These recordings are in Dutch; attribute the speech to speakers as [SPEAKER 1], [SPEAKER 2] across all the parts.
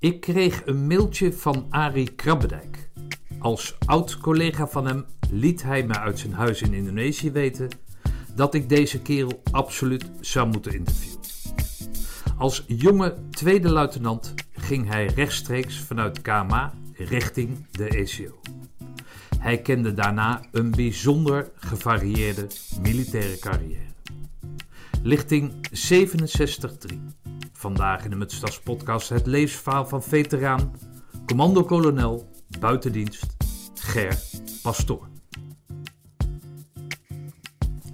[SPEAKER 1] Ik kreeg een mailtje van Arie Krabbedijk. Als oud-collega van hem liet hij me uit zijn huis in Indonesië weten dat ik deze kerel absoluut zou moeten interviewen. Als jonge tweede luitenant ging hij rechtstreeks vanuit KMA richting de ECO. Hij kende daarna een bijzonder gevarieerde militaire carrière. Lichting 67-3. Vandaag in de Mutstas podcast het levensverhaal van veteraan, commando-kolonel, buitendienst, Ger Pastoor.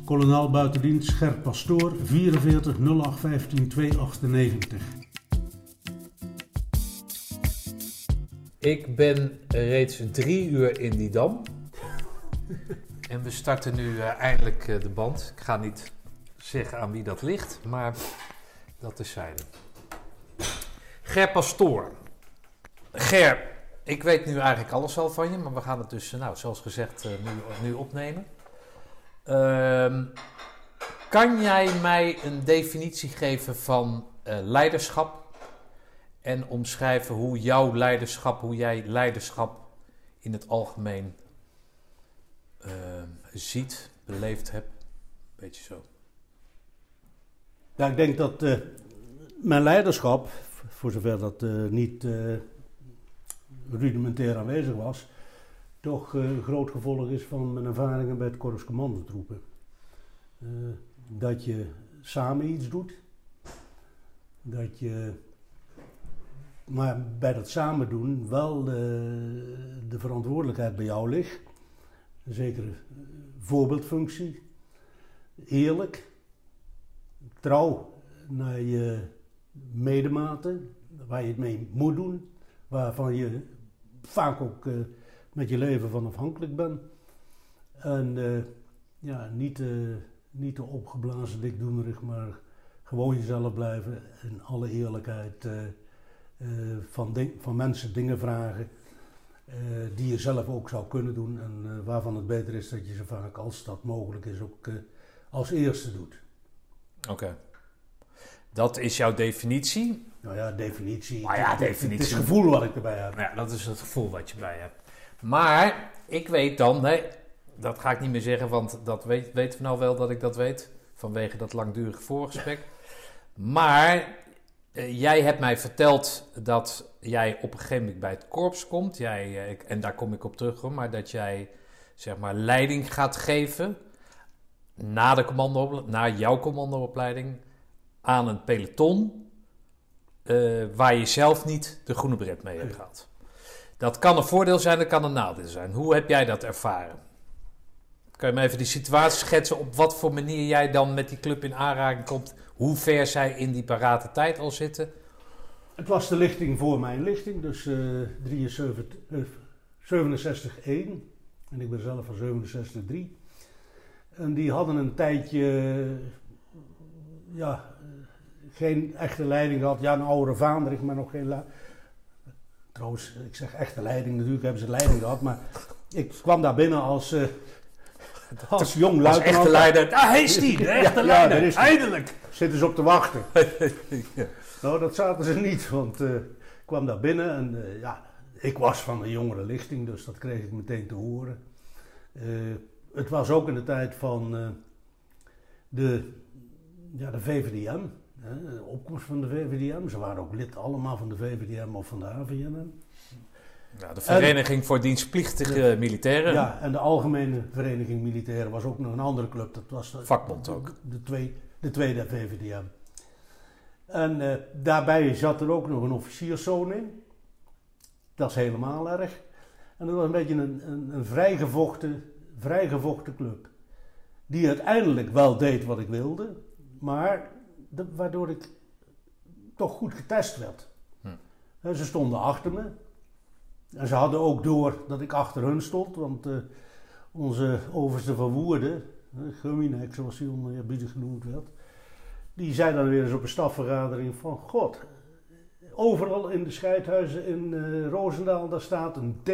[SPEAKER 2] Kolonel buitendienst Gert Pastoor, 44 08 15 298.
[SPEAKER 1] Ik ben reeds drie uur in die dam. En we starten nu uh, eindelijk uh, de band. Ik ga niet zeggen aan wie dat ligt, maar dat is zijde. Ger Pastoor. Ger, ik weet nu eigenlijk alles al van je, maar we gaan het dus, nou, zoals gezegd, uh, nu, nu, opnemen. Ehm, kan jij mij een definitie geven van leiderschap en omschrijven hoe jouw leiderschap, hoe jij leiderschap in het algemeen uh, ziet, beleefd hebt. Beetje zo.
[SPEAKER 2] Ja, ik denk dat mijn leiderschap, voor zover dat uh, niet rudimentair aanwezig was, toch een groot gevolg is van mijn ervaringen bij het Korps Commandotroepen. dat je samen iets doet, dat je maar bij dat samen doen wel de, de verantwoordelijkheid bij jou ligt. Een zekere voorbeeldfunctie. Eerlijk. Trouw naar je medematen, waar je het mee moet doen. Waarvan je vaak ook uh, met je leven van afhankelijk bent. En uh, ja, niet, uh, niet te opgeblazen dikdoenerig, maar gewoon jezelf blijven in alle eerlijkheid van, van mensen dingen vragen die je zelf ook zou kunnen doen en waarvan het beter is dat je ze vaak als dat mogelijk is ook als eerste doet.
[SPEAKER 1] Oké. Dat is jouw definitie?
[SPEAKER 2] Nou ja, definitie.
[SPEAKER 1] Maar ja, definitie. Het
[SPEAKER 2] is het gevoel wat ik erbij heb.
[SPEAKER 1] Ja, dat is het gevoel wat je bij hebt. Maar ik weet dan, nee, dat ga ik niet meer zeggen, want dat weet, weten we nou wel dat ik dat weet. Vanwege dat langdurige voorgesprek. Maar uh, jij hebt mij verteld dat jij op een gegeven moment bij het korps komt. Jij, uh, ik, en daar kom ik op terug, hoor, maar dat jij zeg maar leiding gaat geven na, de commando, na jouw commandoopleiding aan een peloton uh, waar je zelf niet de groene bret mee hebt gehad. Dat kan een voordeel zijn, dat kan een nadeel zijn. Hoe heb jij dat ervaren? Kan je me even die situatie schetsen op wat voor manier jij dan met die club in aanraking komt hoe ver zij in die parate tijd al zitten?
[SPEAKER 2] Het was de lichting voor mijn lichting, dus uh, 73, uh, 67 1 en ik ben zelf van 67 3. En die hadden een tijdje ja, geen echte leiding gehad. Ja, een oude vaandrig, maar nog geen. Trouwens, ik zeg echte leiding, natuurlijk hebben ze leiding gehad, maar ik kwam daar binnen als. Uh, als jong luitenant.
[SPEAKER 1] Als echte leider. Ah, hij is die, de echte ja, leider. Ja, is Eindelijk.
[SPEAKER 2] Zitten ze op te wachten. ja. Nou, dat zaten ze niet, want uh, ik kwam daar binnen en uh, ja, ik was van een jongere lichting, dus dat kreeg ik meteen te horen. Uh, het was ook in de tijd van de, ja, de VVDM, de opkomst van de VVDM. Ze waren ook lid allemaal van de VVDM of van de AVNM.
[SPEAKER 1] Ja, de Vereniging en, voor Dienstplichtige Militairen.
[SPEAKER 2] Ja, en de Algemene Vereniging Militairen was ook nog een andere club. Dat was de,
[SPEAKER 1] Vakbond ook.
[SPEAKER 2] De, twee, de tweede VVDM. En uh, daarbij zat er ook nog een officierszoon in. Dat is helemaal erg. En dat was een beetje een, een, een vrijgevochten, vrijgevochten club. Die uiteindelijk wel deed wat ik wilde, maar waardoor ik toch goed getest werd. Hm. En ze stonden achter me. En ze hadden ook door dat ik achter hun stond, want uh, onze overste van Woerden, Gumminek zoals hij oneerbiedig genoemd werd, die zei dan weer eens op een stafvergadering van god, overal in de scheidhuizen in uh, Roosendaal, daar staat een T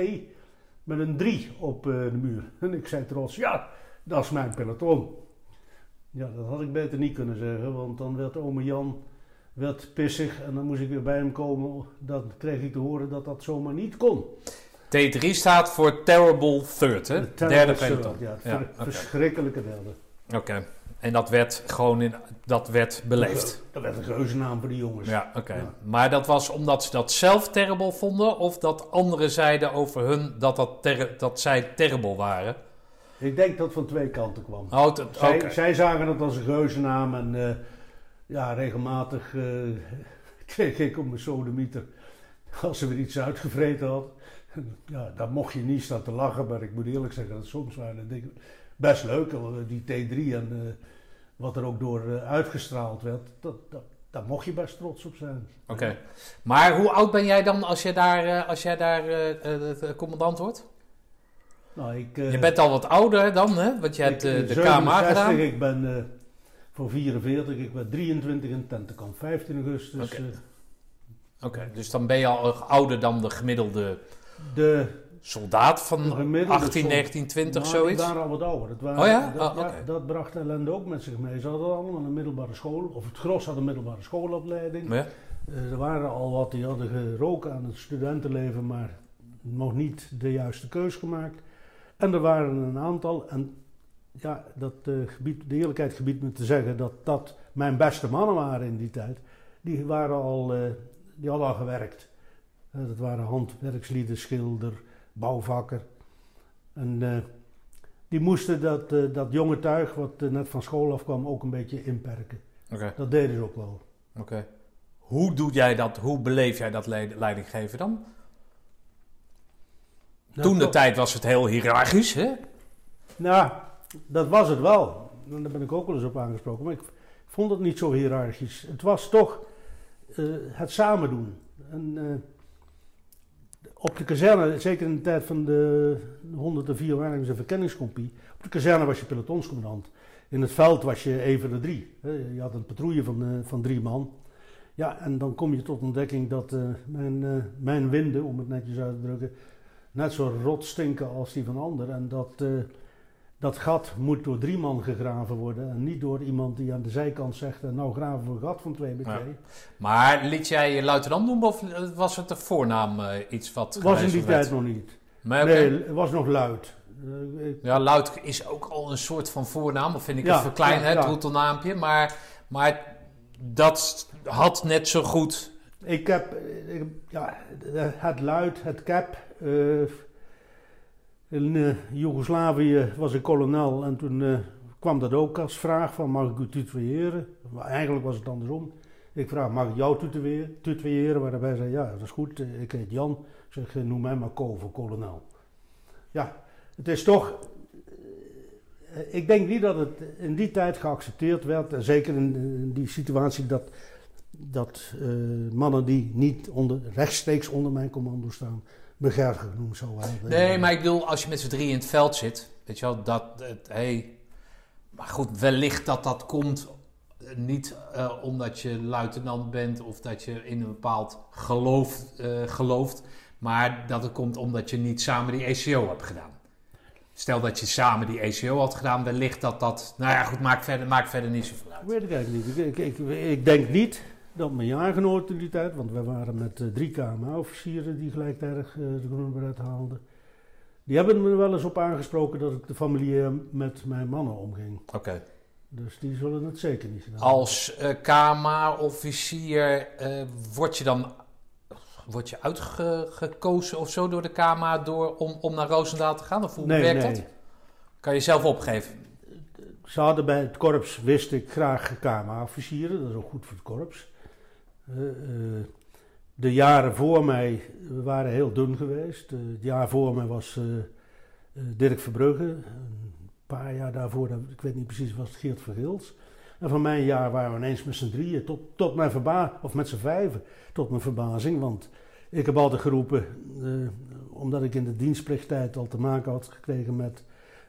[SPEAKER 2] met een 3 op uh, de muur. En ik zei trots, ja, dat is mijn peloton. Ja, dat had ik beter niet kunnen zeggen, want dan werd ome Jan werd pissig en dan moest ik weer bij hem komen. Dan kreeg ik te horen dat dat zomaar niet kon.
[SPEAKER 1] T3 staat voor Terrible Third, hè?
[SPEAKER 2] De terrible
[SPEAKER 1] Derde peloton.
[SPEAKER 2] Ja, het
[SPEAKER 1] Ja,
[SPEAKER 2] ver- verschrikkelijke derde.
[SPEAKER 1] Oké. En dat werd gewoon in, dat werd beleefd.
[SPEAKER 2] Dat werd een geuzennaam voor die jongens.
[SPEAKER 1] Ja, oké.
[SPEAKER 2] Ja.
[SPEAKER 1] Maar dat was omdat ze dat zelf terrible vonden, of dat anderen zeiden over hun dat, dat, ter- dat zij terrible waren?
[SPEAKER 2] Ik denk dat het van twee kanten kwam.
[SPEAKER 1] Oh, oké.
[SPEAKER 2] Zij, zij zagen het als een geuzennaam en eh, ja, regelmatig eh, kreeg ik op mijn sodemieter als ze weer iets uitgevreten had. Ja, daar mocht je niet staan te lachen, maar ik moet eerlijk zeggen dat soms waren de dingen best leuk. eh, Die T3 en wat er ook door uitgestraald werd, dat, dat, daar mocht je best trots op zijn.
[SPEAKER 1] Oké. Maar hoe oud ben jij dan als jij daar, als jij daar commandant wordt?
[SPEAKER 2] Nou, ik, eh,
[SPEAKER 1] Je bent al wat ouder dan, hè? Want je hebt
[SPEAKER 2] ik,
[SPEAKER 1] eh,
[SPEAKER 2] eh,
[SPEAKER 1] de
[SPEAKER 2] 67,
[SPEAKER 1] KMA gedaan.
[SPEAKER 2] Ik ben eh, voor 44, ik ben 23 in Tentekamp, 15 augustus.
[SPEAKER 1] Oké.
[SPEAKER 2] eh,
[SPEAKER 1] Oké, dus dan ben je al ouder dan de gemiddelde
[SPEAKER 2] de
[SPEAKER 1] soldaat van
[SPEAKER 2] De gemiddelde
[SPEAKER 1] 18,
[SPEAKER 2] sol-
[SPEAKER 1] 19, 20,
[SPEAKER 2] Nou,
[SPEAKER 1] zoiets?
[SPEAKER 2] Die waren al wat ouder. Dat waren,
[SPEAKER 1] Oh ja?
[SPEAKER 2] Dat,
[SPEAKER 1] Oh,
[SPEAKER 2] ja, dat bracht ellende ook met zich mee. Ze hadden allemaal een middelbare school, of het gros had een middelbare schoolopleiding.
[SPEAKER 1] Ja.
[SPEAKER 2] Eh, er waren al wat die hadden geroken aan het studentenleven, maar nog niet de juiste keus gemaakt. En er waren een aantal, en ja, dat eh, gebied, de eerlijkheid gebiedt me te zeggen dat dat mijn beste mannen waren in die tijd. Die, waren al, eh, die hadden al gewerkt. Eh, dat waren handwerkslieden, schilder, bouwvakker. En die moesten dat, dat jonge tuig, wat net van school afkwam, ook een beetje inperken. Dat deden ze ook wel.
[SPEAKER 1] oké. Hoe doe jij dat, hoe beleef jij dat leid- leidinggeven dan?
[SPEAKER 2] Nou,
[SPEAKER 1] Toen de
[SPEAKER 2] toch-
[SPEAKER 1] tijd was het heel hiërarchisch, hè?
[SPEAKER 2] Nou, dat was het wel. Daar ben ik ook wel eens op aangesproken. Maar ik vond het niet zo hiërarchisch. Het was toch eh, het samen doen. En, eh, op de kazerne, zeker in de tijd van de 104 waarnemings- en verkenningscompie, op de kazerne was je pelotonscommandant. In het veld was je even de drie. Je had een patrouille van, eh, van drie man. Ja, en dan kom je tot ontdekking dat mijn, eh, mijn winden, om het netjes uit te drukken, net zo rot stinken als die van anderen. En dat, eh, dat gat moet door drie man gegraven worden. En niet door iemand die aan de zijkant zegt, eh, nou graven we een gat van twee bij
[SPEAKER 1] Ja. Maar liet jij je luitenant noemen of was het de voornaam eh, iets wat
[SPEAKER 2] was in die
[SPEAKER 1] werd?
[SPEAKER 2] tijd nog niet.
[SPEAKER 1] Maar.
[SPEAKER 2] Nee, het was nog luid. Ik-
[SPEAKER 1] Ja, Luid is ook al een soort van voornaam, of vind ik
[SPEAKER 2] Ja,
[SPEAKER 1] een verklein,
[SPEAKER 2] ja,
[SPEAKER 1] hè,
[SPEAKER 2] ja.
[SPEAKER 1] troetelnaampje. Maar, maar dat had net zo goed.
[SPEAKER 2] Ik heb, ik- ja, het luid, het cap. Eh, in eh, Joegoslavië was ik kolonel en toen eh, kwam dat ook als vraag van mag ik u tutoyeren? Eigenlijk was het andersom. Ik vraag mag ik jou tutoyeren? Waarbij zei ja dat is goed, ik heet Jan. Zeg noem mij maar Ko voor kolonel. Ja, het is toch... Ik denk niet dat het in die tijd geaccepteerd werd. Zeker in, die situatie dat dat mannen die niet onder, rechtstreeks onder mijn commando staan, begerger genoemd zou worden.
[SPEAKER 1] Nee, maar ik bedoel, als je met z'n drie in het veld zit, weet je wel, dat het, hey, maar goed, wellicht dat dat komt eh, niet eh, omdat je luitenant bent of dat je in een bepaald geloof eh, gelooft, maar dat het komt omdat je niet samen die ECO hebt gedaan. Stel dat je samen die ECO had gedaan, wellicht dat dat, nou ja, goed, maakt verder, maakt verder niet zoveel uit.
[SPEAKER 2] Weet ik eigenlijk niet. Ik, ik, ik, ik denk niet dat mijn jaargenoten in die tijd, want we waren met eh, drie KMA-officieren die gelijktijdig eh, de groene beret haalden. Die hebben me wel eens op aangesproken dat ik de familie met mijn mannen omging.
[SPEAKER 1] Oké.
[SPEAKER 2] Dus die zullen het zeker niet gedaan
[SPEAKER 1] Als eh KMA-officier eh, word je dan word je uitgekozen of zo door de KMA door, om, om naar Roosendaal te gaan? Of hoe
[SPEAKER 2] Nee,
[SPEAKER 1] werkt
[SPEAKER 2] nee.
[SPEAKER 1] dat? Kan je zelf opgeven?
[SPEAKER 2] Ze hadden bij het korps, wist ik, graag KMA-officieren. Dat is ook goed voor het korps. Eh, eh, de jaren voor mij waren heel dun geweest. Eh, het jaar voor mij was Dirk Verbrugge. Een paar jaar daarvoor, ik weet niet precies, was het Geert Vergils. En van mijn jaar waren we ineens met z'n drieën, tot, tot mijn verba of met z'n vijven, tot mijn verbazing. Want ik heb altijd geroepen, omdat ik in de dienstplichttijd al te maken had gekregen met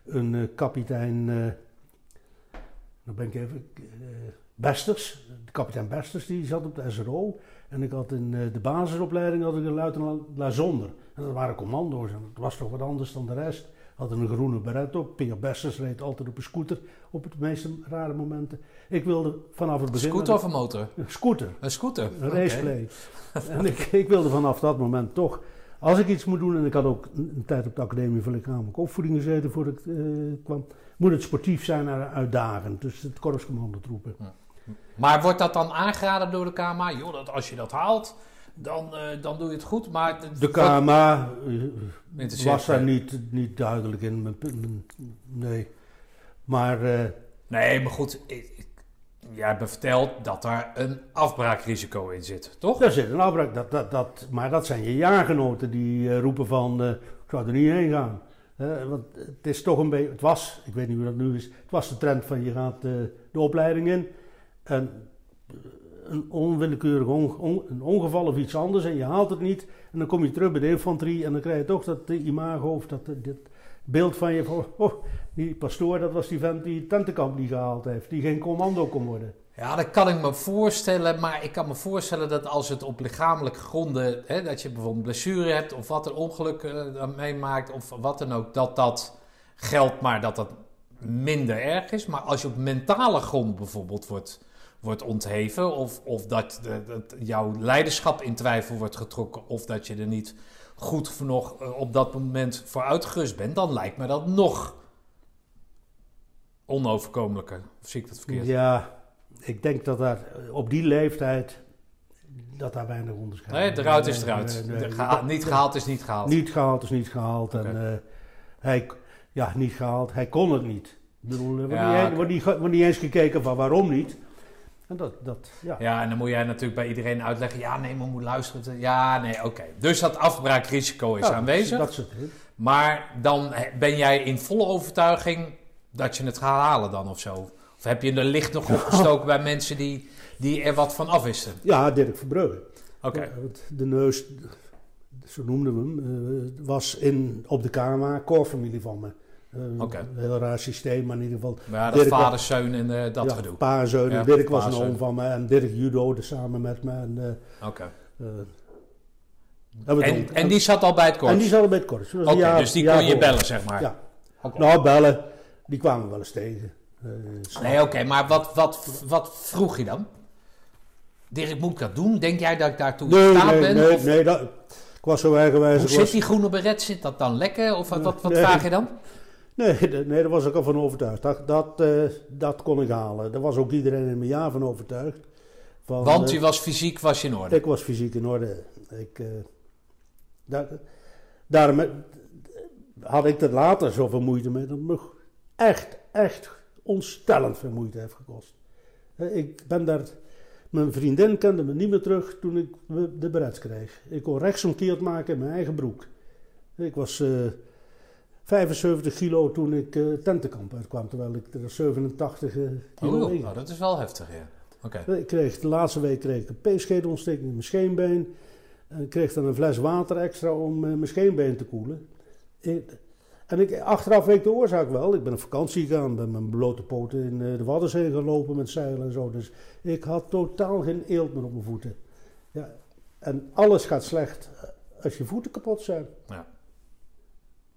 [SPEAKER 2] een kapitein, dan ben ik even, Besters, de kapitein Besters, die zat op de SRO. En ik had in eh, de basisopleiding had ik een luitenant Lazonder. En dat waren commando's en dat was toch wat anders dan de rest. hadden een groene beret op. Peer Bessers reed altijd op een scooter op de meeste rare momenten. Ik wilde vanaf het begin...
[SPEAKER 1] Scooter of een motor?
[SPEAKER 2] Een scooter.
[SPEAKER 1] Een scooter?
[SPEAKER 2] Een raceplay. en ik, ik wilde vanaf dat moment toch, als ik iets moet doen, en ik had ook een, een tijd op de Academie voor Lichamelijke Opvoeding gezeten voordat ik eh, kwam, moet het sportief zijn en uitdagend. Dus het korpscommandotroepen.
[SPEAKER 1] Maar wordt dat dan aangeraden door de KMA? Joh, dat als je dat haalt, dan, eh, dan doe je het goed. Maar het-
[SPEAKER 2] De KMA eh, was daar niet, niet duidelijk in. Nee. Maar eh,
[SPEAKER 1] Nee, maar goed. Ik, ik- jij hebt me verteld dat daar een afbraakrisico in zit, toch?
[SPEAKER 2] daar zit een afbraak. Dat, dat, dat, maar dat zijn je jaargenoten die roepen van, ik zou er niet heen gaan. Want het is toch een beetje, het was, ik weet niet hoe dat nu is, het was de trend van je gaat de opleiding in. En een onwillekeurig on- on- een ongeval of iets anders en je haalt het niet. En dan kom je terug bij de infanterie en dan krijg je toch dat imago of dat beeld van je van, oh, die pastoor, dat was die vent die tentenkamp niet gehaald heeft, die geen commando kon worden.
[SPEAKER 1] Ja, dat kan ik me voorstellen. Maar ik kan me voorstellen dat als het op lichamelijke gronden... Hè, dat je bijvoorbeeld blessure hebt of wat een ongeluk eh, meemaakt... of wat dan ook, dat dat geldt, maar dat dat minder erg is. Maar als je op mentale grond bijvoorbeeld wordt, wordt ontheven... of, of dat, de- dat jouw leiderschap in twijfel wordt getrokken... of dat je er niet goed voor nog eh, op dat moment voor uitgerust bent... dan lijkt me dat nog onoverkomelijker. Of zie ik dat verkeerd?
[SPEAKER 2] Ja, ik denk dat daar eh, op die leeftijd dat daar weinig onderscheid
[SPEAKER 1] Nee, eruit is eruit.
[SPEAKER 2] Nee, nee,
[SPEAKER 1] De
[SPEAKER 2] nee.
[SPEAKER 1] geha- niet gehaald is niet gehaald.
[SPEAKER 2] Niet gehaald is niet gehaald. En, eh, hij, ja, niet gehaald. Hij kon het niet. Ik bedoel, er wordt,
[SPEAKER 1] Ja,
[SPEAKER 2] niet, wordt, niet, wordt niet eens gekeken van waarom niet. En dat, dat ja.
[SPEAKER 1] Ja, en dan moet jij natuurlijk bij iedereen uitleggen. Ja, nee, maar moet luisteren. Ja, nee, oké. Dus dat afbraakrisico is
[SPEAKER 2] Ja,
[SPEAKER 1] aanwezig.
[SPEAKER 2] Dat.
[SPEAKER 1] Maar dan ben jij in volle overtuiging dat je het gaat halen dan of zo? Of heb je er licht nog opgestoken bij mensen die, die er wat van afwisten?
[SPEAKER 2] Ja, Dirk Verbrugge.
[SPEAKER 1] Oké.
[SPEAKER 2] De neus, zo noemden we hem, eh, was in, op de KMA koorfamilie van me. Een heel raar systeem, maar in ieder geval
[SPEAKER 1] Maar ja, dat
[SPEAKER 2] Dirk-
[SPEAKER 1] vader, zoon en eh, dat
[SPEAKER 2] ja,
[SPEAKER 1] gedoe.
[SPEAKER 2] Pa en zoon.
[SPEAKER 1] Ja,
[SPEAKER 2] Dirk was een oom van me en Dirk judo samen met me. En, eh,
[SPEAKER 1] Oké.
[SPEAKER 2] eh, en,
[SPEAKER 1] En, en die zat al bij het
[SPEAKER 2] en
[SPEAKER 1] korps?
[SPEAKER 2] die zaten bij het korps. Jaar-
[SPEAKER 1] dus die kon je bellen, zeg maar.
[SPEAKER 2] Ja. Nou, bellen, die kwamen we wel eens tegen. Eh,
[SPEAKER 1] Nee, oké, maar wat, wat, wat vroeg je dan? Dirk, moet ik dat doen? Denk jij dat ik daartoe in
[SPEAKER 2] nee,
[SPEAKER 1] staat
[SPEAKER 2] nee,
[SPEAKER 1] ben?
[SPEAKER 2] nee,
[SPEAKER 1] Of
[SPEAKER 2] nee, dat, ik was zo eigenwijs.
[SPEAKER 1] hoe zit
[SPEAKER 2] was-
[SPEAKER 1] die groene beret? Zit dat dan lekker? Of wat, wat, wat
[SPEAKER 2] Nee.
[SPEAKER 1] vraag je dan?
[SPEAKER 2] Nee, nee, daar was ik al van overtuigd. Dat, dat, eh, dat kon ik halen. Daar was ook iedereen in mijn jaar van overtuigd. Van,
[SPEAKER 1] Want
[SPEAKER 2] eh,
[SPEAKER 1] je was fysiek was je in orde.
[SPEAKER 2] Ik was fysiek in orde. Ik, eh, daar, daarom eh, had ik er later zoveel moeite mee. Dat me echt, echt ontstellend veel moeite heeft gekost. Eh, Ik ben daar... Mijn vriendin kende me niet meer terug toen ik de berets kreeg. Ik kon rechtsomkeerd maken in mijn eigen broek. Ik was eh 75 kilo toen ik eh tentenkamp uitkwam, terwijl ik er 87 eh, kilo
[SPEAKER 1] Oh, nou, dat is wel heftig, ja.
[SPEAKER 2] Ik kreeg, de laatste week kreeg ik een peescheedontsteking in mijn scheenbeen. En ik kreeg dan een fles water extra om eh, mijn scheenbeen te koelen. Ik- en ik, achteraf weet ik de oorzaak wel. Ik ben op vakantie gegaan, ben met mijn blote poten in de Waddenzee gelopen met zeilen en zo. Dus ik had totaal geen eelt meer op mijn voeten. Ja, en alles gaat slecht als je voeten kapot zijn.
[SPEAKER 1] Ja.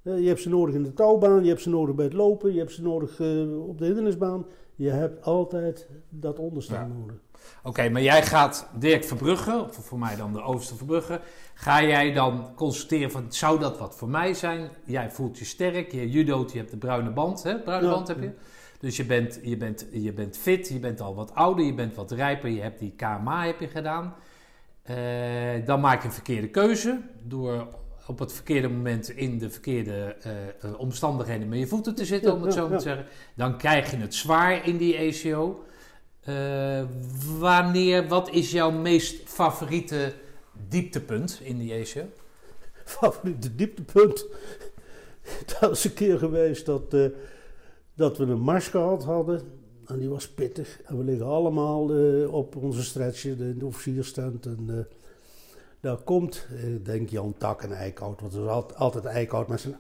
[SPEAKER 2] Eh, Je hebt ze nodig in de touwbaan, je hebt ze nodig bij het lopen, je hebt ze nodig eh, op de hindernisbaan. Je hebt altijd dat onderstaan
[SPEAKER 1] Ja.
[SPEAKER 2] nodig.
[SPEAKER 1] Oké, maar jij gaat Dirk Verbrugge, of voor mij dan de Ooster Verbrugge, ga jij dan constateren van, zou dat wat voor mij zijn? Jij voelt je sterk, je judoot, je hebt de bruine band, hè? Bruine
[SPEAKER 2] Ja.
[SPEAKER 1] band heb je. Dus je bent, je, bent, je bent fit, je bent al wat ouder, je bent wat rijper, je hebt die KMA heb je gedaan. Eh, dan maak je een verkeerde keuze door op het verkeerde moment in de verkeerde eh, eh, omstandigheden met je voeten te zitten,
[SPEAKER 2] Ja,
[SPEAKER 1] om het
[SPEAKER 2] ja,
[SPEAKER 1] zo maar te
[SPEAKER 2] ja.
[SPEAKER 1] zeggen. Dan krijg je het zwaar in die ACO. Eh, wanneer, wat is jouw meest favoriete dieptepunt in die ACO?
[SPEAKER 2] favoriete dieptepunt. Dat is een keer geweest dat, dat we een mars gehad hadden. En die was pittig. En we liggen allemaal op onze stretcher in de officierstent. En daar komt, ik denk Jan Tak en Eickhout. Want er was altijd, altijd Eickhout met zijn...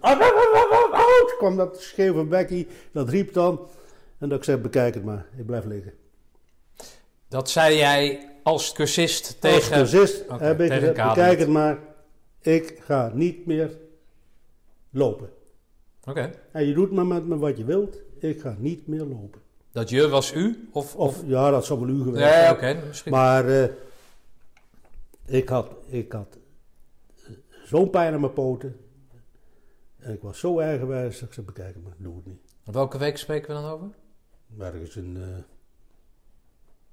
[SPEAKER 2] Kwam dat scheve bekkie. Dat riep dan. En dat ik zei, bekijk het maar. Ik blijf liggen.
[SPEAKER 1] Dat zei jij als cursist
[SPEAKER 2] Als
[SPEAKER 1] tegen...
[SPEAKER 2] cursist
[SPEAKER 1] Oké,
[SPEAKER 2] heb ik
[SPEAKER 1] tegen
[SPEAKER 2] gezegd,
[SPEAKER 1] kaderlid.
[SPEAKER 2] bekijk het maar. Ik ga niet meer lopen.
[SPEAKER 1] Oké.
[SPEAKER 2] En je doet maar met me wat je wilt. Ik ga niet meer lopen.
[SPEAKER 1] Dat je was u? Of,
[SPEAKER 2] Of ja, dat zou wel u geweest
[SPEAKER 1] Nee,
[SPEAKER 2] zijn.
[SPEAKER 1] oké. misschien.
[SPEAKER 2] Maar eh, ik had, ik had eh, zo'n pijn aan mijn poten. En ik was zo eigenwijs dat ik zei, bekijken, maar ik doe het niet.
[SPEAKER 1] Welke week spreken we dan over?
[SPEAKER 2] Ergens een eh,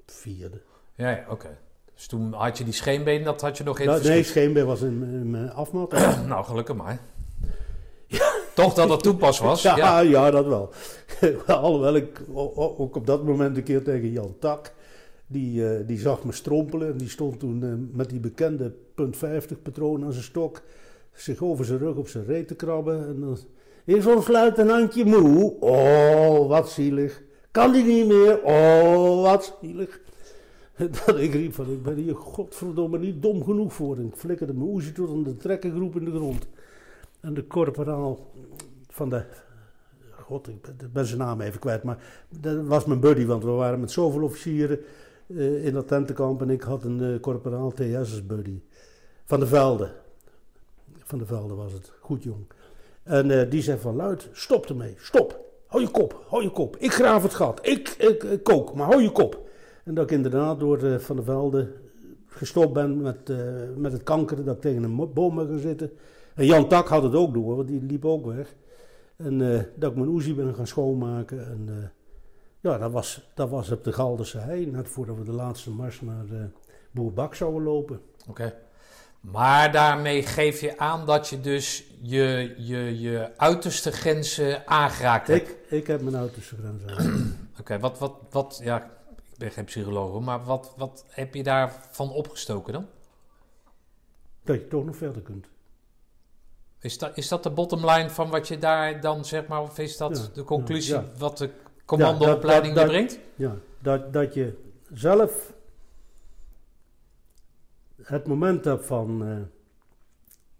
[SPEAKER 2] vierde.
[SPEAKER 1] Ja, ja oké. Dus toen had je die scheenbeen, dat had je nog in
[SPEAKER 2] Nou,
[SPEAKER 1] het
[SPEAKER 2] nee, scheenbeen was in, in mijn afmat.
[SPEAKER 1] Nou, gelukkig maar. Toch dat dat toepas was.
[SPEAKER 2] ja,
[SPEAKER 1] Ja.
[SPEAKER 2] ja. dat wel. Alhoewel ik ook op dat moment een keer tegen Jan Tak... Die, eh, die zag me strompelen en die stond toen eh, met die bekende punt 50 patroon aan zijn stok... zich over zijn rug op zijn reet te krabben. En dan... Is ons luitenantje moe? Oh, wat zielig. Kan die niet meer? Oh, wat zielig. Dat ik riep van, ik ben hier godverdomme niet dom genoeg voor. En ik flikkerde mijn oezie tot aan de trekkergroep in de grond. En de korporaal van de... God, ik ben, ik ben zijn naam even kwijt, maar dat was mijn buddy, want we waren met zoveel officieren eh, in dat tentenkamp en ik had een eh korporaal TS als buddy. Van de Velde. Van de Velde was het, goed jong. En eh, die zei van luid, stop ermee, stop. Hou je kop, hou je kop. Ik graaf het gat, ik, ik, kook, maar hou je kop. En dat ik inderdaad door Van de Velde gestopt ben met, met het kankeren, dat ik tegen een boom ben gaan zitten. En Jan Tak had het ook door, want die liep ook weg. En dat ik mijn oezie ben gaan schoonmaken. En ja, dat was, dat was op de Galderse hei, net voordat we de laatste mars naar eh Boerbak zouden lopen.
[SPEAKER 1] Oké. Maar daarmee geef je aan dat je dus je, je, je uiterste grenzen aangeraakt hebt.
[SPEAKER 2] Ik, ik heb mijn uiterste grens aan.
[SPEAKER 1] Oké, wat, wat, wat, ja, ik ben geen psycholoog, maar wat, wat heb je daarvan opgestoken dan?
[SPEAKER 2] dat je toch nog verder kunt.
[SPEAKER 1] Is dat, is dat de bottom line van wat je daar dan zeg maar, of is dat
[SPEAKER 2] Ja,
[SPEAKER 1] de conclusie
[SPEAKER 2] ja, ja.
[SPEAKER 1] wat de commandoopleiding
[SPEAKER 2] Ja,
[SPEAKER 1] brengt?
[SPEAKER 2] Ja, dat, dat je zelf het moment hebt van, eh,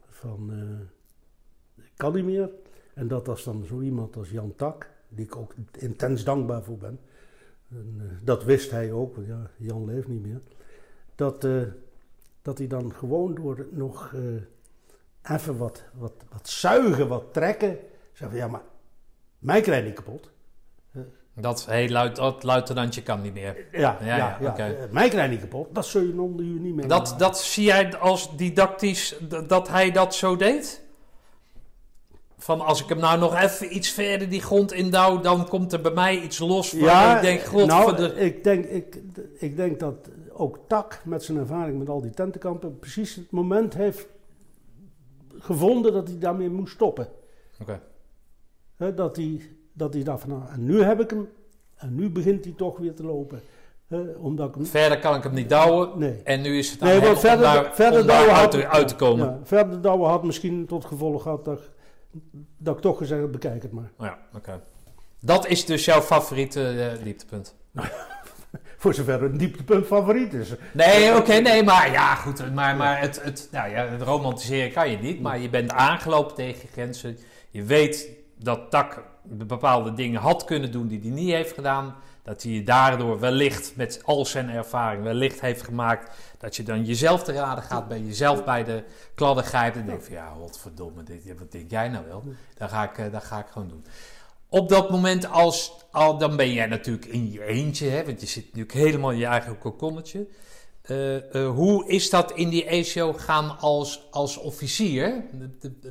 [SPEAKER 2] van eh, ik kan niet meer. En dat als dan zo iemand als Jan Tak, die ik ook intens dankbaar voor ben. En, eh, dat wist hij ook, want ja, Jan leeft niet meer. Dat, dat hij dan gewoon door nog even wat, wat, wat zuigen, wat trekken. Zeg van ja, maar mij krijg je niet kapot.
[SPEAKER 1] Dat, hé, luid, dat luitenantje kan niet meer.
[SPEAKER 2] Ja,
[SPEAKER 1] Ja,
[SPEAKER 2] ja. Eh, Mij krijg je niet kapot. Dat zul je onder u niet meer
[SPEAKER 1] Dat, dat zie jij als didactisch, dat hij dat zo deed? Van als ik hem nou nog even iets verder die grond indouw, dan komt er bij mij iets los.
[SPEAKER 2] Ja,
[SPEAKER 1] ik denk, god,
[SPEAKER 2] nou,
[SPEAKER 1] de...
[SPEAKER 2] ik, denk, ik, ik denk dat ook Tak met zijn ervaring met al die tentenkampen precies het moment heeft gevonden dat hij daarmee moest stoppen.
[SPEAKER 1] Oké.
[SPEAKER 2] Dat, hij, dat hij dacht van nou, en nu heb ik hem en nu begint hij toch weer te lopen. Omdat ik hem...
[SPEAKER 1] Verder kan ik hem niet douwen.
[SPEAKER 2] Nee.
[SPEAKER 1] En nu is het aan
[SPEAKER 2] Nee, want verder,
[SPEAKER 1] om daar,
[SPEAKER 2] verder
[SPEAKER 1] om daar uit,
[SPEAKER 2] had,
[SPEAKER 1] te- uit te komen.
[SPEAKER 2] Ja, verder douwen had misschien tot gevolg gehad dat, dat ik toch gezegd heb, bekijk het maar.
[SPEAKER 1] Ja, oké. Dat is dus jouw favoriete eh, dieptepunt.
[SPEAKER 2] Voor zover het dieptepunt favoriet is.
[SPEAKER 1] Nee, oké, nee, maar ja, goed. Maar, maar het, het, nou ja, het romantiseren kan je niet. Maar je bent aangelopen tegen grenzen. Je weet dat Tak bepaalde dingen had kunnen doen die hij niet heeft gedaan. Dat hij je daardoor wellicht met al zijn ervaring wellicht heeft gemaakt. Dat je dan jezelf te raden gaat, bij jezelf bij de kladden. En denkt van ja, godverdomme, dit, wat denk jij nou wel? Dat ga ik, eh, dat ga ik gewoon doen. Op dat moment, als, al, dan ben jij natuurlijk in je eentje, hè, want je zit natuurlijk helemaal in je eigen kokonnetje. Eh, eh, hoe is dat in die ACO gaan als, als officier?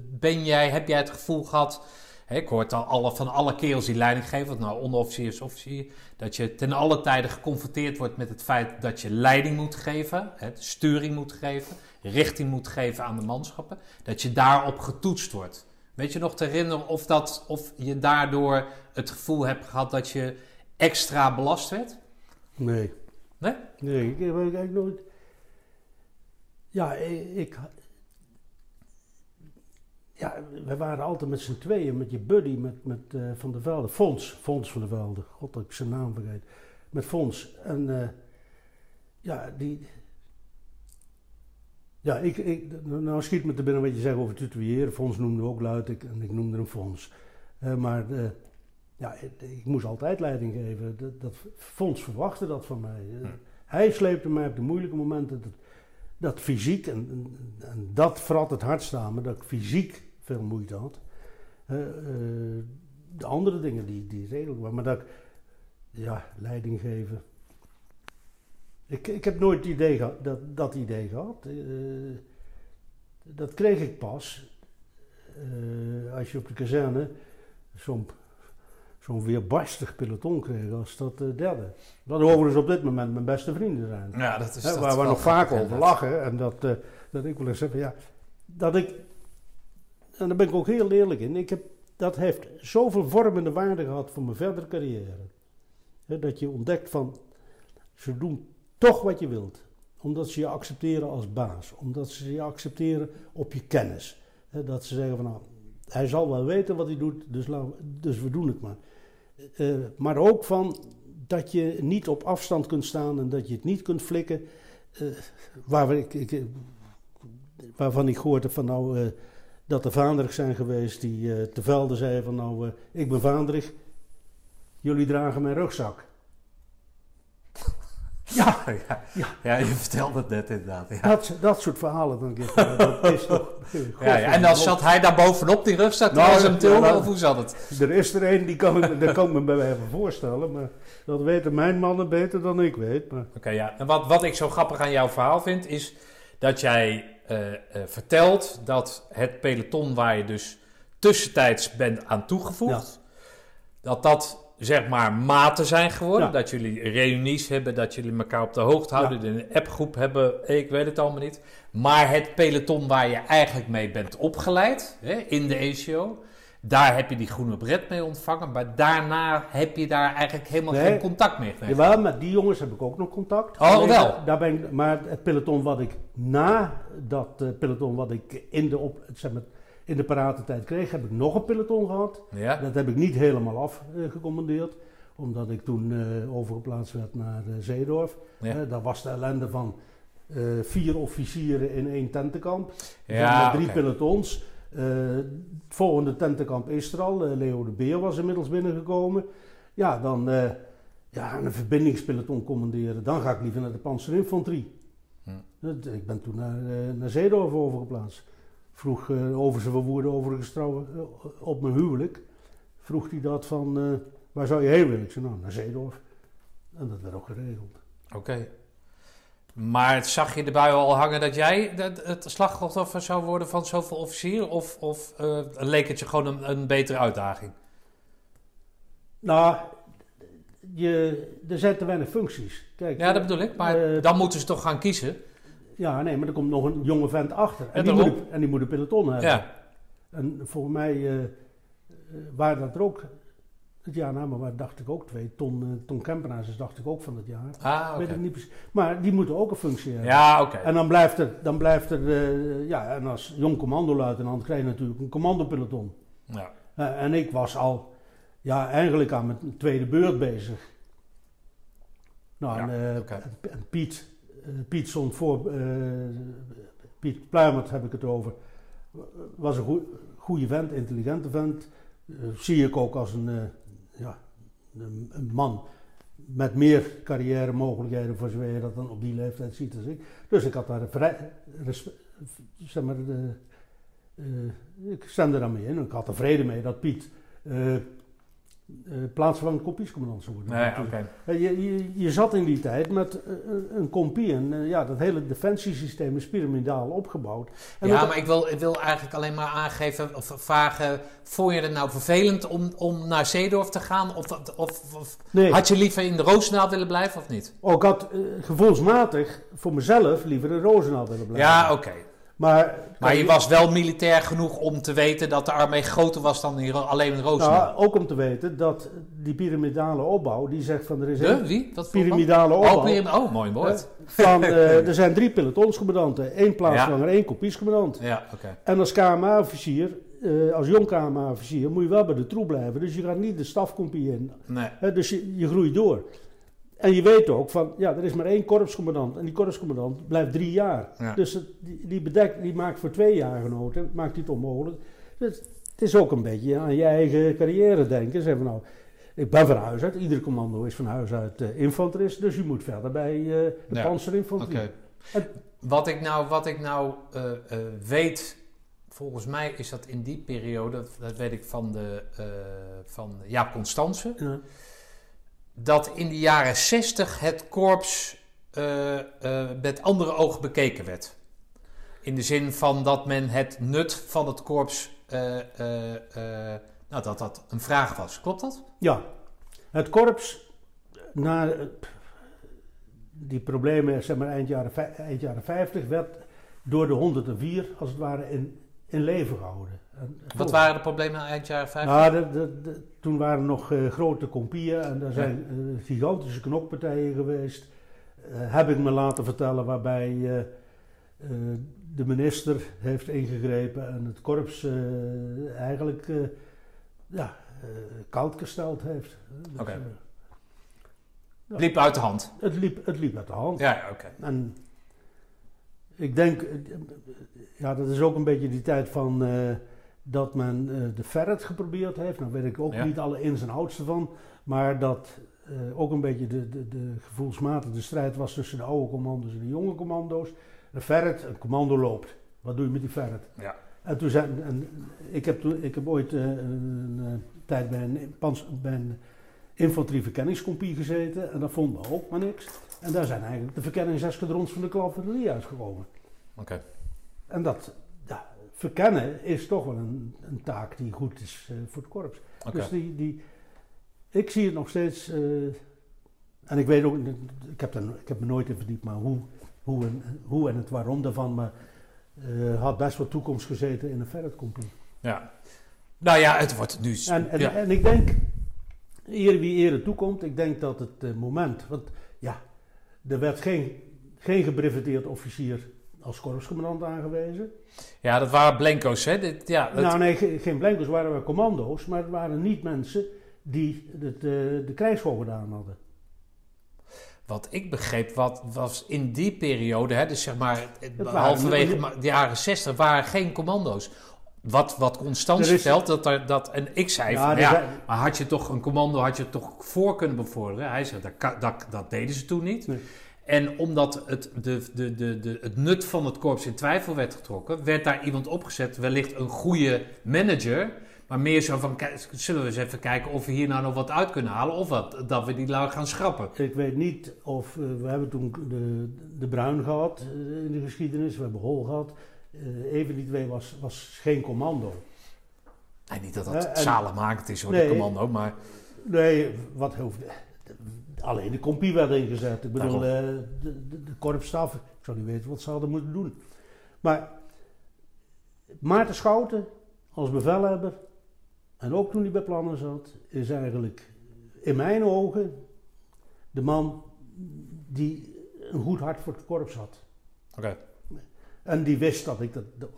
[SPEAKER 1] Ben jij, heb jij het gevoel gehad, ik hoor al alle, van alle kerels die leiding geven, of nou onderofficier is officier, dat je ten alle tijde geconfronteerd wordt met het feit dat je leiding moet geven, hè, sturing moet geven, richting moet geven aan de manschappen, dat je daarop getoetst wordt. Weet je nog te herinneren of, dat, of je daardoor het gevoel hebt gehad dat je extra belast werd?
[SPEAKER 2] Nee.
[SPEAKER 1] Nee?
[SPEAKER 2] Nee, ik heb eigenlijk nooit. Ja, ik. Ja, we waren altijd met z'n tweeën, met je buddy, met, met eh, Van der Velde. Fons, Fons van der Velde. God, dat ik zijn naam vergeet. Met Fons. En eh, ja, die. Ja, ik, ik, nou schiet me te binnen wat je zegt over tutoyeren. Fons noemde ook luid ik, en ik noemde hem Fons. Eh, maar ja, ik, ik moest altijd leiding geven. Dat, dat, Fons verwachtte dat van mij. Eh, Hij sleepte mij op de moeilijke momenten. Dat, dat fysiek, en, en, en dat vrat het hardst aan me, dat ik fysiek veel moeite had. Eh, eh, de andere dingen die, die redelijk waren. Maar dat, ik- ja, leiding geven. Ik, ik heb nooit het idee gehad, dat, dat idee gehad. Eh, dat kreeg ik pas als je op de kazerne zo'n zo'n weerbarstig peloton kreeg als dat derde. Wat overigens op dit moment mijn beste vrienden zijn.
[SPEAKER 1] Ja, dat is dat
[SPEAKER 2] waar we nog vaak over lachen. En dat, dat ik wel eens zeg van ja, dat ik, en daar ben ik ook heel eerlijk in, ik heb, dat heeft zoveel vormende waarde gehad voor mijn verdere carrière. Dat je ontdekt van, ze doen toch wat je wilt. Omdat ze je accepteren als baas. Omdat ze je accepteren op je kennis. Dat ze zeggen van nou, hij zal wel weten wat hij doet, dus, dus we doen het maar. Eh, maar ook van dat je niet op afstand kunt staan en dat je het niet kunt flikken. Eh, waar ik, ik, eh, waarvan ik gehoord heb van nou, eh, dat er vaandrig zijn geweest die eh, te velden zeiden van nou, eh, ik ben vaandrig, jullie dragen mijn rugzak. Ja,
[SPEAKER 1] ja.
[SPEAKER 2] Ja.
[SPEAKER 1] ja, je vertelde het net inderdaad. Ja.
[SPEAKER 2] dat, dat soort verhalen dan denk ik, dat is toch...
[SPEAKER 1] Ja, ja, En dan zat hij daar bovenop die rugzak
[SPEAKER 2] Nou,
[SPEAKER 1] terwijl ze hem
[SPEAKER 2] nou,
[SPEAKER 1] of hoe zat het?
[SPEAKER 2] Er is er een, die kan, dat kan ik me bij mij even voorstellen, maar dat weten mijn mannen beter dan ik weet. Maar
[SPEAKER 1] Oké, ja. En wat, wat ik zo grappig aan jouw verhaal vind, is dat jij eh, eh, vertelt dat het peloton waar je dus tussentijds bent aan toegevoegd, dat dat zeg maar maten zijn geworden.
[SPEAKER 2] Ja.
[SPEAKER 1] Dat jullie reunies hebben, dat jullie elkaar op de hoogte houden, een appgroep hebben, ik weet het allemaal niet. Maar het peloton waar je eigenlijk mee bent opgeleid, hè, in de ACO, daar heb je die groene bret mee ontvangen. Maar daarna heb je daar eigenlijk helemaal
[SPEAKER 2] Nee.
[SPEAKER 1] geen contact meer mee.
[SPEAKER 2] Jawel, met die jongens heb ik ook nog contact.
[SPEAKER 1] Oh,
[SPEAKER 2] Alleen,
[SPEAKER 1] wel.
[SPEAKER 2] Daar ben ik, maar het peloton wat ik na dat eh, peloton wat ik in de, op, zeg maar, in de paratentijd kreeg, heb ik nog een peloton gehad.
[SPEAKER 1] Ja?
[SPEAKER 2] Dat heb ik niet helemaal afgecommandeerd, omdat ik toen eh, overgeplaatst werd naar eh, Zeedorf.
[SPEAKER 1] Ja.
[SPEAKER 2] Eh, dat was de ellende van eh, vier officieren in één tentenkamp.
[SPEAKER 1] Ja,
[SPEAKER 2] met drie pelotons. Eh, het volgende tentenkamp is er al. Eh, Leo de Beer was inmiddels binnengekomen. Ja, dan eh, ja, een verbindingspeloton commanderen. Dan ga ik liever naar de panzerinfanterie.
[SPEAKER 1] Hm.
[SPEAKER 2] Ik ben toen naar, eh, naar Zeedorf overgeplaatst. Vroeg eh, over zijn verwoerde overigens trouwens eh, op mijn huwelijk. Vroeg hij dat van, eh, waar zou je heen willen? Ik zei, nou, naar Zeedorf. En dat werd ook geregeld.
[SPEAKER 1] Oké. Maar zag je erbij al hangen dat jij het, slachtoffer zou worden van zoveel officieren? Of, of eh, leek het je gewoon een, een betere uitdaging?
[SPEAKER 2] Nou, je, er zijn te weinig functies. Kijk,
[SPEAKER 1] Ja, dat bedoel ik. Maar
[SPEAKER 2] eh,
[SPEAKER 1] dan moeten ze toch gaan kiezen?
[SPEAKER 2] Ja, nee, maar er komt nog een jonge vent achter. En, die, moet, en die moet een peloton hebben.
[SPEAKER 1] Ja.
[SPEAKER 2] En volgens mij eh, eh, waren dat er ook het jaar na, maar waar dacht ik ook twee. Ton, eh, ton Kempenaars dacht ik ook van het jaar.
[SPEAKER 1] Ah,
[SPEAKER 2] Weet
[SPEAKER 1] oké.
[SPEAKER 2] ik niet precies. Maar die moeten ook een functie hebben.
[SPEAKER 1] Ja, oké.
[SPEAKER 2] En dan blijft er, dan blijft er eh, ja, en als jong commandoluitenant krijg je natuurlijk een commandopeloton.
[SPEAKER 1] Ja.
[SPEAKER 2] Eh, en ik was al, ja, eigenlijk aan mijn tweede beurt bezig. Nou,
[SPEAKER 1] Ja,
[SPEAKER 2] en, Piet, Piet stond voor, Piet Pluimert heb ik het over, was een goe- goede vent, intelligente vent. Zie ik ook als een, een, man met meer carrière mogelijkheden voor zover dat dan op die leeftijd ziet als ik. Dus ik had daar vrij, zeg maar, eh, eh, ik stemde daar mee in. Ik had er vrede mee dat Piet eh eh plaatsvervangend kopiescommandant zou worden.
[SPEAKER 1] Nee, oké.
[SPEAKER 2] Eh, Je, je, je zat in die tijd met eh, een compie en ja, dat hele defensiesysteem is piramidaal opgebouwd. En
[SPEAKER 1] Ja, maar ik wil, ik wil eigenlijk alleen maar aangeven of vragen: vond je het nou vervelend om, om naar Zeedorf te gaan? Of, of, of
[SPEAKER 2] nee,
[SPEAKER 1] had je liever in de Roosendaal willen blijven of niet?
[SPEAKER 2] oh, ik had gevoelsmatig voor mezelf liever in Roosendaal willen blijven.
[SPEAKER 1] Ja, oké.
[SPEAKER 2] Maar,
[SPEAKER 1] Maar je was wel militair genoeg om te weten dat de armee groter was dan alleen in Roosendaal.
[SPEAKER 2] nou, ook om te weten dat die piramidale opbouw, die zegt van er is
[SPEAKER 1] de?
[SPEAKER 2] een
[SPEAKER 1] Wie? Wat voor
[SPEAKER 2] piramidale opbouw.
[SPEAKER 1] Oh, oh, mooi woord.
[SPEAKER 2] Van, eh, er zijn drie pelotonscommandanten, één plaatsvanger, één kopiescommandant.
[SPEAKER 1] Ja, oké.
[SPEAKER 2] En als KMA-officier, eh, als jong KMA-officier, moet je wel bij de troep blijven. Dus je gaat niet de stafkompie in.
[SPEAKER 1] Nee.
[SPEAKER 2] Dus je, je groeit door. En je weet ook van, ja, er is maar één korpscommandant. En die korpscommandant blijft drie jaar.
[SPEAKER 1] Ja.
[SPEAKER 2] Dus het- die, die, bedekt, die maakt voor twee jaargenoten, maakt die het onmogelijk. Dus het is ook een beetje aan je eigen carrière denken. Zeg van, nou, ik ben van huis uit, ieder commando is van huis uit eh, infanterist. Dus je moet verder bij eh, de
[SPEAKER 1] Ja,
[SPEAKER 2] panzerinfanterie.
[SPEAKER 1] Oké.
[SPEAKER 2] En-
[SPEAKER 1] Wat ik nou, wat ik nou eh, weet volgens mij is dat in die periode, dat, dat weet ik van, de, uh, van Jaap Constance,
[SPEAKER 2] Ja.
[SPEAKER 1] Dat in de jaren 60 het korps uh, uh, met andere ogen bekeken werd. In de zin van dat men het nut van het korps, uh, nou dat dat een vraag was. Klopt dat?
[SPEAKER 2] Ja, het korps, na die problemen zeg maar, eind, jaren, eind jaren 50, werd door de 104 als het ware in, in leven gehouden.
[SPEAKER 1] Wat waren de problemen eind jaren 50?
[SPEAKER 2] Nou, de, de, de, toen waren er nog uh, grote compieën en er zijn uh, gigantische knokpartijen geweest. Uh, heb ik me laten vertellen waarbij de minister heeft ingegrepen en het korps eigenlijk ja, koud gesteld heeft.
[SPEAKER 1] Dus, okay. ja. liep uit de hand?
[SPEAKER 2] Het liep, het liep uit de hand.
[SPEAKER 1] Ja, oké. Okay.
[SPEAKER 2] En ik denk, ja, dat is ook een beetje die tijd van dat men uh, de ferret geprobeerd heeft. Nou weet ik ook ja. niet alle ins en outs ervan. Maar dat uh, ook een beetje de, de, de gevoelsmatige strijd was tussen de oude commando's en de jonge commando's. Een ferret, een commando loopt. Wat doe je met die ferret?
[SPEAKER 1] Ja.
[SPEAKER 2] En toen zijn, en ik, heb toen, ik heb ooit uh, een, tijd bij een, pans, bij een infanterieverkenningscompie gezeten. En dat vonden we ook maar niks. En daar zijn eigenlijk de verkenningseskadrons van de cavalerie uitgekomen.
[SPEAKER 1] Oké. Okay.
[SPEAKER 2] En dat, verkennen is toch wel een, een taak die goed is uh, voor het korps.
[SPEAKER 1] Okay.
[SPEAKER 2] Dus die, die, ik zie het nog steeds, uh, en ik weet ook, ik heb, er, ik heb me nooit in verdiept, maar hoe, hoe, en, hoe en het waarom daarvan, maar uh, had best wel toekomst gezeten in een ferretcompagnie.
[SPEAKER 1] Ja, nou ja, het wordt nu...
[SPEAKER 2] En, en,
[SPEAKER 1] ja.
[SPEAKER 2] en ik denk, eer wie ere toekomt, ik denk dat het moment, want ja, er werd geen, geen gebreveteerd officier als korpscommandant aangewezen.
[SPEAKER 1] Ja, dat waren blanco's, hè? Dit, ja, dat...
[SPEAKER 2] Nou nee, ge geen blanco's, waren we commando's, maar het waren niet mensen die het, de, de krijgsschool gedaan hadden.
[SPEAKER 1] Wat ik begreep, wat was in die periode, hè, dus zeg maar
[SPEAKER 2] waren-
[SPEAKER 1] halverwege de jaren 60, waren geen commando's. Wat, wat Constans vertelt, dat er, dat, en ik zei
[SPEAKER 2] Ja,
[SPEAKER 1] van, ja,
[SPEAKER 2] zijn-
[SPEAKER 1] maar had je toch een commando, had je toch voor kunnen bevorderen? Hij zei, dat, dat, dat deden ze toen niet.
[SPEAKER 2] Nee.
[SPEAKER 1] En omdat het, de, de, de, de, het nut van het korps in twijfel werd getrokken, werd daar iemand opgezet, wellicht een goede manager, maar meer zo van, zullen we eens even kijken of we hier nou nog wat uit kunnen halen, of wat, dat we die lui gaan schrappen.
[SPEAKER 2] Ik weet niet of, eh, we hebben toen de, de Bruin gehad eh, in de geschiedenis, we hebben Hol gehad. Eh even die twee was, was geen commando.
[SPEAKER 1] Nee, niet dat dat
[SPEAKER 2] Ja, en-
[SPEAKER 1] zalenmakend is hoor,
[SPEAKER 2] Nee.
[SPEAKER 1] die commando, maar
[SPEAKER 2] Nee, wat hoeft. Alleen de compie werd ingezet. Ik bedoel,
[SPEAKER 1] Daarom.
[SPEAKER 2] eh, de, de, de korpsstaf, ik zou niet weten wat ze hadden moeten doen. Maar Maarten Schouten als bevelhebber, en ook toen hij bij plannen zat, is eigenlijk in mijn ogen de man die een goed hart voor het korps had.
[SPEAKER 1] oké.
[SPEAKER 2] En die wist dat ik dat. dat-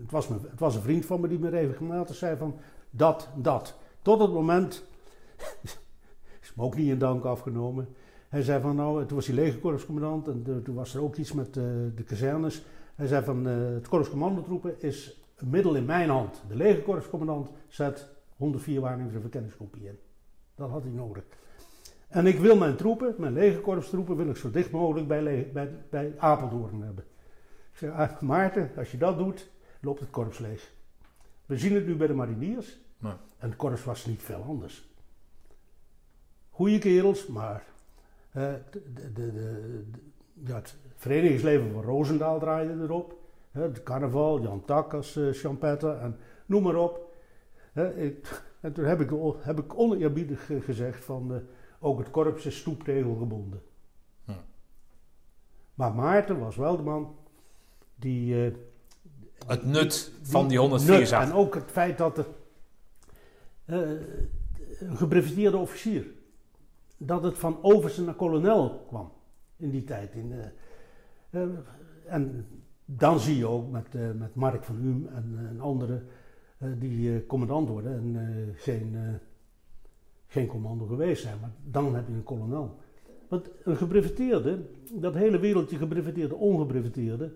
[SPEAKER 2] Het was, me, het was een vriend van me die me regelmatig zei van dat, dat. Tot het moment. Ook niet in dank afgenomen. Hij zei van nou, toen was hij legerkorpscommandant en de- toen was er ook iets met eh, de kazernes. Hij zei van eh, het korpscommandotroepen is een middel in mijn hand. De legerkorpscommandant zet 104 waarnemers en verkenningskopie in. Dat had hij nodig. En ik wil mijn troepen, mijn legerkorpstroepen, wil ik zo dicht mogelijk bij, bij, bij Apeldoorn hebben. Ik zeg, ah, Maarten, als je dat doet, loopt het korps leeg. We zien het nu bij de mariniers. En het korps was niet veel anders. Goeie kerels, maar de, de, de, de- ja, het verenigingsleven van Roosendaal draaide erop. Het carnaval, Jan Tak als eh en noem maar op. Ik, en toen heb ik, heb ik oneerbiedig gezegd van eh, ook het korps is stoeptegelgebonden.
[SPEAKER 1] Hm.
[SPEAKER 2] Maar Maarten was wel de man die... eh,
[SPEAKER 1] Het nut van die
[SPEAKER 2] die
[SPEAKER 1] 104
[SPEAKER 2] nut
[SPEAKER 1] zag.
[SPEAKER 2] En ook het feit dat er een gebreviteerde officier, dat het van overste naar kolonel kwam in die tijd. In, eh, eh, en dan zie je ook met, eh, met Mark van Huum en, en anderen die commandant worden en geen, geen commando geweest zijn. Maar dan heb je een kolonel. Want een gebreviteerde, dat hele wereldje gebreviteerde, ongebreviteerde,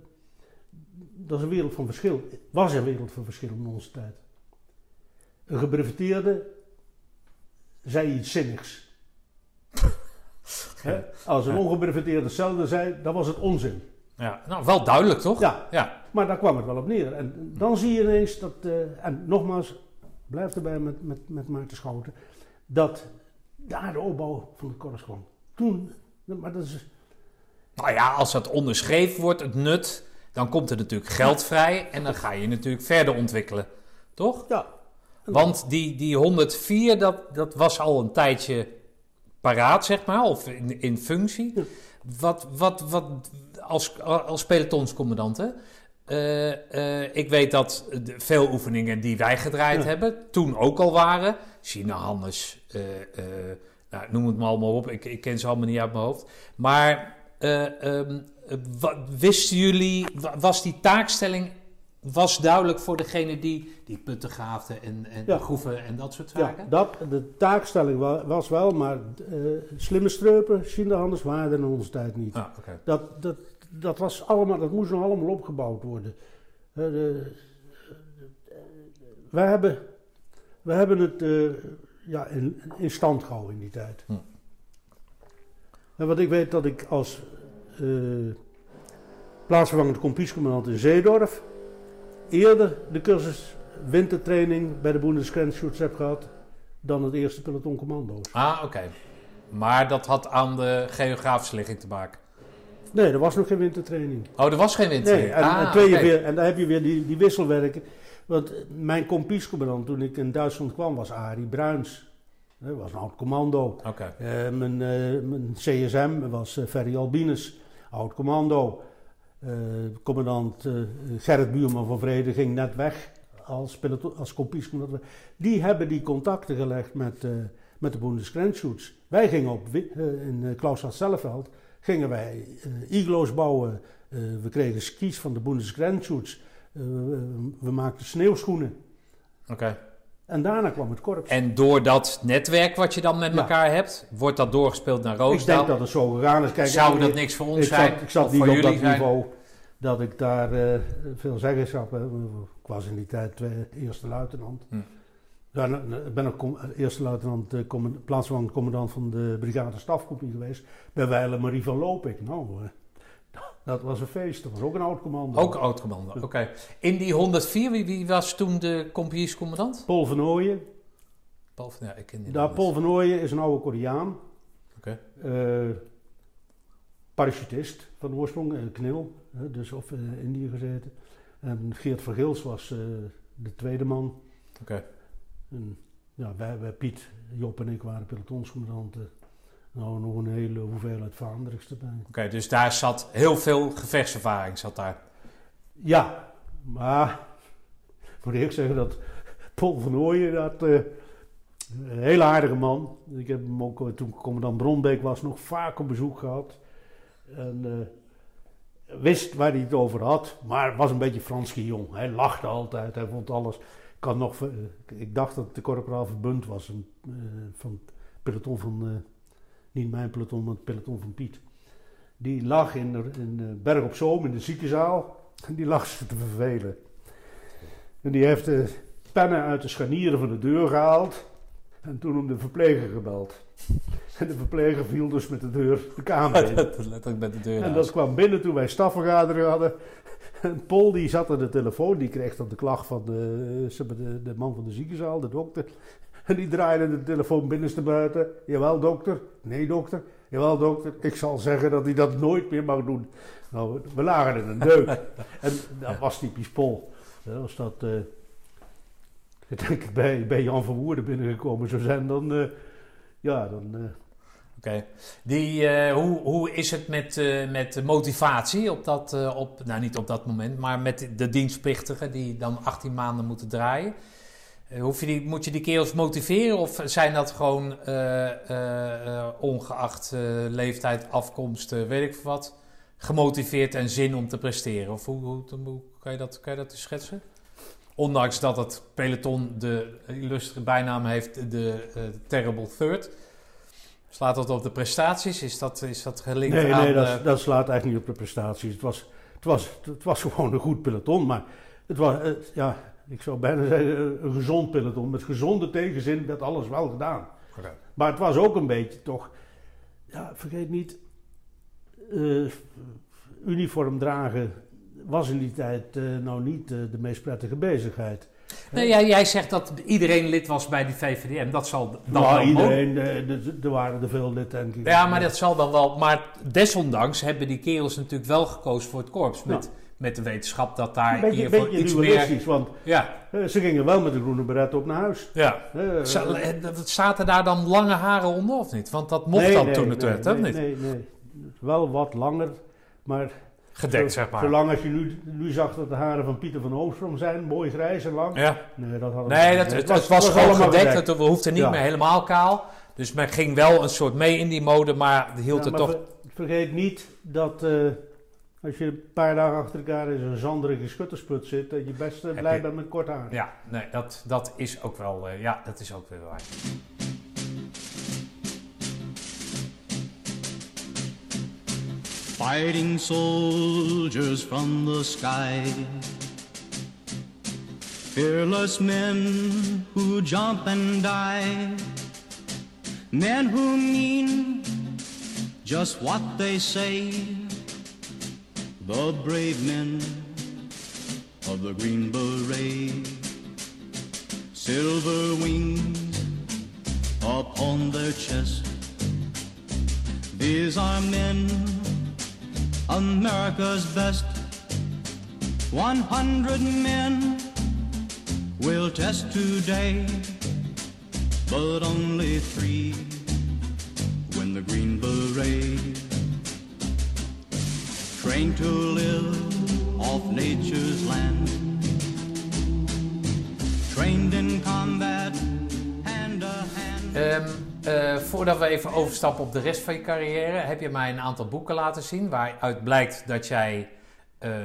[SPEAKER 2] dat is een wereld van verschil. Was een wereld van verschil in onze tijd. Een gebreviteerde zei iets zinnigs. Als een ongebreviteerde hetzelfde zei, dan was het onzin.
[SPEAKER 1] Ja, nou, wel duidelijk toch?
[SPEAKER 2] Ja,
[SPEAKER 1] Ja.
[SPEAKER 2] maar daar kwam het wel op neer. En dan zie je ineens dat, eh, en nogmaals, blijf erbij met, met, met Maarten Schouten, dat daar de opbouw van de korps kwam. Toen, maar dat is,
[SPEAKER 1] Nou ja, als dat onderschreven wordt, het nut, dan komt er natuurlijk geld vrij en dan ga je natuurlijk verder ontwikkelen. Toch?
[SPEAKER 2] ja.
[SPEAKER 1] Want die, die 104, dat, dat was al een tijdje paraat, zeg maar, of in, in functie.
[SPEAKER 2] Ja.
[SPEAKER 1] Wat, wat, wat, als, als pelotonscommandant, hè? Eh, eh, ik weet dat de, veel oefeningen die wij gedraaid
[SPEAKER 2] Ja.
[SPEAKER 1] hebben, toen ook al waren. China Hannes, eh, nou, noem het maar allemaal op, ik, ik ken ze allemaal niet uit mijn hoofd. Maar wa- wisten jullie, wa- was die taakstelling was duidelijk voor degene die, die putten gaafden en, en
[SPEAKER 2] Ja.
[SPEAKER 1] groeven en dat soort
[SPEAKER 2] Ja,
[SPEAKER 1] zaken?
[SPEAKER 2] dat, de taakstelling wa- was wel, maar eh, slimme streupen, Schinderhandels waren er in onze tijd niet.
[SPEAKER 1] Ah, oké.
[SPEAKER 2] Dat, dat, dat, was allemaal, dat moest nog allemaal opgebouwd worden. De- wij, hebben, wij hebben het eh, ja, in, in stand gehouden in die tijd.
[SPEAKER 1] Hm.
[SPEAKER 2] En wat ik weet dat ik als eh plaatsvervangend kompiescommandant in Zeedorf eerder de cursus wintertraining bij de Bundesgrenzschutz heb gehad dan het eerste pelotoncommando's.
[SPEAKER 1] Ah, oké. Maar dat had aan de geografische ligging te maken.
[SPEAKER 2] Nee, er was nog geen wintertraining.
[SPEAKER 1] Oh, er was geen winter.
[SPEAKER 2] Nee, en,
[SPEAKER 1] ah,
[SPEAKER 2] en, weer, en dan heb je weer die, die wisselwerken. Want mijn kompiescommandant toen ik in Duitsland kwam was Arie Bruins. Dat was een oud commando.
[SPEAKER 1] Oké.
[SPEAKER 2] Eh, mijn, eh, mijn CSM was eh, Ferry Albinus, oud commando. Eh, commandant eh, Gerrit Buurman van Vrede ging net weg als, als. Die hebben die contacten gelegd met, eh, met de Bundesgrenzschutz. Wij gingen op, in Klausstad-Selleveld gingen wij iglo's bouwen. We kregen skis van de Bundesgrenzschutz. We, maakten sneeuwschoenen.
[SPEAKER 1] Oké.
[SPEAKER 2] En daarna kwam het korps.
[SPEAKER 1] En door dat netwerk wat je dan met
[SPEAKER 2] Ja.
[SPEAKER 1] elkaar hebt, wordt dat doorgespeeld naar
[SPEAKER 2] ik
[SPEAKER 1] Roosendaal?
[SPEAKER 2] denk dat het zo gegaan is. Kijk,
[SPEAKER 1] Zou
[SPEAKER 2] ik-
[SPEAKER 1] dat niks voor ons
[SPEAKER 2] ik
[SPEAKER 1] zijn?
[SPEAKER 2] Zat, ik zat niet op dat
[SPEAKER 1] zijn?
[SPEAKER 2] niveau dat ik daar eh, veel zeggenschap heb. Ik was in die tijd eerste luitenant.
[SPEAKER 1] Hm.
[SPEAKER 2] Ja, nou, nou, ik ben ook eerste luitenant, eh, command- plaatsvervangend commandant van de brigade stafcompagnie geweest. Bij Weile Marie van Lopik. Nou, eh, dat was een feest. Dat was ook een oud commando.
[SPEAKER 1] Ook oud-commando, oké. In die 104, wie, wie was toen de compagniescommandant?
[SPEAKER 2] Paul van Ooyen.
[SPEAKER 1] Paul van- Ja, ik ken die
[SPEAKER 2] Daar, Paul van Ooyen is een oude Koreaan.
[SPEAKER 1] Oké.
[SPEAKER 2] Eh, parachutist van oorsprong, eh, knil, dus of in Indië gezeten. En Geert van Gils was eh, de tweede man.
[SPEAKER 1] Oké.
[SPEAKER 2] En, ja, wij, wij, Piet, Job en ik waren pelotonscommandanten. Nou, nog een hele hoeveelheid Vaandrigs erbij.
[SPEAKER 1] Oké, dus daar zat heel veel gevechtservaring zat daar.
[SPEAKER 2] Ja, maar ik moet eerlijk zeggen dat Paul van Ooyen, dat, eh, een hele aardige man. Ik heb hem ook eh, toen commandant Bronbeek was nog vaak op bezoek gehad. En eh, wist waar hij het over had, maar was een beetje Franske jong. Hij lachte altijd, hij vond alles. Ik, had nog, ik dacht dat het de corporaal verbund was een, van het peloton van, niet mijn peloton, maar het peloton van Piet. Die lag in, de- in de Berg op Zoom in de ziekenzaal. En die lag ze te vervelen. En die heeft de pennen uit de scharnieren van de deur gehaald. En toen om de verpleger gebeld. En de verpleger viel dus met de deur de kamer in.
[SPEAKER 1] Letterlijk met de deur
[SPEAKER 2] En dat kwam binnen toen wij stafvergadering hadden. En Paul die zat aan de telefoon, die kreeg dan de klacht van de, maar, de, de man van de ziekenzaal, de dokter. En die draaide de telefoon binnenste buiten. Jawel dokter, nee dokter, jawel dokter. Ik zal zeggen dat hij dat nooit meer mag doen. Nou, we lagen in een deuk. En dat was typisch Paul. Dat was dat, eh, ik denk ik bij, bij Jan van Woerden binnengekomen zou zijn, dan, eh, ja, dan... eh,
[SPEAKER 1] Oké. Die, eh, hoe, hoe is het met, eh, met motivatie op dat, op, nou niet op dat moment, maar met de dienstplichtigen die dan 18 maanden moeten draaien? Eh, hoef je die, moet je die kerels motiveren of zijn dat gewoon eh, eh, ongeacht leeftijd, afkomst, weet ik veel wat, gemotiveerd en zin om te presteren? Of hoe, hoe, hoe kan, je dat, kan je dat eens schetsen? Ondanks dat het peloton de illustre bijnaam heeft, de Terrible Third. Slaat dat op de prestaties? Is dat, is dat gelinkt
[SPEAKER 2] Nee,
[SPEAKER 1] aan...
[SPEAKER 2] nee dat, dat slaat eigenlijk niet op de prestaties. Het was, het was, het was gewoon een goed peloton, maar het was, ja, ik zou bijna zeggen, een gezond peloton. Met gezonde tegenzin werd alles wel gedaan.
[SPEAKER 1] Oké.
[SPEAKER 2] Maar het was ook een beetje toch, ja, vergeet niet, eh, uniform dragen was in die tijd nou niet de meest prettige bezigheid.
[SPEAKER 1] Nee, ja, jij zegt dat iedereen lid was bij die VVDM. Dat zal dan
[SPEAKER 2] nou,
[SPEAKER 1] wel
[SPEAKER 2] iedereen, er waren er veel lid, denk ik.
[SPEAKER 1] Ja, maar dat zal dan wel. Maar desondanks hebben die kerels natuurlijk wel gekozen voor het korps. Met, met de wetenschap dat daar
[SPEAKER 2] beetje,
[SPEAKER 1] in ieder iets meer...
[SPEAKER 2] want ja. ze gingen wel met de groene beret op naar huis.
[SPEAKER 1] Ja. Uh, Zaten daar dan lange haren onder of niet? Want dat mocht dan toen het
[SPEAKER 2] nee,
[SPEAKER 1] werd, hè?
[SPEAKER 2] Nee, nee, nee. Wel wat langer, maar
[SPEAKER 1] gedekt, zeg maar.
[SPEAKER 2] Zolang als je nu, nu zag dat de haren van Pieter van Oostrom zijn, mooi grijs en lang.
[SPEAKER 1] Ja.
[SPEAKER 2] Nee, dat, hadden
[SPEAKER 1] nee, dat, het, was, was gewoon gedekt. Het, we hoefden niet meer helemaal kaal. Dus men ging wel een soort mee in die mode, maar hield ja, het toch...
[SPEAKER 2] vergeet niet dat uh, als je een paar dagen achter elkaar in zo'n zanderige schuttersput zit, dat je best uh, blij bent met kort haar.
[SPEAKER 1] Ja, nee, dat, dat is ook wel... Uh, ja, dat is ook weer waar.
[SPEAKER 3] fighting soldiers from the sky. Fearless men who jump and die. Men who mean just what they say. The brave men of the Green Beret. Silver wings upon their chest. These are men America's best. 100 men will test today, but only three win the Green Beret. Trained to live off nature's land, trained in combat, hand to hand.
[SPEAKER 1] Um. Uh, voordat we even overstappen op de rest van je carrière, heb je mij een aantal boeken laten zien waaruit blijkt dat jij uh, uh,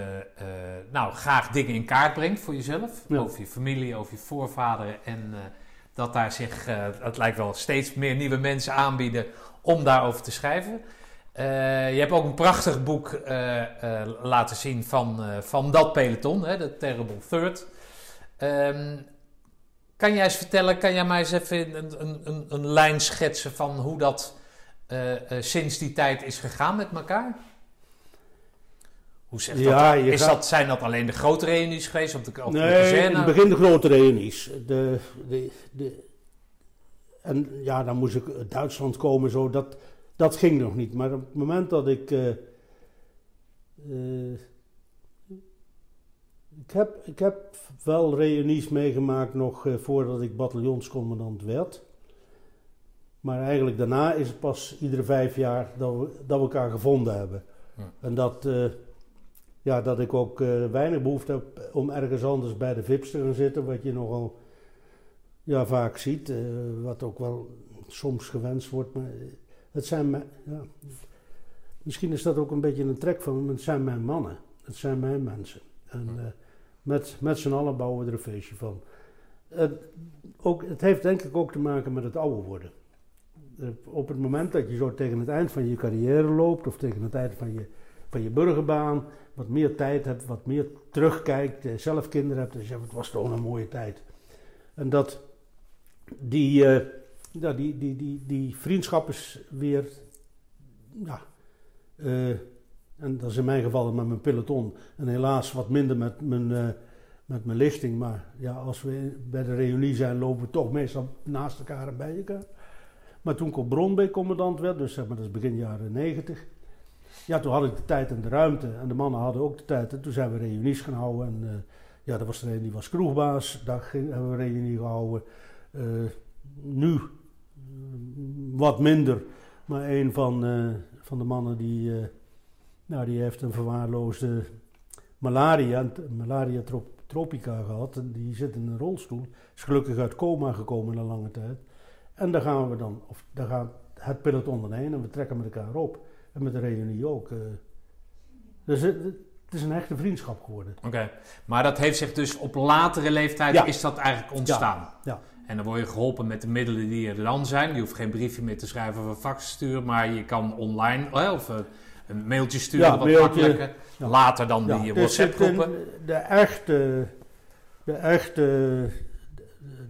[SPEAKER 1] nou, graag dingen in kaart brengt voor jezelf, over je familie, over je voorvaderen en dat daar zich, het lijkt wel steeds meer nieuwe mensen aanbieden om daarover te schrijven. Je hebt ook een prachtig boek laten zien van, van dat peloton, hè, de Terrible Third. Um, kan jij eens vertellen, kan jij mij eens even een, een, een lijn schetsen van hoe dat sinds die tijd is gegaan met elkaar? Hoe ja, dat? Is dat? Zijn dat alleen de grote reunies geweest? Op de, op
[SPEAKER 2] nee, in het begin de grote reunies. De, de, de, en ja, dan moest ik uit Duitsland komen, zo, dat, dat ging nog niet. Maar op het moment dat ik... Uh, ik heb, ik heb wel reunies meegemaakt nog uh, voordat ik bataljonscommandant werd. Maar eigenlijk daarna is het pas iedere vijf jaar dat we, dat we elkaar gevonden hebben. En dat, ja, dat ik ook weinig behoefte heb om ergens anders bij de VIP's te gaan zitten. Wat je nogal ja, vaak ziet. wat ook wel soms gewenst wordt. Maar het zijn ja, misschien is dat ook een beetje een trek van me. Het zijn mijn mannen. Het zijn mijn mensen. En, met, met z'n allen bouwen we er een feestje van. Het, ook, het heeft denk ik ook te maken met het ouder worden. Eh, op het moment dat je zo tegen het eind van je carrière loopt, of tegen het eind van je, van je burgerbaan, wat meer tijd hebt, wat meer terugkijkt, eh, zelf kinderen hebt, dan zeg je, het was toch een mooie tijd. En dat die, uh, ja, die, die, die, die vriendschap is weer ja, uh, en dat is in mijn geval met mijn peloton. En helaas wat minder met mijn, uh, met mijn lichting. Maar ja, als we bij de reunie zijn, lopen we toch meestal naast elkaar en bij elkaar. Maar toen ik op Bronbeek commandant werd, dus zeg maar dat is begin jaren 90. Ja, toen had ik de tijd en de ruimte. En de mannen hadden ook de tijd. En toen zijn we reunies gaan houden. En uh, ja, dat was er een die was kroegbaas. Daar hebben we reunie gehouden. Nu wat minder. Maar een van, van de mannen die nou, die heeft een verwaarloosde malaria, malaria tropica gehad. En die zit in een rolstoel. Is gelukkig uit coma gekomen na lange tijd. En daar gaan we dan, of daar gaat het peloton dan heen en we trekken met elkaar op. En met de reunie ook. Uh. Dus het, het, is een echte vriendschap geworden.
[SPEAKER 1] Oké, maar dat heeft zich dus op latere leeftijd is dat eigenlijk ontstaan?
[SPEAKER 2] Ja. ja.
[SPEAKER 1] En dan word je geholpen met de middelen die er dan zijn. Je hoeft geen briefje meer te schrijven of een fax te sturen, maar je kan online, of een mailtje sturen, wat mailtje, makkelijker. Later dan die dus WhatsApp-groepen.
[SPEAKER 2] De echte, de echte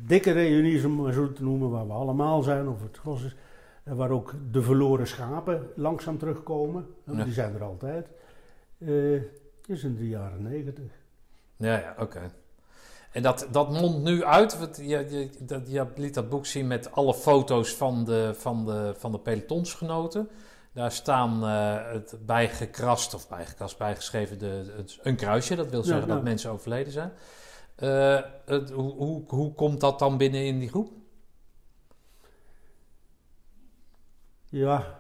[SPEAKER 2] dikke reunies, om maar zo te noemen, waar we allemaal zijn, of het gros is, waar ook de verloren schapen langzaam terugkomen. Die zijn er altijd. eh, is in de jaren negentig.
[SPEAKER 1] Ja, ja, oké. En dat, dat mondt nu uit. Je, je, dat, je liet dat boek zien met alle foto's van de, van de, van de pelotonsgenoten. Daar staan eh, het bijgekrast of bijgekrast, bijgeschreven de, het- een kruisje. Dat wil
[SPEAKER 2] Ja,
[SPEAKER 1] zeggen dat mensen overleden zijn. Eh, het, hoe, hoe, hoe komt dat dan binnen in die groep?
[SPEAKER 2] Ja,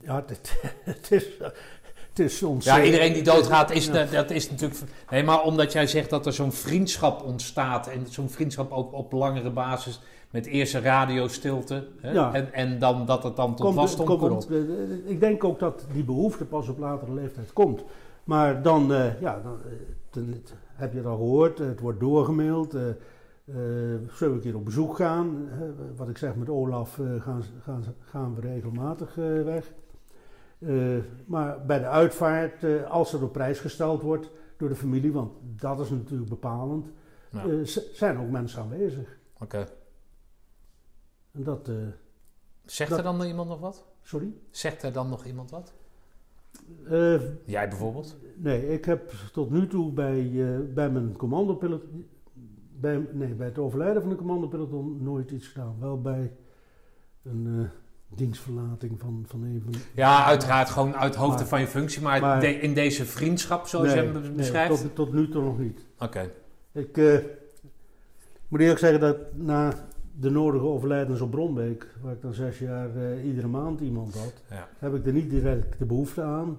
[SPEAKER 2] ja het, het is,
[SPEAKER 1] Ja,
[SPEAKER 2] eh,
[SPEAKER 1] iedereen die doodgaat, is,
[SPEAKER 2] ja.
[SPEAKER 1] dat is natuurlijk... Nee, maar omdat jij zegt dat er zo'n vriendschap ontstaat... en zo'n vriendschap ook op langere basis... met eerst een radiostilte... Hè,
[SPEAKER 2] Ja.
[SPEAKER 1] en, en dan dat het dan tot
[SPEAKER 2] Komt,
[SPEAKER 1] wasdom
[SPEAKER 2] komt. Eh, Ik denk ook dat die behoefte pas op latere leeftijd komt. Maar dan, eh, ja, dan ten- heb je het al gehoord, het wordt doorgemaild. eh, zullen we een keer op bezoek gaan? Wat ik zeg met Olaf, gaan, gaan, gaan we regelmatig weg. Eh, maar bij de uitvaart, eh, als er op prijs gesteld wordt door de familie, want dat is natuurlijk bepalend,
[SPEAKER 1] Ja,
[SPEAKER 2] eh, zijn ook mensen aanwezig.
[SPEAKER 1] Oké.
[SPEAKER 2] En dat,
[SPEAKER 1] Zegt
[SPEAKER 2] dat-
[SPEAKER 1] er dan iemand nog wat?
[SPEAKER 2] sorry?
[SPEAKER 1] Zegt er dan nog iemand wat? Jij bijvoorbeeld?
[SPEAKER 2] Nee, ik heb tot nu toe bij, bij mijn commandopeloton, bij, nee, bij het overlijden van de commandopeloton nooit iets gedaan. Wel bij een eh, dienstverlating van, van een van...
[SPEAKER 1] Ja, uiteraard gewoon uit hoofde
[SPEAKER 2] Maar-
[SPEAKER 1] van je functie. Maar,
[SPEAKER 2] maar-
[SPEAKER 1] de- in deze vriendschap, zoals
[SPEAKER 2] nee,
[SPEAKER 1] je hem be-
[SPEAKER 2] nee,
[SPEAKER 1] beschrijft?
[SPEAKER 2] tot, tot nu toe nog niet.
[SPEAKER 1] Oké.
[SPEAKER 2] Ik eh, moet eerlijk zeggen dat na de nodige overlijdens op Bronbeek, waar ik dan zes jaar eh, iedere maand iemand had,
[SPEAKER 1] Ja.
[SPEAKER 2] heb ik er niet direct de behoefte aan.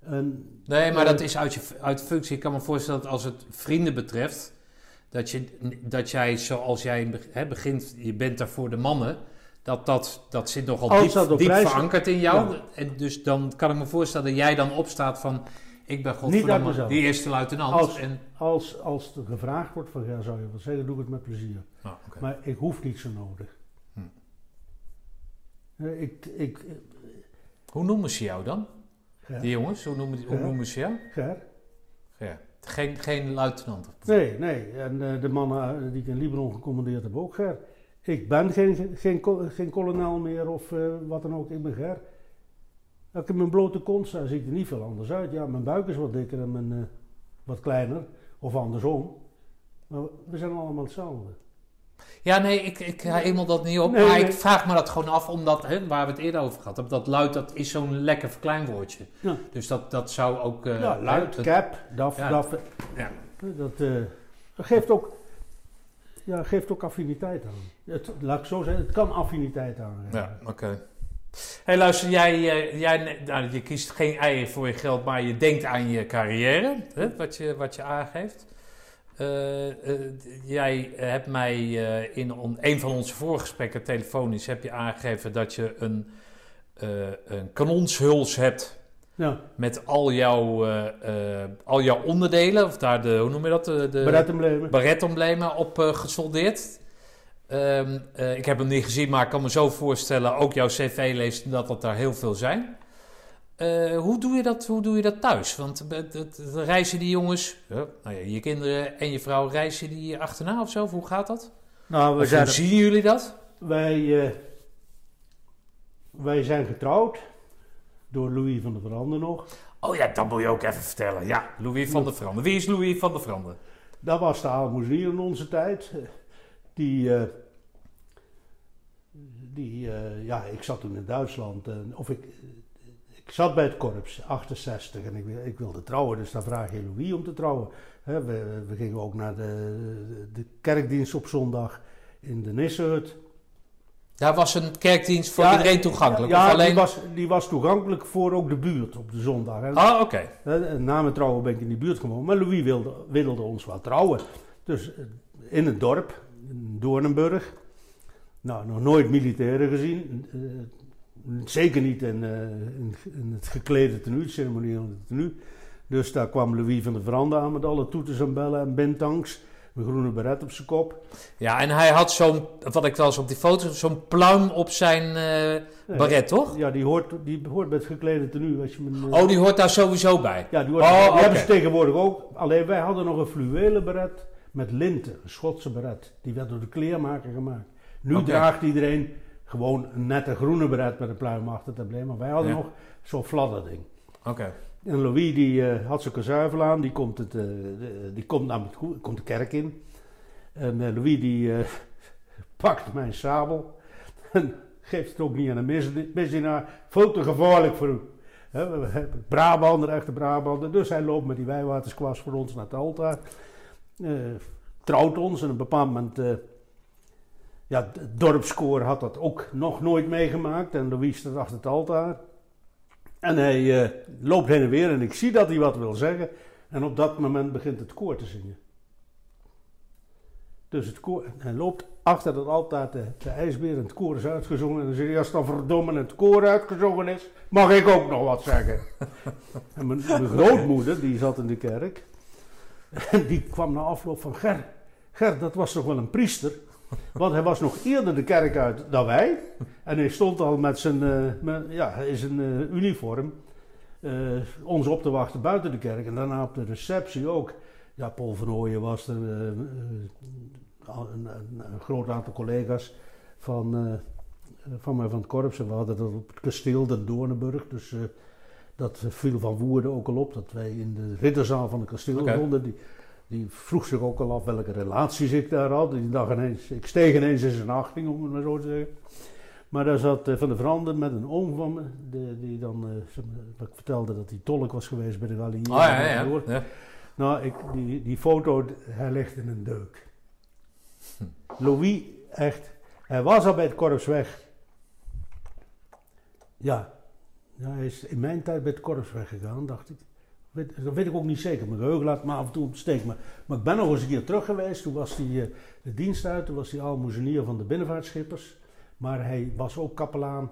[SPEAKER 2] En
[SPEAKER 1] Nee, maar
[SPEAKER 2] Eh,
[SPEAKER 1] dat is uit, je, uit functie. Ik kan me voorstellen dat als het vrienden betreft... dat, je, dat jij zoals jij begint... je bent daar voor de mannen... dat, dat, dat zit nogal diep, verankerd in jou.
[SPEAKER 2] Ja.
[SPEAKER 1] En dus dan kan ik me voorstellen dat jij dan opstaat van... ik ben godverdomme die eerste luitenant.
[SPEAKER 2] Als-
[SPEAKER 1] en,
[SPEAKER 2] als, als er gevraagd wordt van ja, zou je wat zeggen, doe ik het met plezier.
[SPEAKER 1] oké.
[SPEAKER 2] Maar ik hoef niet zo nodig.
[SPEAKER 1] Hm.
[SPEAKER 2] Ik, ik,
[SPEAKER 1] Hoe noemen ze jou dan?
[SPEAKER 2] Ger,
[SPEAKER 1] Die jongens, hoe noemen, hoe noemen ze jou?
[SPEAKER 2] Ger?
[SPEAKER 1] Ja. Geen, geen luitenant.
[SPEAKER 2] Nee, nee. En eh, de mannen eh, die ik in Libanon gecommandeerd heb ook Ger. Ik ben geen, geen, geen kolonel meer of eh, wat dan ook, ik ben Ger. Als ik in mijn blote kont sta, zie ik er niet veel anders uit. Ja, mijn buik is wat dikker en mijn, eh, wat kleiner. Of andersom. Maar we zijn allemaal hetzelfde.
[SPEAKER 1] Ja, nee, ik, ik hemel dat niet op.
[SPEAKER 2] Nee,
[SPEAKER 1] maar
[SPEAKER 2] nee.
[SPEAKER 1] ik vraag me dat gewoon af, omdat, hè, waar we het eerder over gehad hebben, dat luid, dat is zo'n lekker verkleinwoordje.
[SPEAKER 2] Ja.
[SPEAKER 1] Dus dat, dat zou ook... eh,
[SPEAKER 2] ja, luid, cap, daf,
[SPEAKER 1] Ja.
[SPEAKER 2] daf.
[SPEAKER 1] Ja.
[SPEAKER 2] Dat, dat geeft, ook, ja, geeft ook affiniteit aan. Het, laat ik zo zeggen, het kan affiniteit aan.
[SPEAKER 1] Ja, oké. hey, luister, jij, eh, jij nou, je kiest geen eieren voor je geld, maar je denkt aan je carrière, hè, wat, je, wat je aangeeft. Eh, eh, jij hebt mij eh, in on- een van onze voorgesprekken telefonisch heb je aangegeven dat je een, eh, een kanonshuls hebt
[SPEAKER 2] Ja,
[SPEAKER 1] met al jouw, eh, eh, al jouw onderdelen, of daar de, hoe noem je dat? De, de op eh, gesoldeerd. Ehm, eh, ik heb hem niet gezien, maar ik kan me zo voorstellen, ook jouw cv leest dat dat daar heel veel zijn. Hoe, doe je dat, hoe doe je dat thuis? Want reizen die jongens, nou ja, je kinderen en je vrouw, reizen die achterna of zo? Hoe gaat dat?
[SPEAKER 2] Nou, we zijn,
[SPEAKER 1] hoe zien jullie dat?
[SPEAKER 2] wij, wij zijn getrouwd door Louis van der Veranden nog.
[SPEAKER 1] Oh ja, dat moet je ook even vertellen. Ja, Louis van der Vrande. Wie is Louis van der Vrande?
[SPEAKER 2] Dat was de aalmoezenier in onze tijd. Die, eh, die eh, ja, ik zat toen in Duitsland. eh, of ik, ik zat bij het korps, 68, en ik, ik wilde trouwen. Dus dan vraag je Louis om te trouwen. Hè, we, we gingen ook naar de, de kerkdienst op zondag in de Nissehut.
[SPEAKER 1] Daar was een kerkdienst voor
[SPEAKER 2] Ja,
[SPEAKER 1] iedereen toegankelijk.
[SPEAKER 2] Ja,
[SPEAKER 1] of alleen...
[SPEAKER 2] die, was, die was toegankelijk voor ook de buurt op de zondag.
[SPEAKER 1] Ah, oké.
[SPEAKER 2] Hè, Na mijn trouwen ben ik in die buurt gewoond. Maar Louis wilde, wilde ons wel trouwen. Dus eh, in het dorp, in Doornenburg. Nou, nog nooit militairen gezien. Eh, zeker niet in, eh, in, in het geklede tenue, het ceremoniële tenue. Dus daar kwam Louis van der Verande aan met alle toeters en bellen en bintangs. Een groene beret op zijn kop.
[SPEAKER 1] Ja, en hij had zo'n, wat ik wel eens op die foto, zo'n pluim op zijn eh,
[SPEAKER 2] Nee,
[SPEAKER 1] baret, toch?
[SPEAKER 2] Ja, die hoort, die hoort het geklede tenue. Als je eh,
[SPEAKER 1] Oh, die hoort daar sowieso bij.
[SPEAKER 2] Ja, die, hoort,
[SPEAKER 1] Oh,
[SPEAKER 2] die hebben ze tegenwoordig ook. Alleen wij hadden nog een fluwelen beret met linten, een Schotse beret. Die werd door de kleermaker gemaakt. Nu draagt iedereen gewoon een nette groene beret met een pluim achter het embleem. Maar wij hadden
[SPEAKER 1] Ja.
[SPEAKER 2] nog zo'n fladderding.
[SPEAKER 1] Oké.
[SPEAKER 2] En Louis die eh, had zijn kazuivel aan, die komt, het, eh, die komt, naar komt de kerk in. En eh, Louis die pakt mijn sabel en geeft het ook niet aan de misdi- misdienaar. Veel te gevaarlijk voor u. Hebben Brabander, echte Brabander. Dus hij loopt met die wijwaterskwast voor ons naar het altaar. Trouwt ons en op een bepaald moment... ja, het dorpskoor had dat ook nog nooit meegemaakt. En Louis staat achter het altaar. En hij eh, loopt heen en weer en ik zie dat hij wat wil zeggen. En op dat moment begint het koor te zingen. Dus het koor, hij loopt achter het altaar de, de ijsbeer en het koor is uitgezongen. En dan zegt hij, als dan verdomme het koor uitgezongen is, mag ik ook nog wat zeggen. en mijn, mijn grootmoeder, die zat in de kerk. En die kwam na afloop van, Ger, Ger, dat was toch wel een priester? Want hij was nog eerder de kerk uit dan wij. En hij stond al met zijn, eh, met- ja, in zijn eh, uniform eh, ons op te wachten buiten de kerk. En daarna op de receptie ook. Ja, Paul van Ooyen was er. een, een- een groot aantal collega's van, van mij van het korps. En we hadden dat op het kasteel de Doornenburg. Dus dat viel van Woerden ook al op. Dat wij in de ridderzaal van het kasteel stonden. Die, die vroeg zich ook al af welke relaties ik daar had. Die dacht ineens, ik steeg ineens in zijn achting, om het maar zo te zeggen. Maar daar zat eh, Van der Veranden met een oom van me, de- die dan, eh, ik vertelde dat hij tolk was geweest bij de Gallië.
[SPEAKER 1] Oh ja, ja, ja. ja.
[SPEAKER 2] Nou, ik, die, die foto, hij ligt in een deuk. Louis, echt, hij was al bij het korps weg. Ja, ja, hij is in mijn tijd bij het korps weggegaan, dacht ik. Weet, dat weet ik ook niet zeker. Mijn geheugen laat me af en toe op steek. Maar, maar ik ben nog eens een keer terug geweest. Toen was hij eh, de dienst uit. Toen was hij almoezenier van de binnenvaartschippers. Maar hij was ook kapelaan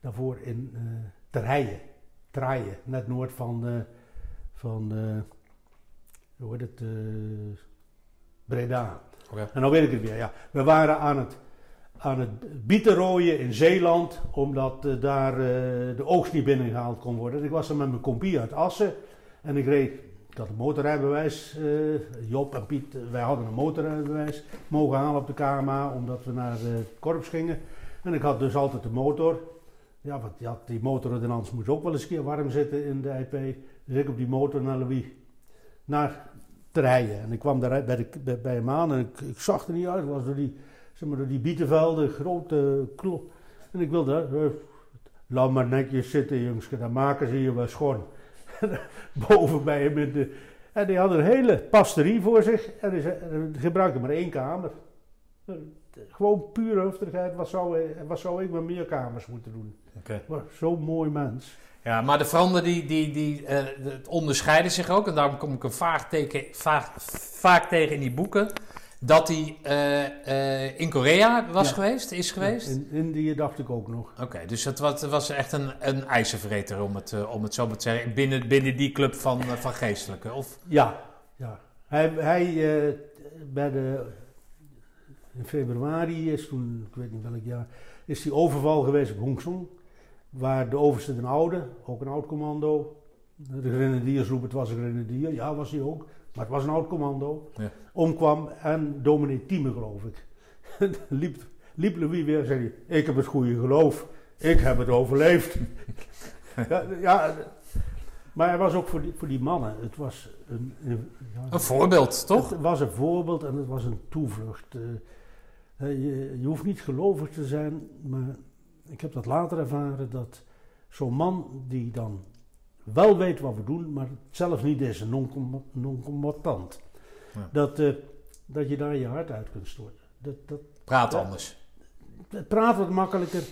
[SPEAKER 2] daarvoor in eh Terheije. Traaien, net noord van, eh, van hoe heet het, Breda.
[SPEAKER 1] Oké.
[SPEAKER 2] En dan weet ik het weer, ja. We waren aan het, aan het bietenrooien in Zeeland, omdat daar de oogst niet binnengehaald kon worden. Ik was er met mijn compie uit Assen en ik reed, ik had een motorrijbewijs, eh, Job en Piet, eh, wij hadden een motorrijbewijs mogen halen op de KMA, omdat we naar eh, het korps gingen. En ik had dus altijd de motor. Ja, want ja, die motorordonnans moest ook wel eens een keer warm zitten in de IP. Dus ik op die motor naar Louis, naar te rijden. En ik kwam daar bij, de, bij, hem aan en ik, zag er niet uit. Ik was door die, zeg maar, door die bietenvelden, grote klop. En ik wilde, laat maar netjes zitten jongske, dan maken ze je wel schoon. Boven bij hem in de... En die had een hele pasterie voor zich en die gebruikte maar één kamer. Eh, Gewoon pure hufterigheid, wat zou, wat zou ik met meer kamers moeten doen?
[SPEAKER 1] Oké.
[SPEAKER 2] Maar Zo'n mooi mens.
[SPEAKER 1] Ja, maar de Franden die, die, die eh, het onderscheiden zich ook. En daarom kom ik hem vaak, teken, vaak, vaak tegen in die boeken. Dat hij eh, eh, in Korea was
[SPEAKER 2] Ja.
[SPEAKER 1] geweest, is geweest.
[SPEAKER 2] In Indië dacht ik ook nog.
[SPEAKER 1] Oké, dus het was, was echt een, een ijzervreter, om het, eh, om het zo maar te zeggen. Binnen, binnen die club van, van geestelijke. Of,
[SPEAKER 2] Ja, ja. Hij, hij bij de, in februari is toen, ik weet niet welk jaar, is die overval geweest op Hongsong. Waar de overste den Oude, ook een oud commando, de grenadiers roepen het was een grenadier, ja was hij ook, maar het was een oud commando,
[SPEAKER 1] Ja.
[SPEAKER 2] omkwam en dominee Thieme geloof ik. liep, liep Louis weer en zei hij, ik heb het goede geloof, ik heb het overleefd. ja, ja, maar hij was ook voor die, voor die mannen, het was een, een, ja,
[SPEAKER 1] een voorbeeld, toch?
[SPEAKER 2] het was een voorbeeld en het was een toevlucht. Eh, je, je hoeft niet gelovig te zijn, maar ik heb dat later ervaren dat zo'n man die dan wel weet wat we doen, maar het zelf niet is, non-combatant,
[SPEAKER 1] Ja.
[SPEAKER 2] dat, eh, dat je daar je hart uit kunt storten. Dat, dat,
[SPEAKER 1] Praat anders.
[SPEAKER 2] het praat wat makkelijker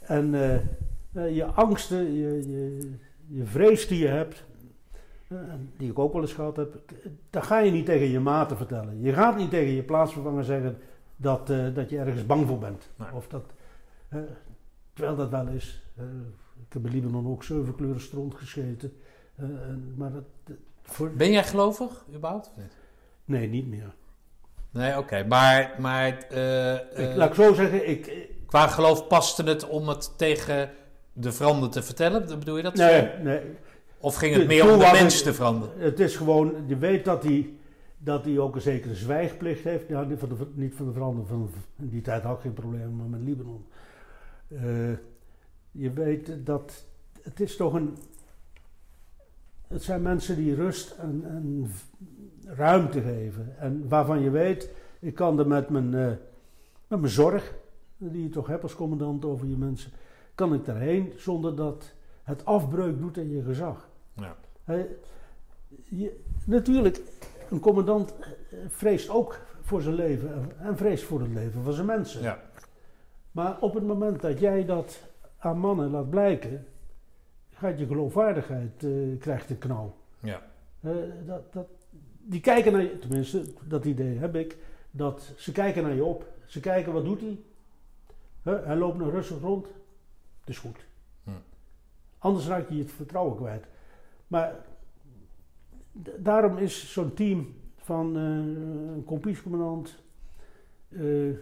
[SPEAKER 2] en eh, eh, je angsten, je, je, je vrees die je hebt, die ik ook wel eens gehad heb, dat ga je niet tegen je maten vertellen. Je gaat niet tegen je plaatsvervanger zeggen dat, dat je ergens bang voor bent.
[SPEAKER 1] Nee.
[SPEAKER 2] Of dat, terwijl dat wel is. Eh, ik heb in Libanon ook zeven kleuren stront gescheten. eh, en- maar dat, voor,
[SPEAKER 1] Ben jij gelovig, überhaupt? of niet?
[SPEAKER 2] nee, niet meer.
[SPEAKER 1] Nee, oké. Maar, maar eh,
[SPEAKER 2] ik,
[SPEAKER 1] eh,
[SPEAKER 2] laat ik zo zeggen, ik,
[SPEAKER 1] qua geloof paste het om het tegen de Franden te vertellen? Bedoel je dat?
[SPEAKER 2] nee, nee,
[SPEAKER 1] Of ging het meer om de
[SPEAKER 2] het-
[SPEAKER 1] mensen te veranderen?
[SPEAKER 2] Het is gewoon, je weet dat hij, dat hij ook een zekere zwijgplicht heeft. Ja, niet van de, niet van de verandering. Van, in die tijd had ik geen probleem maar met Libanon. Eh, je weet dat het is toch een, het zijn mensen die rust en, ruimte geven. En waarvan je weet, ik kan er met mijn, eh, met mijn zorg, die je toch hebt als commandant over je mensen, kan ik daarheen zonder dat het afbreuk doet in je gezag.
[SPEAKER 1] Ja.
[SPEAKER 2] Je- natuurlijk, een commandant eh, vreest ook voor zijn leven en- en vreest voor het leven van zijn mensen.
[SPEAKER 1] Ja.
[SPEAKER 2] Maar op het moment dat jij dat aan mannen laat blijken, gaat je geloofwaardigheid, eh, krijgt een knauw.
[SPEAKER 1] Ja.
[SPEAKER 2] Eh, dat, dat, die kijken naar je, tenminste, dat idee heb ik, dat ze kijken naar je op. Ze kijken, wat doet hij? Hij loopt nog rustig rond. Het is goed.
[SPEAKER 1] Hm.
[SPEAKER 2] Anders raak je het vertrouwen kwijt. Maar daarom is zo'n team van eh, een kompiescommandant, eh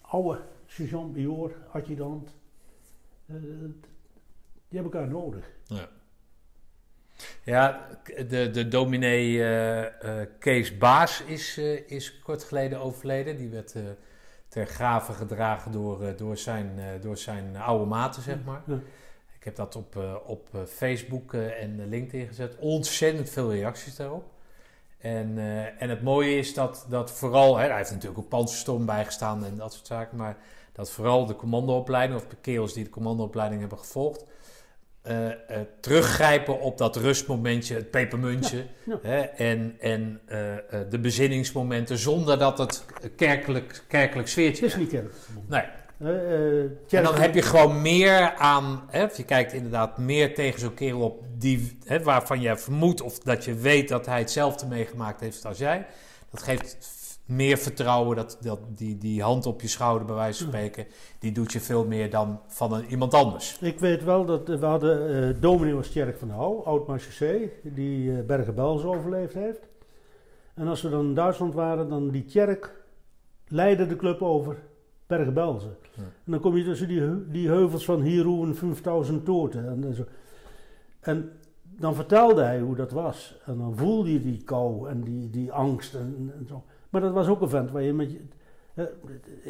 [SPEAKER 2] oude sergeant-major, adjudant, die hebben elkaar nodig.
[SPEAKER 1] Ja, de, de dominee eh, eh, Kees Baas is, eh, is kort geleden overleden. Die werd eh, ter grave gedragen door, eh, door, zijn, eh, door zijn oude maten, zeg maar.
[SPEAKER 2] Ja.
[SPEAKER 1] Ik heb dat op, eh, op eh, Facebook eh, en LinkedIn gezet. Ontzettend veel reacties daarop. En, eh, en het mooie is dat, dat vooral, hè, hij heeft natuurlijk ook panzerstorm bijgestaan en dat soort zaken, maar dat vooral de commandoopleiding, of de kerels die de commandoopleiding hebben gevolgd, eh, eh, teruggrijpen op dat rustmomentje, het pepermuntje
[SPEAKER 2] Ja,
[SPEAKER 1] Hè, en, en eh, de bezinningsmomenten zonder dat het kerkelijk, kerkelijk sfeertje
[SPEAKER 2] is niet kerk.
[SPEAKER 1] Nee. En dan heb je gewoon meer aan, hè, of je kijkt inderdaad meer tegen zo'n kerel op die, hè, waarvan je vermoedt of dat je weet dat hij hetzelfde meegemaakt heeft als jij. Dat geeft meer vertrouwen, dat, dat, die, die hand op je schouder bij wijze van spreken, die doet je veel meer dan van een, iemand anders.
[SPEAKER 2] Ik weet wel dat eh, we hadden uh, dominee was Tjerk van Houw, oud marechaussee, die eh Bergen-Belsen overleefd heeft. En als we dan in Duitsland waren, dan die Tjerk leidde de club over Bergen-Belsen.
[SPEAKER 1] Ja.
[SPEAKER 2] En dan kom je tussen die, die heuvels van Hieroen 5000 toorten. En, en zo. en dan vertelde hij hoe dat was. En dan voelde je die kou en die, die angst en, en zo. Maar dat was ook een vent waar je met je... eh,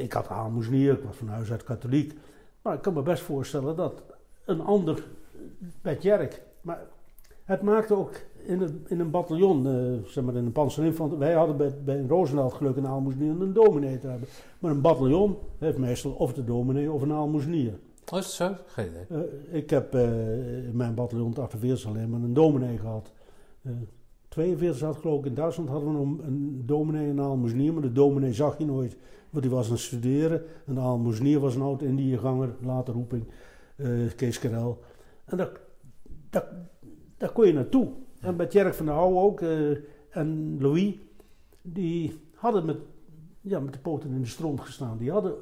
[SPEAKER 2] Ik had aalmoesnier, ik was van huis uit katholiek. Maar ik kan me best voorstellen dat een ander bij Tjerk. Maar het maakte ook in, het, in een bataljon, eh, zeg maar in een panzerinfanterie. Wij hadden bij, bij een Roosendaal geluk een aalmoesnier en een dominee te hebben. Maar een bataljon heeft meestal of de dominee of een aalmoesnier.
[SPEAKER 1] Oh, is het zo? Geen idee.
[SPEAKER 2] Eh, ik heb in mijn bataljon het 48 alleen maar een dominee gehad. Eh 42 had geloof ik in Duitsland hadden we nog een dominee en een aalmoesnier. Maar de dominee zag je nooit, want die was aan het studeren. En de aalmoesnier was een oud Indiëganger, later roeping, eh, Kees Karel. En daar, daar, daar kon je naartoe. En bij Tjerk van der Houw ook. eh, en Louis, die hadden met, ja, met de poten in de stront gestaan. Die hadden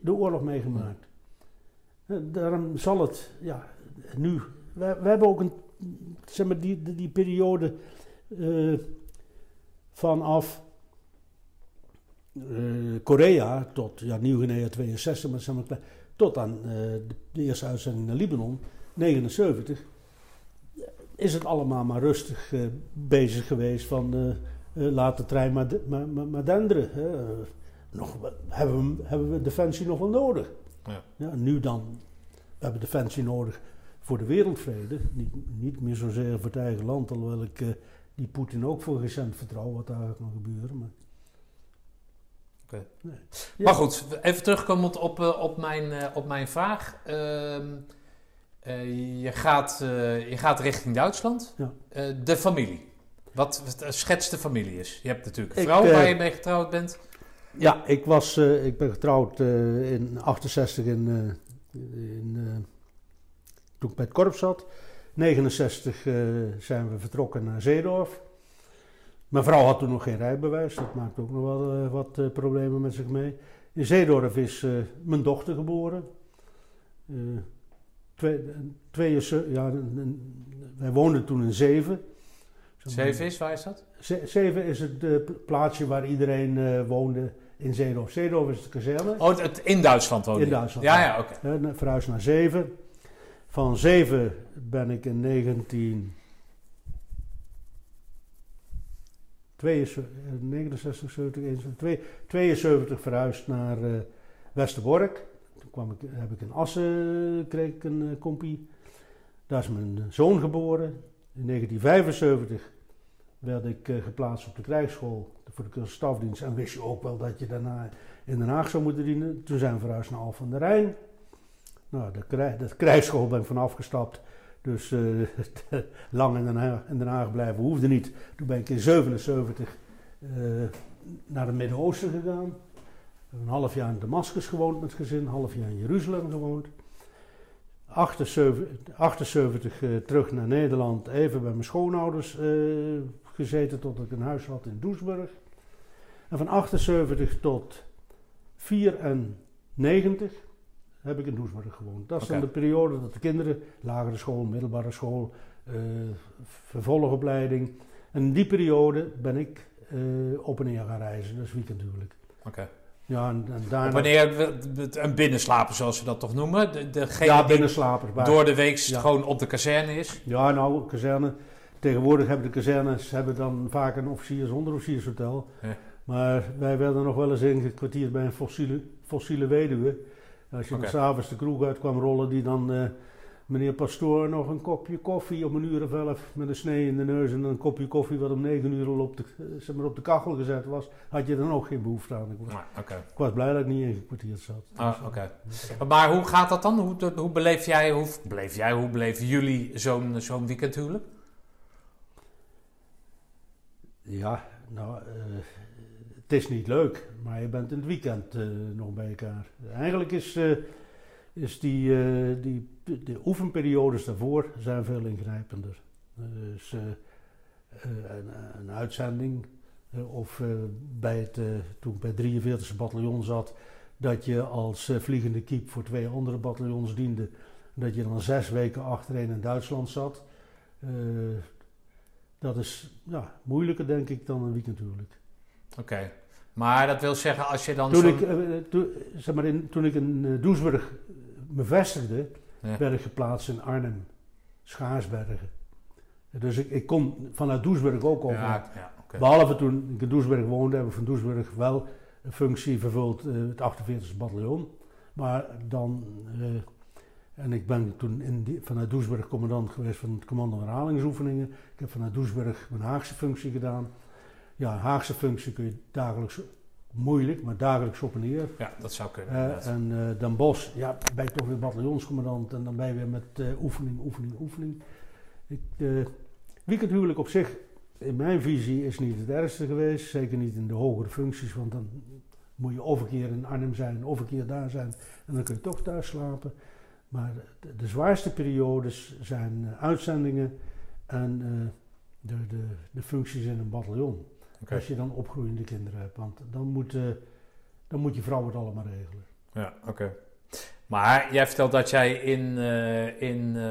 [SPEAKER 2] de oorlog meegemaakt. Daarom zal het, ja, nu. We, we hebben ook een, zeg maar, die, die, die periode eh, vanaf eh, Korea tot, ja, Nieuw-Guinea 62, maar zeg maar, tot aan eh, de, eerste uitzending naar Libanon, 79, is het allemaal maar rustig bezig geweest van laat de trein maar, maar, maar, maar denderen. hè. Nog, hebben, we, hebben we Defensie nog wel nodig?
[SPEAKER 1] Ja.
[SPEAKER 2] Ja, nu dan. We hebben Defensie nodig voor de wereldvrede. Niet, niet meer zozeer voor het eigen land, alhoewel ik die Poetin ook voor geen cent vertrouw wat daar kan gebeuren. Maar,
[SPEAKER 1] Oké.
[SPEAKER 2] Nee.
[SPEAKER 1] Maar goed, even terugkomend op, eh, op, mijn, eh, op mijn vraag. Ehm, eh, je, gaat, je gaat richting Duitsland.
[SPEAKER 2] Ja.
[SPEAKER 1] De familie. Wat wat, schets de familie is. Je hebt natuurlijk een vrouw waar je mee getrouwd bent.
[SPEAKER 2] Ja, ik, was, ik ben getrouwd in 68 in, in, toen ik bij het korps zat. 69 eh, zijn we vertrokken naar Zeedorf. Mijn vrouw had toen nog geen rijbewijs, dat maakte ook nog wel eh, wat eh, problemen met zich mee. In Zeedorf is mijn dochter geboren. Twee, twee, ja, wij woonden toen in Zeven.
[SPEAKER 1] Zeven is, waar is dat?
[SPEAKER 2] Ze- Zeven is het pl- plaatsje waar iedereen woonde in Zeedorf. Zeedorf is de kazerne.
[SPEAKER 1] Oh, het, het- in Duitsland woonde
[SPEAKER 2] In? Duitsland,
[SPEAKER 1] Ja,
[SPEAKER 2] ja.
[SPEAKER 1] oké.
[SPEAKER 2] Verhuisd naar Zeven. Van Zeven ben ik in 19... 69, 70, 71, twee- 72 verhuisd naar eh, Westerbork. Toen kwam ik, heb ik in Assen kreeg ik een eh, kompie. Daar is mijn zoon geboren. In 1975 werd ik eh, geplaatst op de krijgsschool voor de stafdienst. En wist je ook wel dat je daarna in Den Haag zou moeten dienen. Toen zijn we verhuisd naar Alphen aan de Rijn. Nou, de, krij- de krijgsschool ben ik van afgestapt. Dus eh, lang in Den, Haag, in Den Haag blijven hoefde niet. Toen ben ik in 77 eh, naar het Midden-Oosten gegaan. Een half jaar in Damascus gewoond met gezin, een half jaar in Jeruzalem gewoond. 78, 78 eh, terug naar Nederland, even bij mijn schoonouders gezeten tot ik een huis had in Doesburg. En van 78 tot 94 heb ik in Doesburg gewoond. Dat is dan de periode dat de kinderen, lagere school, middelbare school, eh, vervolgopleiding. En in die periode ben ik eh, op en neer gaan reizen, dus weekendhuwelijk.
[SPEAKER 1] Oké.
[SPEAKER 2] Ja, en, en daarna...
[SPEAKER 1] Wanneer een binnenslaper, zoals ze dat toch noemen? De, degene
[SPEAKER 2] ja,
[SPEAKER 1] die
[SPEAKER 2] maar-
[SPEAKER 1] door de week
[SPEAKER 2] Ja.
[SPEAKER 1] gewoon op de kazerne is?
[SPEAKER 2] Ja, nou, kazerne. Tegenwoordig hebben de kazernes hebben dan vaak een officiers- onderofficiershotel.
[SPEAKER 1] Ja.
[SPEAKER 2] Maar wij werden nog wel eens ingekwartierd bij een fossiele, fossiele weduwe. Als je
[SPEAKER 1] Oké.
[SPEAKER 2] dan s'avonds de kroeg uit kwam rollen, die dan eh, meneer Pastoor nog een kopje koffie om een uur of elf met een snee in de neus en een kopje koffie wat om negen uur al op de, eh, zeg maar op de kachel gezet was, had je dan ook geen behoefte aan. Ik was,
[SPEAKER 1] Ah,
[SPEAKER 2] ik was blij dat ik niet ingekwartierd zat.
[SPEAKER 1] Ah, oké. Maar hoe gaat dat dan? Hoe, hoe beleef jij, hoe beleef jij, hoe beleven jullie zo'n zo'n weekendhuwelijk?
[SPEAKER 2] Ja, nou, eh, het is niet leuk, maar je bent in het weekend eh, nog bij elkaar. Eigenlijk is, eh, is die, eh, die de oefenperiodes daarvoor zijn veel ingrijpender. Dus een, een uitzending of bij het, toen ik bij het 43e bataljon zat, dat je als vliegende kiep voor twee andere bataljons diende, dat je dan zes weken achtereen in Duitsland zat. Dat is ja, moeilijker, denk ik, dan een weekendhuwelijk.
[SPEAKER 1] Oké. Maar dat wil zeggen, als je dan
[SPEAKER 2] Toen ik, eh, zeg maar in, toen ik in eh, Doesburg me vestigde,
[SPEAKER 1] Ja.
[SPEAKER 2] werd ik geplaatst in Arnhem, Schaarsbergen. Dus ik, ik kon vanuit Doesburg ook over.
[SPEAKER 1] Ja, ja, oké.
[SPEAKER 2] Behalve toen ik in Doesburg woonde, heb ik van Doesburg wel een functie vervuld, eh, het 48e bataljon. Maar dan, en ik ben toen in die, vanuit Doesburg commandant geweest van het commando herhalingsoefeningen. Ik heb vanuit Doesburg mijn Haagse functie gedaan. Ja, Haagse functie kun je dagelijks, moeilijk, maar dagelijks op en neer.
[SPEAKER 1] Ja, dat zou kunnen.
[SPEAKER 2] Eh, en eh Den Bosch, ja, ben je toch weer bataljonscommandant en dan ben je weer met eh, oefening, oefening, oefening. Ik, weekendhuwelijk op zich, in mijn visie, is niet het ergste geweest. Zeker niet in de hogere functies, want dan moet je of een keer in Arnhem zijn, of een keer daar zijn. En dan kun je toch thuis slapen. Maar de, de zwaarste periodes zijn uitzendingen en de, de, de functies in een bataljon. Als je dan opgroeiende kinderen hebt. Want dan moet, dan moet je vrouw het allemaal regelen.
[SPEAKER 1] Ja, oké. Maar jij vertelt dat jij in, eh, in eh,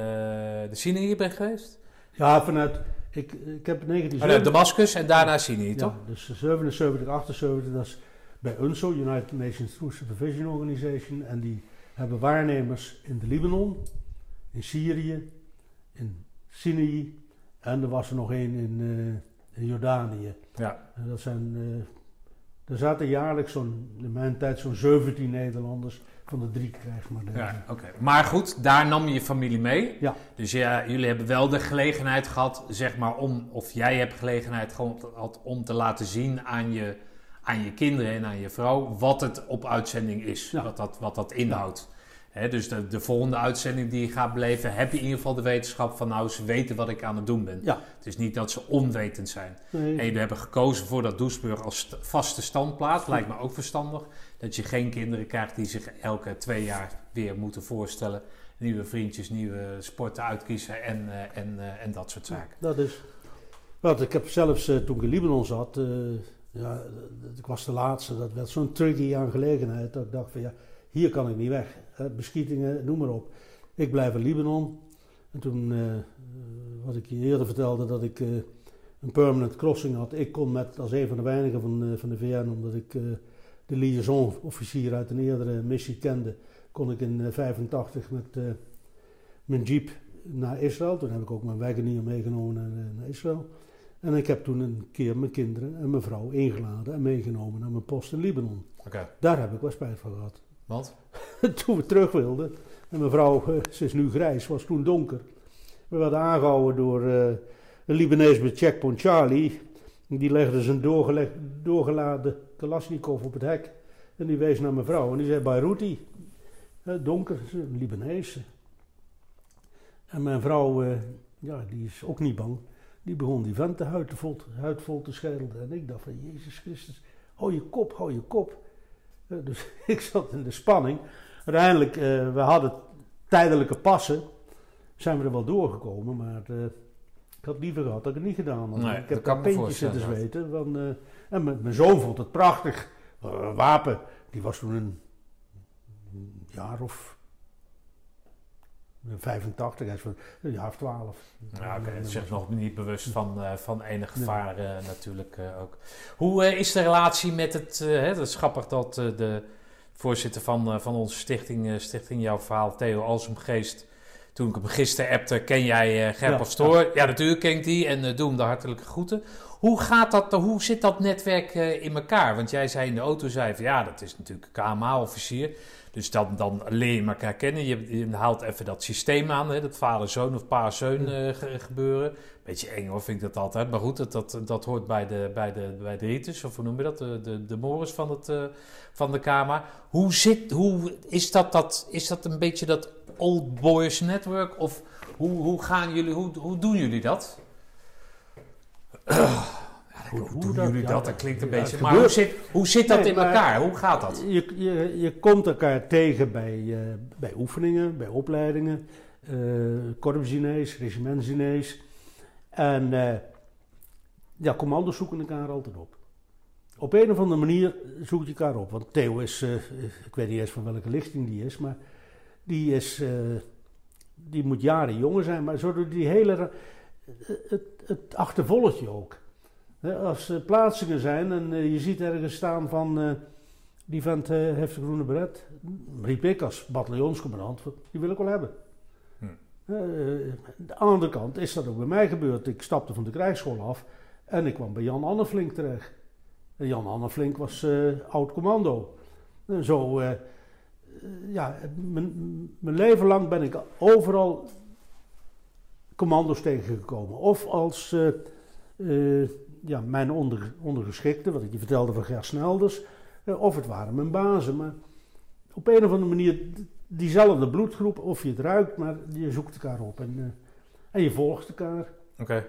[SPEAKER 1] de Sinai bent geweest?
[SPEAKER 2] Ja, vanuit. Ik, ik heb 19...
[SPEAKER 1] Vanuit Damascus en daarna Sinai, toch?
[SPEAKER 2] Ja, dus 77, 78, dat is bij UNSO, United Nations Truth Supervision Organization. En die hebben waarnemers in de Libanon, in Syrië, in Sinai en er was er nog één in, eh, in Jordanië.
[SPEAKER 1] Ja.
[SPEAKER 2] En dat zijn, eh, er zaten jaarlijks zo'n, in mijn tijd zo'n 17 Nederlanders van de drie krijgsmodellen.
[SPEAKER 1] Ja, oké. Maar goed, daar nam je familie mee.
[SPEAKER 2] Ja.
[SPEAKER 1] Dus ja, jullie hebben wel de gelegenheid gehad, zeg maar, om, of jij hebt gelegenheid gehad om te laten zien aan je, aan je kinderen en aan je vrouw wat het op uitzending is,
[SPEAKER 2] Ja.
[SPEAKER 1] wat, dat, wat dat inhoudt. Dus de, de volgende uitzending die je gaat beleven, heb je in ieder geval de wetenschap van, nou, ze weten wat ik aan het doen ben.
[SPEAKER 2] Ja.
[SPEAKER 1] Het is niet dat ze onwetend zijn.
[SPEAKER 2] Nee,
[SPEAKER 1] En jullie hebben gekozen voor dat Doesburg als st- vaste standplaats. Lijkt me ook verstandig. Dat je geen kinderen krijgt die zich elke twee jaar weer moeten voorstellen. Nieuwe vriendjes, nieuwe sporten uitkiezen en, eh, en, eh, en dat soort zaken.
[SPEAKER 2] Dat is. Want ik heb zelfs eh, toen ik in Libanon zat, ja, ik was de laatste, dat werd zo'n tricky aangelegenheid dat ik dacht van ja, hier kan ik niet weg. Hè, beschietingen, noem maar op. Ik blijf in Libanon. En toen, eh, eh, wat ik je eerder vertelde, dat ik eh, een permanent crossing had. Ik kon met, als een van de weinigen van, eh, van de VN, omdat ik eh, de liaison-officier uit een eerdere missie kende, kon ik in 85 met eh, mijn jeep naar Israël. Toen heb ik ook mijn Wagoneer meegenomen naar, eh, naar Israël. En ik heb toen een keer mijn kinderen en mijn vrouw ingeladen en meegenomen naar mijn post in Libanon. Daar heb ik wel spijt van gehad.
[SPEAKER 1] Want?
[SPEAKER 2] toen we terug wilden, en mijn vrouw, eh, ze is nu grijs, was toen donker. We werden aangehouden door eh, een Libanees met Checkpoint Charlie. Die legde zijn doorgeladen Kalashnikov op het hek. En die wees naar mijn vrouw en die zei Beiruti. Eh, donker, een Libanees. En mijn vrouw, eh, ja, die is ook niet bang. Die begon die vent de huid, vol, huid vol te schelden. En ik dacht van, Jezus Christus, hou je kop, hou je kop. Eh, dus ik zat in de spanning. Uiteindelijk, eh, we hadden tijdelijke passen. Zijn we er wel doorgekomen, maar eh, ik had liever gehad dat ik het niet gedaan had.
[SPEAKER 1] Nee,
[SPEAKER 2] ik heb
[SPEAKER 1] me
[SPEAKER 2] pintjes zitten zweten. Eh, en mijn, mijn zoon vond het prachtig. Wapen, die was toen een, een jaar of 85, hij is van een jaar of 12.
[SPEAKER 1] Ja, oké. Het is zich nog niet bewust van, eh, van enig gevaar eh, natuurlijk eh, ook. Hoe is de relatie met het... hè, het is grappig dat de voorzitter van, van onze stichting, Stichting Jouw Verhaal, Theo Alsumgeest... Toen ik hem gisteren appte, ken jij Ger
[SPEAKER 2] Ja,
[SPEAKER 1] Pastoor? Ja. natuurlijk ken ik die en doe hem de hartelijke groeten. Hoe, gaat dat, hoe zit dat netwerk in elkaar? Want jij zei in de auto, zei van, ja, dat is natuurlijk KMA-officier. Dus dan, dan leer je elkaar kennen. Je, je haalt even dat systeem aan, hè, dat vader-zoon of pa-zoon ge- gebeuren. Beetje eng hoor, vind ik dat altijd. Maar goed, dat, dat, dat hoort bij de, bij, de, bij de ritus, of hoe noem je dat? De, de, de mores van, het, eh, van de KMA. Hoe, zit, hoe is, dat, dat, is dat een beetje dat old boys network? Of hoe, hoe, gaan jullie, hoe, hoe doen jullie dat?
[SPEAKER 2] Hoe-
[SPEAKER 1] doen
[SPEAKER 2] dat-
[SPEAKER 1] jullie dat? Dat klinkt een beetje... Maar hoe zit, hoe zit dat
[SPEAKER 2] Nee,
[SPEAKER 1] in elkaar? Hoe gaat dat?
[SPEAKER 2] Je, je, je komt elkaar tegen bij, eh, bij oefeningen, bij opleidingen, eh korpsdiners, regimentsdiners. En eh, ja, commando's zoeken elkaar altijd op. Op een of andere manier zoek je elkaar op. Want Theo is, ik weet niet eens van welke lichting die is, maar die is, die moet jaren jonger zijn. Maar zo door die hele, het, het achtervolgt je ook. Als er plaatsingen zijn en eh, je ziet ergens staan van... eh, die vent eh, heeft een groene beret. Riep ik als bataljonscommandant, die wil ik wel hebben.
[SPEAKER 1] Hm.
[SPEAKER 2] Eh, de andere kant is dat ook bij mij gebeurd. Ik stapte van de krijgsschool af en ik kwam bij Jan Anneflink terecht. En Jan Anneflink was oud commando. En zo, ja, mijn, mijn leven lang ben ik overal commando's tegengekomen. Of als ja, mijn onder, ondergeschikte, wat ik je vertelde van Ger Snelders. Eh, of het waren mijn bazen. Maar op een of andere manier diezelfde bloedgroep, of je het ruikt, maar je zoekt elkaar op en, eh, en je volgt elkaar.
[SPEAKER 1] Oké.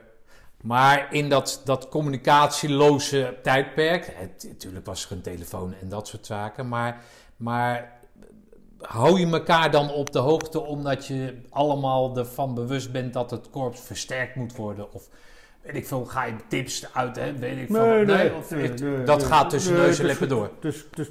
[SPEAKER 1] Maar in dat, dat communicatieloze tijdperk, het, natuurlijk was er een telefoon en dat soort zaken, maar, maar hou je elkaar dan op de hoogte omdat je allemaal ervan bewust bent dat het korps versterkt moet worden? Of weet ik veel, ga je tips uit, hè? weet ik veel.
[SPEAKER 2] Nee, nee, nee,
[SPEAKER 1] dat gaat tussen neus en
[SPEAKER 2] dus-
[SPEAKER 1] lippen door.
[SPEAKER 2] Dus, dus,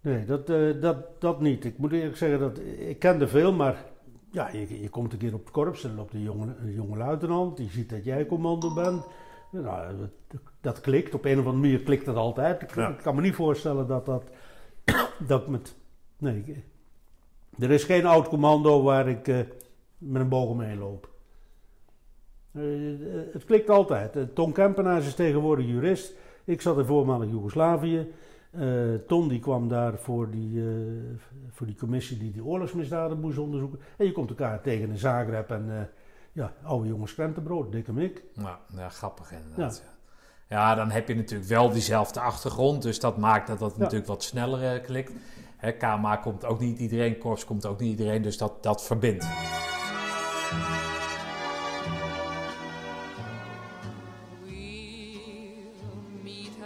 [SPEAKER 2] nee, dat, eh, dat, dat niet. Ik moet eerlijk zeggen, dat, ik kende veel, maar ja, je, je komt een keer op het korps en loopt een jonge, een jonge luitenant, die ziet dat jij commando bent. Nou, dat, dat klikt, op een of andere manier klikt dat altijd. Ik,
[SPEAKER 1] Ja.
[SPEAKER 2] ik kan me niet voorstellen dat dat, dat met... Nee, ik- er is geen oud commando waar ik eh, met een boog omheen loop. Eh, het klikt altijd. Eh, Ton Kempenaars is tegenwoordig jurist. Ik zat in voormalig Joegoslavië. Eh, Ton die kwam daar voor die, voor die commissie die die oorlogsmisdaden moest onderzoeken. En je komt elkaar tegen in Zagreb en eh, ja, oude jongens krentenbrood, dikke mik.
[SPEAKER 1] Nou, ja, grappig inderdaad. Ja. Ja, dan heb je natuurlijk wel diezelfde achtergrond, dus dat maakt dat dat
[SPEAKER 2] Ja.
[SPEAKER 1] natuurlijk wat sneller klikt. Hè, KMA komt ook niet iedereen, Korps komt ook niet iedereen, dus dat, dat verbindt.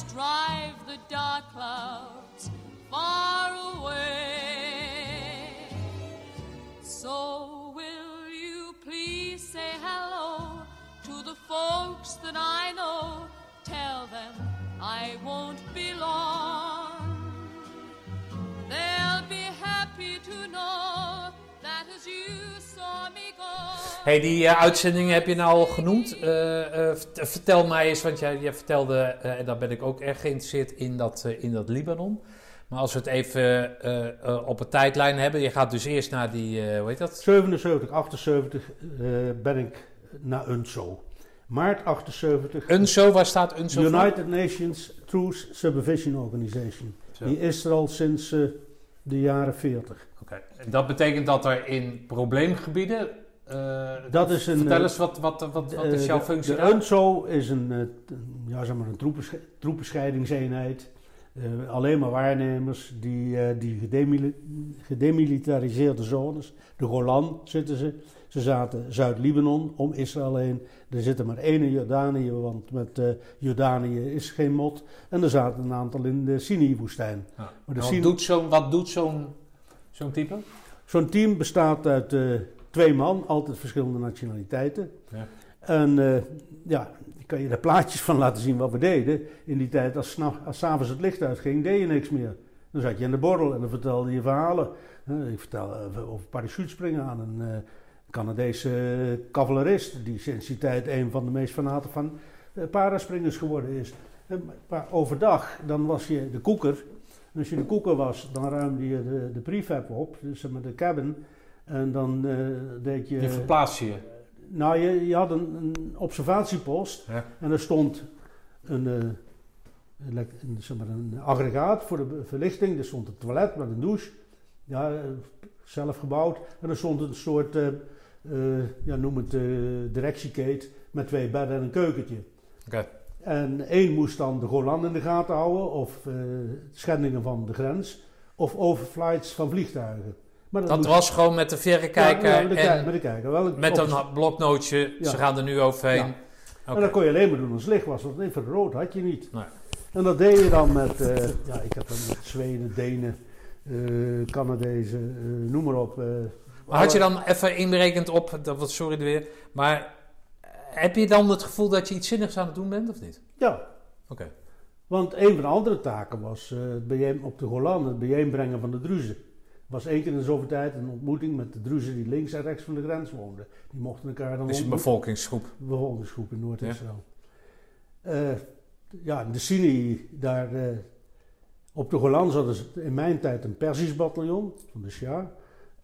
[SPEAKER 4] skies drive the dark clouds far away. So will you please say hello to the folks that I know? Tell them I won't be long. They'll be happy to know
[SPEAKER 1] Hey, die eh, uitzendingen heb je nou al genoemd. Eh, eh, vert- vertel mij eens, want jij, jij vertelde, en daar ben ik ook erg geïnteresseerd in dat, in dat Libanon. Maar als we het even op een tijdlijn hebben. Je gaat dus eerst naar die, hoe heet dat?
[SPEAKER 2] 77, 78 eh, ben ik naar UNSO. Maart 78.
[SPEAKER 1] UNSO, waar staat UNSO voor?
[SPEAKER 2] United Nations Truth Supervision Organization.
[SPEAKER 1] Zo.
[SPEAKER 2] Die is er al sinds de jaren 40.
[SPEAKER 1] En Dat betekent dat er in probleemgebieden... eh,
[SPEAKER 2] Dat is een,
[SPEAKER 1] vertel
[SPEAKER 2] eh,
[SPEAKER 1] eens, wat, wat, wat, wat is
[SPEAKER 2] Eh,
[SPEAKER 1] jouw functie
[SPEAKER 2] De? UNSO is een, ja, zeg maar een troepensch- troepenscheidingseenheid. Alleen maar waarnemers die, die gedemili- gedemilitariseerde zones. De Golan zitten ze. Ze zaten Zuid-Libanon om Israël heen. Er zit er maar één in Jordanië, want met eh, Jordanië is geen mot. En er zaten een aantal in de Sinai-woestijn.
[SPEAKER 1] Ja. Wat doet zo'n zo'n type?
[SPEAKER 2] Zo'n team bestaat uit eh, twee man, altijd verschillende nationaliteiten.
[SPEAKER 1] Ja.
[SPEAKER 2] En eh, ja, ik kan je er plaatjes van laten zien wat we deden. In die tijd, als, als 's avonds het licht uitging, deed je niks meer. Dan zat je in de borrel en dan vertelde je verhalen. Ik vertel eh, over parachutespringen aan een Canadese cavalerist... die sinds die tijd een van de meest fanaten van paraspringers geworden is. Maar overdag, dan was je de koeker... En als je de koeker was, dan ruimde je de, de prefab op, dus zeg maar de cabin. En dan eh, deed je...
[SPEAKER 1] Je verplaatst je.
[SPEAKER 2] Nou, je, je had een, een observatiepost
[SPEAKER 1] Ja.
[SPEAKER 2] en er stond een, een, zeg maar een aggregaat voor de verlichting. Er stond een toilet met een douche, ja, eh, zelf gebouwd. En er stond een soort, ja, noem het directiekate met twee bedden en een keukentje.
[SPEAKER 1] Oké.
[SPEAKER 2] En één moest dan de Golan in de gaten houden, of eh, schendingen van de grens, of overflights van vliegtuigen. Maar
[SPEAKER 1] Dat
[SPEAKER 2] moest-
[SPEAKER 1] was gewoon met de verrekijker
[SPEAKER 2] Ja, ja, met de, kijk-
[SPEAKER 1] en
[SPEAKER 2] met de kijker. Wel,
[SPEAKER 1] met
[SPEAKER 2] op-
[SPEAKER 1] een bloknootje.
[SPEAKER 2] Ja.
[SPEAKER 1] Ze gaan er nu overheen.
[SPEAKER 2] En dat kon je alleen maar doen als het licht was, want infrarood had je niet.
[SPEAKER 1] Nee.
[SPEAKER 2] En dat deed je dan met, eh, ja, ik heb dan met Zweden, Denen, eh Canadezen, noem maar op.
[SPEAKER 1] Maar had je dan even inberekend op, dat was sorry weer, maar heb je dan het gevoel dat je iets zinnigs aan het doen bent of niet?
[SPEAKER 2] Ja,
[SPEAKER 1] Oké.
[SPEAKER 2] want een van de andere taken was eh, het bijeen, op de Golan het bijeenbrengen van de Druzen. Er was één keer in de zoveel tijd een ontmoeting met de Druzen die links en rechts van de grens woonden. Die mochten elkaar dan
[SPEAKER 1] Dus een bevolkingsgroep.
[SPEAKER 2] bevolkingsgroep in Noord-Israël. Eh, ja, in de Sinai, daar eh, op de Golan hadden ze in mijn tijd een Persisch bataljon van de Shah.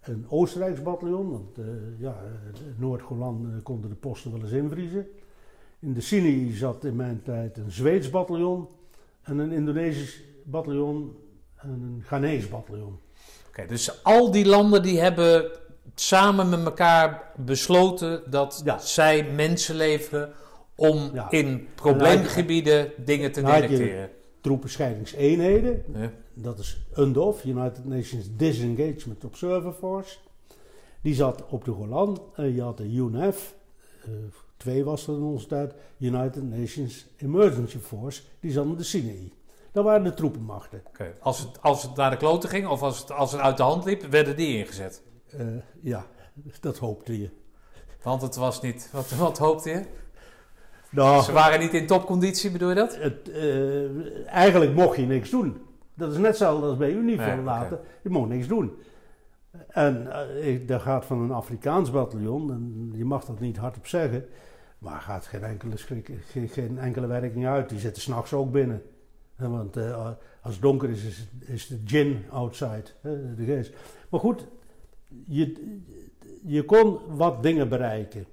[SPEAKER 2] Een Oostenrijks bataljon, want eh, ja, eh, Noord-Golan eh, konden de posten wel eens invriezen. In de Sinai zat in mijn tijd een Zweeds bataljon en een Indonesisch bataljon en een Ghanese bataljon.
[SPEAKER 1] Oké, dus al die landen die hebben samen met elkaar besloten dat
[SPEAKER 2] Ja.
[SPEAKER 1] zij mensen leveren om
[SPEAKER 2] Ja.
[SPEAKER 1] in probleemgebieden dingen te detecteren.
[SPEAKER 2] Troepenscheidingseenheden,
[SPEAKER 1] Ja.
[SPEAKER 2] Dat is UNDOF, United Nations Disengagement Observer Force. Die zat op de Golan. Je had de UNF, eh, twee was er in onze tijd, United Nations Emergency Force. Die zat in de Sinai. Dat waren de troepenmachten.
[SPEAKER 1] Oké. Als, het, als het naar de kloten ging of als het, als het uit de hand liep, werden die ingezet.
[SPEAKER 2] Eh, ja, dat hoopte je.
[SPEAKER 1] Want het was niet. Wat, wat hoopte je?
[SPEAKER 2] Nou,
[SPEAKER 1] Ze waren niet in topconditie, bedoel je dat?
[SPEAKER 2] het, eh, eigenlijk mocht je niks doen. Dat is net hetzelfde als bij Unifor later. Je mocht niks doen. En ik- dat gaat van een Afrikaans bataljon, en je mag dat niet hardop zeggen, maar gaat geen enkele, schrik, geen, geen enkele werking uit. Die zitten s'nachts ook binnen. Want eh, als het donker is, is, is de gin outside, hè, de geest. Maar goed, je, je kon wat dingen bereiken.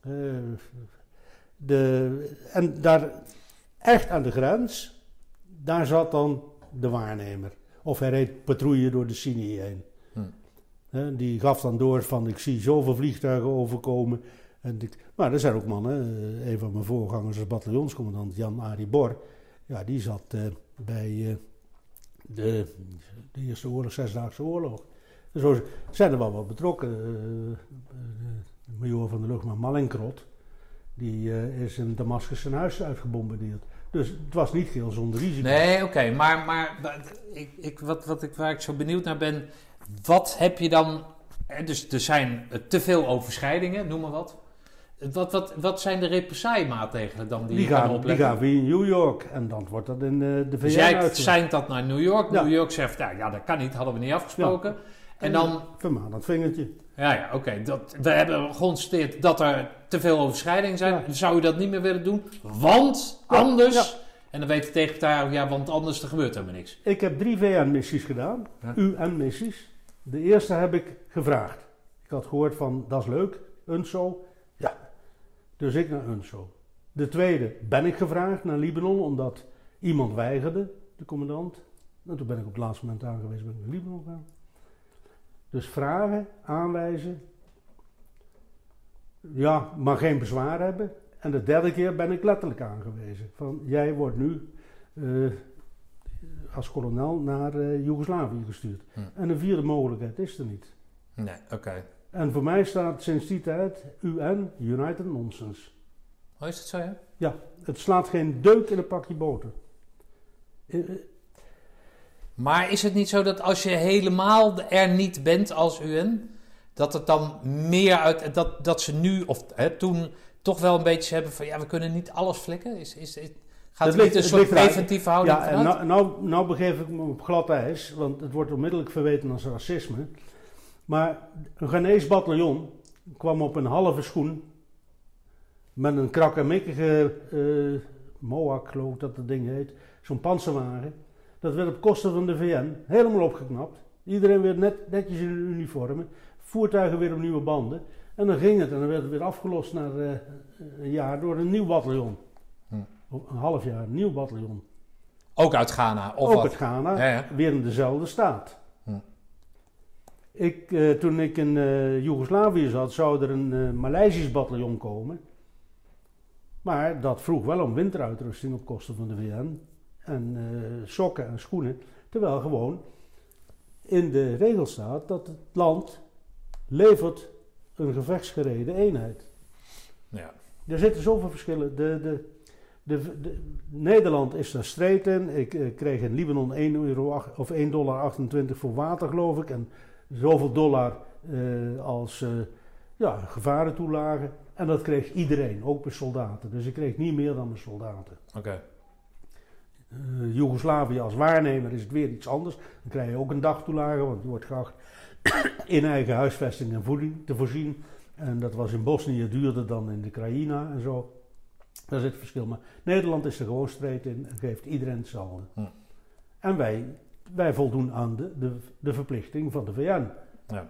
[SPEAKER 2] Eh, de, en daar echt aan de grens, daar zat dan de waarnemer. Of hij reed patrouille door de Sinai heen.
[SPEAKER 1] Hm.
[SPEAKER 2] Die gaf dan door van ik zie zoveel vliegtuigen overkomen. En ik, maar er zijn ook mannen, eh, een van mijn voorgangers als bataljonscommandant Jan Arie Bor. Ja, die zat eh, bij eh, de, de Eerste Oorlog, Zesdaagse Oorlog. En zo zijn er wel wat betrokken. De major van de luchtmacht Mallinkrot, die is in Damascus zijn huis uitgebombardeerd. Dus het was niet geheel zonder risico.
[SPEAKER 1] Nee, oké. maar, maar maar ik, ik, wat, wat ik, waar ik zo benieuwd naar ben, wat heb je dan... Dus er zijn te veel overschrijdingen, noem maar wat. Wat, wat, wat zijn de represaillemaatregelen dan die,
[SPEAKER 2] Die
[SPEAKER 1] je kan
[SPEAKER 2] gaan, die
[SPEAKER 1] opleggen?
[SPEAKER 2] gaan via New York en dan wordt dat in eh, de VN
[SPEAKER 1] Dus jij
[SPEAKER 2] uitgevoerd.
[SPEAKER 1] zijn dat naar New York.
[SPEAKER 2] Ja.
[SPEAKER 1] New York zegt, ja, ja, dat kan niet, hadden we niet afgesproken. En dan,
[SPEAKER 2] Vermanend vingertje.
[SPEAKER 1] ja, ja, oké. dat We hebben geconstateerd dat er te veel overschrijdingen zijn.
[SPEAKER 2] Ja.
[SPEAKER 1] Zou u dat niet meer willen doen? Want anders. En dan weet de tegenpartij ook, ja, want anders er gebeurt helemaal niks.
[SPEAKER 2] Ik heb drie VN-missies gedaan. UN-missies. De eerste heb ik gevraagd. Ik had gehoord van, dat is leuk, UNSO. Ja, dus ik naar UNSO. De tweede ben ik gevraagd naar Libanon, omdat iemand weigerde, de commandant. En toen ben ik op het laatste moment aangewezen, ben ik naar Libanon gegaan. Dus vragen, aanwijzen. Ja, maar geen bezwaar hebben. En de derde keer ben ik letterlijk aangewezen. Van, jij wordt nu... eh, als kolonel naar eh, Joegoslavië gestuurd.
[SPEAKER 1] Hm.
[SPEAKER 2] En een vierde mogelijkheid is er niet.
[SPEAKER 1] Nee, oké.
[SPEAKER 2] En voor mij staat sinds die tijd UN, United Nonsense.
[SPEAKER 1] Oh, is het zo, ja?
[SPEAKER 2] Ja, het slaat geen deuk in een pakje boter. Eh,
[SPEAKER 1] Maar is het niet zo dat als je helemaal er niet bent als UN, dat het dan meer uit. dat, dat ze nu of hè, toen toch wel een beetje hebben van ja, we kunnen niet alles flikken? Is, is, is- gaat
[SPEAKER 2] Dat
[SPEAKER 1] er niet
[SPEAKER 2] ligt-
[SPEAKER 1] een
[SPEAKER 2] het
[SPEAKER 1] soort preventieve houding
[SPEAKER 2] Ja, nou, nou, nou begeef ik me op glad ijs, want het wordt onmiddellijk verweten als racisme. Maar een Ghanese bataljon kwam op een halve schoen met een krakkemikkige uh, Moak, geloof ik dat het ding heet, zo'n panzerwagen. Dat werd op kosten van de VN helemaal opgeknapt. Iedereen weer net, netjes in hun uniformen, voertuigen weer op nieuwe banden. En dan ging het en dan werd het weer afgelost na eh, een jaar door een nieuw bataljon.
[SPEAKER 1] Hm.
[SPEAKER 2] Een half jaar, een nieuw bataljon.
[SPEAKER 1] Ook uit Ghana of
[SPEAKER 2] Ook
[SPEAKER 1] wat?
[SPEAKER 2] uit Ghana,
[SPEAKER 1] Ja, ja.
[SPEAKER 2] weer in dezelfde staat.
[SPEAKER 1] Hm.
[SPEAKER 2] Ik, eh, toen ik in eh, Joegoslavië zat, zou er een Maleisisch bataljon komen. Maar dat vroeg wel om winteruitrusting op kosten van de VN. En sokken en schoenen. Terwijl gewoon in de regel staat dat het land levert een gevechtsgereden eenheid.
[SPEAKER 1] Ja.
[SPEAKER 2] Er zitten zoveel verschillen. De, de, de, de- Nederland is daar strijd in. Ik eh, kreeg in Libanon 1, euro, of 1 dollar 28 voor water, geloof ik. En zoveel dollar eh, als eh ja, gevarentoelagen. En dat kreeg iedereen, ook mijn soldaten. Dus ik kreeg niet meer dan mijn soldaten.
[SPEAKER 1] Oké.
[SPEAKER 2] Eh, Joegoslavië als waarnemer is het weer iets anders. Dan krijg je ook een dagtoelage, want je wordt geacht in eigen huisvesting en voeding te voorzien. En dat was in Bosnië duurder dan in de Krajina en zo. Daar zit het verschil. Maar Nederland is er gewoon strijd in en geeft iedereen hetzelfde. En wij, wij voldoen aan de, de, de verplichting van de VN.
[SPEAKER 1] Ja.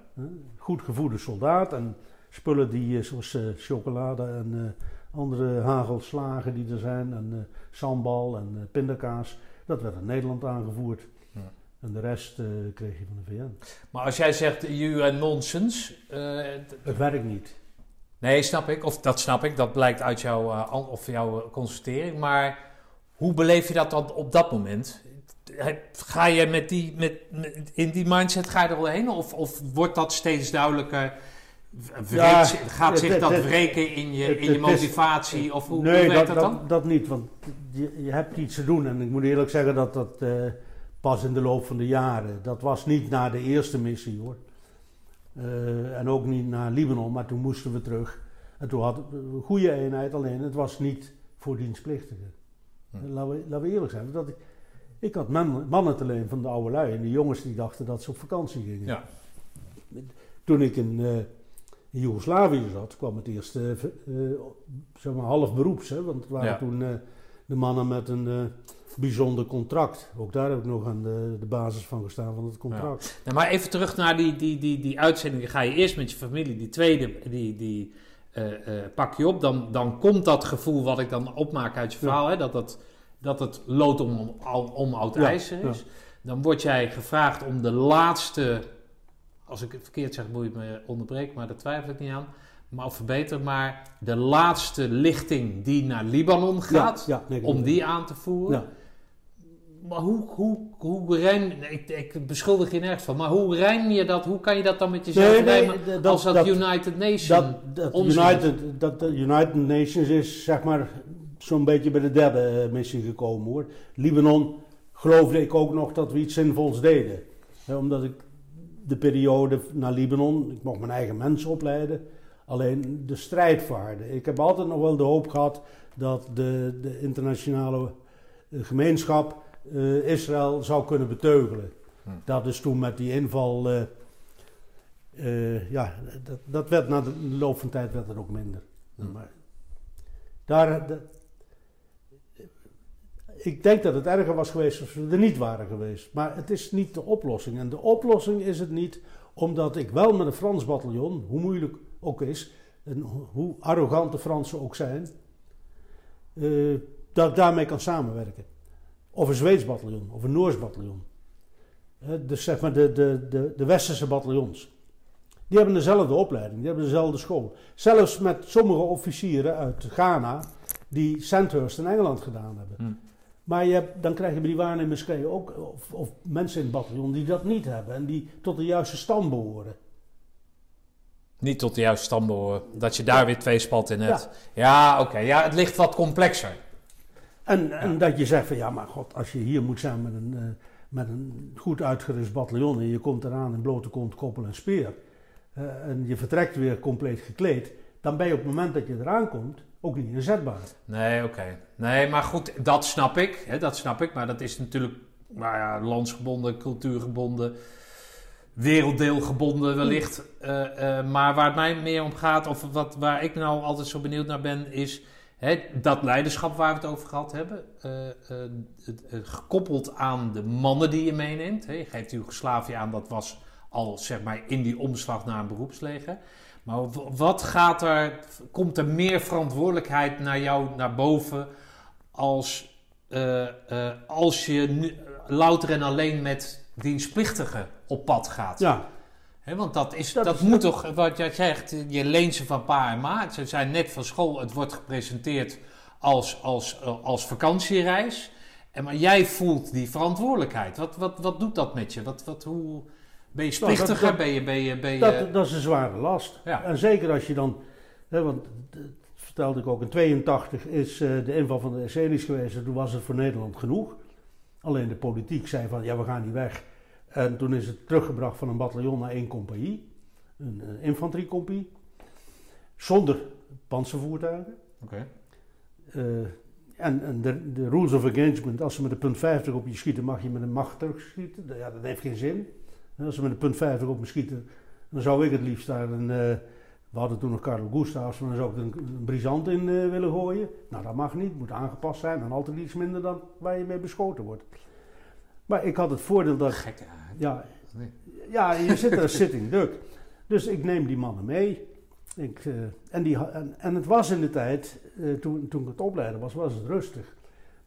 [SPEAKER 2] Goed gevoede soldaat en spullen die, eh, zoals eh, chocolade en eh, andere hagelslagen die er zijn. En eh, sambal en pindakaas. Dat werd in Nederland aangevoerd. En de rest eh, kreeg je van de VN.
[SPEAKER 1] Maar als jij zegt UN nonsense. eh,
[SPEAKER 2] Het werkt niet.
[SPEAKER 1] nee, snap ik. Of dat snap ik. Dat blijkt uit jouw, eh, of jouw constatering. Maar hoe beleef je dat dan op dat moment? Ga je met die, met, met- in die mindset ga je er wel heen? Of, of wordt dat steeds duidelijker?
[SPEAKER 2] Ja,
[SPEAKER 1] gaat
[SPEAKER 2] het-
[SPEAKER 1] zich
[SPEAKER 2] het-
[SPEAKER 1] dat
[SPEAKER 2] het-
[SPEAKER 1] wreken in je, in je
[SPEAKER 2] is-
[SPEAKER 1] motivatie? Of hoe,
[SPEAKER 2] nee,
[SPEAKER 1] hoe werkt dat,
[SPEAKER 2] dat,
[SPEAKER 1] dan?
[SPEAKER 2] dat, dat niet. Want je, je hebt iets te doen. En ik moet eerlijk zeggen dat dat pas in de loop van de jaren. Dat was niet na de eerste missie hoor. Eh, en ook niet naar Libanon, maar toen moesten we terug. En toen hadden we een goede eenheid, alleen het was niet voor dienstplichtigen.
[SPEAKER 1] Hm.
[SPEAKER 2] Laten, we, laten we eerlijk zijn. Dat ik, ik had man, mannen te leen van de oude lui. En die jongens die dachten dat ze op vakantie gingen.
[SPEAKER 1] Ja.
[SPEAKER 2] Toen ik in, in Joegoslavië zat, kwam het eerst eh, zeg maar half beroeps. Hè? Want het waren
[SPEAKER 1] Ja.
[SPEAKER 2] toen de mannen met een bijzonder contract. Ook daar heb ik nog aan de, de basis van gestaan van het contract.
[SPEAKER 1] Nou, maar even terug naar die, die, die, die uitzending. Dan ga je eerst met je familie. Die tweede, die, die eh, eh, pak je op. Dan, dan komt dat gevoel wat ik dan opmaak uit je
[SPEAKER 2] Ja.
[SPEAKER 1] verhaal. Hè, dat, het, dat het lood om, om, om oud
[SPEAKER 2] Ja,
[SPEAKER 1] ijzer is. Dan word jij gevraagd om de laatste... Als ik het verkeerd zeg, moet je me onderbreken. Maar daar twijfel ik niet aan. Maar of verbeter. Maar de laatste lichting die naar Libanon gaat.
[SPEAKER 2] Ja, nee,
[SPEAKER 1] om die aan te voeren.
[SPEAKER 2] Ja.
[SPEAKER 1] Maar hoe, hoe, hoe rijm... Ik, ik beschuldig je nergens van. Maar hoe rijm je dat? Hoe kan je dat dan met jezelf
[SPEAKER 2] Nee, dat-
[SPEAKER 1] als dat,
[SPEAKER 2] dat-
[SPEAKER 1] United Nations?
[SPEAKER 2] Dat. United, dat de United Nations is zeg maar zo'n beetje bij de derde eh, missie gekomen hoor. Libanon geloofde ik ook nog dat we iets zinvols deden. Omdat ik de periode naar Libanon, ik mocht mijn eigen mensen opleiden. Alleen de strijdvaarden. Ik heb altijd nog wel de hoop gehad dat de, de internationale eh, gemeenschap eh, Israël zou kunnen beteugelen.
[SPEAKER 1] Hm.
[SPEAKER 2] Dat is toen met die inval eh, Eh, ja, dat, dat werd na de loop van tijd werd het ook minder.
[SPEAKER 1] Hm.
[SPEAKER 2] Maar daar, de- ik denk dat het erger was geweest als we er niet waren geweest. Maar het is niet de oplossing. En de oplossing is het niet omdat ik wel met een Frans bataljon, hoe moeilijk ook is, en ho- hoe arrogant de Fransen ook zijn, dat ik daarmee kan samenwerken. Of een Zweeds bataljon, of een Noors bataljon. Dus zeg maar de, de, de, de westerse bataljons. Die hebben dezelfde opleiding, die hebben dezelfde school. Zelfs met sommige officieren uit Ghana die Sandhurst in Engeland gedaan hebben.
[SPEAKER 1] Hm.
[SPEAKER 2] Maar je hebt, dan krijg je bij die waarnemers ook of, of mensen in het bataljon die dat niet hebben en die tot de juiste stam behoren.
[SPEAKER 1] Niet tot de juiste stam behoren. Dat je daar weer twee spalt in hebt. Ja, oké. Ja, het ligt wat complexer.
[SPEAKER 2] En, en dat je zegt van ja, maar god, als je hier moet zijn met een, eh, met een goed uitgerust bataljon en je komt eraan in blote kont, koppel en speer. eh, en je vertrekt weer compleet gekleed, dan ben je op het moment dat je eraan komt ook niet inzetbaar.
[SPEAKER 1] Nee, oké. Nee, maar goed, dat snap ik. Hè, dat snap ik. Maar dat is natuurlijk nou ja, landsgebonden, cultuurgebonden, werelddeelgebonden wellicht. Eh, eh, maar waar het mij meer om gaat, of wat, waar ik nou altijd zo benieuwd naar ben, is dat leiderschap waar we het over gehad hebben. eh, eh, eh, gekoppeld aan de mannen die je meeneemt. Hè. Je geeft Joegoslavië aan, dat was al zeg maar in die omslag naar een beroepsleger. Maar wat gaat er, komt er meer verantwoordelijkheid naar jou naar boven als, als je louter en alleen met dienstplichtigen op pad gaat?
[SPEAKER 2] Ja,
[SPEAKER 1] Want dat, is,
[SPEAKER 2] Dat
[SPEAKER 1] dat,
[SPEAKER 2] is-
[SPEAKER 1] moet toch, wat jij zegt, je leent ze van pa en ma. Ze zijn net van school, het wordt gepresenteerd als, als, eh, als vakantiereis. En, maar jij voelt die verantwoordelijkheid. Wat, wat, wat doet dat met je? Wat, wat, hoe, ben je
[SPEAKER 2] Nou, dat-
[SPEAKER 1] ben je, ben je, ben je,
[SPEAKER 2] dat, dat is een zware last.
[SPEAKER 1] Ja.
[SPEAKER 2] En zeker als je dan, want dat vertelde ik ook, in 82 is eh, de inval van de Israëli's geweest en toen was het voor Nederland genoeg. Alleen de politiek zei van ja, we gaan niet weg. En toen is het teruggebracht van een bataljon naar één compagnie, een, een infanteriecompagnie, zonder panzervoertuigen.
[SPEAKER 1] Oké.
[SPEAKER 2] Eh, en en de, de rules of engagement, als ze met een punt 50 op je schieten, mag je met een macht terugschieten. Ja, dat heeft geen zin. Als ze met een punt 50 op me schieten, dan zou ik het liefst daar een... eh, we hadden toen nog Carlo Gustavs, maar dan zou ik er een, een brisant in eh, willen gooien. Nou, dat mag niet, moet aangepast zijn en altijd iets minder dan waar je mee beschoten wordt. Maar ik had het voordeel dat...
[SPEAKER 1] Gek.
[SPEAKER 2] Ja,
[SPEAKER 1] Nee.
[SPEAKER 2] ja, je zit er als sitting duck. Dus ik neem die mannen mee. Ik, eh, en, die, en, en het was in de tijd, eh, toen, toen ik het opleiden was, was het rustig.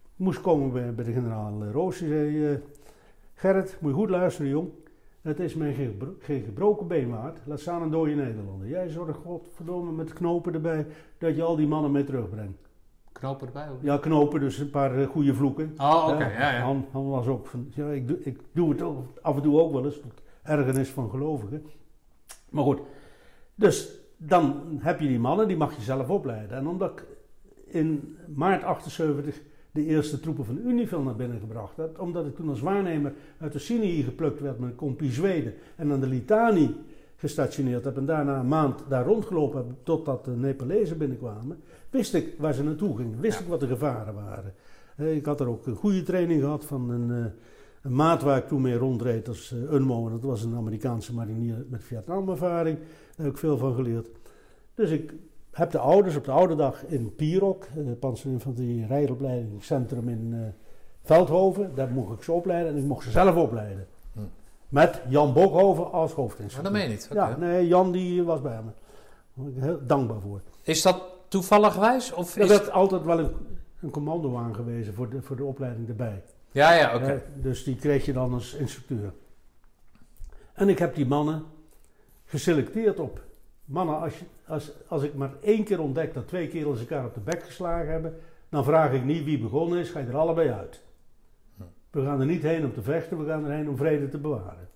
[SPEAKER 2] Ik moest komen bij, bij de generaal eh, Roos. Die zei, Gerrit, moet je goed luisteren jong. Het is mij geen, gebro- geen gebroken been waard. Laat staan een dode Nederlander. Jij zorgt godverdomme met knopen erbij dat je al die mannen mee terugbrengt.
[SPEAKER 1] Knopen erbij? ook?
[SPEAKER 2] Ja, knopen, dus een paar eh, goede vloeken.
[SPEAKER 1] Oh, oké. Ja, ja.
[SPEAKER 2] Han, Han was ook van, ja, ik, doe, ik doe het ook af en toe ook wel eens, tot ergernis van gelovigen. Maar goed, dus dan heb je die mannen, die mag je zelf opleiden. En omdat ik in maart 78 de eerste troepen van Unifil naar binnen gebracht heb, omdat ik toen als waarnemer uit de Sinai geplukt werd met een compie Zweden en aan de Litani gestationeerd heb en daarna een maand daar rondgelopen heb totdat de Nepalezen binnenkwamen, wist ik waar ze naartoe gingen, wist
[SPEAKER 1] Ja.
[SPEAKER 2] ik wat de gevaren waren. Eh, Ik had er ook een goede training gehad van een, eh, een maat waar ik toen mee rondreed als eh, Unmo. En dat was een Amerikaanse marinier met Vietnamervaring. Daar heb ik veel van geleerd. Dus ik heb de ouders op de oude dag in Pierok, eh Panzerinfanterie Rijopleidingscentrum in Veldhoven. Daar mocht ik ze opleiden en ik mocht ze zelf opleiden.
[SPEAKER 1] Hm.
[SPEAKER 2] Met Jan Bokhoven als
[SPEAKER 1] Maar
[SPEAKER 2] hoofdinstructeur.
[SPEAKER 1] dat meen je niet.
[SPEAKER 2] Ja, nee, Jan die was bij me. Daar ben ik heel dankbaar voor.
[SPEAKER 1] Is dat toevallig wijs? Of
[SPEAKER 2] Er
[SPEAKER 1] is...
[SPEAKER 2] werd altijd wel een, een commando aangewezen voor de, voor de opleiding erbij.
[SPEAKER 1] Ja, ja, oké.
[SPEAKER 2] Dus die kreeg je dan als instructeur. En ik heb die mannen geselecteerd op. Mannen, als, je, als, als ik maar één keer ontdek dat twee kerels elkaar op de bek geslagen hebben, dan vraag ik niet wie begonnen is, ga je er allebei uit.
[SPEAKER 1] Hm.
[SPEAKER 2] We gaan er niet heen om te vechten, we gaan erheen om vrede te bewaren.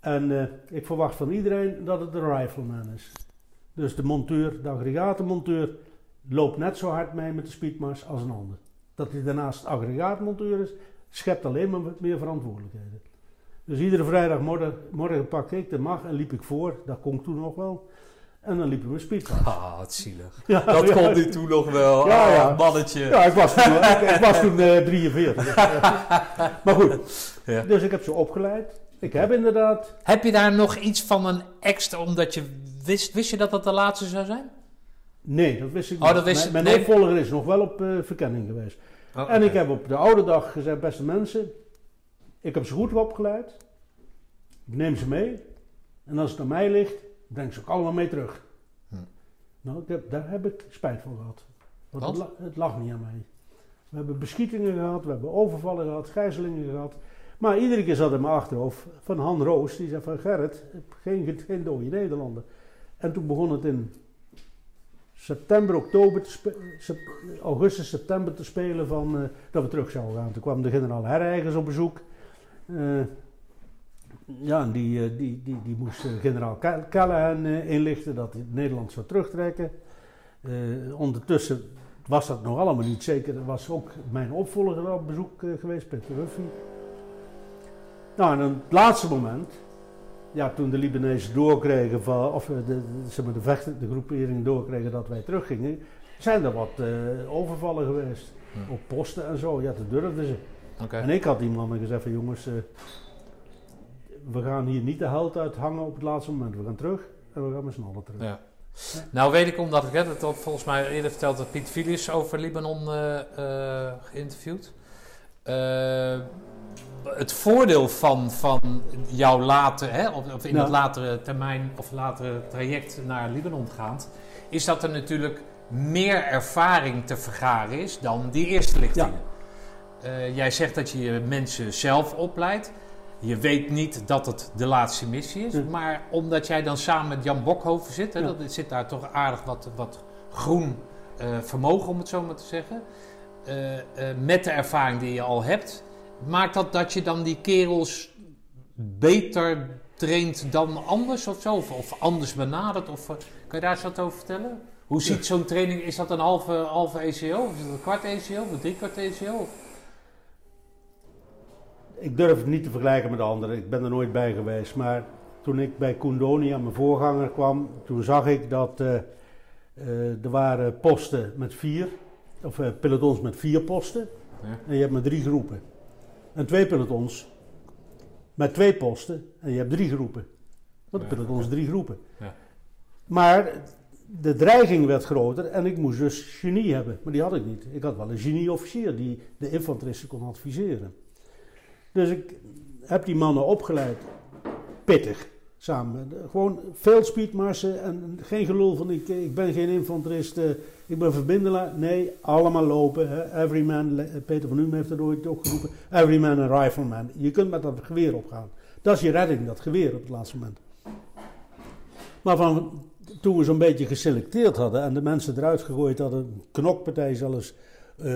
[SPEAKER 2] En eh, ik verwacht van iedereen dat het de rifleman is. Dus de monteur, de aggregatenmonteur, loopt net zo hard mee met de speedmars als een ander. Dat hij daarnaast aggregaatmonteur is, schept alleen maar wat meer verantwoordelijkheden. Dus iedere vrijdagmorgen morgen pakte ik de mag en liep ik voor, dat kon ik toen nog wel. En dan liepen we speedmars.
[SPEAKER 1] Ah, wat zielig.
[SPEAKER 2] Ja,
[SPEAKER 1] Dat
[SPEAKER 2] ja.
[SPEAKER 1] kon niet toen nog wel.
[SPEAKER 2] Ja,
[SPEAKER 1] Ah,
[SPEAKER 2] ja.
[SPEAKER 1] mannetje.
[SPEAKER 2] Ja, ik was toen, ik, ik was toen eh, 43. maar goed,
[SPEAKER 1] Ja.
[SPEAKER 2] dus ik heb ze opgeleid. Ik heb inderdaad...
[SPEAKER 1] Heb je daar nog iets van een extra, omdat je wist, wist je dat dat de laatste zou zijn?
[SPEAKER 2] Nee, dat wist ik
[SPEAKER 1] Oh,
[SPEAKER 2] niet.
[SPEAKER 1] dat wist
[SPEAKER 2] mijn
[SPEAKER 1] nee.
[SPEAKER 2] opvolger is nog wel op eh, verkenning geweest.
[SPEAKER 1] Oh,
[SPEAKER 2] En ik heb op de oude dag gezegd, beste mensen, ik heb ze goed opgeleid. Ik neem ze mee. En als het aan mij ligt, breng ze ook allemaal mee terug.
[SPEAKER 1] Hm.
[SPEAKER 2] Nou, ik heb, daar heb ik spijt van gehad. Want het, la- het lag niet aan mij. We hebben beschietingen gehad, we hebben overvallen gehad, gijzelingen gehad. Maar iedere keer zat in mijn achterhoofd van Han Roos, die zei van Gerrit, geen, geen dode Nederlander. En toen begon het in september, oktober, te augustus, september te spelen van eh, dat we terug zouden gaan. Toen kwam de generaal Herreigers op bezoek. Eh, ja, en die, eh, die, die, die moest generaal Ca- Callahan inlichten dat Nederland zou terugtrekken. Ondertussen was dat nog allemaal niet zeker. Er was ook mijn opvolger op bezoek geweest, Peter Huffy. Nou, en op het laatste moment, ja, toen de Libanezen doorkregen, van, of eh, de, de, zeg maar de vechten, de groeperingen doorkregen dat wij teruggingen, zijn er wat eh, overvallen geweest.
[SPEAKER 1] Hm.
[SPEAKER 2] Op posten en zo, ja, dat durfden ze. En ik had die mannen gezegd van jongens, eh, we gaan hier niet de held uithangen op het laatste moment. We gaan terug en we gaan met z'n allen terug.
[SPEAKER 1] Ja. Nou weet ik omdat ik dat had volgens mij eerder verteld dat Piet Filius over Libanon eh, geïnterviewd. Het voordeel van, van jouw later, hè, of, of in
[SPEAKER 2] Ja.
[SPEAKER 1] het latere termijn of latere traject naar Libanon gaand, is dat er natuurlijk meer ervaring te vergaren is dan die eerste lichtingen. Eh, jij zegt dat je je mensen zelf opleidt. Je weet niet dat het de laatste missie is.
[SPEAKER 2] Ja.
[SPEAKER 1] Maar omdat jij dan samen met Jan Bokhoven zit, hè,
[SPEAKER 2] Ja.
[SPEAKER 1] dat zit daar toch aardig wat, wat groen eh, vermogen, om het zo maar te zeggen. Eh, met de ervaring die je al hebt, maakt dat dat je dan die kerels beter traint dan anders of zo? Of, of anders benadert? Of, eh, kan je daar eens wat over vertellen? Hoe ziet zo'n training, is dat een halve, halve ECO? Of is dat een kwart ECO? Of een drie kwart ECO?
[SPEAKER 2] Ik durf het niet te vergelijken met de anderen, ik ben er nooit bij geweest. Maar toen ik bij Koendoni aan mijn voorganger kwam, toen zag ik dat eh, eh, er waren posten met vier, of pelotons met vier posten.
[SPEAKER 1] Ja.
[SPEAKER 2] En je hebt maar drie groepen. En twee pelotons met twee posten en je hebt drie groepen. Want de pelotons drie groepen.
[SPEAKER 1] Ja.
[SPEAKER 2] Maar de dreiging werd groter en ik moest dus genie hebben. Maar die had ik niet. Ik had wel een genieofficier die de infanteristen kon adviseren. Dus ik heb die mannen opgeleid. Pittig. Samen. Gewoon veel speedmarsen en geen gelul van ik, ik ben geen infanterist, ik ben verbindelaar. Nee, allemaal lopen. Hè. Every man, le- Peter van Uem heeft dat ooit ook geroepen. Every man a rifleman. Je kunt met dat geweer opgaan. Dat is je redding, dat geweer op het laatste moment. Maar van, toen we zo'n beetje geselecteerd hadden en de mensen eruit gegooid hadden, een knokpartij zelfs eh,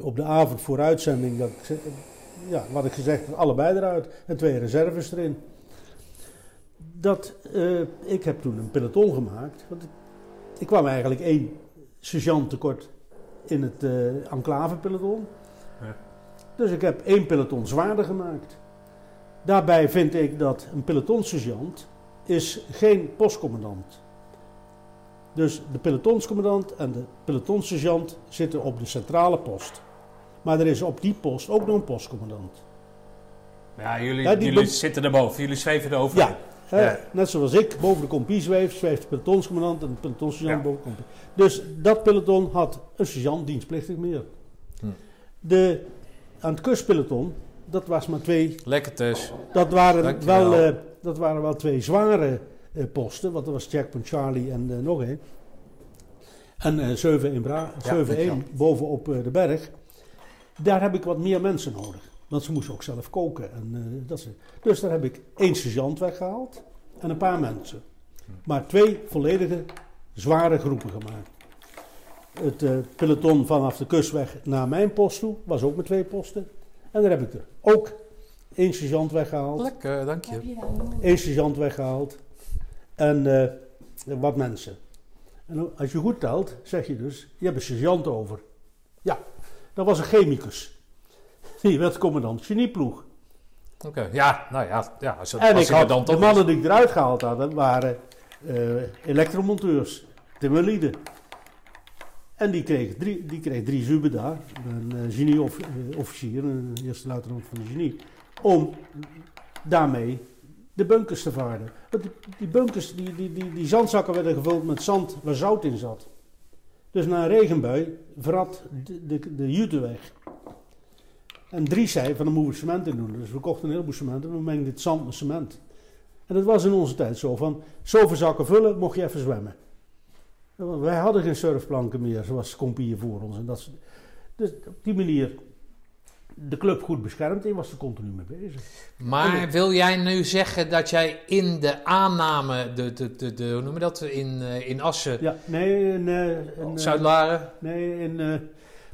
[SPEAKER 2] op de avond voor uitzending, dat, ja, wat ik gezegd, allebei eruit en twee reserves erin. Dat, eh, ik heb toen een peloton gemaakt, want ik kwam eigenlijk één sergeant tekort in het eh enclave peloton.
[SPEAKER 1] Ja.
[SPEAKER 2] Dus ik heb één peloton zwaarder gemaakt. Daarbij vind ik dat een pelotonsergeant is geen postcommandant. Dus de pelotonscommandant en de pelotonsergeant zitten op de centrale post. Maar er is op die post ook nog een postcommandant.
[SPEAKER 1] Ja, jullie,
[SPEAKER 2] Ja,
[SPEAKER 1] zitten erboven. Jullie zweven erover.
[SPEAKER 2] Ja,
[SPEAKER 1] Ja.
[SPEAKER 2] net zoals ik boven de compie zweef, zweeft de pelotonscommandant en de pelotonsergeant
[SPEAKER 1] Ja.
[SPEAKER 2] boven de compie. Dus dat peloton had een sergeant dienstplichtig meer.
[SPEAKER 1] Hm.
[SPEAKER 2] De, aan het kustpeloton, dat was maar twee
[SPEAKER 1] Lekker thuis.
[SPEAKER 2] Dat waren,
[SPEAKER 1] Dankjewel.
[SPEAKER 2] wel, eh, dat waren wel twee zware eh, posten, want dat was Checkpoint Charlie en eh, nog één. En eh 7-1 Bra- 7-1
[SPEAKER 1] dankjewel.
[SPEAKER 2] bovenop de berg. Daar heb ik wat meer mensen nodig. Want ze moesten ook zelf koken. En, eh, dat dus daar heb ik één sergeant weggehaald en een paar mensen. Maar twee volledige zware groepen gemaakt. Het eh, peloton vanaf de kustweg naar mijn post toe was ook met twee posten. En daar heb ik er ook één sergeant weggehaald.
[SPEAKER 1] Lekker, dank je.
[SPEAKER 2] Eén sergeant weggehaald en eh, wat mensen. En als je goed telt, zeg je dus, je hebt een sergeant over. Ja, dat was een chemicus. Die werd commandant genieploeg.
[SPEAKER 1] Oké, ja, nou ja, ja als,
[SPEAKER 2] En
[SPEAKER 1] als
[SPEAKER 2] ik had,
[SPEAKER 1] dan
[SPEAKER 2] de mannen die ik eruit gehaald had, waren eh, elektromonteurs, timmerlieden. En die kreeg drie, die kreeg drie zuben daar, een uh, genieofficier, een eerste luitenant van de genie, om daarmee de bunkers te varen. Want die, die bunkers, die, die, die, die zandzakken werden gevuld met zand waar zout in zat. Dus na een regenbui vrat de, de, de jute weg. En Dries zei van dan moeten we cement in doen. Dus we kochten een heleboel cement en we mengden dit zand met cement. En dat was in onze tijd zo van zoveel zakken vullen mocht je even zwemmen. Want Wij hadden geen surfplanken meer zoals Compie voor ons. En dat, soort- dus op die manier de club goed beschermd en was er continu mee bezig.
[SPEAKER 1] Maar wil jij nu zeggen dat jij in de aanname, de, de, de, de, hoe noem je dat, in, eh, in Assen,
[SPEAKER 2] Ja, nee, in, eh, in, eh,
[SPEAKER 1] Zuid-Laren?
[SPEAKER 2] nee, in eh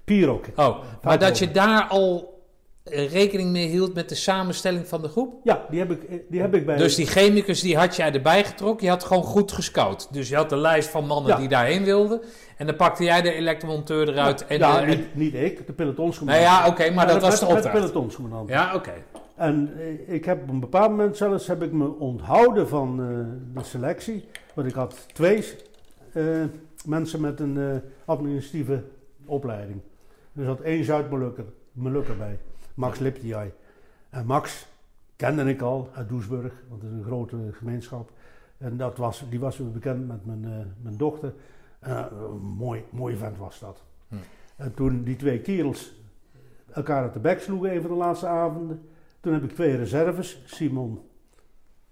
[SPEAKER 2] Pierok.
[SPEAKER 1] Oh, maar dat je daar al eh, rekening mee hield met de samenstelling van de groep?
[SPEAKER 2] Ja, die heb ik, eh, die heb ik bij.
[SPEAKER 1] Dus die chemicus die had jij erbij getrokken, je had gewoon goed gescout. Dus je had de lijst van mannen
[SPEAKER 2] Ja.
[SPEAKER 1] die daarheen wilden. En dan pakte jij de elektromonteur eruit. En
[SPEAKER 2] ja, niet, niet ik, de
[SPEAKER 1] nou
[SPEAKER 2] pelotonscommandant.
[SPEAKER 1] ja, oké, maar
[SPEAKER 2] Ja,
[SPEAKER 1] dat was de
[SPEAKER 2] met
[SPEAKER 1] opdracht.
[SPEAKER 2] pelotonscommandant.
[SPEAKER 1] Ja, oké.
[SPEAKER 2] En eh, ik heb op een bepaald moment zelfs heb ik me onthouden van eh, de selectie. Want ik had twee eh, mensen met een eh, administratieve opleiding. Er zat één Zuid-Molukker Molukker bij, Max Liptiai. En Max kende ik al uit Doesburg, want het is een grote gemeenschap. En dat was, die was bekend met mijn, eh, mijn dochter. Eh, een mooi, mooi vent was dat.
[SPEAKER 1] Hm.
[SPEAKER 2] En toen die twee kerels elkaar uit de bek sloegen, een van de laatste avonden. Toen heb ik twee reserves, Simon,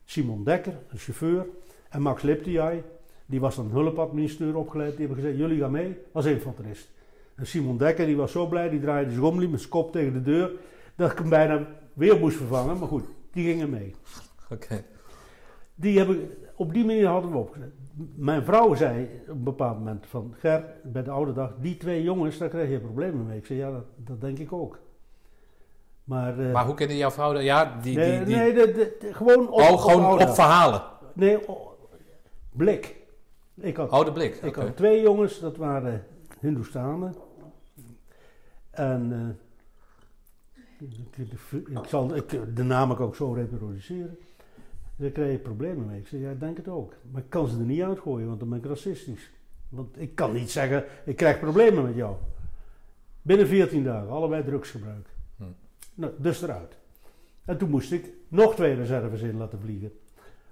[SPEAKER 2] Simon Dekker, een chauffeur, en Max Liptiai. Die was dan hulpadministrateur opgeleid. Die hebben gezegd, jullie gaan mee als infanterist. En Simon Dekker, die was zo blij, die draaide om, liep met zijn kop tegen de deur, dat ik hem bijna weer moest vervangen. Maar goed, die gingen mee.
[SPEAKER 1] Oké.
[SPEAKER 2] Die heb ik, op die manier hadden we opgezet. Mijn vrouw zei op een bepaald moment van, Ger, bij de oude dag, die twee jongens, daar krijg je problemen mee. Ik zei, ja, dat, dat denk ik ook. Maar, eh,
[SPEAKER 1] Maar hoe kende jouw vrouw? Ja, die...
[SPEAKER 2] nee,
[SPEAKER 1] die, die...
[SPEAKER 2] nee de, de- de- gewoon op,
[SPEAKER 1] oh, gewoon
[SPEAKER 2] oude
[SPEAKER 1] op verhalen.
[SPEAKER 2] Nee, blik. Ik had,
[SPEAKER 1] Oh, de blik.
[SPEAKER 2] ik had twee jongens, dat waren Hindoestanen. En eh, ik, zal ik, de naam ook zo reproduceren. Daar krijg je problemen mee. Ik zeg, ja, ik denk het ook. Maar ik kan ze er niet uitgooien, want dan ben ik racistisch. Want ik kan niet zeggen, ik krijg problemen met jou. Binnen 14 dagen, allebei drugsgebruik.
[SPEAKER 1] Hm.
[SPEAKER 2] Nou, dus eruit. En toen moest ik nog twee reserves in laten vliegen.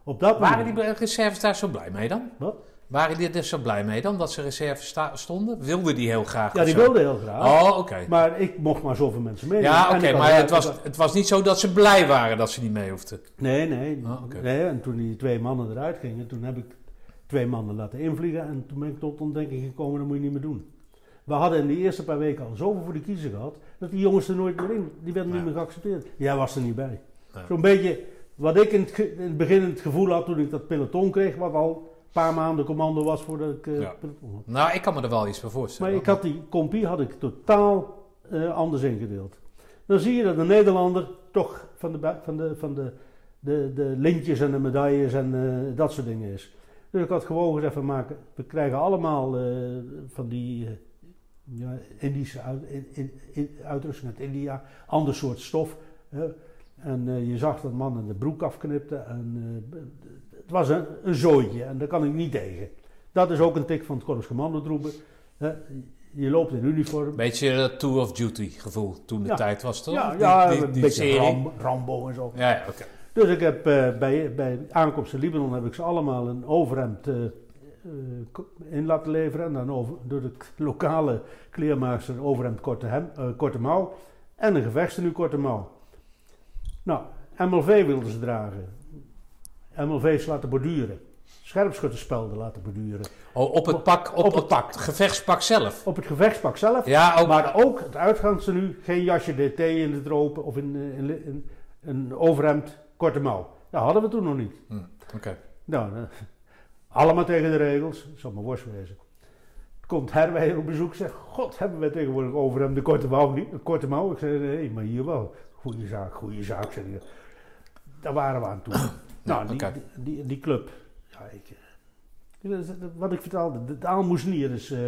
[SPEAKER 2] Op dat
[SPEAKER 1] Waren
[SPEAKER 2] moment-
[SPEAKER 1] die reserves daar zo blij mee dan?
[SPEAKER 2] Wat?
[SPEAKER 1] Waren die er zo blij mee dan, dat ze reserves sta- stonden? Wilden die heel graag?
[SPEAKER 2] Ja, die
[SPEAKER 1] zo?
[SPEAKER 2] wilde heel graag.
[SPEAKER 1] Oh, oké.
[SPEAKER 2] Maar ik mocht maar zoveel mensen mee.
[SPEAKER 1] Ja, oké, maar het was, het was niet zo dat ze blij waren dat ze niet mee hoefden.
[SPEAKER 2] Nee, nee. Nee. En toen die twee mannen eruit gingen, toen heb ik twee mannen laten invliegen. En toen ben ik tot ontdekking gekomen, dat moet je niet meer doen. We hadden in de eerste paar weken al zoveel voor de kiezer gehad, dat die jongens er nooit meer in, die werden
[SPEAKER 1] Ja.
[SPEAKER 2] niet meer geaccepteerd. Jij was er niet bij.
[SPEAKER 1] Ja.
[SPEAKER 2] Zo'n beetje wat ik in het, in het begin het gevoel had toen ik dat peloton kreeg, wat al paar maanden commando was voordat ik eh,
[SPEAKER 1] Ja. Nou, ik kan me er wel iets voor voorstellen.
[SPEAKER 2] Maar ik had die compie had ik totaal eh, anders ingedeeld. Dan zie je dat een Nederlander toch van de, van de, van de, de, de lintjes en de medailles en eh, dat soort dingen is. Dus ik had gewoon gezegd van maken, we krijgen allemaal van die ja, Indische in, in, in- uitrusting uit India, ander soort stof. En je zag dat mannen de broek afknipten en het was een, een zooitje en daar kan ik niet tegen. Dat is ook een tik van het Korps Commandotroepen. Je loopt in uniform.
[SPEAKER 1] Beetje dat Tour of Duty gevoel toen de
[SPEAKER 2] Ja.
[SPEAKER 1] tijd was, toch?
[SPEAKER 2] Ja,
[SPEAKER 1] Die-
[SPEAKER 2] ja
[SPEAKER 1] die,
[SPEAKER 2] een
[SPEAKER 1] die
[SPEAKER 2] beetje
[SPEAKER 1] serie.
[SPEAKER 2] Ram- Rambo en zo.
[SPEAKER 1] Ja, ja oké.
[SPEAKER 2] Dus ik heb eh, bij, bij aankomst in Libanon heb ik ze allemaal een overhemd eh, eh, in laten leveren. En dan over, door de lokale kleermaakster overhemd korte, hem, eh, korte mouw. En een gevechtstenu korte mouw. Nou, MLV wilden ze dragen. MLV's laten borduren. Scherpschutterspelden laten borduren.
[SPEAKER 1] Oh, op het pak, op,
[SPEAKER 2] Op het
[SPEAKER 1] het
[SPEAKER 2] pak.
[SPEAKER 1] gevechtspak zelf.
[SPEAKER 2] Op het gevechtspak zelf.
[SPEAKER 1] Ja, ook.
[SPEAKER 2] Maar ook het uitgangstenu, geen jasje DT in de tropen of in, eh, in, in- een overhemd, korte mouw. Dat hadden we toen nog niet.
[SPEAKER 1] Hm, Oké.
[SPEAKER 2] Nou, allemaal tegen de regels. Zal maar worst wezen. Komt Herwij op bezoek zegt, god, hebben wij tegenwoordig overhemd de korte mouw niet? Een korte mouw? Ik zei, nee, maar hier wel. Goeie zaak, goede zaak. Daar waren we aan toe. Nou, die, die, die, die club. Ja, ik, eh, wat ik vertelde, de, de aalmoesnier is eh,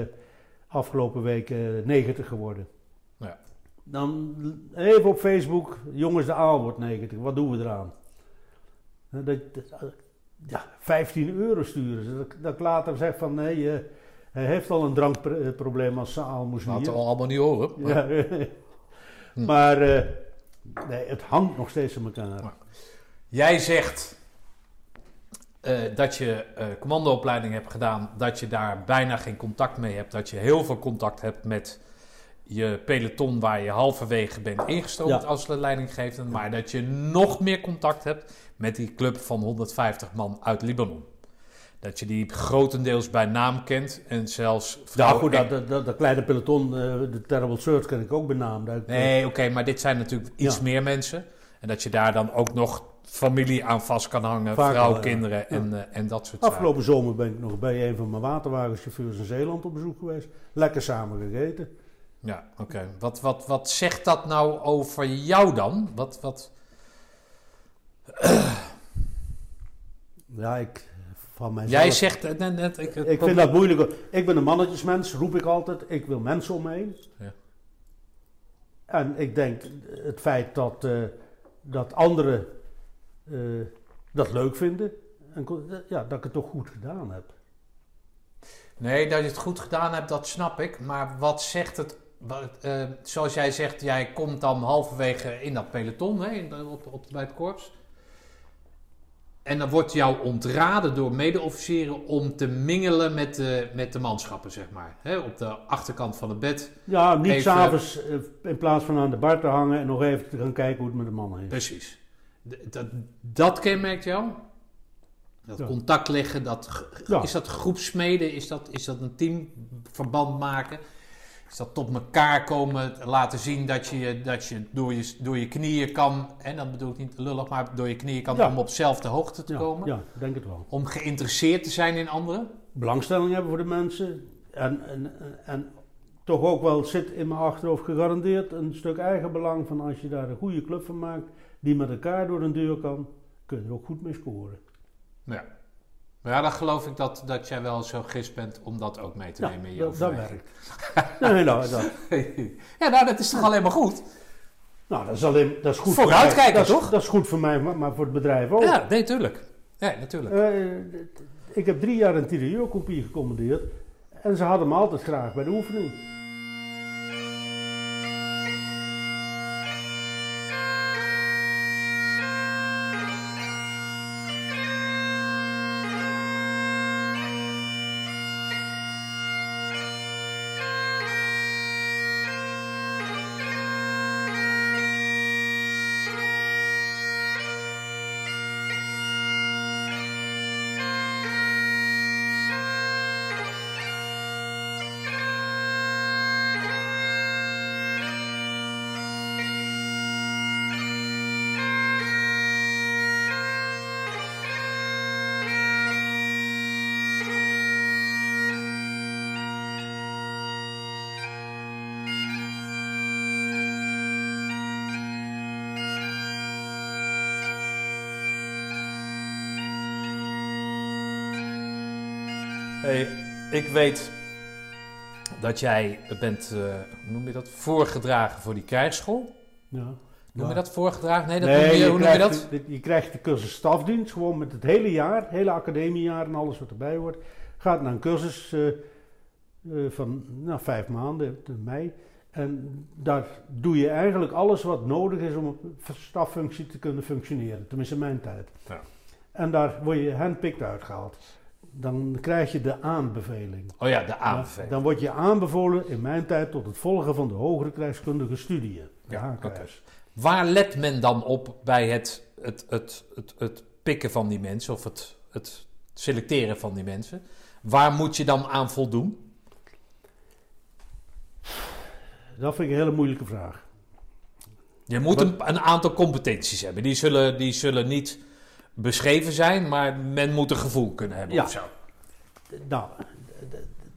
[SPEAKER 2] afgelopen week eh 90 geworden.
[SPEAKER 1] Ja.
[SPEAKER 2] Dan even op Facebook, jongens, de aal wordt 90. Wat doen we eraan? Dat, dat- ja, 15 euro sturen ze. Dat, dat ik later zeg van nee, hij heeft al een drankprobleem als aalmoesnier.
[SPEAKER 1] Laten we allemaal niet horen. maar-
[SPEAKER 2] Ja. maar eh, nee, het hangt nog steeds aan elkaar.
[SPEAKER 1] Jij zegt eh, dat je eh, commandoopleiding hebt gedaan, dat je daar bijna geen contact mee hebt, dat je heel veel contact hebt met je peloton waar je halverwege bent ingestoken
[SPEAKER 2] Ja.
[SPEAKER 1] als leidinggevende, maar dat je nog meer contact hebt met die club van 150 man uit Libanon. Dat je die grotendeels bij naam kent en zelfs
[SPEAKER 2] Ja,
[SPEAKER 1] vrouwen...
[SPEAKER 2] goed, dat, dat, kleine peloton, eh, de Terrible Search, ken ik ook bij naam. Dat
[SPEAKER 1] Nee, oké, maar dit zijn natuurlijk iets
[SPEAKER 2] Ja.
[SPEAKER 1] meer mensen. En dat je daar dan ook nog familie aan vast kan hangen,
[SPEAKER 2] Vaak
[SPEAKER 1] vrouw,
[SPEAKER 2] ja.
[SPEAKER 1] kinderen
[SPEAKER 2] Ja.
[SPEAKER 1] en, eh, en dat soort zaken.
[SPEAKER 2] Afgelopen zomer ben ik nog bij een van mijn waterwagenchauffeurs in Zeeland op bezoek geweest. Lekker samen gegeten.
[SPEAKER 1] Ja, oké. Wat, wat, wat zegt dat nou over jou dan? Wat, wat...
[SPEAKER 2] Ja, ik van mijzelf.
[SPEAKER 1] Jij zegt... eh, net, net, ik,
[SPEAKER 2] Ik vind dat moeilijk. Ik ben een mannetjesmens, roep ik altijd. Ik wil mensen om me heen.
[SPEAKER 1] Ja.
[SPEAKER 2] En ik denk het feit dat, eh, dat anderen eh, dat leuk vinden. En, ko- ja, dat ik het toch goed gedaan heb.
[SPEAKER 1] Nee, dat je het goed gedaan hebt, dat snap ik. Maar wat zegt het... Wat, eh, zoals jij zegt, jij komt dan halverwege in dat peloton, hè, in, op, op, bij het korps. En dan wordt jou ontraden door medeofficieren om te mingelen met de, met de manschappen, zeg maar. Hè, op de achterkant van het bed.
[SPEAKER 2] Ja, niet s'avonds eh, in plaats van aan de bar te hangen en nog even te gaan kijken hoe het met de mannen is.
[SPEAKER 1] Precies. Dat, dat kenmerkt jou? Dat
[SPEAKER 2] Ja.
[SPEAKER 1] contact leggen, dat,
[SPEAKER 2] Ja.
[SPEAKER 1] is dat groepsmeden? Is dat, is dat een teamverband maken? Is dat tot elkaar komen, laten zien dat je, dat je, door, je door je knieën kan, en dat bedoel ik niet lullig, maar door je knieën kan
[SPEAKER 2] Ja.
[SPEAKER 1] om op dezelfde hoogte te komen?
[SPEAKER 2] ja, ik denk het wel.
[SPEAKER 1] Om geïnteresseerd te zijn in anderen?
[SPEAKER 2] belangstelling hebben voor de mensen. En, en, en, toch ook wel zit in mijn achterhoofd gegarandeerd een stuk eigenbelang van als je daar een goede club van maakt, die met elkaar door een deur kan, kun je er ook goed mee scoren.
[SPEAKER 1] Ja. Maar ja, dan geloof ik dat, dat jij wel zo gist bent om dat ook mee te
[SPEAKER 2] Ja,
[SPEAKER 1] nemen in je
[SPEAKER 2] dat, dat werkt. Nee, nou, dat,
[SPEAKER 1] ja, nou, dat is toch alleen maar goed?
[SPEAKER 2] nou, dat is, alleen, dat is goed
[SPEAKER 1] Vooruitkijken,
[SPEAKER 2] voor mij. Dat is-
[SPEAKER 1] toch?
[SPEAKER 2] Dat is goed voor mij, maar, maar voor het bedrijf ook.
[SPEAKER 1] Ja, nee, tuurlijk. Ja, natuurlijk.
[SPEAKER 2] Eh, ik heb drie jaar een tirailleurcompie gecommandeerd en ze hadden me altijd graag bij de oefening.
[SPEAKER 1] Ik weet dat jij bent, hoe noem je dat, voorgedragen voor die krijgsschool.
[SPEAKER 2] Ja.
[SPEAKER 1] Noem je dat voorgedragen? Nee, dat
[SPEAKER 2] Nee,
[SPEAKER 1] noem je,
[SPEAKER 2] je,
[SPEAKER 1] hoe noem je dat?
[SPEAKER 2] de- je krijgt de cursus stafdienst, gewoon met het hele jaar, het hele academiejaar en alles wat erbij hoort. Gaat naar een cursus eh, eh, van nou, vijf maanden, in mei. En daar doe je eigenlijk alles wat nodig is om op staffunctie te kunnen functioneren. Tenminste in mijn tijd.
[SPEAKER 1] Ja.
[SPEAKER 2] En daar word je handpicked uitgehaald. Dan krijg je de aanbeveling.
[SPEAKER 1] Oh ja, de aanbeveling.
[SPEAKER 2] dan word je aanbevolen in mijn tijd tot het volgen van de hogere krijgskundige studieën. De
[SPEAKER 1] Ja. Waar let men dan op bij het, het, het, het, het pikken van die mensen of het, het selecteren van die mensen? Waar moet je dan aan voldoen?
[SPEAKER 2] Dat vind ik een hele moeilijke vraag.
[SPEAKER 1] Je moet een, een aantal competenties hebben. Die zullen, die zullen niet beschreven zijn, maar men moet een gevoel kunnen hebben
[SPEAKER 2] Ja.
[SPEAKER 1] of zo.
[SPEAKER 2] Nou,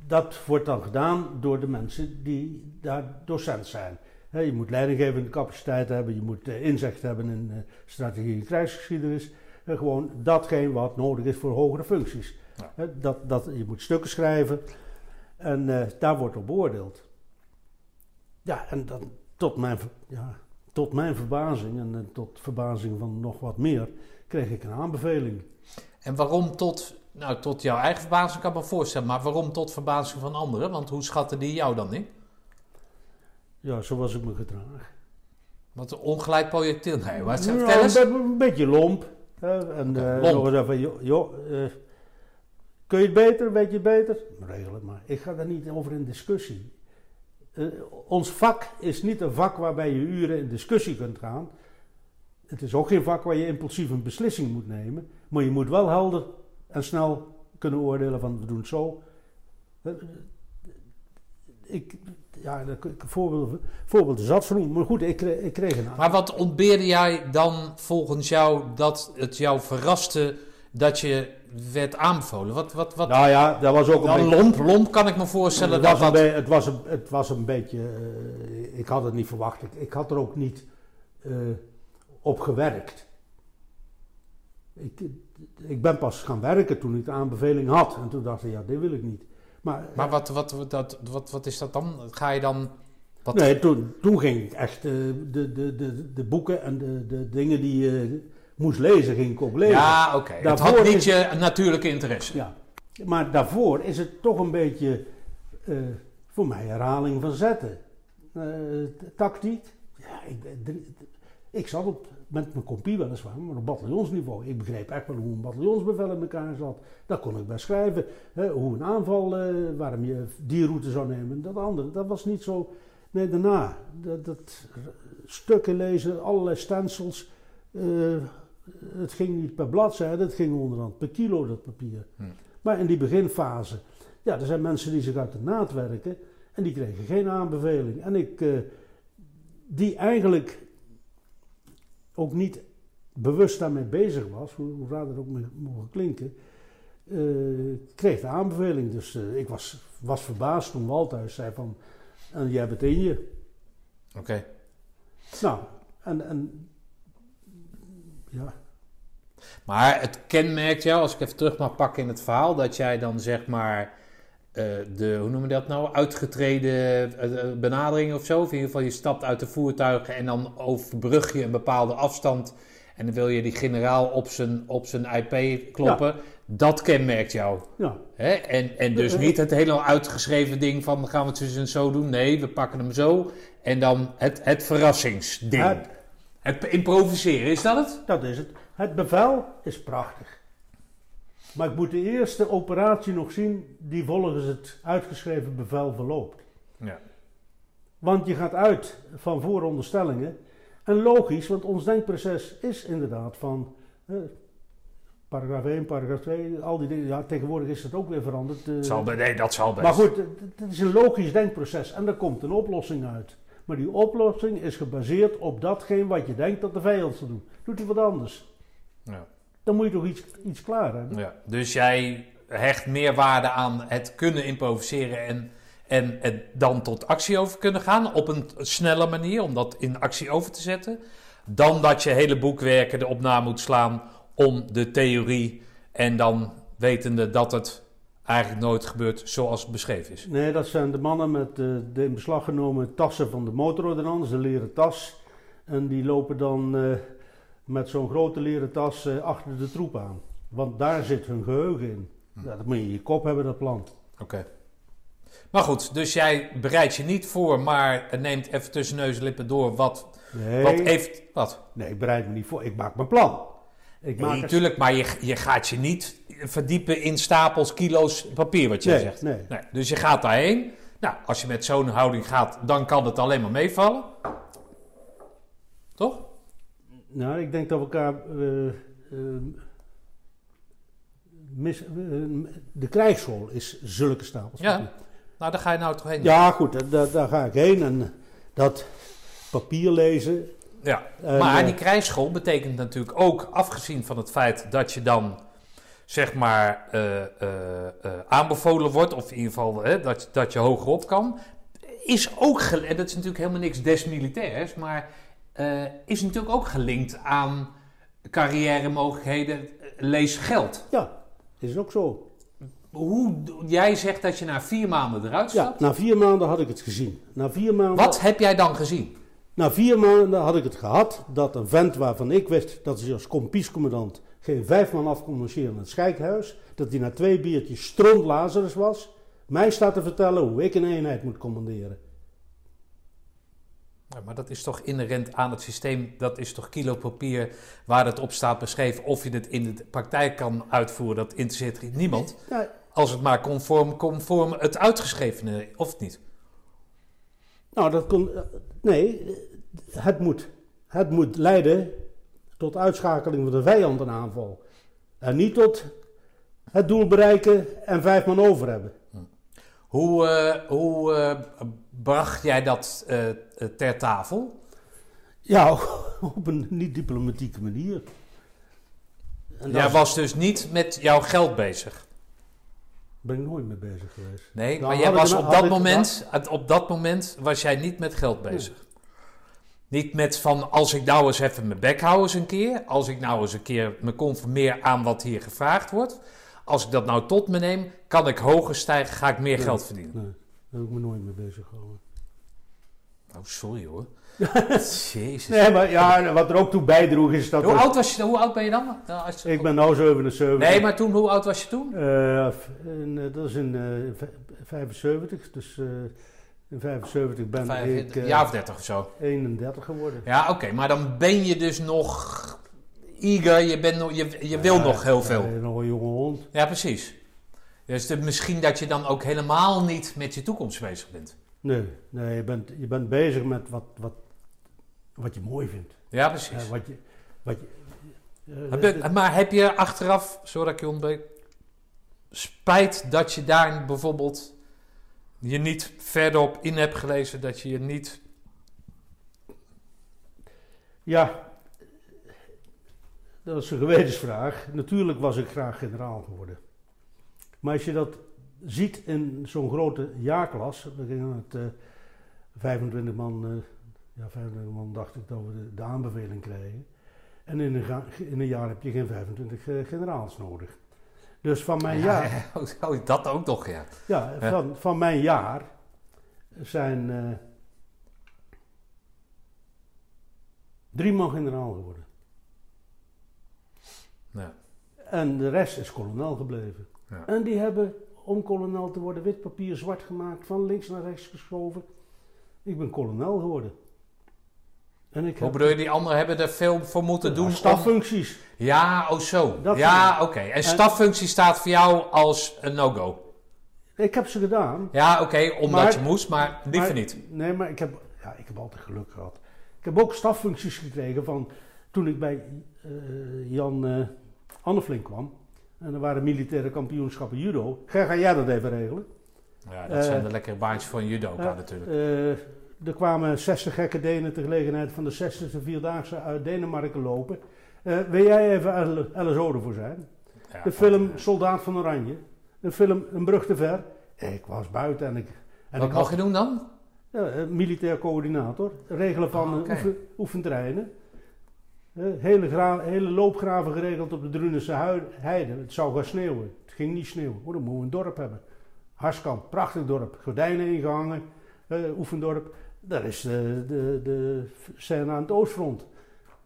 [SPEAKER 2] dat wordt dan gedaan door de mensen die daar docent zijn. Je moet leidinggevende capaciteit hebben, je moet eh, inzicht hebben in eh, strategie en krijgsgeschiedenis. En gewoon datgene wat nodig is voor hogere functies.
[SPEAKER 1] Ja.
[SPEAKER 2] Dat, dat, je moet stukken schrijven en eh, daar wordt op beoordeeld. Ja, en dan tot mijn, ja, tot mijn verbazing en eh, tot verbazing van nog wat meer, kreeg ik een aanbeveling.
[SPEAKER 1] En waarom tot, nou, tot jouw eigen verbazing kan ik me voorstellen, maar waarom tot verbazing van anderen? Want hoe schatten die jou dan in?
[SPEAKER 2] Ja, zo was ik me gedragen.
[SPEAKER 1] Wat een ongelijk projectiel. Nee, maar vertel eens.
[SPEAKER 2] een, be- een beetje lomp. Hè, en eh,
[SPEAKER 1] lomp.
[SPEAKER 2] nog eens even, joh, joh, eh, kun je het beter, weet je het beter? Regel het maar. Ik ga daar niet over in discussie. Eh, ons vak is niet een vak waarbij je uren in discussie kunt gaan. Het is ook geen vak waar je impulsief een beslissing moet nemen. Maar je moet wel helder en snel kunnen oordelen van we doen het zo. Eh, Ik, ja, voorbeelden, voorbeelden zat. Maar goed, ik, kreeg- ik kreeg een
[SPEAKER 1] Maar wat ontbeerde jij dan volgens jou dat het jou verraste dat je werd aanbevolen? Wat, wat, wat?
[SPEAKER 2] Nou ja, dat was ook een beetje...
[SPEAKER 1] lomp, lomp kan ik me voorstellen
[SPEAKER 2] het,
[SPEAKER 1] dat
[SPEAKER 2] was een
[SPEAKER 1] dat...
[SPEAKER 2] het, was een, het was een beetje. eh, ik had het niet verwacht. Ik, ik had er ook niet eh, op gewerkt. Ik, ik ben pas gaan werken toen ik de aanbeveling had. En toen dacht ik, ja, dit wil ik niet. Maar,
[SPEAKER 1] Maar wat, wat, wat, dat, wat, wat is dat dan? Ga je dan... Wat,
[SPEAKER 2] nee, toen, toen ging ik echt eh, de, de, de, de boeken en de, de dingen die je moest lezen, ging ik ook lezen.
[SPEAKER 1] ja, oké.
[SPEAKER 2] Daarvoor
[SPEAKER 1] had niet
[SPEAKER 2] is-
[SPEAKER 1] je natuurlijke interesse.
[SPEAKER 2] Ja, maar daarvoor is het toch een beetje eh, voor mij herhaling van zetten. Eh, tactiek. Ja, ik, ik zat op, met mijn kopie weliswaar, maar op bataljonsniveau. Ik begreep echt wel hoe een bataljonsbevel in elkaar zat. Dat kon ik best schrijven. Hè, hoe een aanval, eh, waarom je die route zou nemen. Dat andere, dat was niet zo. Nee, daarna. Dat, dat stukken lezen, allerlei stencils. eh, het ging niet per bladzijde, het ging onderhand per kilo dat papier.
[SPEAKER 1] Hm.
[SPEAKER 2] Maar in die beginfase, ja, er zijn mensen die zich uit de naad werken en die kregen geen aanbeveling. En ik, eh, die eigenlijk ook niet bewust daarmee bezig was, hoe, hoe raar dat ook mogen klinken, eh, kreeg de aanbeveling. Dus eh, ik was, was verbaasd toen Walthuis zei van, en jij hebt het in je.
[SPEAKER 1] Oké.
[SPEAKER 2] Nou, en, en ja,
[SPEAKER 1] Maar het kenmerkt jou, als ik even terug mag pakken in het verhaal, dat jij dan zeg maar eh, de, hoe noem je dat nou, uitgetreden eh, eh, benadering of zo. Of in ieder geval je stapt uit de voertuigen en dan overbrug je een bepaalde afstand en dan wil je die generaal op zijn, op zijn IP kloppen. Dat kenmerkt jou.
[SPEAKER 2] ja,
[SPEAKER 1] Hè? En, en dus niet het hele uitgeschreven ding van gaan we het dus en zo doen. Nee, we pakken hem zo. En dan het, het verrassingsding.
[SPEAKER 2] Het-
[SPEAKER 1] het improviseren, is dat het?
[SPEAKER 2] dat is het. Het bevel is prachtig. Maar ik moet de eerste operatie nog zien die volgens het uitgeschreven bevel verloopt.
[SPEAKER 1] Ja.
[SPEAKER 2] Want je gaat uit van vooronderstellingen. En logisch, want ons denkproces is inderdaad van eh, paragraaf 1, paragraaf 2, al die dingen. Ja, tegenwoordig is dat ook weer veranderd. eh,
[SPEAKER 1] Zal, be- nee, dat zal best.
[SPEAKER 2] maar goed, het het is een logisch denkproces en er komt een oplossing uit. Maar die oplossing is gebaseerd op datgene wat je denkt dat de vijand zal doen. Doet hij wat anders?
[SPEAKER 1] Ja.
[SPEAKER 2] Dan moet je toch iets, iets klaar hebben?
[SPEAKER 1] Ja. Dus jij hecht meer waarde aan het kunnen improviseren en, en het dan tot actie over kunnen gaan. Op een snelle manier, om dat in actie over te zetten. Dan dat je hele boekwerken erop na moet slaan om de theorie. En dan wetende dat het eigenlijk nooit gebeurt zoals het beschreven is.
[SPEAKER 2] Nee, dat zijn de mannen met eh, de in beslag genomen tassen van de motorordonnans, de leren tas. En die lopen dan eh, met zo'n grote leren tas eh, achter de troep aan. Want daar zit hun geheugen in. Ja, dat moet je in je kop hebben, dat plan.
[SPEAKER 1] Oké. Maar goed, dus jij bereidt je niet voor, maar neemt even tussen neus en lippen door wat,
[SPEAKER 2] Nee,
[SPEAKER 1] wat heeft... Wat?
[SPEAKER 2] nee, ik bereid me niet voor. Ik maak mijn plan. Ik maak
[SPEAKER 1] Nee, natuurlijk, maar je, je gaat je niet verdiepen in stapels, kilo's papier, wat
[SPEAKER 2] Nee,
[SPEAKER 1] zegt.
[SPEAKER 2] nee.
[SPEAKER 1] Nee, dus je gaat daarheen. Nou, als je met zo'n houding gaat, dan kan het alleen maar meevallen. Toch?
[SPEAKER 2] Nou, ik denk dat we elkaar. eh, eh, mis, eh, de krijgsschool is zulke stapels.
[SPEAKER 1] Ja.
[SPEAKER 2] papier.
[SPEAKER 1] Nou, daar ga je nou toch heen.
[SPEAKER 2] Ja, goed, daar- ga ik heen. En dat papier lezen.
[SPEAKER 1] Ja. Maar die krijgsschool betekent natuurlijk ook, afgezien van het feit dat je dan, zeg maar, aanbevolen wordt, of in ieder geval hè, dat, dat je hoger op kan, is ook, en dat is natuurlijk helemaal niks desmilitairs, maar eh, is natuurlijk ook gelinkt aan carrière mogelijkheden, eh, lees geld.
[SPEAKER 2] Ja, is ook zo.
[SPEAKER 1] Hoe, jij zegt dat je na vier maanden eruit
[SPEAKER 2] Ja,
[SPEAKER 1] stapt.
[SPEAKER 2] na vier maanden had ik het gezien. Na vier maanden,
[SPEAKER 1] Wat heb jij dan gezien?
[SPEAKER 2] Na vier maanden had ik het gehad dat een vent waarvan ik wist dat hij als kompiescommandant geen vijf man af kon marcheren in het schijkhuis, dat hij na twee biertjes stront Lazarus was, mij staat te vertellen hoe ik een eenheid moet commanderen.
[SPEAKER 1] Ja, maar dat is toch inherent aan het systeem. Dat is toch kilo papier waar het op staat beschreven. Of je het in de praktijk kan uitvoeren, dat interesseert niemand. Als het maar conform, conform het uitgeschrevene, of niet?
[SPEAKER 2] nou, dat kon. Nee, het moet, het moet leiden tot uitschakeling van de vijand een aanval. En niet tot het doel bereiken en vijf man over hebben.
[SPEAKER 1] Hoe, eh, hoe eh, bracht jij dat eh, ter tafel?
[SPEAKER 2] Ja, op een niet-diplomatieke manier. En
[SPEAKER 1] Jij was dus niet met jouw geld bezig.
[SPEAKER 2] ben ik nooit mee bezig geweest.
[SPEAKER 1] Nee,
[SPEAKER 2] Nou,
[SPEAKER 1] maar jij was op dat, moment, op dat moment was jij niet met geld bezig. Niet met van als ik nou eens even mijn bek hou eens een keer. Als ik nou eens een keer me conformeer aan wat hier gevraagd wordt. Als ik dat nou tot me neem, kan ik hoger stijgen, ga ik meer
[SPEAKER 2] Nee.
[SPEAKER 1] geld verdienen.
[SPEAKER 2] Nee, daar heb ik me nooit mee bezig gehouden.
[SPEAKER 1] Oh, sorry hoor. Jezus.
[SPEAKER 2] Nee, maar ja, wat er ook toe bijdroeg is dat...
[SPEAKER 1] Hoe oud, was je, hoe oud ben je dan? Nou,
[SPEAKER 2] Ik ben nu 77.
[SPEAKER 1] Nee, maar toen, hoe oud was je toen?
[SPEAKER 2] Eh, in, eh, dat is in eh, v- 75, dus eh, in 75 ben ik eh,
[SPEAKER 1] jaar of dertig of zo.
[SPEAKER 2] 31 geworden.
[SPEAKER 1] Ja, oké, maar dan ben je dus nog eager, je, bent nog, je, je wil
[SPEAKER 2] Ja,
[SPEAKER 1] nog heel
[SPEAKER 2] ja,
[SPEAKER 1] veel.
[SPEAKER 2] nog een jonge hond.
[SPEAKER 1] Ja, precies. Dus de, misschien dat je dan ook helemaal niet met je toekomst bezig bent.
[SPEAKER 2] Nee, nee je, bent, je bent bezig met wat, wat, wat je mooi vindt.
[SPEAKER 1] Ja, precies.
[SPEAKER 2] Eh, wat je, wat je, eh,
[SPEAKER 1] Heb je- maar heb je achteraf, sorry dat ik je ontbreek, spijt dat je daar bijvoorbeeld je niet verder op in hebt gelezen, dat je je niet...
[SPEAKER 2] Ja, dat is een gewetensvraag. Natuurlijk was ik graag generaal geworden. Maar als je dat ziet in zo'n grote jaarklas, we gingen het eh 25 man, eh, ja 25 man dacht ik dat we de, de aanbeveling krijgen. En in een, in een jaar heb je geen 25 eh, generaals nodig. Dus van mijn jaar,
[SPEAKER 1] Ja, oh, dat ook nog, ja.
[SPEAKER 2] ja,
[SPEAKER 1] Ja.
[SPEAKER 2] van, van mijn jaar zijn eh, drie man generaal geworden.
[SPEAKER 1] ja.
[SPEAKER 2] En de rest is kolonel gebleven.
[SPEAKER 1] Ja.
[SPEAKER 2] En die hebben, om kolonel te worden, wit papier zwart gemaakt, van links naar rechts geschoven. Ik ben kolonel geworden. En ik
[SPEAKER 1] Hoe bedoel je, die anderen hebben er veel voor moeten doen? om-
[SPEAKER 2] staffuncties.
[SPEAKER 1] Ja, oh zo.
[SPEAKER 2] Dat
[SPEAKER 1] ja, oké. En
[SPEAKER 2] En-
[SPEAKER 1] staffunctie staat voor jou als een no-go?
[SPEAKER 2] Ik heb ze gedaan.
[SPEAKER 1] Ja, oké, omdat
[SPEAKER 2] Maar-
[SPEAKER 1] je moest, maar liever
[SPEAKER 2] maar-
[SPEAKER 1] niet.
[SPEAKER 2] Nee, maar ik heb, ja, ik heb altijd geluk gehad. Ik heb ook staffuncties gekregen van toen ik bij eh, Jan eh Anneflink kwam. En er waren militaire kampioenschappen judo. Ga, ga jij dat even regelen?
[SPEAKER 1] Ja, dat
[SPEAKER 2] Eh,
[SPEAKER 1] zijn de lekkere baantjes een judoka
[SPEAKER 2] Ja,
[SPEAKER 1] natuurlijk.
[SPEAKER 2] eh, er kwamen 60 gekke Denen ter gelegenheid van de 60e Vierdaagse uit Denemarken lopen. Eh, wil jij even LSO ervoor zijn?
[SPEAKER 1] Ja,
[SPEAKER 2] De film Soldaat van Oranje. De film Een brug te ver. Ik was buiten en ik... En
[SPEAKER 1] Wat
[SPEAKER 2] ik
[SPEAKER 1] mag je doen dan?
[SPEAKER 2] Ja, eh, militair coördinator. Regelen van eh,
[SPEAKER 1] oké.
[SPEAKER 2] oefen, oefentreinen. Eh, hele, hele loopgraven geregeld op de Drunense heide. Het zou gaan sneeuwen. Het ging niet sneeuwen. Oh, dan moeten we een dorp hebben. Harskamp, prachtig dorp. Gordijnen ingehangen. eh, oefendorp. Daar is de, de, de scène aan het oostfront.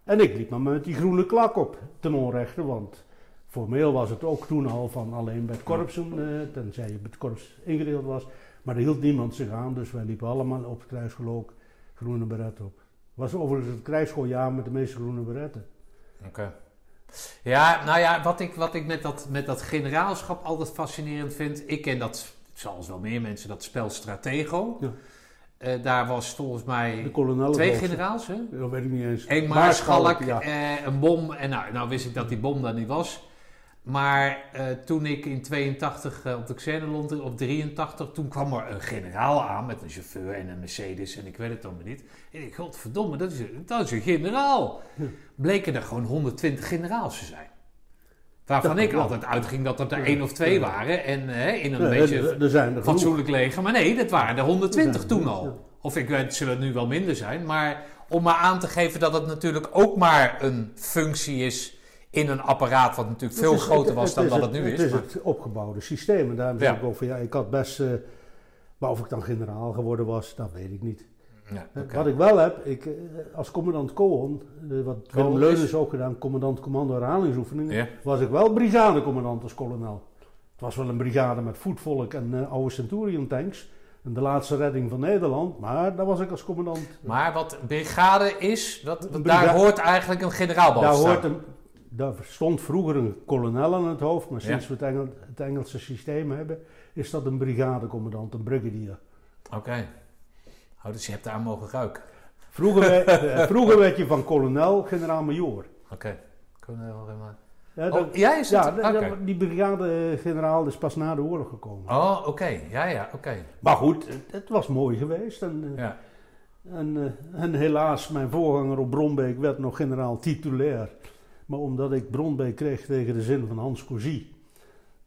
[SPEAKER 2] En ik liep maar met die groene klak op. Ten onrechte, want formeel was het ook toen al van alleen bij het korps, eh, tenzij je bij het korps ingedeeld was. Maar er hield niemand zich aan, dus wij liepen allemaal op het kruisgeloof groene beret op. Was overigens het krijgsschooljaar met de meeste groene beretten.
[SPEAKER 1] Oké. Ja, nou ja, wat ik, wat ik met, dat, met dat generaalschap altijd fascinerend vind. Ik ken dat, zoals wel meer mensen, dat spel Stratego.
[SPEAKER 2] Ja.
[SPEAKER 1] Eh, daar was volgens mij twee generaals, hè?
[SPEAKER 2] Dat weet ik niet eens.
[SPEAKER 1] Eén maarschalk,
[SPEAKER 2] ja.
[SPEAKER 1] eh, een bom. En nou, nou wist ik dat die bom daar niet was. Maar eh, toen ik in 82 eh, op de Xenelon, op 83, toen kwam er een generaal aan met een chauffeur en een Mercedes en ik weet het dan maar niet. En ik godverdomme, dat is, een- dat is een generaal. Bleken er gewoon 120 generaals te zijn. Waarvan
[SPEAKER 2] Dat-
[SPEAKER 1] ik altijd uitging dat er er één of twee waren. En in een beetje
[SPEAKER 2] er, zijn er genoeg.
[SPEAKER 1] fatsoenlijk leger. Maar nee, dat waren er 120
[SPEAKER 2] Er zijn
[SPEAKER 1] toen al. Of ik weet, het zullen nu wel minder zijn. Maar om maar aan te geven dat het natuurlijk ook maar een functie is in een apparaat wat natuurlijk veel
[SPEAKER 2] is-
[SPEAKER 1] groter was dan wat het nu is.
[SPEAKER 2] Het is
[SPEAKER 1] maar-
[SPEAKER 2] het opgebouwde systeem. En daarom
[SPEAKER 1] Ja.
[SPEAKER 2] zeg ik ook van ja, ik had best. eh, maar of ik dan generaal geworden was, dat weet ik niet.
[SPEAKER 1] Ja,
[SPEAKER 2] Eh. Wat ik wel heb, ik, eh, als commandant eh, wat Willem Leunens
[SPEAKER 1] is-
[SPEAKER 2] ook gedaan, commandant commando herhalingsoefeningen,
[SPEAKER 1] Ja.
[SPEAKER 2] was ik wel brigadecommandant als kolonel. Het was wel een brigade met voetvolk en oude Centurion tanks. En de laatste redding van Nederland, maar daar was ik als commandant.
[SPEAKER 1] Maar wat brigade is, dat, daar hoort eigenlijk een generaal boven
[SPEAKER 2] Daar, hoort een, daar stond vroeger een kolonel aan het hoofd, maar
[SPEAKER 1] Ja.
[SPEAKER 2] sinds we het, Engel, het Engelse systeem hebben, is dat een brigadecommandant, een brigadier.
[SPEAKER 1] Oké. Oh, dus je hebt daar mogen ruiken.
[SPEAKER 2] Vroeger, werd- eh, vroeger werd je van kolonel generaal-majoor.
[SPEAKER 1] Oké. Kolonel Rema.
[SPEAKER 2] Ja,
[SPEAKER 1] Oh, jij is het?
[SPEAKER 2] ja, dat- die brigade-generaal is pas na de oorlog gekomen.
[SPEAKER 1] Oh, oké. Ja, ja, oké.
[SPEAKER 2] Maar goed, het, het was mooi geweest. En, eh,
[SPEAKER 1] Ja.
[SPEAKER 2] en, eh, en helaas, mijn voorganger op Bronbeek werd nog generaal titulair. Maar omdat ik Bronbeek kreeg tegen de zin van Hans Cousy,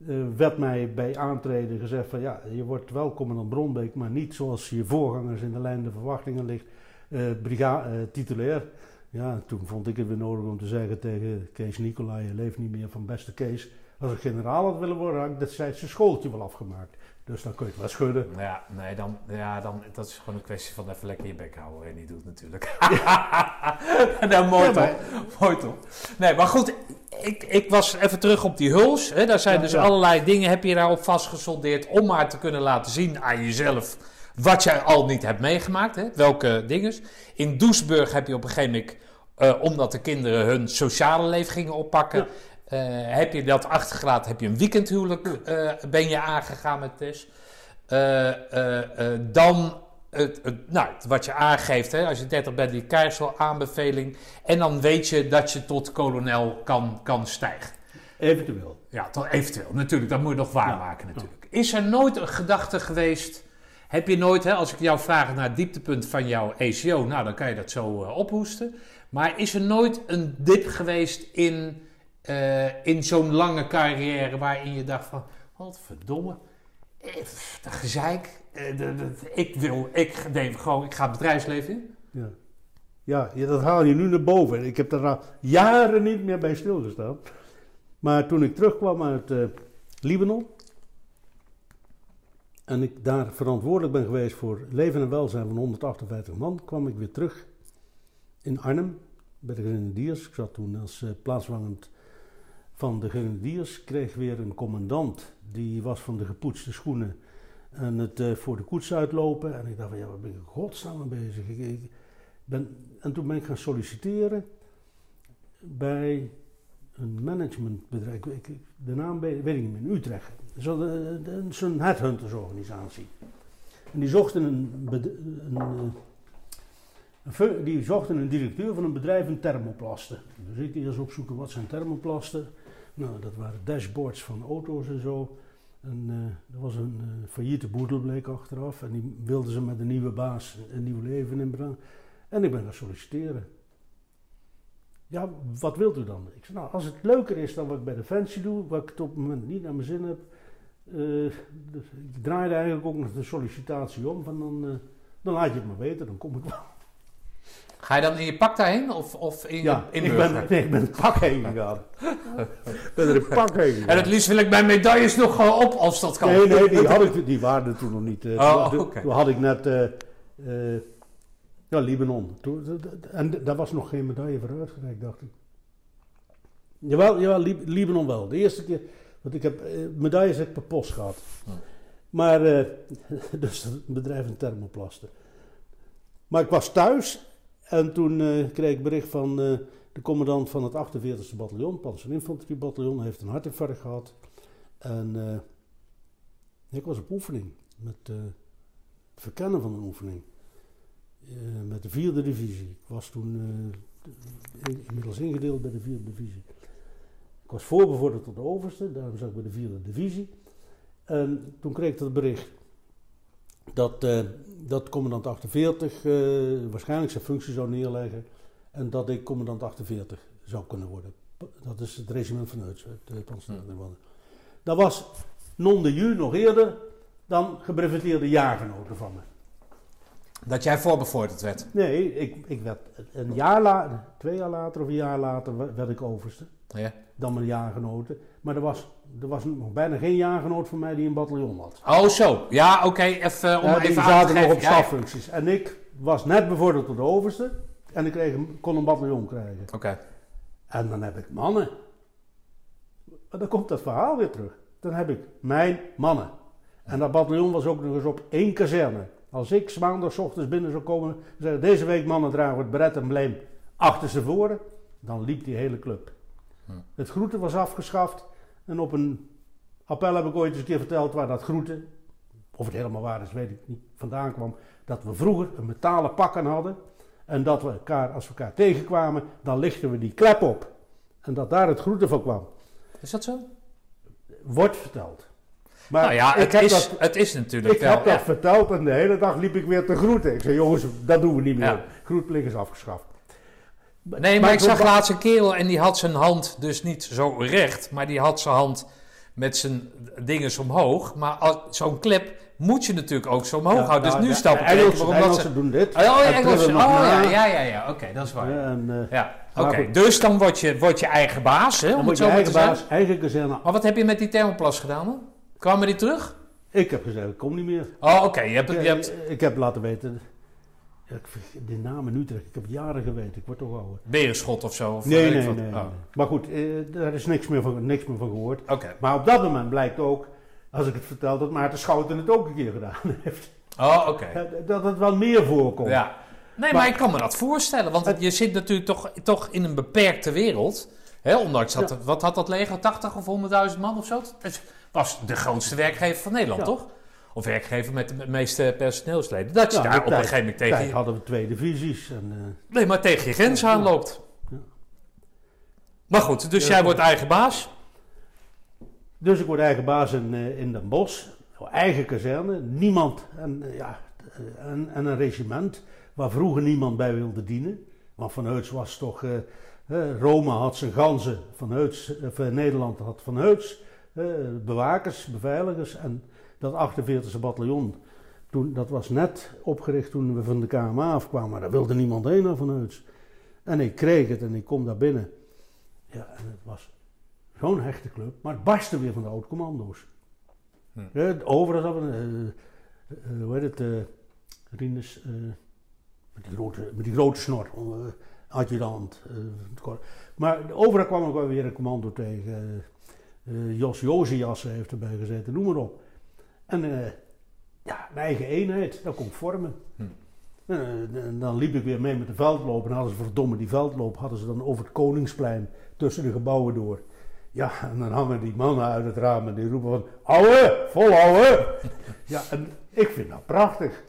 [SPEAKER 2] eh, werd mij bij aantreden gezegd van ja, je wordt wel commandant Bronbeek, maar niet zoals je voorgangers in de lijn der verwachtingen ligt, eh briga- eh, titulair. Ja, toen vond ik het weer nodig om te zeggen tegen Kees Nicolai, je leeft niet meer van beste Kees. Als ik generaal had willen worden, had ik destijds zijn schooltje wel afgemaakt. Dus dan kun je het wel schudden.
[SPEAKER 1] Ja, nee, dan, ja, dan, dat is gewoon een kwestie van even lekker je bek houden en niet doet natuurlijk. nou, mooi
[SPEAKER 2] Ja,
[SPEAKER 1] toch? Mooi toch? Nee, maar goed, ik, ik was even terug op die huls. Hè. Daar zijn
[SPEAKER 2] Ja,
[SPEAKER 1] dus
[SPEAKER 2] ja.
[SPEAKER 1] allerlei dingen, heb je daarop vastgesoldeerd om maar te kunnen laten zien aan jezelf wat jij al niet hebt meegemaakt. Hè. Welke dingen. In Doesburg heb je op een gegeven moment, eh, omdat de kinderen hun sociale leven gingen oppakken,
[SPEAKER 2] Ja.
[SPEAKER 1] Eh, heb je dat achtergelaten, heb je een weekendhuwelijk eh, ben je aangegaan met Tess. Eh, dan het, het, nou, wat je aangeeft, hè, als je 30 bent, die Keizer aanbeveling. En dan weet je dat je tot kolonel kan, kan stijgen.
[SPEAKER 2] Eventueel.
[SPEAKER 1] Ja, tot eventueel. Natuurlijk, dat moet je nog waarmaken
[SPEAKER 2] Ja,
[SPEAKER 1] natuurlijk. Is er nooit een gedachte geweest... Heb je nooit, hè, als ik jou vraag naar het dieptepunt van jouw ECO... Nou, dan kan je dat zo ophoesten. Maar is er nooit een dip geweest in, eh, in zo'n lange carrière... waarin je dacht van, wat verdomme... eh, Dat gezeik. eh, ik wil, ik gewoon, ik ga het bedrijfsleven in.
[SPEAKER 2] Ja. Ja, dat haal je nu naar boven. Ik heb daar al jaren niet meer bij stilgestaan. Maar toen ik terugkwam uit Libanon en ik daar verantwoordelijk ben geweest voor leven en welzijn van 158 man, kwam ik weer terug in Arnhem bij de Grenadiers. Ik zat toen als plaatswangend van de Grenadiers, kreeg weer een commandant die was van de gepoetste schoenen en het eh, voor de koets uitlopen. En ik dacht van ja, waar ben ik godsnaam bezig? Ik, ben, en toen ben ik gaan solliciteren bij een managementbedrijf. De naam weet ik niet meer, in Utrecht. De- de- Zo'n headhuntersorganisatie. En die zochten een, een, eh, een die zochten een directeur van een bedrijf in thermoplasten. Dus ik eerst opzoeken wat zijn thermoplasten. Nou, dat waren dashboards van auto's en zo. En eh, er was een eh, failliete boedel bleek achteraf. En die wilden ze met een nieuwe baas een nieuw leven inbrengen. En ik ben gaan solliciteren. Ja, wat wilt u dan? Ik zei, nou, als het leuker is dan wat ik bij Defensie doe, wat ik het op het moment niet naar mijn zin heb. dus ik draaide eigenlijk ook nog de sollicitatie om. Van dan, dan laat je het maar weten, dan kom ik wel.
[SPEAKER 1] Ga je dan in je pak daarheen of, of in,
[SPEAKER 2] Ja,
[SPEAKER 1] in
[SPEAKER 2] ik ben, nee, ik ben het pak heen gegaan. ik ben er een pak heen gegaan.
[SPEAKER 1] En het liefst wil ik mijn medailles nog gewoon op als dat kan.
[SPEAKER 2] Nee, nee, die, had ik, die waren er toen nog niet. eh,
[SPEAKER 1] Oh,
[SPEAKER 2] toen,
[SPEAKER 1] oké.
[SPEAKER 2] toen had ik net eh, eh, ja, Libanon. Toen, en daar was nog geen medaille voor uitgereikt, dacht ik. Jawel, jawel Lib- Libanon wel. De eerste keer, want ik heb medailles heb ik per post gehad.
[SPEAKER 1] Hm.
[SPEAKER 2] Maar, dus het bedrijf in thermoplasten. Maar ik was thuis en toen eh, kreeg ik bericht van eh, de commandant van het 48e bataljon, Panzerinfanteriebataljon, heeft een hartinfarct gehad. En eh, ik was op oefening, met het verkennen van een oefening. Met de vierde divisie. Ik was toen in- inmiddels ingedeeld bij de vierde divisie. Ik was voorbevorderd tot de overste, daarom zat ik bij de vierde divisie. En toen kreeg ik dat bericht dat, eh, dat commandant 48 eh, waarschijnlijk zijn functie zou neerleggen en dat ik commandant 48 zou kunnen worden. Dat is het regiment van Euts, het uh, Panzerdienstmannen. Dat was non de jure nog eerder dan gebreveteerde jaargenoten van me.
[SPEAKER 1] Dat jij voorbevorderd werd.
[SPEAKER 2] Nee, ik, ik werd een jaar later, twee jaar later of een jaar later werd ik overste.
[SPEAKER 1] Ja.
[SPEAKER 2] Dan mijn jaargenoten. Maar er was, er was nog bijna geen jaargenoot van mij die een bataljon had.
[SPEAKER 1] Oh, zo. Ja, oké. Even eh, om
[SPEAKER 2] Ja, die
[SPEAKER 1] even aan te
[SPEAKER 2] zaten nog op
[SPEAKER 1] Ja, ja.
[SPEAKER 2] staffuncties. En ik was net bevorderd tot de overste. En ik kreeg, kon een bataljon krijgen.
[SPEAKER 1] Oké.
[SPEAKER 2] En dan heb ik mannen. Dan komt dat verhaal weer terug. Dan heb ik mijn mannen. En dat bataljon was ook nog eens op één kazerne. Als ik 's maandags ochtends binnen zou komen en zeggen, deze week mannen dragen het beret en bleem achterstevoren, dan liep die hele club. Het groeten was afgeschaft en op een appel heb ik ooit eens een keer verteld waar dat groeten, of het helemaal waar is, weet ik niet, vandaan kwam, dat we vroeger een metalen pakken hadden en dat we elkaar, als we elkaar tegenkwamen, dan lichten we die klep op. En dat daar het groeten van kwam.
[SPEAKER 1] Is dat zo?
[SPEAKER 2] Wordt verteld. Maar
[SPEAKER 1] nou ja,
[SPEAKER 2] ik
[SPEAKER 1] het
[SPEAKER 2] heb
[SPEAKER 1] is,
[SPEAKER 2] dat
[SPEAKER 1] het is natuurlijk
[SPEAKER 2] ik
[SPEAKER 1] wel.
[SPEAKER 2] heb dat
[SPEAKER 1] ja.
[SPEAKER 2] verteld en de hele dag liep ik weer te groeten. Ik zei, jongens, dat doen we niet meer.
[SPEAKER 1] Ja.
[SPEAKER 2] Groetplicht is afgeschaft.
[SPEAKER 1] Nee, maar ik zag laatst een kerel en die had zijn hand dus niet zo recht, maar die had zijn hand met zijn dinges omhoog. Maar zo'n clip moet je natuurlijk ook zo omhoog
[SPEAKER 2] Ja,
[SPEAKER 1] houden.
[SPEAKER 2] nou,
[SPEAKER 1] dus nu
[SPEAKER 2] de
[SPEAKER 1] snap ik
[SPEAKER 2] Engelsen,
[SPEAKER 1] waarom
[SPEAKER 2] Engelsen
[SPEAKER 1] ze...
[SPEAKER 2] doen dit.
[SPEAKER 1] Oh, ja, Oh, ja, ja, ja, ja. Oké, dat is waar.
[SPEAKER 2] Ja, en, eh,
[SPEAKER 1] Ja, oké. Dus dan word je, word je eigen baas, hè?
[SPEAKER 2] dan
[SPEAKER 1] het
[SPEAKER 2] je eigen baas, eigen kazerne.
[SPEAKER 1] Maar wat heb je met die thermoplas gedaan dan? Kwamen die terug?
[SPEAKER 2] Ik heb gezegd, ik kom niet meer.
[SPEAKER 1] Oh, oké. Hebt, je hebt
[SPEAKER 2] ik heb laten weten, ja, ik de naam in Utrecht, ik heb jaren geweten, ik word toch ouder.
[SPEAKER 1] berenschot of zo? Of
[SPEAKER 2] Nee, nee,
[SPEAKER 1] Oh,
[SPEAKER 2] nee. Maar goed, eh, daar is niks meer, van, niks meer van gehoord.
[SPEAKER 1] Oké.
[SPEAKER 2] Maar op dat moment blijkt ook, als ik het vertel, dat Maarten Schouten het ook een keer gedaan heeft.
[SPEAKER 1] Oh, oké.
[SPEAKER 2] Eh, Dat het wel meer voorkomt.
[SPEAKER 1] Ja. Nee, maar, ik kan me dat voorstellen. Want je zit natuurlijk toch, toch in een beperkte wereld. Hè, ondanks dat, wat had dat leger? 80 of 100.000 man of zo? Het was de grootste werkgever van Nederland,
[SPEAKER 2] Ja.
[SPEAKER 1] toch? Of werkgever met de meeste personeelsleden. Dat je daar op een gegeven moment tegen
[SPEAKER 2] Tijd hadden we twee divisies. En, eh,
[SPEAKER 1] nee, maar tegen je grens
[SPEAKER 2] Ja.
[SPEAKER 1] aanloopt.
[SPEAKER 2] Ja.
[SPEAKER 1] Maar goed, dus
[SPEAKER 2] Ja.
[SPEAKER 1] jij wordt eigen baas.
[SPEAKER 2] dus ik word eigen baas in, eh, in Den Bosch. Eigen kazerne. Niemand. En, eh, ja, en, en een regiment waar vroeger niemand bij wilde dienen. Want Van Heuts was toch... eh, Rome had zijn ganzen. Van Heuts, of, Nederland had Van Heuts. bewakers, beveiligers. En dat 48e bataljon... Toen, dat was net opgericht toen we van de KMA afkwamen. Maar daar wilde niemand heen naar Van Heuts. En ik kreeg het en ik kom daar binnen. Ja, en het was zo'n hechte club. Maar het barstte weer van de oud-commando's.
[SPEAKER 1] Hm.
[SPEAKER 2] Ja, hadden we, eh, eh, hoe heet het, Rinus, eh, met, die grote, met die grote snor, uh, adjudant. maar overal kwam ook wel weer een commando tegen. Jos Josias heeft erbij gezeten, noem maar op. En eh, ja, mijn eigen eenheid, dat kon vormen.
[SPEAKER 1] Hm.
[SPEAKER 2] En, eh, en dan liep ik weer mee met de veldloop. En hadden ze verdomme die veldloop hadden ze dan over het Koningsplein tussen de gebouwen door. Ja, en dan hangen die mannen uit het raam en die roepen van... Ouwe, volhouden! ja, en ik vind dat prachtig.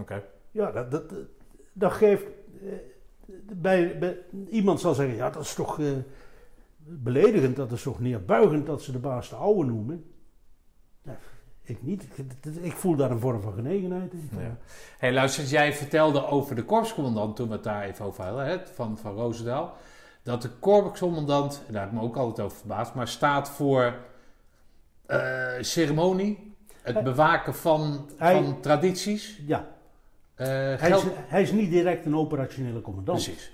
[SPEAKER 1] Oké.
[SPEAKER 2] Ja, dat, dat, dat geeft... eh, Bij, bij, iemand zal zeggen, ja, dat is toch eh, beledigend, dat is toch neerbuigend dat ze de baas de ouwe noemen. Ik niet. Ik, voel daar een vorm van genegenheid in.
[SPEAKER 1] Ja. Hey, luister, jij vertelde over de korpscommandant toen we het daar even over hadden, hè, van, van Roosendaal. Dat de korpscommandant, daar heb ik me ook altijd over verbaasd, maar staat voor eh, ceremonie, het
[SPEAKER 2] Hij-
[SPEAKER 1] bewaken van,
[SPEAKER 2] Hij-
[SPEAKER 1] van tradities.
[SPEAKER 2] Ja,
[SPEAKER 1] eh,
[SPEAKER 2] hij is, hij is niet direct een operationele commandant.
[SPEAKER 1] Precies.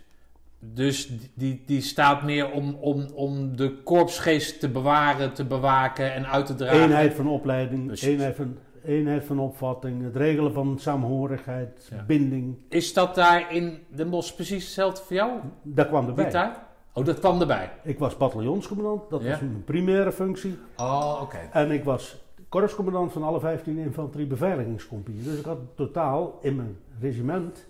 [SPEAKER 1] Dus die- die, staat meer om, om, om de korpsgeest te bewaren, te bewaken en uit te dragen.
[SPEAKER 2] Eenheid van opleiding,
[SPEAKER 1] Precies.
[SPEAKER 2] eenheid van, eenheid van opvatting, het regelen van saamhorigheid,
[SPEAKER 1] Ja.
[SPEAKER 2] binding.
[SPEAKER 1] Is dat daar in Den Bosch precies hetzelfde voor jou?
[SPEAKER 2] Dat kwam erbij.
[SPEAKER 1] Oh, dat kwam erbij.
[SPEAKER 2] Ik was bataljonscommandant, dat
[SPEAKER 1] Ja.
[SPEAKER 2] was mijn primaire functie.
[SPEAKER 1] Oh, oké.
[SPEAKER 2] En ik was korpscommandant van alle 15 infanterie beveiligingscompagnie. Dus ik had totaal in mijn regiment,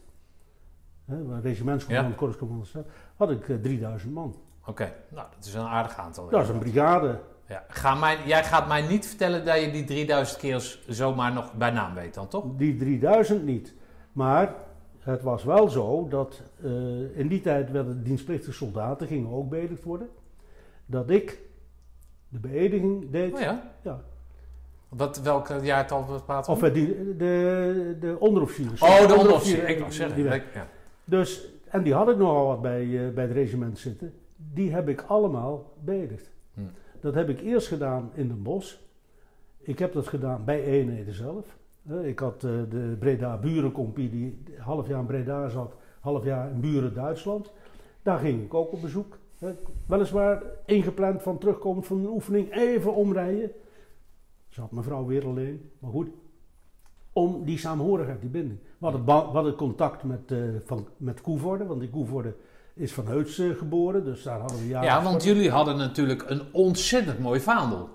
[SPEAKER 2] hè, regimentscommandant,
[SPEAKER 1] Ja.
[SPEAKER 2] korpscommandant, staat, had ik eh, 3000 man.
[SPEAKER 1] Oké, nou, dat is een aardig aantal.
[SPEAKER 2] Dat is een brigade.
[SPEAKER 1] Ja. Ga mij, jij gaat mij niet vertellen dat je die 3000 keer zomaar nog bij naam weet dan, toch?
[SPEAKER 2] Die 3000 niet. Maar het was wel zo dat eh, in die tijd werden dienstplichtige soldaten gingen ook beëdigd worden. Dat ik de beëdiging deed.
[SPEAKER 1] Oh ja?
[SPEAKER 2] Ja.
[SPEAKER 1] Wat, welke jaartal we praten?
[SPEAKER 2] Of eh, die, de, de onderofficieren.
[SPEAKER 1] oh, de onderofficier. Ik wou zeggen.
[SPEAKER 2] Die
[SPEAKER 1] ja.
[SPEAKER 2] Dus, en die had ik nogal wat bij, eh, bij het regiment zitten. Die heb ik allemaal beëdigd.
[SPEAKER 1] Hm.
[SPEAKER 2] Dat heb ik eerst gedaan in Den Bosch. Ik heb dat gedaan bij eenheden zelf. Eh, Ik had eh, de Breda Burencompie die half jaar in Breda zat, half jaar in Buren Duitsland. Daar ging ik ook op bezoek. Weliswaar ingepland van terugkomend van een oefening, even omrijden. Zat mevrouw weer alleen, maar goed. Om die saamhorigheid, die binding. We hadden, ba- we hadden contact met, eh van, met Koevoorde, want die Koevoorde is van Heuts geboren, dus daar hadden we jaren.
[SPEAKER 1] ja, want jullie hadden natuurlijk een ontzettend mooi vaandel.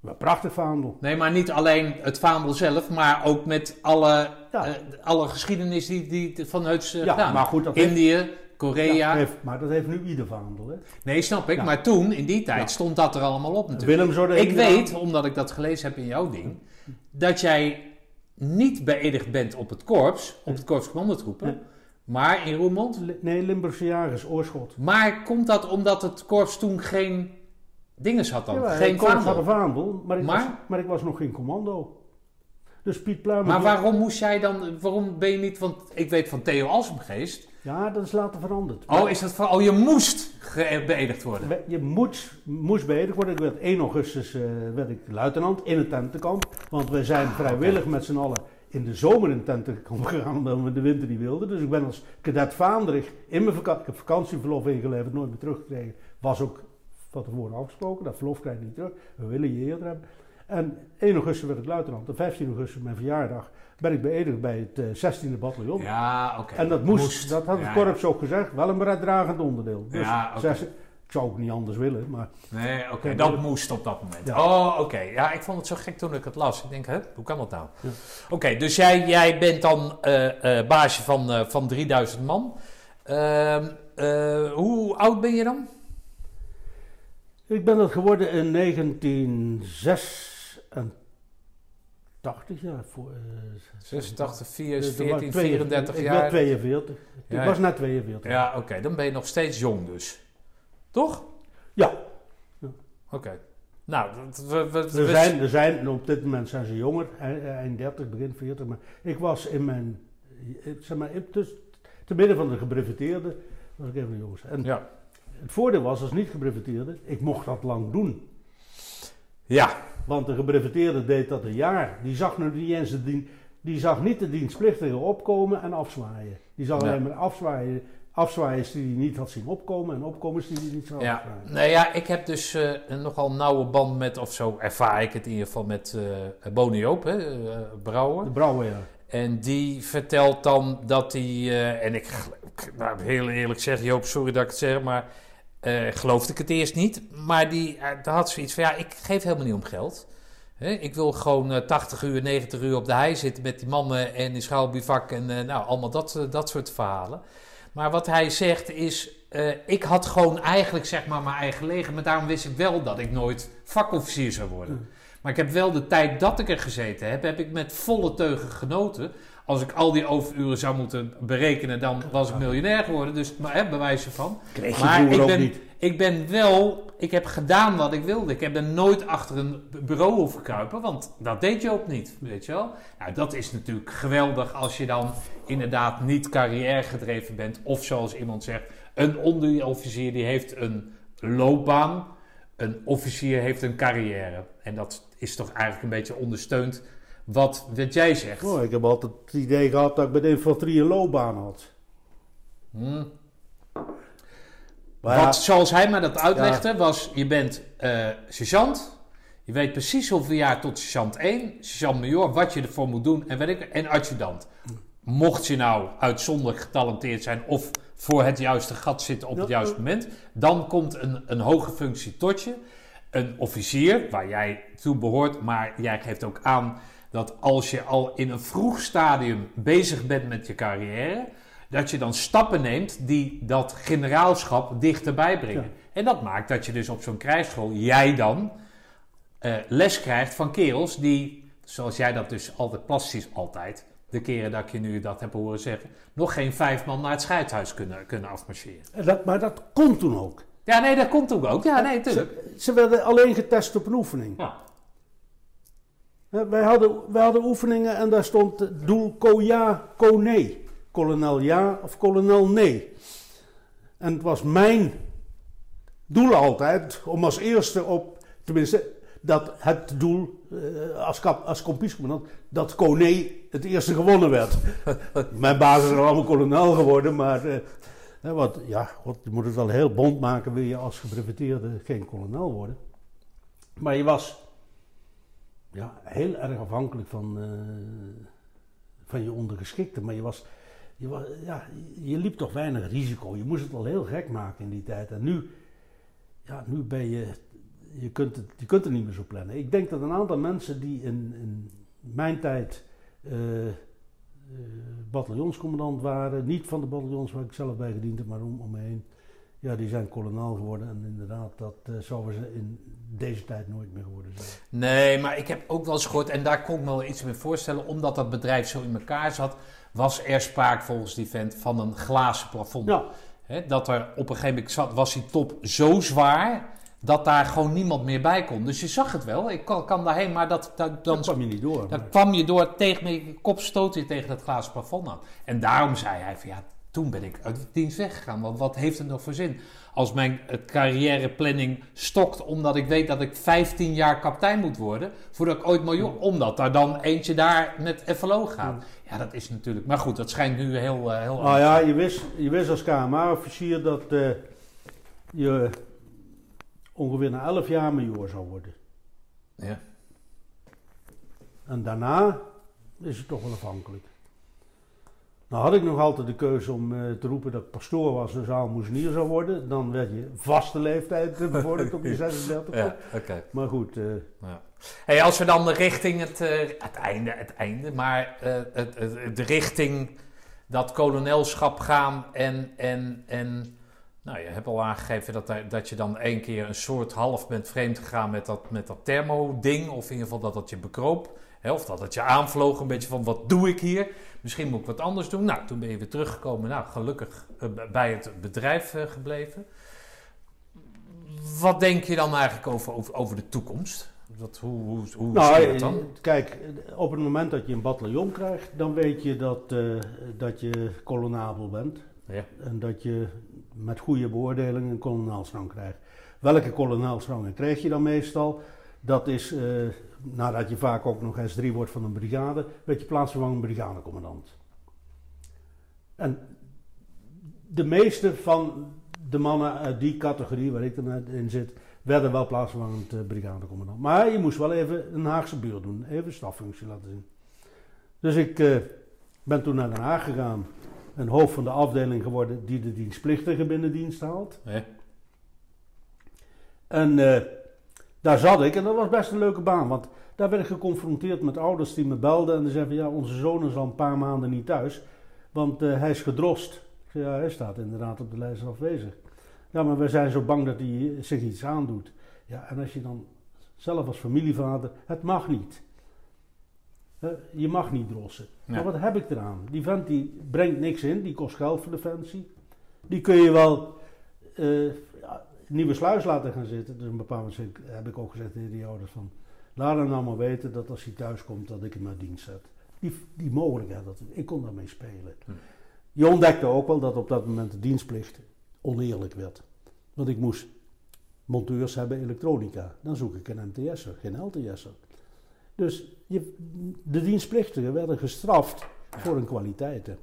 [SPEAKER 2] Wel prachtig vaandel.
[SPEAKER 1] Nee, maar niet alleen het vaandel zelf, maar ook met alle,
[SPEAKER 2] Ja.
[SPEAKER 1] eh, alle geschiedenis die, die van Heuts uh,
[SPEAKER 2] Ja,
[SPEAKER 1] gedaan.
[SPEAKER 2] maar goed, dat heeft-
[SPEAKER 1] Indië, Korea.
[SPEAKER 2] Ja, heeft- maar dat heeft nu ieder vaandel. Hè?
[SPEAKER 1] Nee, snap ik. Maar toen, in die tijd, stond dat er allemaal op natuurlijk.
[SPEAKER 2] Willem
[SPEAKER 1] Ik
[SPEAKER 2] een
[SPEAKER 1] weet, omdat ik dat gelezen heb in jouw ding, dat jij niet beëdigd bent op het korps, op het korps commandotroepen,
[SPEAKER 2] Nee.
[SPEAKER 1] maar in Roermond.
[SPEAKER 2] Nee, Limburgse Jagers, Oorschot.
[SPEAKER 1] Maar komt dat omdat het korps toen geen dinges had dan?
[SPEAKER 2] Ja,
[SPEAKER 1] geen
[SPEAKER 2] ik had een
[SPEAKER 1] vaandel?
[SPEAKER 2] maar ik,
[SPEAKER 1] Maar?
[SPEAKER 2] Was, maar ik was nog geen commando. Dus Piet Pluimer...
[SPEAKER 1] Maar waarom moest jij dan, waarom ben je niet, want ik weet van Theo Alsemgeest.
[SPEAKER 2] Ja, dat is later veranderd.
[SPEAKER 1] Oh, is dat van, oh je moest beëdigd worden?
[SPEAKER 2] Je moet, moest beëdigd worden. Ik werd 1 augustus eh, werd ik luitenant in het tentenkamp. Want we zijn vrijwillig met z'n allen in de zomer in het tentenkamp gegaan, omdat we de winter niet wilden. Dus ik ben als cadet Vaandrig in mijn vakantie, ik heb vakantieverlof ingeleverd, nooit meer teruggekregen. Was ook van tevoren afgesproken, dat verlof krijg je niet terug. We willen je eerder hebben. En 1 augustus werd ik luitenant. En 15 augustus, mijn verjaardag, ben ik beëdigd bij het eh, 16e bataljon.
[SPEAKER 1] Ja, oké.
[SPEAKER 2] En dat moest, dat had het
[SPEAKER 1] Ja,
[SPEAKER 2] korps ook gezegd, wel een bereiddragend onderdeel. Dus
[SPEAKER 1] Ja, oké.
[SPEAKER 2] zes- ik zou ook niet anders willen, maar
[SPEAKER 1] Nee, oké, dat moest op dat moment.
[SPEAKER 2] Ja.
[SPEAKER 1] Oh, oké. Ja, ik vond het zo gek toen ik het las. Ik denk, hè, hoe kan dat nou? Oké, dus jij, jij bent dan eh eh baasje van, eh, van 3000 man. Ehm, eh, hoe oud ben je dan?
[SPEAKER 2] ik ben dat geworden in 1986, ja. Voor, eh,
[SPEAKER 1] 86, 4,
[SPEAKER 2] eh,
[SPEAKER 1] 14,
[SPEAKER 2] twee-
[SPEAKER 1] 34
[SPEAKER 2] ik
[SPEAKER 1] jaar.
[SPEAKER 2] werd 42.
[SPEAKER 1] Ja,
[SPEAKER 2] ik was net 42.
[SPEAKER 1] Ja, oké. Dan ben je nog steeds jong dus. Toch?
[SPEAKER 2] Ja,
[SPEAKER 1] Oké. Nou, we,
[SPEAKER 2] er zijn, er zijn, op dit moment zijn ze jonger, eind eind 30, begin 40. Maar ik was in mijn, eh, zeg maar, in- dus, te midden van de gebreveteerden, was ik even jongens. En
[SPEAKER 1] Ja.
[SPEAKER 2] het voordeel was als niet gebreveteerde, ik mocht dat lang doen.
[SPEAKER 1] Ja,
[SPEAKER 2] Want de gebreveteerde deed dat een jaar. Die zag nu niet eens de dien, die zag niet de dienstplichtigen opkomen en afzwaaien. Die zag alleen maar afzwaaien, afzwaaiers die hij niet had zien opkomen en opkomers die hij niet zag
[SPEAKER 1] Ja,
[SPEAKER 2] afzwaaien.
[SPEAKER 1] nou ja, ik heb dus eh, een nogal nauwe band met, of zo ervaar ik het in ieder geval met eh Bonnie Joop, hè, eh, Brouwer.
[SPEAKER 2] De brouwer, ja.
[SPEAKER 1] En die vertelt dan dat hij, eh, en ik, ik- nou, heel eerlijk zeg, Joop, sorry dat ik het zeg, maar eh, geloofde ik het eerst niet. Maar die eh, daar had zoiets van, ja, ik geef helemaal niet om geld. Ik wil gewoon eh, 80 uur, 90 uur op de hei zitten met die mannen en die schouwbivak en eh, nou, allemaal dat, eh, dat soort verhalen. Maar wat hij zegt is, eh, ik had gewoon eigenlijk zeg maar mijn eigen leger, maar daarom wist ik wel dat ik nooit vakofficier zou worden. Maar ik heb wel de tijd dat ik er gezeten heb, heb ik met volle teugen genoten. Als ik al die overuren zou moeten berekenen, dan was ik miljonair geworden. Dus maar, hè, bewijs ervan.
[SPEAKER 2] Kreeg je
[SPEAKER 1] Maar ik ben,
[SPEAKER 2] niet.
[SPEAKER 1] ik ben wel, ik heb gedaan wat ik wilde. Ik heb er nooit achter een bureau hoeven kruipen, want dat deed je ook niet, weet je wel. Nou, dat is natuurlijk geweldig als je dan inderdaad niet carrière gedreven bent. Of zoals iemand zegt, een onderofficier die heeft een loopbaan. Een officier heeft een carrière. En dat is toch eigenlijk een beetje ondersteund wat, wat jij zegt.
[SPEAKER 2] Oh, ik heb altijd het idee gehad dat ik bij de infanterie een loopbaan had.
[SPEAKER 1] Hmm.
[SPEAKER 2] Maar ja,
[SPEAKER 1] Wat, zoals hij dat uitlegde, was: je bent eh sergeant. Je weet precies hoeveel jaar tot sergeant 1, sergeant major, wat je ervoor moet doen en weet ik, en adjudant. Mocht je nou uitzonderlijk getalenteerd zijn of voor het juiste gat zitten op het
[SPEAKER 2] Ja,
[SPEAKER 1] juiste moment, dan komt een, een hoge functie tot je. Een officier, waar jij toe behoort, maar jij geeft ook aan dat als je al in een vroeg stadium bezig bent met je carrière, dat je dan stappen neemt die dat generaalschap dichterbij brengen.
[SPEAKER 2] Ja.
[SPEAKER 1] En dat maakt dat je dus op zo'n krijgsschool, jij dan, eh, les krijgt van kerels die, zoals jij dat dus altijd plastisch altijd, de keren dat ik je nu dat heb horen zeggen, nog geen vijf man naar het scheidhuis kunnen, kunnen afmarcheren.
[SPEAKER 2] en dat, maar dat kon toen ook.
[SPEAKER 1] Ja, nee, dat komt ook. Ja, nee.
[SPEAKER 2] Ze, ze werden alleen getest op een oefening.
[SPEAKER 1] Ja.
[SPEAKER 2] Wij hadden, wij hadden oefeningen en daar stond het doel ko ja, ko nee. Kolonel ja of kolonel nee. En het was mijn doel altijd om als eerste op, tenminste, dat het doel eh, als, kap, als kompiescommandant, dat nee het eerste gewonnen werd. mijn basis is allemaal kolonel geworden, maar eh, wat, ja, God, je moet het wel heel bond maken, wil je als gebreveteerde geen kolonel worden. Maar je was ja, heel erg afhankelijk van, eh, van je ondergeschikte. Maar je, was, je, was, ja, je liep toch weinig risico. Je moest het wel heel gek maken in die tijd. En nu, ja, nu ben je, je, kunt het, je kunt het niet meer zo plannen. Ik denk dat een aantal mensen die in, in mijn tijd eh, bataljonscommandant waren, niet van de bataljons waar ik zelf bij gediend heb, maar om, me heen, ja, die zijn kolonel geworden. En inderdaad, dat zouden ze in deze tijd nooit meer geworden zijn.
[SPEAKER 1] Nee, maar ik heb ook wel eens gehoord, en daar kon ik me wel iets mee voorstellen, omdat dat bedrijf zo in elkaar zat, was er sprake volgens die vent van een glazen plafond.
[SPEAKER 2] Ja,
[SPEAKER 1] dat er op een gegeven moment zat, was die top zo zwaar dat daar gewoon niemand meer bij kon. Dus je zag het wel, ik kan, kan daarheen, maar dat, dat, dan
[SPEAKER 2] kwam je niet door.
[SPEAKER 1] Dan
[SPEAKER 2] maar-
[SPEAKER 1] kwam je door tegen je kop stoot je tegen dat glazen plafond aan. En daarom zei hij van ja, toen ben ik uit de dienst weggegaan. Want wat heeft het nog voor zin? Als mijn carrièreplanning stokt omdat ik weet dat ik 15 jaar kapitein moet worden, voordat ik ooit miljoen, omdat daar dan eentje daar met FLO gaat. Ja, dat is natuurlijk. Maar goed, dat schijnt nu heel. eh, heel
[SPEAKER 2] Nou ja, je wist, je wist als KMA-officier dat eh, je ongeveer na 11 jaar major zou worden.
[SPEAKER 1] Ja.
[SPEAKER 2] En daarna is het toch wel afhankelijk. Nou had ik nog altijd de keuze om eh, te roepen dat ik pastoor was en zaalmoezenier zou worden. Dan werd je vaste leeftijd eh, bevorderd op je 36.
[SPEAKER 1] Ja, oké.
[SPEAKER 2] Maar goed, eh,
[SPEAKER 1] Hey, als we dan richting het, eh, het einde, het einde, maar eh, het, het, de richting dat kolonelschap gaan en, en, en nou, je hebt al aangegeven dat, dat je dan één keer een soort half bent vreemd gegaan met dat, met dat thermo-ding, of in ieder geval dat dat je bekroop, hè, of dat het je aanvloog, een beetje van wat doe ik hier? Misschien moet ik wat anders doen. Nou, toen ben je weer teruggekomen, nou, gelukkig eh, bij het bedrijf eh, gebleven. Wat denk je dan eigenlijk over, over, over de toekomst? Dat, hoe hoe, hoe
[SPEAKER 2] nou,
[SPEAKER 1] zie je dat
[SPEAKER 2] eh,
[SPEAKER 1] dan?
[SPEAKER 2] kijk, op het moment dat je een bataljon krijgt, dan weet je dat, dat je kolonabel bent.
[SPEAKER 1] Ja.
[SPEAKER 2] En dat je met goede beoordeling een kolonelsrang krijgt. Welke kolonelsrangen krijg je dan meestal? Dat is, nadat je vaak ook nog S3 wordt van een brigade, werd je plaatsvervangend brigadecommandant. En de meeste van de mannen uit die categorie, waar ik dan in zit, werden wel plaatsvervangend eh, brigadecommandant. Maar je moest wel even een Haagse buurt doen, even staffunctie laten zien. Dus ik eh, ben toen naar Den Haag gegaan een hoofd van de afdeling geworden die de dienstplichtigen binnen dienst haalt.
[SPEAKER 1] Ja.
[SPEAKER 2] En eh, daar zat ik en dat was best een leuke baan, want daar werd ik geconfronteerd met ouders die me belden en die zeiden van, ja, onze zoon is al een paar maanden niet thuis, want eh, hij is gedrost. Ik zei, ja, hij staat inderdaad op de lijst afwezig. Ja, maar we zijn zo bang dat hij zich iets aandoet. Ja, en als je dan zelf als familievader, het mag niet. Je mag niet drossen.
[SPEAKER 1] Ja.
[SPEAKER 2] Maar wat heb ik eraan? Die vent die brengt niks in, die kost geld voor Defensie. Die kun je wel eh, nieuwe sluis laten gaan zitten. Dus een bepaald moment heb ik ook gezegd tegen die ouders van... Laat hem nou maar weten dat als hij thuis komt, dat ik hem uit dienst zet. Die, die mogelijkheid, dat, ik kon daarmee spelen.
[SPEAKER 1] Hm.
[SPEAKER 2] Je ontdekte ook wel dat op dat moment de dienstplicht oneerlijk werd. Want ik moest monteurs hebben elektronica. Dan zoek ik een MTS'er, geen LTS'er. Dus je, de dienstplichtigen werden gestraft voor hun kwaliteiten.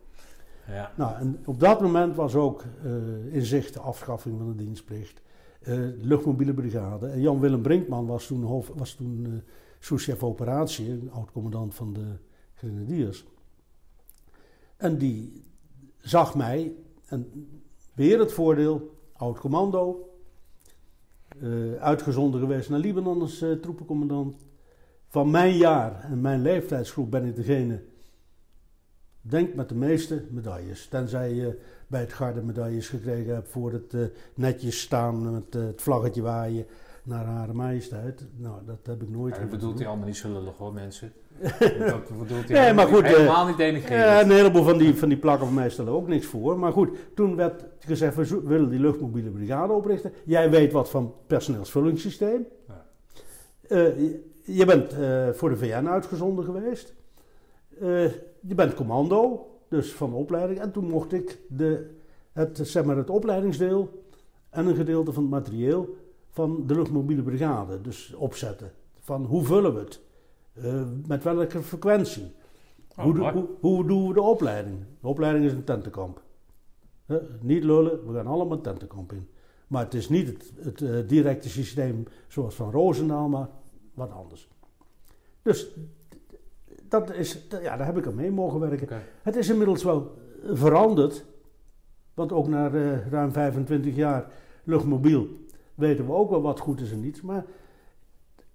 [SPEAKER 1] Ja.
[SPEAKER 2] Nou, en op dat moment was ook eh, in zicht de afschaffing van de dienstplicht. Eh, luchtmobiele brigade. En Jan-Willem Brinkman was toen, hoofd, was toen eh souschef operatie, een oud-commandant van de grenadiers. En die zag mij, en weer het voordeel, oud-commando, eh, uitgezonden geweest naar Libanon als troepencommandant. Van mijn jaar en mijn leeftijdsgroep ben ik degene, denk met de meeste medailles. Tenzij je bij het garde medailles gekregen hebt voor het eh, netjes staan met eh, het vlaggetje waaien naar Hare Majesteit. Nou, dat heb ik nooit
[SPEAKER 1] Dat
[SPEAKER 2] hoeven
[SPEAKER 1] bedoelt hij allemaal niet zo lullig hoor, mensen. dat bedoelt hij
[SPEAKER 2] Nee, maar goed, eh,
[SPEAKER 1] helemaal niet denigrerend.
[SPEAKER 2] Ja, een heleboel van die, van die plakken van mij stellen ook niks voor. Maar goed, toen werd gezegd, we willen die luchtmobiele brigade oprichten. Jij weet wat van personeelsvullingssysteem.
[SPEAKER 1] Ja.
[SPEAKER 2] Je, bent voor de VN uitgezonden geweest. Je bent commando, dus van de opleiding. En toen mocht ik de, het, zeg maar het opleidingsdeel en een gedeelte van het materieel van de luchtmobiele brigade dus opzetten. Van hoe vullen we het? Eh, met welke frequentie?
[SPEAKER 1] Oh,
[SPEAKER 2] hoe, hoe, hoe doen we de opleiding? De opleiding is een tentenkamp. Niet lullen, we gaan allemaal een tentenkamp in. Maar het is niet het, het eh, directe systeem zoals van Roosendaal, maar wat anders. Dus dat is, ja, daar heb ik aan mee mogen werken. Het is inmiddels wel veranderd. Want ook na eh, ruim 25 jaar luchtmobiel weten we ook wel wat goed is en niet. Maar,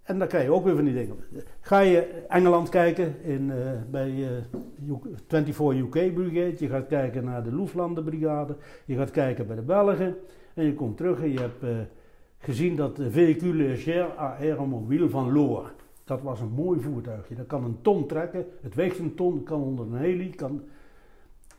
[SPEAKER 2] en dan krijg je ook weer van die dingen. Ga je Engeland kijken in, eh, bij UK 24 UK Brigade. Je gaat kijken naar de Loeflanden Brigade. Je gaat kijken bij de Belgen. En je komt terug en je hebt eh, gezien dat de véhicule légère aéromobiel van Loor. Dat was een mooi voertuigje. Dat kan een ton trekken. Het weegt een ton. Kan onder een heli. Kan...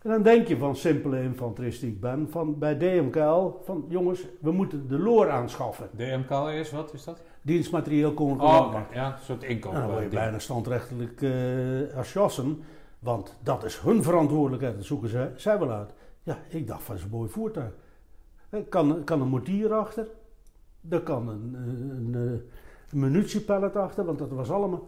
[SPEAKER 2] En dan denk je van simpele infanteristiek ben. Van bij DMKL. Van jongens, we moeten de Loor aanschaffen.
[SPEAKER 1] DMK is, wat is dat?
[SPEAKER 2] Dienstmaterieel koninklijke
[SPEAKER 1] Oh, ja, een soort inkoop.
[SPEAKER 2] Nou, dan word je
[SPEAKER 1] eh,
[SPEAKER 2] bijna standrechtelijk eh asjassen. Want dat is hun verantwoordelijkheid. Dat zoeken zij, zij wel uit. Ja, ik dacht van zo'n mooi voertuig. Er kan, kan een mortier achter. Er kan een, eh, een, een, een munitiepallet achter. Want dat was allemaal...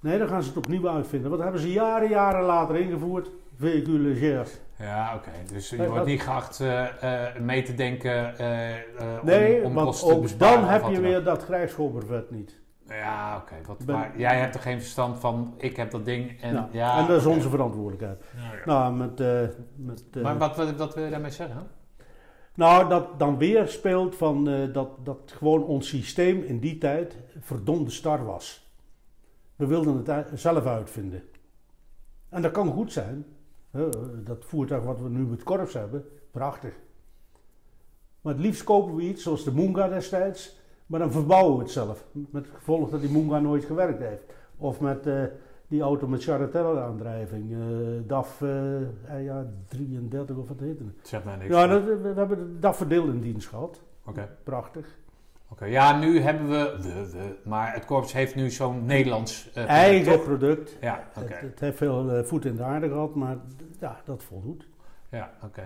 [SPEAKER 2] Nee, dan gaan ze het opnieuw uitvinden. Wat hebben ze jaren, jaren later ingevoerd? Véhicule légère.
[SPEAKER 1] Ja, oké. Dus je
[SPEAKER 2] Nee,
[SPEAKER 1] wordt
[SPEAKER 2] dat-
[SPEAKER 1] niet geacht eh, eh, mee te denken eh, eh,
[SPEAKER 2] Nee,
[SPEAKER 1] om, om
[SPEAKER 2] want
[SPEAKER 1] kosten te
[SPEAKER 2] ook
[SPEAKER 1] besparen.
[SPEAKER 2] dan heb je weer dat grijpschoolbrevet niet.
[SPEAKER 1] Ja, oké.
[SPEAKER 2] Ben-
[SPEAKER 1] maar jij hebt er geen verstand van. Ik heb dat ding en
[SPEAKER 2] Nou,
[SPEAKER 1] ja...
[SPEAKER 2] en dat is onze verantwoordelijkheid.
[SPEAKER 1] Ja, ja.
[SPEAKER 2] Nou, met, eh, met, eh,
[SPEAKER 1] Maar wat, wat, wat wil je daarmee zeggen?
[SPEAKER 2] Nou, dat dan weer speelt van eh, dat, dat gewoon ons systeem in die tijd verdomde star was. We wilden het zelf uitvinden. En dat kan goed zijn. dat voertuig wat we nu met korps hebben, prachtig. Maar het liefst kopen we iets zoals de Moonga destijds, maar dan verbouwen we het zelf. Met het gevolg dat die Moonga nooit gewerkt heeft. Of met eh, die auto met Charatel-aandrijving, eh DAF eh, ja, 33 of wat heette het.
[SPEAKER 1] Zeg mij niks.
[SPEAKER 2] Ja,
[SPEAKER 1] Oké.
[SPEAKER 2] dat, we we hebben de dagverdeel in dienst gehad.
[SPEAKER 1] Oké.
[SPEAKER 2] Prachtig.
[SPEAKER 1] Ja, nu hebben we, we, we... Maar het korps heeft nu zo'n Nederlands... eh,
[SPEAKER 2] Eigen
[SPEAKER 1] product,
[SPEAKER 2] product.
[SPEAKER 1] Ja, oké.
[SPEAKER 2] Het, het heeft veel voet in de aarde gehad, maar ja, dat voldoet.
[SPEAKER 1] Ja, oké.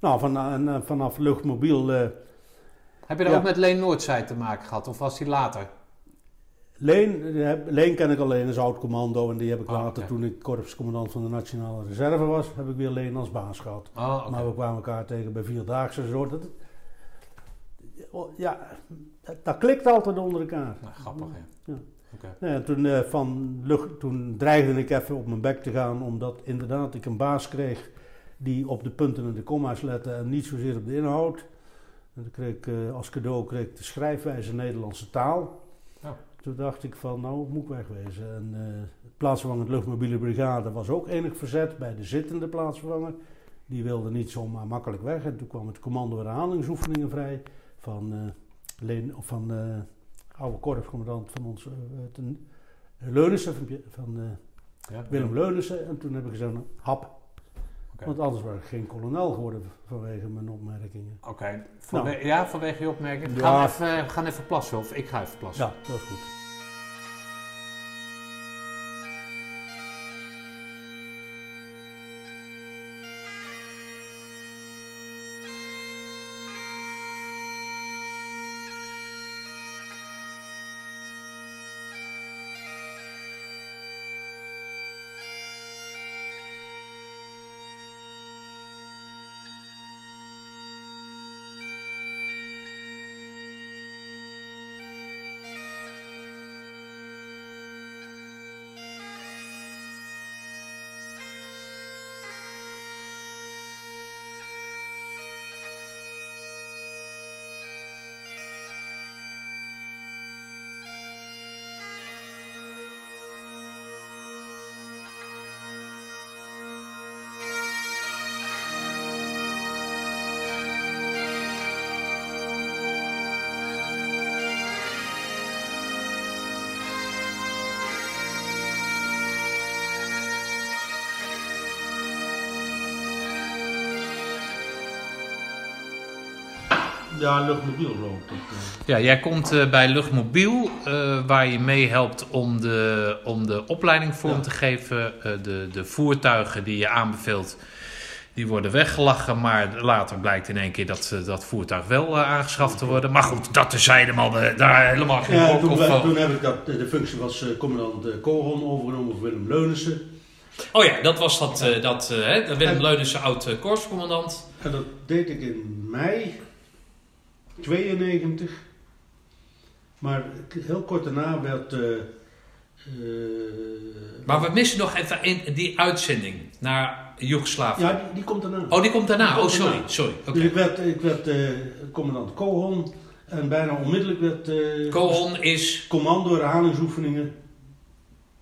[SPEAKER 2] Nou, van, en, vanaf luchtmobiel.
[SPEAKER 1] Heb je daar
[SPEAKER 2] Ja.
[SPEAKER 1] ook met Leen Noordzij te maken gehad? Of was die later?
[SPEAKER 2] Leen, Leen ken ik alleen als oud-commando en die heb ik
[SPEAKER 1] Ah,
[SPEAKER 2] later, toen ik korpscommandant van de Nationale Reserve was, heb ik weer Leen als baas gehad.
[SPEAKER 1] Oké.
[SPEAKER 2] Maar we kwamen elkaar tegen bij Vierdaagse en zo. Dat, oh, ja, dat, klikt altijd onder elkaar.
[SPEAKER 1] Nou, grappig, ja.
[SPEAKER 2] Ja.
[SPEAKER 1] Oké.
[SPEAKER 2] Nou ja, toen, eh, van lucht, toen dreigde ik even op mijn bek te gaan, omdat inderdaad ik een baas kreeg die op de punten en de komma's lette en niet zozeer op de inhoud. En toen kreeg ik eh, als cadeau kreeg ik de schrijfwijze Nederlandse taal. Toen dacht ik van, nou moet ik wegwezen. En het plaatsvervangend luchtmobiele brigade was ook enig verzet bij de zittende plaatsvervanger. Die wilde niet zomaar makkelijk weg. En toen kwam het commando herhalingsoefeningen vrij van, Leen, of van eh, oude korpscommandant van ons, ten- Leunissen, van, van
[SPEAKER 1] Ja,
[SPEAKER 2] Willem Leunissen. En toen heb ik gezegd, nou, hap. Want anders was ik geen kolonel geworden vanwege mijn opmerkingen.
[SPEAKER 1] Oké.
[SPEAKER 2] Nou.
[SPEAKER 1] Ja, vanwege je opmerking. We,
[SPEAKER 2] Ja.
[SPEAKER 1] gaan even, we gaan even plassen, of ik ga even plassen.
[SPEAKER 2] Ja, dat is goed. Ja, luchtmobiel geloof ik.
[SPEAKER 1] Ja, jij komt eh, bij Luchtmobiel, eh, waar je meehelpt om de, om de opleiding vorm
[SPEAKER 2] Ja.
[SPEAKER 1] te geven. Eh, de, de voertuigen die je aanbeveelt, die worden weggelachen. Maar later blijkt in één keer dat eh, dat voertuig wel eh, aangeschaft te worden. Maar goed, dat terzijde man, eh, daar helemaal geen
[SPEAKER 2] Ja, toen,
[SPEAKER 1] eh,
[SPEAKER 2] toen heb ik dat, de functie was eh, commandant uh, Koron overgenomen voor Willem Leunissen.
[SPEAKER 1] Oh ja, dat was dat, eh, dat eh, Willem
[SPEAKER 2] En-
[SPEAKER 1] Leunissen, oud uh, korpscommandant.
[SPEAKER 2] En dat deed ik in mei 92. Maar heel kort daarna werd. eh,
[SPEAKER 1] Maar we missen nog even in die uitzending naar Joegoslavië.
[SPEAKER 2] ja, die, die komt daarna.
[SPEAKER 1] Oh, die komt daarna.
[SPEAKER 2] Die
[SPEAKER 1] Oh, sorry.
[SPEAKER 2] daarna.
[SPEAKER 1] Sorry. Oké.
[SPEAKER 2] Dus ik werd, ik werd eh, commandant Kohon En bijna onmiddellijk werd eh,
[SPEAKER 1] Kohon is...
[SPEAKER 2] commando herhalingsoefeningen.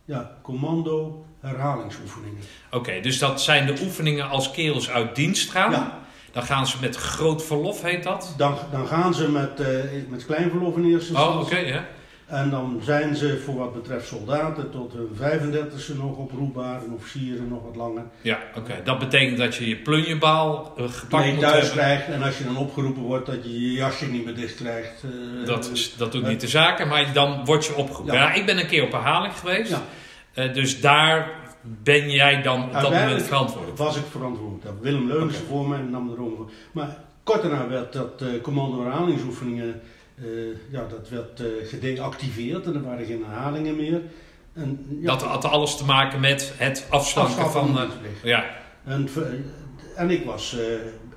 [SPEAKER 2] Ja, commando herhalingsoefeningen.
[SPEAKER 1] Oké, dus dat zijn de oefeningen als kerels uit dienst gaan.
[SPEAKER 2] Ja,
[SPEAKER 1] Dan gaan ze met groot verlof, heet dat?
[SPEAKER 2] dan, dan gaan ze met, eh met kleinverlof in eerste
[SPEAKER 1] Oh, oké,
[SPEAKER 2] instantie.
[SPEAKER 1] ja.
[SPEAKER 2] En dan zijn ze voor wat betreft soldaten tot hun 35e nog oproepbaar. En officieren nog wat langer.
[SPEAKER 1] Ja, oké. Dat betekent dat je je plunjebaal eh, gepakt
[SPEAKER 2] Nee,
[SPEAKER 1] moet
[SPEAKER 2] thuis
[SPEAKER 1] hebben.
[SPEAKER 2] krijgt. En als je dan opgeroepen wordt dat je je jasje niet meer dicht krijgt. eh,
[SPEAKER 1] Dat, is, dat doet niet de zaken, maar dan word je opgeroepen. Ja.
[SPEAKER 2] Ja.
[SPEAKER 1] ik ben een keer op herhaling geweest.
[SPEAKER 2] Ja.
[SPEAKER 1] Dus daar ben jij dan op dat moment verantwoordelijk
[SPEAKER 2] was ik verantwoordelijk. Dat Willem Leunissen voor mij en nam er over. Maar kort daarna werd dat eh, commando herhalingsoefeningen, eh, ja, dat werd eh, gedeactiveerd en er waren geen herhalingen meer. En, ja,
[SPEAKER 1] Dat had alles te maken met het afslanken van...
[SPEAKER 2] van
[SPEAKER 1] ja,
[SPEAKER 2] En, en ik was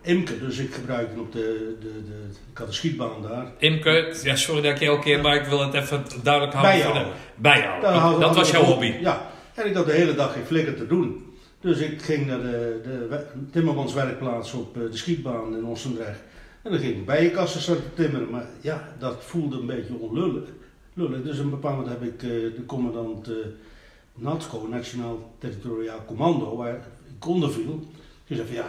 [SPEAKER 2] imker, dus ik gebruikte op de, de, de, ik had een schietbaan daar.
[SPEAKER 1] Imke, ja, sorry dat ik je elke keer, maar ik wil het even duidelijk houden.
[SPEAKER 2] Bijhouden.
[SPEAKER 1] de- Bijhouden. Oké,
[SPEAKER 2] hadden-
[SPEAKER 1] dat
[SPEAKER 2] hadden
[SPEAKER 1] was jouw hobby.
[SPEAKER 2] Ja, en ik had de hele dag geen flikker te doen. Dus ik ging naar de, de we- timmermanswerkplaats op eh, de schietbaan in Ossendrecht. En dan ging ik bijenkassen staan te timmeren. Maar ja, dat voelde een beetje onlullig. Lullig. Dus een bepaald moment heb ik eh, de commandant eh NATCO, Nationaal Territoriaal Commando, waar ik onder viel. gezegd van ja,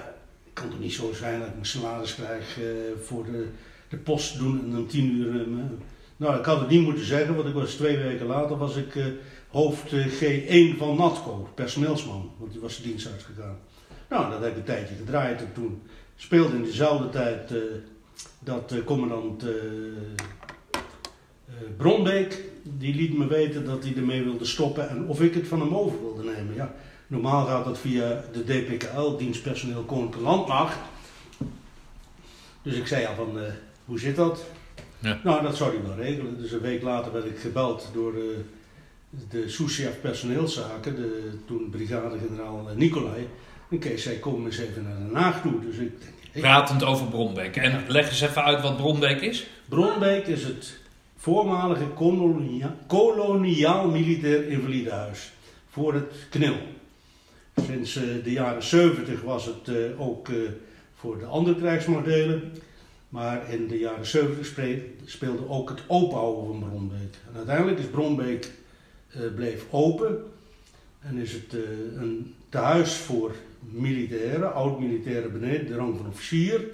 [SPEAKER 2] het kan toch niet zo zijn dat ik mijn salaris krijg voor de, de post doen en dan tien uur. nou, ik had het niet moeten zeggen, want ik was twee weken later was ik hoofd eh, G1 van NATCO, personeelsman, want die was de dienst uitgegaan. Nou, dat heb ik een tijdje gedraaid en toen speelde in dezelfde tijd eh, dat eh, commandant eh, Bronbeek, die liet me weten dat hij ermee wilde stoppen en of ik het van hem over wilde nemen. Ja, normaal gaat dat via de DPKL, dienstpersoneel Koninklijke Landmacht. Dus ik zei al van, hoe zit dat?
[SPEAKER 1] Ja.
[SPEAKER 2] Nou, dat zou hij wel regelen. Dus een week later werd ik gebeld door de souschef personeelszaken, de toen brigadegeneraal eh, Nicolai. En Kees zei, kom eens even naar Den Haag toe. Dus ik denk,
[SPEAKER 1] Pratend over Bronbeek. En leg eens even uit wat Bronbeek is.
[SPEAKER 2] Bronbeek is het voormalige kolonia- koloniaal militair invalidehuis voor het KNIL. Sinds eh, de jaren 70 was het eh, ook voor de andere krijgsmachtdelen. Maar in de jaren 70 spre- speelde ook het openhouden van Bronbeek. En uiteindelijk is Bronbeek eh, bleef open en is het eh, een tehuis voor militairen, oud-militairen beneden de rang van officier,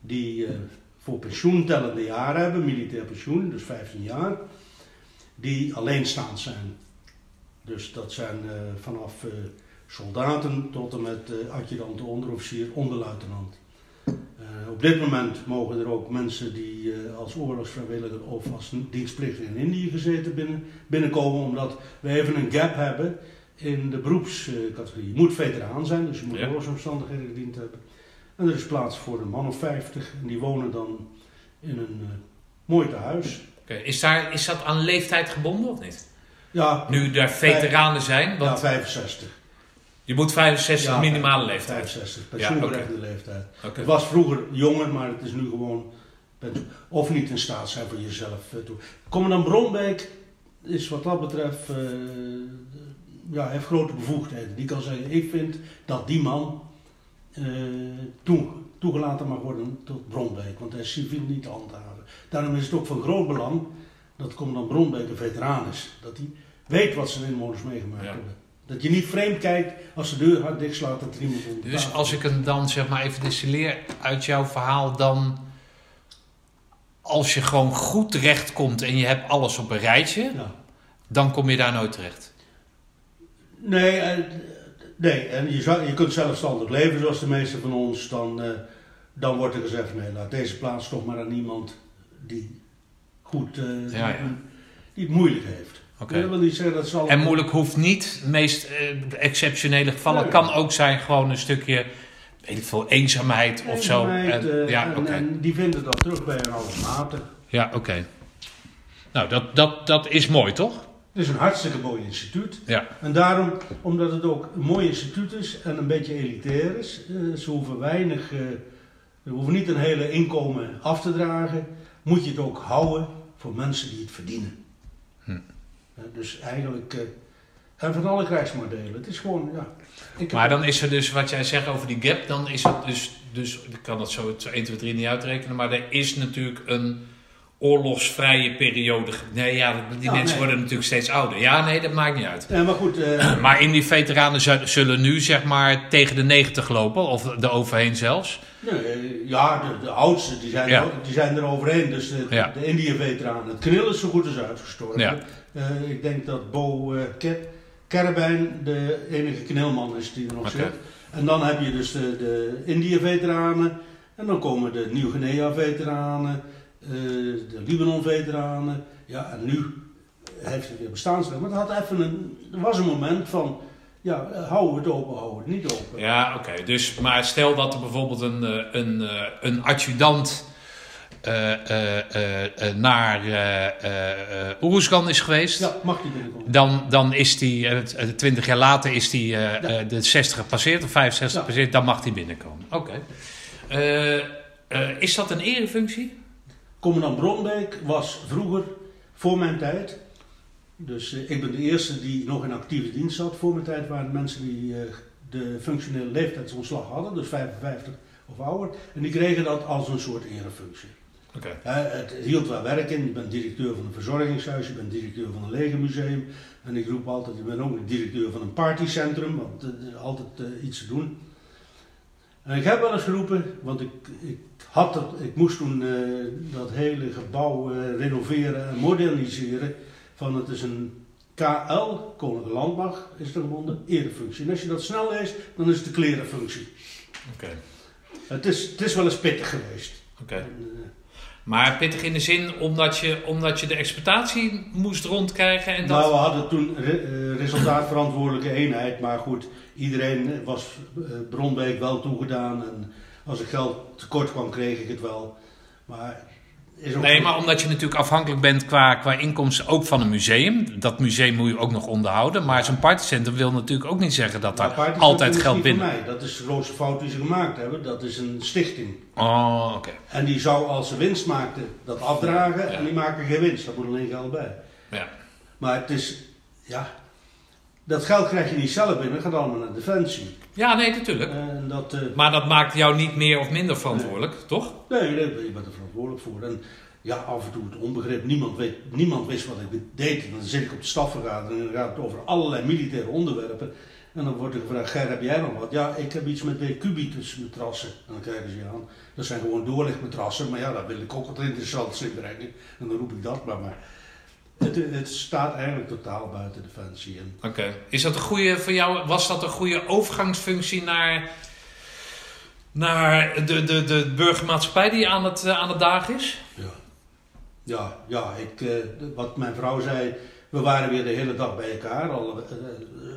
[SPEAKER 2] die eh, voor pensioen tellende jaren hebben, militair pensioen, dus 15 jaar, die alleenstaand zijn. Dus dat zijn eh, vanaf eh, soldaten tot en met eh adjudant, onderofficier, onderluitenant. Eh, op dit moment mogen er ook mensen die eh, als oorlogsvrijwilliger of als dienstplichtige in Indië gezeten binnen, binnenkomen, omdat we even een gap hebben in de beroepscategorie. Je moet veteraan zijn, dus je moet
[SPEAKER 1] Ja.
[SPEAKER 2] oorlogsomstandigheden gediend hebben. En er is plaats voor een man of 50 en die wonen dan in een eh, mooi tehuis.
[SPEAKER 1] Oké, Is, daar, is dat aan leeftijd gebonden of niet?
[SPEAKER 2] Ja,
[SPEAKER 1] Nu daar veteranen zijn,
[SPEAKER 2] ja
[SPEAKER 1] want
[SPEAKER 2] 65.
[SPEAKER 1] Je moet 65
[SPEAKER 2] Ja,
[SPEAKER 1] minimale leeftijd.
[SPEAKER 2] 65,
[SPEAKER 1] Ja,
[SPEAKER 2] pensioenberechte leeftijd. Het was vroeger jonger, maar het is nu gewoon. Of niet in staat zijn voor jezelf eh, toe. Commandant Bronbeek is wat dat betreft. eh, ja, heeft grote bevoegdheden. Die kan zeggen: Ik vind dat die man toe, toegelaten mag worden tot Bronbeek, want hij is civiel niet te handhaven. Daarom is het ook van groot belang dat commandant Bronbeek een veteraan is. Dat hij weet wat zijn inwoners meegemaakt
[SPEAKER 1] Ja.
[SPEAKER 2] hebben. Dat je niet vreemd kijkt als de deur hard dicht slaat dat er iemand onder
[SPEAKER 1] Dus als ik hem dan zeg maar even distilleer uit jouw verhaal, dan als je gewoon goed terechtkomt en je hebt alles op een rijtje,
[SPEAKER 2] Ja.
[SPEAKER 1] dan kom je daar nooit terecht.
[SPEAKER 2] Nee, eh, nee. en je, je kunt zelfstandig leven zoals de meeste van ons. Dan, eh, dan wordt er gezegd, nee, laat deze plaats toch maar aan iemand die goed, eh,
[SPEAKER 1] Ja, ja.
[SPEAKER 2] die het moeilijk heeft. Dat wil niet zeggen dat ze al...
[SPEAKER 1] En moeilijk hoeft niet, de meest eh, exceptionele gevallen
[SPEAKER 2] Nee.
[SPEAKER 1] kan ook zijn gewoon een stukje, weet ik veel, eenzaamheid of zo. En-
[SPEAKER 2] eh,
[SPEAKER 1] ja,
[SPEAKER 2] en, die vinden dat terug bij een oude maten.
[SPEAKER 1] Ja, oké. Nou, dat, dat, dat is mooi, toch?
[SPEAKER 2] Het is een hartstikke mooi instituut.
[SPEAKER 1] Ja.
[SPEAKER 2] En daarom, omdat het ook een mooi instituut is en een beetje elitair is, eh, ze hoeven weinig, eh, ze hoeven niet een hele inkomen af te dragen, moet je het ook houden voor mensen die het verdienen. Eh, dus eigenlijk, eh, en van alle krijgsmodellen, het is gewoon, ja. Ik
[SPEAKER 1] Maar dan is er dus, wat jij zegt over die gap, dan is het dus, dus ik kan dat zo 1, 2, 3 niet uitrekenen, maar er is natuurlijk een oorlogsvrije periode. Nee, ja, die
[SPEAKER 2] Ja,
[SPEAKER 1] mensen
[SPEAKER 2] nee.
[SPEAKER 1] worden natuurlijk steeds ouder. Ja, nee, dat maakt niet uit.
[SPEAKER 2] Ja, maar goed, eh,
[SPEAKER 1] Maar in die veteranen zu- zullen nu zeg maar tegen de 90 lopen, of er overheen zelfs.
[SPEAKER 2] nee, eh, ja, de, de oudsten die zijn,
[SPEAKER 1] Ja.
[SPEAKER 2] er, die zijn er overheen. Dus de, de Indië-veteranen. Het knil is zo goed als uitgestorven. Eh, ik denk dat Bo Kerrebijn de enige knilman is die er nog zit. En dan heb je dus de, de Indië-veteranen. En dan komen de Nieuw-Guinea-veteranen. eh, de Libanon-veteranen. Ja, en nu heeft het weer bestaansrecht. Maar het had even een, er was een moment van... Ja, hou het open, hou het niet open.
[SPEAKER 1] Ja, oké. Dus, maar stel dat er bijvoorbeeld een, een, een adjudant eh, eh, eh, naar Oeruzgan is geweest.
[SPEAKER 2] Ja, mag die binnenkomen.
[SPEAKER 1] Dan, dan is die, t- 20 jaar later is die de 60 gepasseerd, of 65
[SPEAKER 2] Ja.
[SPEAKER 1] gepasseerd, dan mag die binnenkomen. Oké. Is dat een erefunctie?
[SPEAKER 2] Commandant Bronbeek was vroeger, voor mijn tijd, dus ik ben de eerste die nog in actieve dienst zat. Voor mijn tijd waren mensen die de functionele leeftijdsontslag hadden, dus 55 of ouder. En die kregen dat als een soort erefunctie. Het hield wel werk in. Je bent directeur van een verzorgingshuis, je bent directeur van een legermuseum. En ik roep altijd, je bent ook directeur van een partycentrum, want er is altijd eh, iets te doen. En ik heb wel eens geroepen, want ik, ik, had het, ik moest toen eh, dat hele gebouw eh, renoveren en moderniseren. Van het is een KL, Koninklijke Landmacht, is er gebonden, erefunctie. En als je dat snel leest, dan is het de klerenfunctie.
[SPEAKER 1] Oké.
[SPEAKER 2] Het is, het is wel eens pittig geweest.
[SPEAKER 1] Oké. Maar pittig in de zin omdat je, omdat je de exploitatie moest rondkrijgen en dat...
[SPEAKER 2] Nou, we hadden toen eh, resultaatverantwoordelijke eenheid, maar goed, iedereen was eh, Bronbeek wel toegedaan en als ik geld tekort kwam, kreeg ik het wel. Maar
[SPEAKER 1] Nee, maar omdat je natuurlijk afhankelijk bent qua, qua inkomsten ook van een museum. Dat museum moet je ook nog onderhouden. Maar zo'n partycentrum wil natuurlijk ook niet zeggen dat daar altijd geld binnen...
[SPEAKER 2] mij. Dat is de grootste fout die ze gemaakt hebben. Dat is een stichting.
[SPEAKER 1] Oh, oké.
[SPEAKER 2] En die zou als ze winst maakten dat afdragen
[SPEAKER 1] Ja.
[SPEAKER 2] en die maken geen winst. Daar moet alleen geld bij.
[SPEAKER 1] Ja.
[SPEAKER 2] Maar het is, ja, dat geld krijg je niet zelf binnen, gaat allemaal naar defensie.
[SPEAKER 1] Ja, nee, natuurlijk.
[SPEAKER 2] En dat, eh,
[SPEAKER 1] Maar dat maakt jou niet meer of minder verantwoordelijk, toch?
[SPEAKER 2] Nee, nee, je bent er voor. En ja, af en toe het onbegrip. Niemand, weet, niemand wist wat ik deed. Dan zit ik op de stafvergadering en dan gaat het over allerlei militaire onderwerpen. En dan wordt er gevraagd, Ger, heb jij nog wat? Ja, ik heb iets met twee kubitus matrassen. En dan kijken ze je aan. Dat zijn gewoon doorlichtmatrassen. Maar ja, daar wil ik ook wat interessants in brengen. En dan roep ik dat maar. maar het, het staat eigenlijk totaal buiten defensie. En
[SPEAKER 1] Oké. Is dat een voor jou? Was dat een goede overgangsfunctie naar, naar de, de, de burgermaatschappij die aan het, eh, aan het daag is?
[SPEAKER 2] ja, ja, ja ik, eh, wat mijn vrouw zei, we waren weer de hele dag bij elkaar. Al, eh,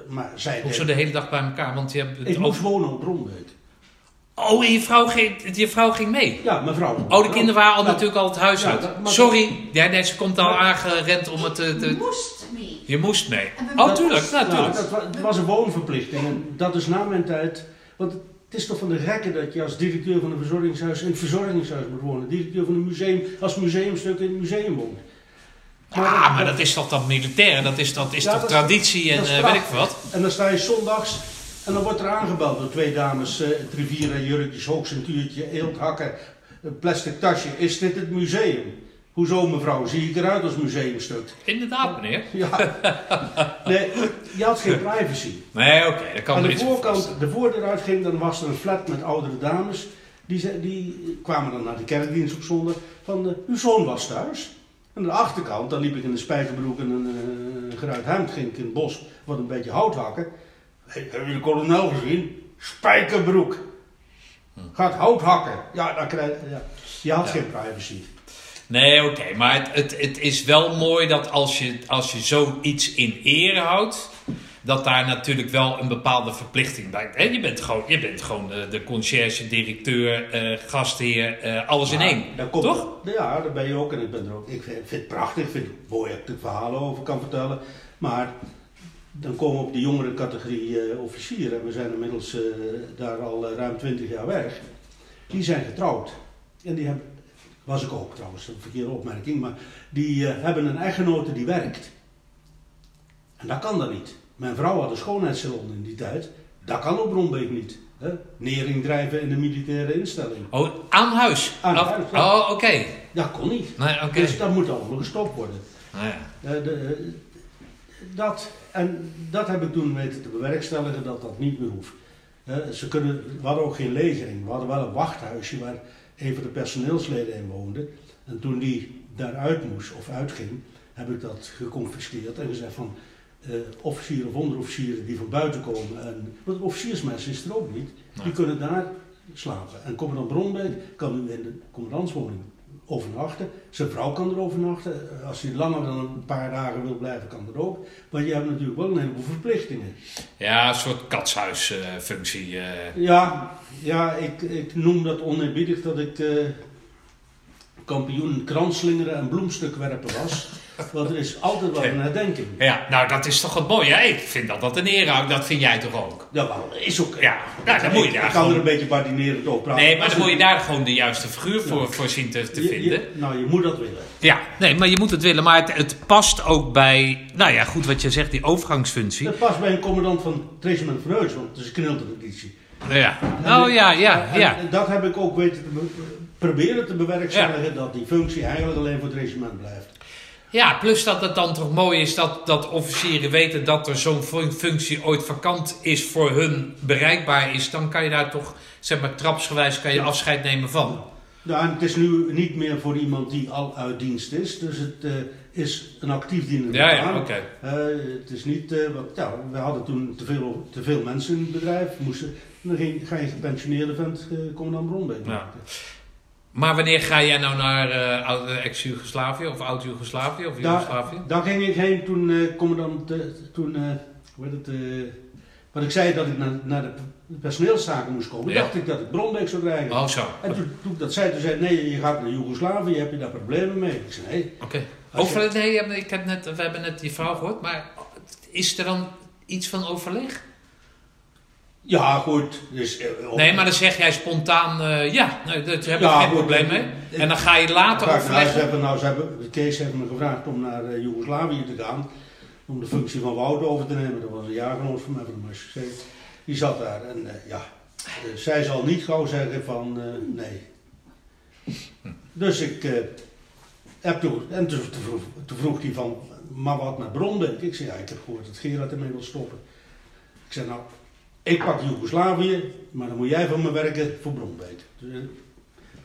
[SPEAKER 2] maar zij
[SPEAKER 1] Hoezo
[SPEAKER 2] deed-
[SPEAKER 1] de hele dag bij elkaar? Want je hebt het
[SPEAKER 2] Ik moest wonen op Bronbeek.
[SPEAKER 1] Oh, en je vrouw, ging, je vrouw ging mee?
[SPEAKER 2] Ja, mijn vrouw.
[SPEAKER 1] Oh, de kinderen waren al
[SPEAKER 2] Ja.
[SPEAKER 1] natuurlijk al het huis
[SPEAKER 2] Ja,
[SPEAKER 1] uit.
[SPEAKER 2] dat-
[SPEAKER 1] Sorry, ja, nee, ze komt al aangerend om het te...
[SPEAKER 5] Je moest mee.
[SPEAKER 1] je moest mee. Oh, tuurlijk,
[SPEAKER 5] was-
[SPEAKER 1] natuurlijk.
[SPEAKER 2] Ja, dat was een woonverplichting. En dat is na mijn tijd. Want het is toch van de gekken dat je als directeur van een verzorgingshuis in het verzorgingshuis moet wonen. Directeur van een museum als museumstuk in het museum woont.
[SPEAKER 1] Ah, maar dat is toch dan militair? Dat is, dat is
[SPEAKER 2] Ja,
[SPEAKER 1] toch
[SPEAKER 2] dat
[SPEAKER 1] traditie en eh, weet ik wat?
[SPEAKER 2] En dan sta je zondags en dan wordt er aangebeld door twee dames. eh het rivieren, jurkjes, hoogcentuurtje, eelthakken, een plastic tasje. Is dit het museum? Hoezo mevrouw, zie ik eruit als museumstuk?
[SPEAKER 1] Inderdaad, meneer.
[SPEAKER 2] Ja. Nee, je had geen privacy.
[SPEAKER 1] Nee, oké, dat kan
[SPEAKER 2] Aan de voorkant, de voordeur uitging, dan was er een flat met oudere dames. Die, ze- die kwamen dan naar de kerkdienst op zondag van, eh, uw zoon was thuis. En aan de achterkant, dan liep ik in een spijkerbroek en een eh, geruit hemd, ging ik in het bos wat een beetje hout hakken. Hey, hebben jullie de kolonel gezien? Spijkerbroek. Gaat hout hakken. Ja, dan krijg ja. Je had
[SPEAKER 1] Ja.
[SPEAKER 2] geen privacy.
[SPEAKER 1] Nee, oké, maar het, het, het is wel mooi dat als je, als je zoiets in ere houdt, dat daar natuurlijk wel een bepaalde verplichting bij. Je bent gewoon, je bent gewoon de, de conciërge, directeur, eh, gastheer, eh, alles in één.
[SPEAKER 2] komt-
[SPEAKER 1] Toch?
[SPEAKER 2] Ja, daar ben je ook. En ik ben er ook. Ik vind, vind het prachtig. Ik vind het mooi dat ik er verhalen over kan vertellen. Maar dan komen we op de jongere categorie eh officier. En we zijn inmiddels daar al ruim 20 jaar weg. Die zijn getrouwd. En die hebben, was ik ook trouwens, een verkeerde opmerking. Maar die eh, hebben een echtgenote die werkt. En dat kan dan niet. Mijn vrouw had een schoonheidssalon in die tijd. Dat kan op Bronbeek niet. Hè? Nering drijven in de militaire instelling.
[SPEAKER 1] Oh, aan huis?
[SPEAKER 2] Aan huis, ja.
[SPEAKER 1] Oh, oké.
[SPEAKER 2] Dat kon niet.
[SPEAKER 1] Nee.
[SPEAKER 2] Dus dat moet allemaal gestopt worden.
[SPEAKER 1] Nou ja.
[SPEAKER 2] Eh, de, eh, dat, en dat heb ik toen weten te bewerkstelligen dat dat niet meer hoeft. Ze kunnen, we hadden ook geen legering. We hadden wel een wachthuisje waar een van de personeelsleden in woonde. En toen die daaruit moest of uitging, heb ik dat geconfiskeerd en gezegd van eh, officieren of onderofficieren die van buiten komen. En, want officiersmensen is er ook niet. Die kunnen daar slapen. En commandant Bronbeek kan nu in de commandantswoning overnachten. Zijn vrouw kan er overnachten. Als hij langer dan een paar dagen wil blijven, kan dat ook. Maar je hebt natuurlijk wel een heleboel verplichtingen.
[SPEAKER 1] ja, een soort katshuisfunctie. eh.
[SPEAKER 2] Ja, ja ik, ik noem dat oneerbiedig dat ik eh, kampioen kransslingeren en bloemstuk werpen was. Want er is altijd wel een herdenking.
[SPEAKER 1] ja, nou dat is toch het mooie. hè? Ik vind dat dat een eer Dat vind jij toch ook?
[SPEAKER 2] Ja, wel, is ook.
[SPEAKER 1] Ja, nou, dan moet je daar
[SPEAKER 2] ik kan
[SPEAKER 1] gewoon-
[SPEAKER 2] er een beetje badinerend over praten.
[SPEAKER 1] Nee, maar dan moet je
[SPEAKER 2] het-
[SPEAKER 1] daar gewoon de juiste figuur voor, voor zien te, te
[SPEAKER 2] je-
[SPEAKER 1] vinden.
[SPEAKER 2] je- nou, je moet dat willen.
[SPEAKER 1] Ja, nee, maar je moet het willen. Maar het, het past ook bij, nou ja, goed wat je zegt, die overgangsfunctie.
[SPEAKER 2] Dat past bij een commandant van het regiment van Heus, want het is een kniltereditie.
[SPEAKER 1] Ja. Oh ja, ja, ja.
[SPEAKER 2] en dat heb ik ook weten te be- proberen te bewerkstelligen, dat die functie eigenlijk alleen voor het regiment blijft.
[SPEAKER 1] Ja, plus dat het dan toch mooi is dat, dat officieren weten dat er zo'n fun- functie ooit vakant is voor hun bereikbaar is. Dan kan je daar toch, zeg maar, trapsgewijs kan je
[SPEAKER 2] Ja.
[SPEAKER 1] afscheid nemen van.
[SPEAKER 2] Nou, en het is nu niet meer voor iemand die al uit dienst is, dus het eh, is een actief dienende
[SPEAKER 1] Ja, ja, oké.
[SPEAKER 2] Eh, het is niet, eh, wat, ja, we hadden toen te veel, te veel mensen in het bedrijf, moesten, dan ging, ga je gepensioneerde vent, eh commandant Bronbeek
[SPEAKER 1] Ja. Maar wanneer ga jij nou naar eh, eh, ex-Jugoslavië of oud-Jugoslavië of Jugoslavië?
[SPEAKER 2] Daar, daar ging ik heen toen, eh commandant, eh, toen, hoe heet het, wat ik zei dat ik naar, naar de personeelszaken moest komen,
[SPEAKER 1] Ja.
[SPEAKER 2] dacht ik dat ik Bronbeek zou krijgen.
[SPEAKER 1] Oh, zo.
[SPEAKER 2] En toen, toen ik dat zei, toen zei nee, je gaat naar Joegoslavië, heb je daar problemen mee? Ik zei, nee.
[SPEAKER 1] Oké. Over, nee, ik heb net, we hebben net die vrouw gehoord, maar is er dan iets van overleg?
[SPEAKER 2] Ja, goed. Dus, eh,
[SPEAKER 1] Nee, maar dan zeg jij spontaan, eh, ja, nee, daar heb ik
[SPEAKER 2] Ja,
[SPEAKER 1] geen
[SPEAKER 2] goed,
[SPEAKER 1] probleem mee. En dan ga je later
[SPEAKER 2] Ga ik naar huis
[SPEAKER 1] overleggen.
[SPEAKER 2] hebben, nou, ze hebben, Kees heeft me gevraagd om naar eh, Joegoslavië te gaan. Om de functie van Wout over te nemen. Dat was een jaargenoot van mij van de Marseille. Die zat daar. En ja, zij zal niet gauw zeggen van nee. Dus ik heb toen, en toen, toen vroeg, hij van, maar wat met Bronbeek? Ik zei, ja, ik heb gehoord dat Gerard ermee wil stoppen. Ik zei, nou, ik pak Joegoslavië, maar dan moet jij van me werken voor Bronbeek. Dus, eh,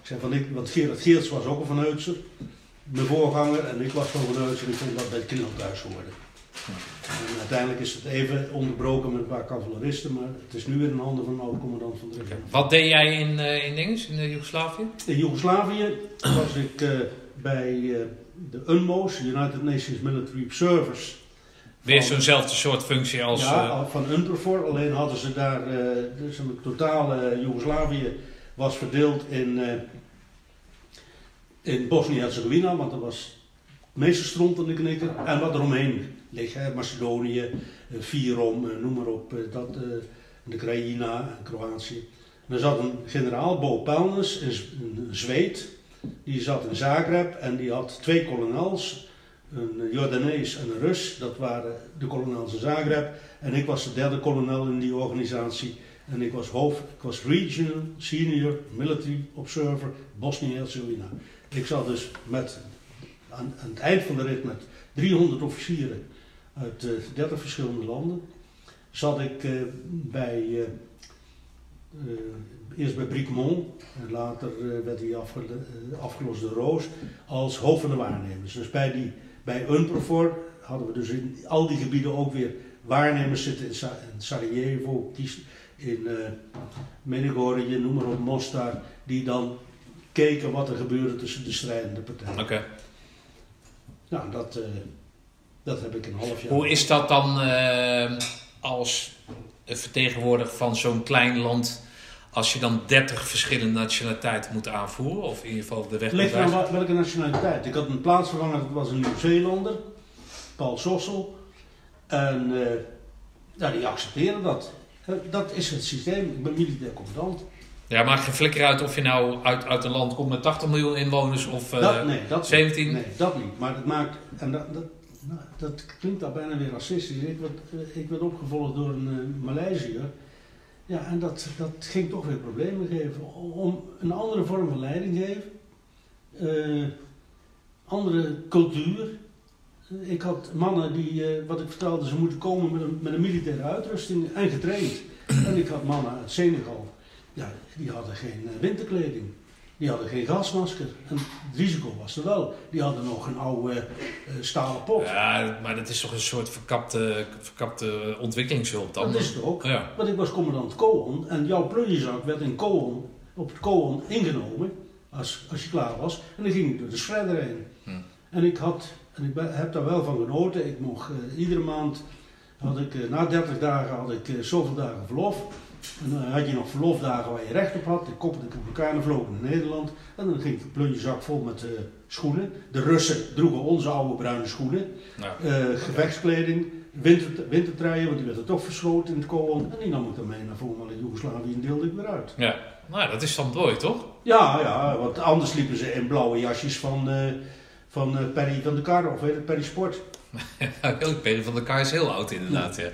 [SPEAKER 2] ik zei van, ik, want Gerard Geerts was ook een Van Heutser, mijn voorganger, en ik was van Van Heutser, ik vond dat bij het knil thuis hoorde. En uiteindelijk is het even onderbroken met een paar cavaleristen, maar het is nu weer in handen van een oud-commandant van de.
[SPEAKER 1] Wat deed jij in, eh in dinges, in eh, Joegoslavië?
[SPEAKER 2] In Joegoslavië was ik eh, bij eh, de UNMO's, United Nations Military Observers.
[SPEAKER 1] Weer zo'nzelfde soort functie als...
[SPEAKER 2] ja,
[SPEAKER 1] eh,
[SPEAKER 2] van UNPROFOR. Alleen hadden ze daar, eh dus een totale Joegoslavië was verdeeld in, eh, in Bosnië-Herzegovina, want dat was het meeste stront in de knikker. En wat eromheen ligt, hè, Macedonië, eh, eh, noem maar op, eh, dat, eh, de Krajina en Kroatië. En er zat een generaal, Bo Pelnes, een Zweed, die zat in Zagreb en die had twee kolonels, een Jordanees en een Rus. Dat waren de kolonels in Zagreb. En ik was de derde kolonel in die organisatie. En ik was hoofd, ik was Regional Senior Military Observer Bosnië-Herzegovina. Ik zat dus met, aan, het eind van de rit met 300 officieren uit eh 30 verschillende landen. Zat ik eh, bij, eh, eerst bij Bricmont en later werd hij afge, afgelost Roos als hoofd van de waarnemers. Dus bij, die, bij UNPROFOR hadden we dus in al die gebieden ook weer waarnemers zitten in, Sa- in Sarajevo, in eh Medjugorje, noem maar op, Mostar, die dan keken wat er gebeurde tussen de strijdende partijen.
[SPEAKER 1] Oké.
[SPEAKER 2] Nou, dat, eh, dat heb ik een half jaar.
[SPEAKER 1] Hoe is dat dan eh, als vertegenwoordiger van zo'n klein land... als je dan 30 verschillende nationaliteiten moet aanvoeren? Of in ieder geval de weg
[SPEAKER 2] ligt aan wa- welke nationaliteit. Ik had een plaatsvervanger, dat was een Nieuw-Zeelander, Paul Sossel. En eh, ja, die accepteren dat. Eh, Dat is het systeem. Ik ben militair commandant.
[SPEAKER 1] Ja, maakt geen flikker uit of je nou uit, uit een land komt met 80 miljoen inwoners of eh,
[SPEAKER 2] dat, nee, dat
[SPEAKER 1] 17.
[SPEAKER 2] Nee, dat niet. Maar het maakt, en dat, dat, nou, dat klinkt al bijna weer racistisch. Ik werd, eh, ik werd opgevolgd door een uh, Maleisiër. Ja, en dat, dat ging toch weer problemen geven. Om een andere vorm van leiding geven. eh, andere cultuur. Eh, Ik had mannen die, eh, wat ik vertelde, ze moeten komen met een, met een militaire uitrusting en getraind. En ik had mannen uit Senegal, ja, die hadden geen winterkleding. Die hadden geen gasmasker. En het risico was er wel. Die hadden nog een oude eh, stalen pot.
[SPEAKER 1] Ja, maar dat is toch een soort verkapte, verkapte ontwikkelingshulp dan?
[SPEAKER 2] Dat is het ook.
[SPEAKER 1] Ja.
[SPEAKER 2] Want ik was commandant Koon en jouw plunjezak werd in Koon, op het Koon ingenomen als, als je klaar was. En dan ging ik door de shredder heen.
[SPEAKER 1] Hm.
[SPEAKER 2] En ik had, en ik ben- heb daar wel van genoten, ik mocht eh, iedere maand, had ik, eh, na 30 dagen had ik zoveel dagen verlof. En dan had je nog verlofdagen waar je recht op had. Ik koppelde ik op elkaar en dan vloog ik naar Nederland. En dan ging de plunjezak vol met eh, schoenen. De Russen droegen onze oude bruine schoenen.
[SPEAKER 1] Ja.
[SPEAKER 2] Eh, gevechtskleding, winter, wintertruien, want die werden toch versloten in het koon. En die nam ik dan mee naar voormalig Joegoslavië en deelde ik weer uit.
[SPEAKER 1] ja. Nou, dat is dan mooi, toch?
[SPEAKER 2] Ja, ja, want anders liepen ze in blauwe jasjes van, eh van Perry van de Kar, of weet het, Perry Sport.
[SPEAKER 1] Perry van der Kar is heel oud inderdaad, ja. ja.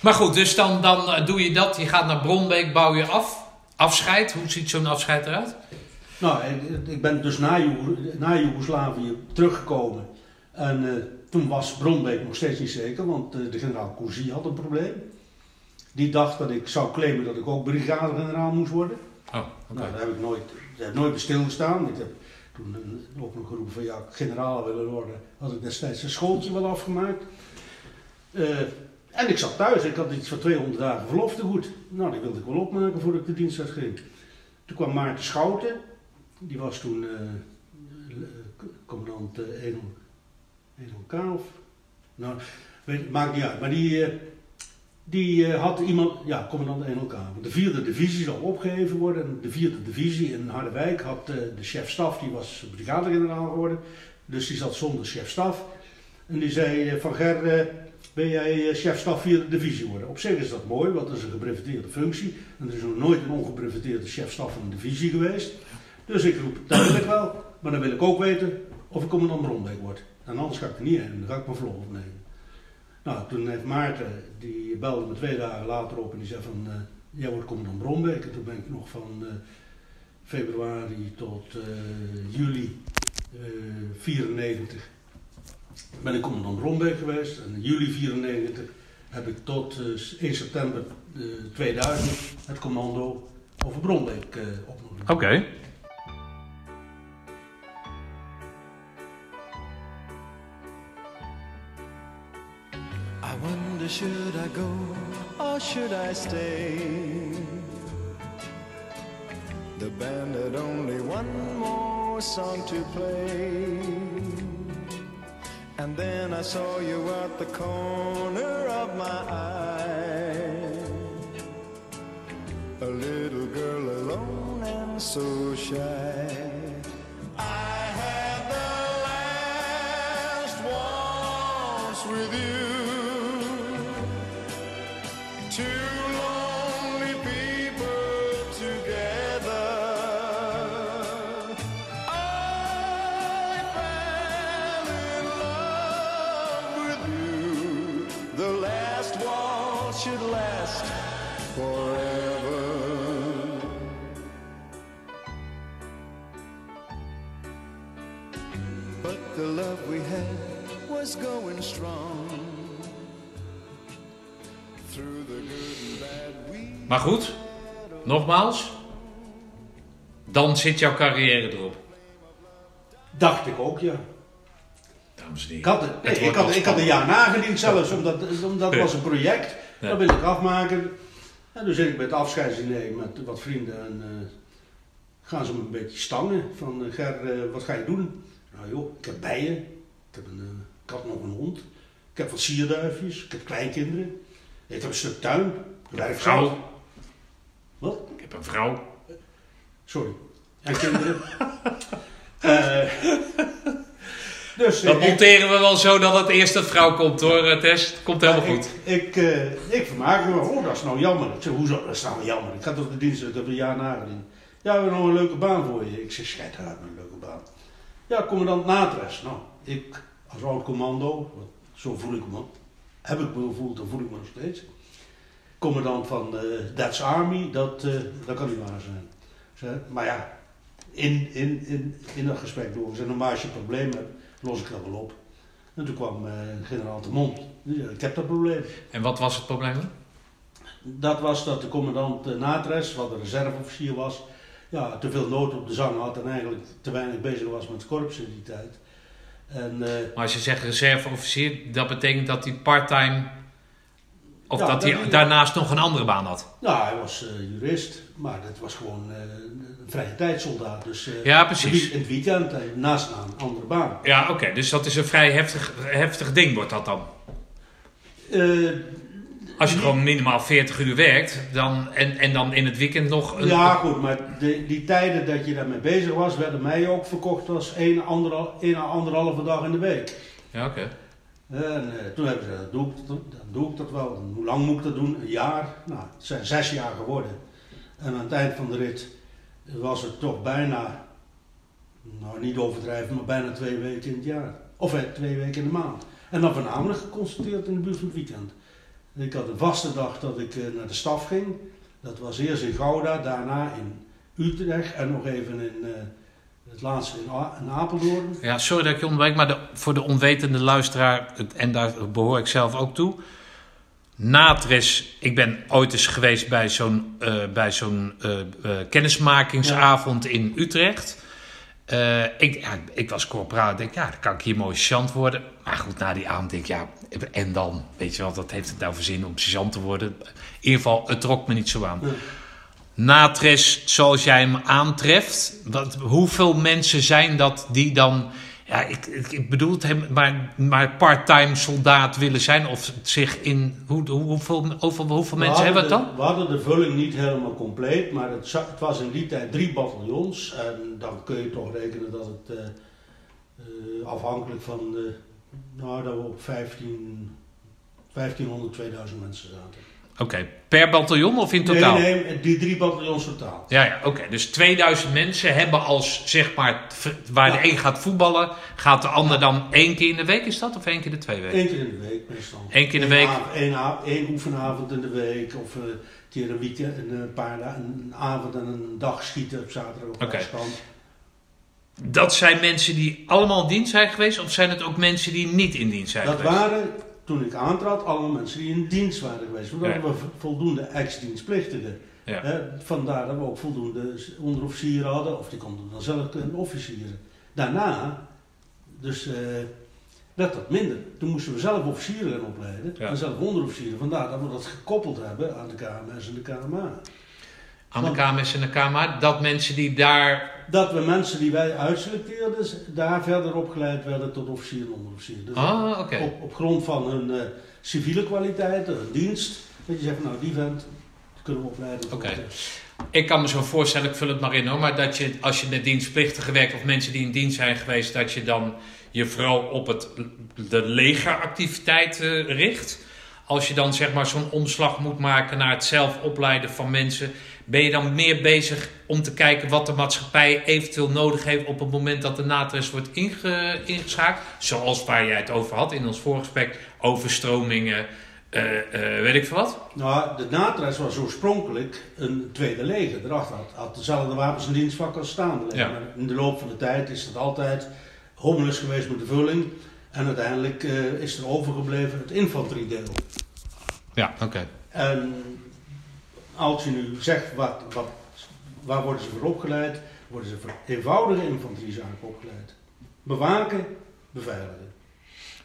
[SPEAKER 1] Maar goed, dus dan, dan eh, doe je dat. Je gaat naar Bronbeek, bouw je af. Afscheid, hoe ziet zo'n afscheid eruit?
[SPEAKER 2] Nou, ik, ik ben dus na, na Joegoslavië teruggekomen. En eh, toen was Bronbeek nog steeds niet zeker, want eh, de generaal Cousy had een probleem. Die dacht dat ik zou claimen dat ik ook brigadegeneraal moest worden.
[SPEAKER 1] Oh.
[SPEAKER 2] Nou, daar heb ik nooit, daar heb ik nooit bij stilgestaan. Ik heb toen een- ook nog geroepen van ja, generaal willen worden. Had ik destijds een schooltje wel afgemaakt. Eh, en ik zat thuis, ik had iets van 200 dagen verlof te goed. Nou, die wilde ik wel opmaken voordat ik de dienst uitging. Toen kwam Maarten Schouten, die was toen eh, commandant eh 1K of... Nou, weet, maakt niet uit, maar die... die had iemand, ja, commandant 1LK. Want de vierde divisie zou opgeheven worden. En de vierde divisie in Harderwijk had de chef-staf, die was brigadegeneraal geworden. Dus die zat zonder chef-staf. En die zei van Ger, ben jij eh, chef-staf vierde divisie worden? Op zich is dat mooi, want dat is een gebreveteerde functie. En er is nog nooit een ongebreveteerde chef-staf van een divisie geweest. Dus ik roep, ik wel. Maar dan wil ik ook weten of ik commandant Bronbeek word. En anders ga ik er niet heen. Dan ga ik mijn verlof opnemen. Nou, toen heeft Maarten, die belde me twee dagen later op en die zei van, eh, jij wordt commandant Brombeek. En toen ben ik nog van eh, februari tot juli eh 94 ben ik commandant Brombeek geweest. En in juli 94 heb ik tot eh, 1 september eh, 2000 het commando over Brombeek eh opgenomen.
[SPEAKER 1] Oké.
[SPEAKER 5] I wonder should I go or should I stay? The band had only one more song to play. And then I saw you at the corner of my eye. A little girl alone and so shy. I had the last waltz with you. Was going strong. Through the good and bad we
[SPEAKER 1] Maar goed, nogmaals. Dan zit jouw carrière erop.
[SPEAKER 2] Dacht ik ook, ja.
[SPEAKER 1] Dames en heren.
[SPEAKER 2] Ik had, het,
[SPEAKER 1] Het
[SPEAKER 2] ik, had, ik had een jaar nagediend zelfs, omdat, omdat
[SPEAKER 1] Ja.
[SPEAKER 2] was een project.
[SPEAKER 1] Ja.
[SPEAKER 2] Dat wil ik afmaken. En toen zit ik bij het afscheidsdiner met wat vrienden en eh, gaan ze me een beetje stangen. Van eh, Ger, eh, wat ga je doen? Nou joh, ik heb bijen. Ik, heb een, ik had nog een hond. Ik heb wat sierduifjes. Ik heb kleinkinderen. Ik heb een stuk tuin. Ik werk
[SPEAKER 1] vrouw.
[SPEAKER 2] zelf. Wat?
[SPEAKER 1] Ik heb een vrouw.
[SPEAKER 2] Sorry. En kinderen. Eh, dus,
[SPEAKER 1] Dat
[SPEAKER 2] eh, ik-
[SPEAKER 1] monteren we wel zo dat het eerst een vrouw komt hoor, eh, Tess. Komt helemaal
[SPEAKER 2] Maar
[SPEAKER 1] goed.
[SPEAKER 2] Ik, ik, ik vermaak me. Oh, dat is nou jammer. Ik zeg, hoezo? Dat is nou jammer. Ik ga toch de dienst, ik heb een jaar nagediend. Ja, we hebben nog een leuke baan voor je. Ik zeg, scheid uit een leuke baan. Ja, commandant Natres. Nou, ik als oud commando, want zo voel ik me, heb ik me gevoeld, dan voel ik me nog steeds. Commandant van de Dutch Army, dat, eh, dat kan niet waar zijn. Maar ja, in, in, in, in dat gesprek doorgezet. En maar als je een probleem hebt, los ik dat wel op. En toen kwam eh, generaal de Mond. Ik heb dat probleem.
[SPEAKER 1] En wat was het probleem? dan?
[SPEAKER 2] Dat was dat de commandant uh, Natres, wat de reserveofficier was, ja, te veel nood op de zang had en eigenlijk te weinig bezig was met het korps in die tijd. En, eh,
[SPEAKER 1] Maar als je zegt reserveofficier, dat betekent dat hij part-time... Of
[SPEAKER 2] Ja,
[SPEAKER 1] dat
[SPEAKER 2] dat
[SPEAKER 1] hij daarnaast nog een andere baan had.
[SPEAKER 2] nou, hij was eh, jurist, maar dat was gewoon eh, een vrije tijdsoldaat. Dus
[SPEAKER 1] Ja, precies.
[SPEAKER 2] in het weekend naast een andere baan.
[SPEAKER 1] Ja, oké. dus dat is een vrij heftig, heftig ding wordt dat dan. Als je gewoon minimaal 40 uur werkt dan, en, en dan in het weekend nog een...
[SPEAKER 2] Ja, goed, maar de, die tijden dat je daarmee bezig was, werden mij ook verkocht als één, anderhal, één à anderhalve dag in de week.
[SPEAKER 1] Ja, oké.
[SPEAKER 2] En eh, toen hebben ze gezegd, doe ik, dat, dan doe ik dat wel. En hoe lang moet ik dat doen? Een jaar? Nou, het zijn zes jaar geworden. En aan het eind van de rit was het toch bijna, nou niet overdrijven, maar bijna twee weken in het jaar. Of eh, twee weken in de maand. En dan voornamelijk geconstateerd in de buurt van het weekend. Ik had een vaste dag dat ik eh, naar de staf ging. Dat was eerst in Gouda, daarna in Utrecht en nog even in eh, het laatste in, A- in Apeldoorn.
[SPEAKER 1] Ja, sorry dat ik je onderbreek, maar de, voor de onwetende luisteraar, het- en daar behoor ik zelf ook toe. Natris, ik ben ooit eens geweest bij zo'n eh, bij zo'n kennismakingsavond in Utrecht. Eh, ik, ja, ik was corporaal, denk, ja, dan kan ik hier mooi sergeant worden. Maar goed, na die avond denk ik, ja, en dan? Weet je wel, wat heeft het nou voor zin om sergeant te worden? In ieder geval, het trok me niet zo aan. Natres, zoals jij hem aantreft, wat, hoeveel mensen zijn dat die dan, ja, ik, ik, bedoel het hem, maar, maar part-time soldaat willen zijn of zich in, hoe, hoe- hoeveel, over hoeveel mensen hebben we het dan?
[SPEAKER 2] We hadden de vulling niet helemaal compleet, maar het, was in die tijd drie bataljons. En dan kun je toch rekenen dat het eh, eh, afhankelijk van de, nou, dat we op 15, 1500, 2000 mensen zaten.
[SPEAKER 1] Oké, per bataljon of in totaal?
[SPEAKER 2] Nee, nee, die drie bataljons totaal.
[SPEAKER 1] Ja, ja oké. Dus 2000 mensen hebben als, zeg maar, waar
[SPEAKER 2] Ja.
[SPEAKER 1] de een gaat voetballen, gaat de ander dan één keer in de week, is dat? Of één keer in de twee weken?
[SPEAKER 2] Eén keer in de week meestal.
[SPEAKER 1] Eén keer in de
[SPEAKER 2] Eén
[SPEAKER 1] week.
[SPEAKER 2] av- één, av- één oefenavond in de week of eh, een keer een weekend, een, eh, paar een avond en een dag schieten op zaterdag op
[SPEAKER 1] Oké.
[SPEAKER 2] afstand.
[SPEAKER 1] Dat zijn mensen die allemaal in dienst zijn geweest, of zijn het ook mensen die niet in dienst zijn
[SPEAKER 2] Dat
[SPEAKER 1] geweest?
[SPEAKER 2] waren, toen ik aantrad, allemaal mensen die in dienst waren geweest. Want we
[SPEAKER 1] Ja.
[SPEAKER 2] hadden we voldoende ex-dienstplichtigen.
[SPEAKER 1] Ja.
[SPEAKER 2] Vandaar dat we ook voldoende onderofficieren hadden, of die konden dan zelf kunnen officieren. Daarna, dus eh werd dat minder. Toen moesten we zelf officieren gaan opleiden
[SPEAKER 1] Ja.
[SPEAKER 2] en zelf onderofficieren. Vandaar dat we dat gekoppeld hebben aan de KMS en de KMA.
[SPEAKER 1] Aan de KMS en de KMA, dat mensen die daar
[SPEAKER 2] Dat we mensen die wij uitselecteerden, daar verder opgeleid werden tot officier en onderofficier. Dus
[SPEAKER 1] Ah,
[SPEAKER 2] op, op grond van hun eh, civiele kwaliteiten, hun dienst. Dat je zegt, nou die vent kunnen we opleiden.
[SPEAKER 1] Oké. Ik kan me zo voorstellen, ik vul het maar in hoor, maar dat je als je met dienstplichtigen werkt of mensen die in dienst zijn geweest, dat je dan je vooral op het, de legeractiviteit eh, richt. Als je dan zeg maar zo'n omslag moet maken naar het zelf opleiden van mensen, ben je dan meer bezig om te kijken wat de maatschappij eventueel nodig heeft op het moment dat de natres wordt inge, ingeschakeld. Zoals waar jij het over had in ons voorgesprek, overstromingen, eh, eh, weet ik veel wat.
[SPEAKER 2] Nou, de NATRES was oorspronkelijk een tweede leger. Erachter had, had dezelfde wapens en dienstvak als staande leger.
[SPEAKER 1] Ja.
[SPEAKER 2] Maar in de loop van de tijd is dat altijd hommeles geweest met de vulling. En uiteindelijk eh, is er overgebleven het infanteriedeel.
[SPEAKER 1] Ja, oké.
[SPEAKER 2] En als je nu zegt, wat, wat, waar worden ze voor opgeleid? Worden ze voor eenvoudige infanteriezaken opgeleid. Bewaken, beveiligen.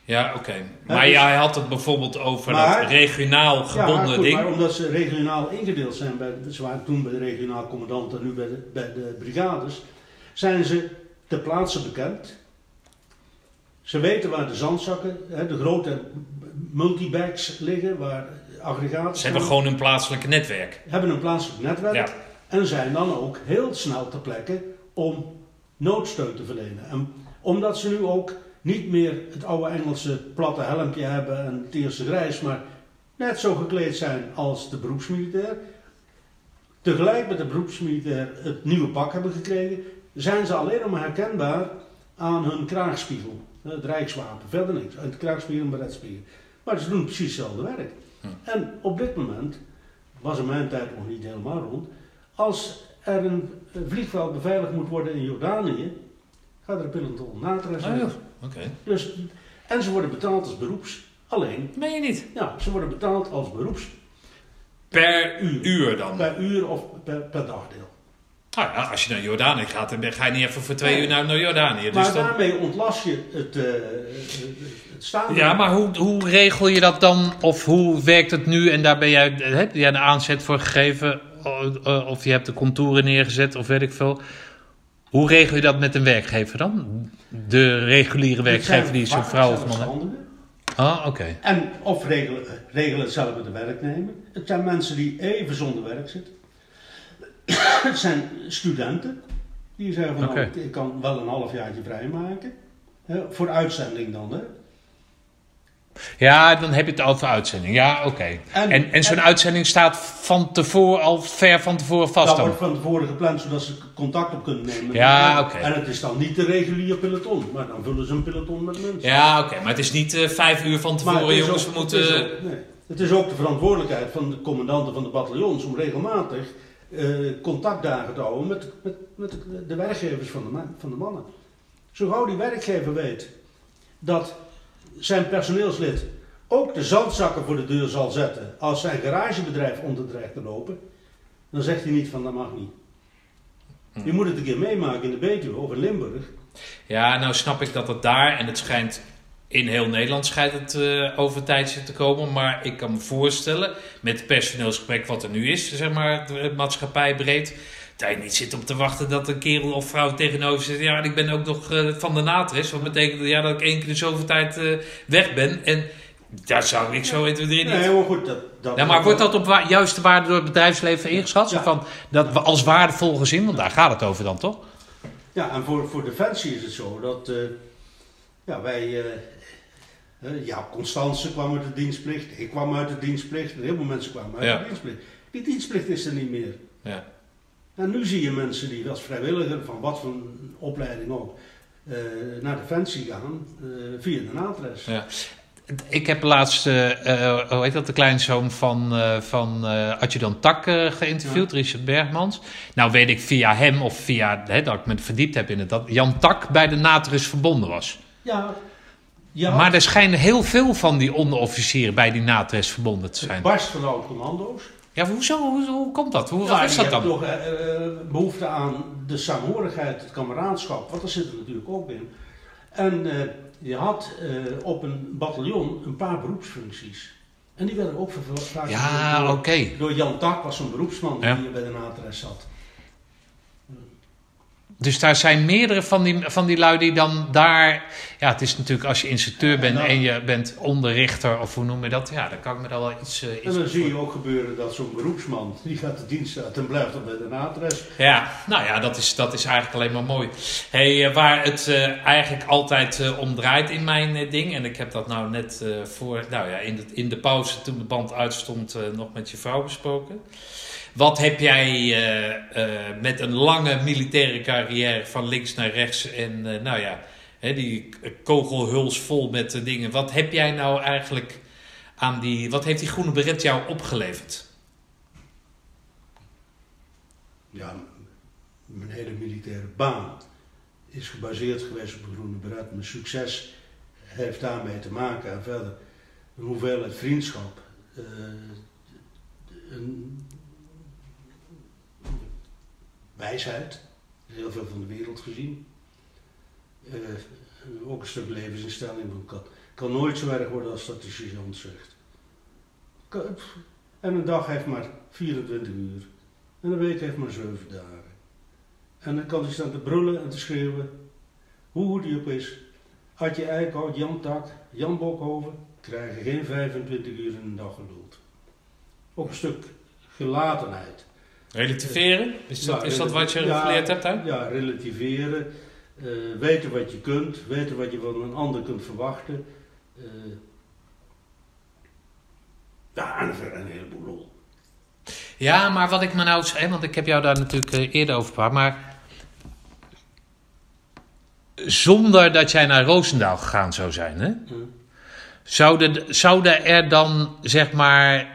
[SPEAKER 1] Ja, oké. Maar
[SPEAKER 2] dus-
[SPEAKER 1] jij had het bijvoorbeeld over
[SPEAKER 2] Maar-
[SPEAKER 1] dat regionaal gebonden
[SPEAKER 2] ja, goed,
[SPEAKER 1] ding.
[SPEAKER 2] maar omdat ze regionaal ingedeeld zijn, bij, ze waren toen bij de regionaal commandant en nu bij de, bij de brigades, zijn ze ter plaatse bekend. Ze weten waar de zandzakken, hè, de grote multibags liggen, waar aggregaten
[SPEAKER 1] Ze hebben gewoon een plaatselijke netwerk.
[SPEAKER 2] hebben een plaatselijk netwerk
[SPEAKER 1] Ja.
[SPEAKER 2] en zijn dan ook heel snel ter plekke om noodsteun te verlenen. En omdat ze nu ook niet meer het oude Engelse platte helmpje hebben en het eerste grijs, maar net zo gekleed zijn als de beroepsmilitair, tegelijk met de beroepsmilitair het nieuwe pak hebben gekregen, zijn ze alleen maar herkenbaar aan hun kraagspiegel, het rijkswapen, verder niks, het kraagspiegel en beretspiegel. Maar ze doen precies hetzelfde werk.
[SPEAKER 1] Hm.
[SPEAKER 2] En op dit moment was in mijn tijd nog niet helemaal rond. Als er een eh, vliegveld beveiligd moet worden in Jordanië, gaat er een peloton
[SPEAKER 1] Oh,
[SPEAKER 2] uit.
[SPEAKER 1] joh. Oké.
[SPEAKER 2] Dus, en ze worden betaald als beroeps. Alleen,
[SPEAKER 1] Meen je niet?
[SPEAKER 2] ja, ze worden betaald als beroeps
[SPEAKER 1] Per uur, dan?
[SPEAKER 2] per uur of per, per dagdeel.
[SPEAKER 1] Nou ja, als je naar Jordanië gaat, dan ben- ga je niet even voor twee uur naar, naar Jordanië. Dus
[SPEAKER 2] maar
[SPEAKER 1] dan...
[SPEAKER 2] daarmee ontlast je het, eh, het, staan.
[SPEAKER 1] Ja, maar hoe, hoe regel je dat dan? Of hoe werkt het nu? En daar ben jij, heb jij de aanzet voor gegeven? O- Of je hebt de contouren neergezet, of weet ik veel. Hoe regel je dat met een werkgever dan? De reguliere werkgever die zo'n vrouw of man heeft? Ah, oké.
[SPEAKER 2] En of regelen, regelen het zelf met de werknemer. Het zijn mensen die even zonder werk zitten. Het zijn studenten die zeggen van
[SPEAKER 1] Oké.
[SPEAKER 2] nou, ik- kan wel een halfjaartje vrijmaken. Hè, voor uitzending dan. Hè.
[SPEAKER 1] Ja, dan heb je het over uitzending. Ja, oké.
[SPEAKER 2] En-
[SPEAKER 1] En, en zo'n
[SPEAKER 2] en-
[SPEAKER 1] uitzending staat van tevoren, al ver van tevoren vast
[SPEAKER 2] Dat
[SPEAKER 1] dan?
[SPEAKER 2] wordt van tevoren gepland zodat ze contact op kunnen nemen.
[SPEAKER 1] Ja, oké.
[SPEAKER 2] En het is dan niet de reguliere peloton. Maar dan vullen ze een peloton met mensen.
[SPEAKER 1] Ja, oké. Maar het is niet eh, vijf uur van tevoren,
[SPEAKER 2] het
[SPEAKER 1] jongens,
[SPEAKER 2] ook-
[SPEAKER 1] we
[SPEAKER 2] het
[SPEAKER 1] moeten...
[SPEAKER 2] is ook- nee. Het is ook de verantwoordelijkheid van de commandanten van de bataljons om regelmatig eh, contactdagen te houden met, met, met de, werkgevers van de, van de mannen. Zo gauw die werkgever weet dat zijn personeelslid ook de zandzakken voor de deur zal zetten als zijn garagebedrijf onder dreigt te lopen, dan zegt hij niet van dat mag niet.
[SPEAKER 1] Hm.
[SPEAKER 2] Je moet het een keer meemaken in de Betuwe of in Limburg.
[SPEAKER 1] Ja, nou snap ik dat het daar, en het schijnt in heel Nederland schijnt het eh over tijdje te komen. Maar ik kan me voorstellen, met het personeelsgesprek wat er nu is, zeg maar, de maatschappij breed. Dat je niet zit op te wachten dat een kerel of vrouw tegenover zit. Ja, ik ben ook nog eh, van de natres. Wat betekent ja, dat ik één keer in zoveel tijd eh, weg ben. En daar zou ik zo 1, 2, 3 niet...
[SPEAKER 2] Nee, maar goed, dat, dat
[SPEAKER 1] Ja, maar wordt dat op wa- juiste waarde door het bedrijfsleven ingeschat? Zo. Van, dat we als waardevol gezien, want daar gaat het over dan toch?
[SPEAKER 2] Ja, en voor, voor Defensie is het zo dat ja, wij. Ja, Constance kwam uit de dienstplicht, ik kwam uit de dienstplicht, en heel veel mensen kwamen uit
[SPEAKER 1] Ja.
[SPEAKER 2] de dienstplicht. Die dienstplicht is er niet meer.
[SPEAKER 1] Ja.
[SPEAKER 2] En nu zie je mensen die als vrijwilliger, van wat voor opleiding ook, eh, naar Defensie gaan eh, via de naadres.
[SPEAKER 1] Ja. Ik heb laatst, eh, hoe heet dat, de kleinzoon van, van adjudant Tak geïnterviewd, Richard Bergmans. Nou weet ik via hem of via, hè, dat ik me verdiept heb in het, dat Jan Tak bij de Natrus verbonden was.
[SPEAKER 2] Ja, ja
[SPEAKER 1] Maar er schijnen heel veel van die onderofficieren bij die Natrus verbonden te
[SPEAKER 2] het
[SPEAKER 1] zijn.
[SPEAKER 2] barst van oude commando's.
[SPEAKER 1] Ja, hoezo? Hoe, hoe komt dat? Hoe,
[SPEAKER 2] Ja,
[SPEAKER 1] is dat dan?
[SPEAKER 2] toch eh, eh, behoefte aan de saamhorigheid, het kameraadschap, want daar zit er natuurlijk ook in. En eh, je had eh, op een bataljon een paar beroepsfuncties. En die werden ook vervuld
[SPEAKER 1] Ja,
[SPEAKER 2] door,
[SPEAKER 1] oké.
[SPEAKER 2] door Jan Tak, was zo'n beroepsman
[SPEAKER 1] Ja.
[SPEAKER 2] die bij de naadres zat.
[SPEAKER 1] Dus daar zijn meerdere van die, van die lui die dan daar... Ja, het is natuurlijk als je instructeur bent
[SPEAKER 2] nou-
[SPEAKER 1] en je bent onderrichter of hoe noem je dat? Ja, dan kan ik me daar wel iets... iets
[SPEAKER 2] En dan zie je ook gebeuren dat zo'n beroepsman, die gaat de dienst uit en blijft dan bij de naadres.
[SPEAKER 1] Ja, nou ja, dat is, dat is eigenlijk alleen maar mooi. Hey, eh, waar het eh, eigenlijk altijd om draait in mijn ding, en ik heb dat nou net voor, nou ja, in de, in de pauze toen de band uitstond, nog met je vrouw besproken. Wat heb jij eh, eh, met een lange militaire carrière van links naar rechts en eh, nou ja, hè, die kogelhuls vol met dingen. Wat heb jij nou eigenlijk aan die, wat heeft die groene beret jou opgeleverd?
[SPEAKER 2] Ja, mijn hele militaire baan is gebaseerd geweest op de groene beret. Mijn succes heeft daarmee te maken. En verder een hoeveelheid vriendschap. een wijsheid. Heel veel van de wereld gezien. Eh, ook een stuk levensinstelling. Ik kan, kan nooit zo erg worden als dat de sergeant zegt. En een dag heeft maar 24 uur. En een week heeft maar 7 dagen. En dan kan hij staan te brullen en te schreeuwen. Hoe goed hij op is. Adje Eickhout, Jan Tak, Jan Bokhoven krijgen geen 25 uur in een dag geduld. Ook een stuk gelatenheid.
[SPEAKER 1] Relativeren? Is dat,
[SPEAKER 2] Ja,
[SPEAKER 1] is dat wat je
[SPEAKER 2] ja,
[SPEAKER 1] geleerd hebt hè?
[SPEAKER 2] Ja, relativeren. eh, weten wat je kunt. Weten wat je van een ander kunt verwachten. eh, ja, en een heleboel lol.
[SPEAKER 1] Ja, maar wat ik me nou zei, want ik heb jou daar natuurlijk eh, eerder over gepraat, maar zonder dat jij naar Roosendaal gegaan zou zijn, hè? Zouden, zouden er dan, zeg maar,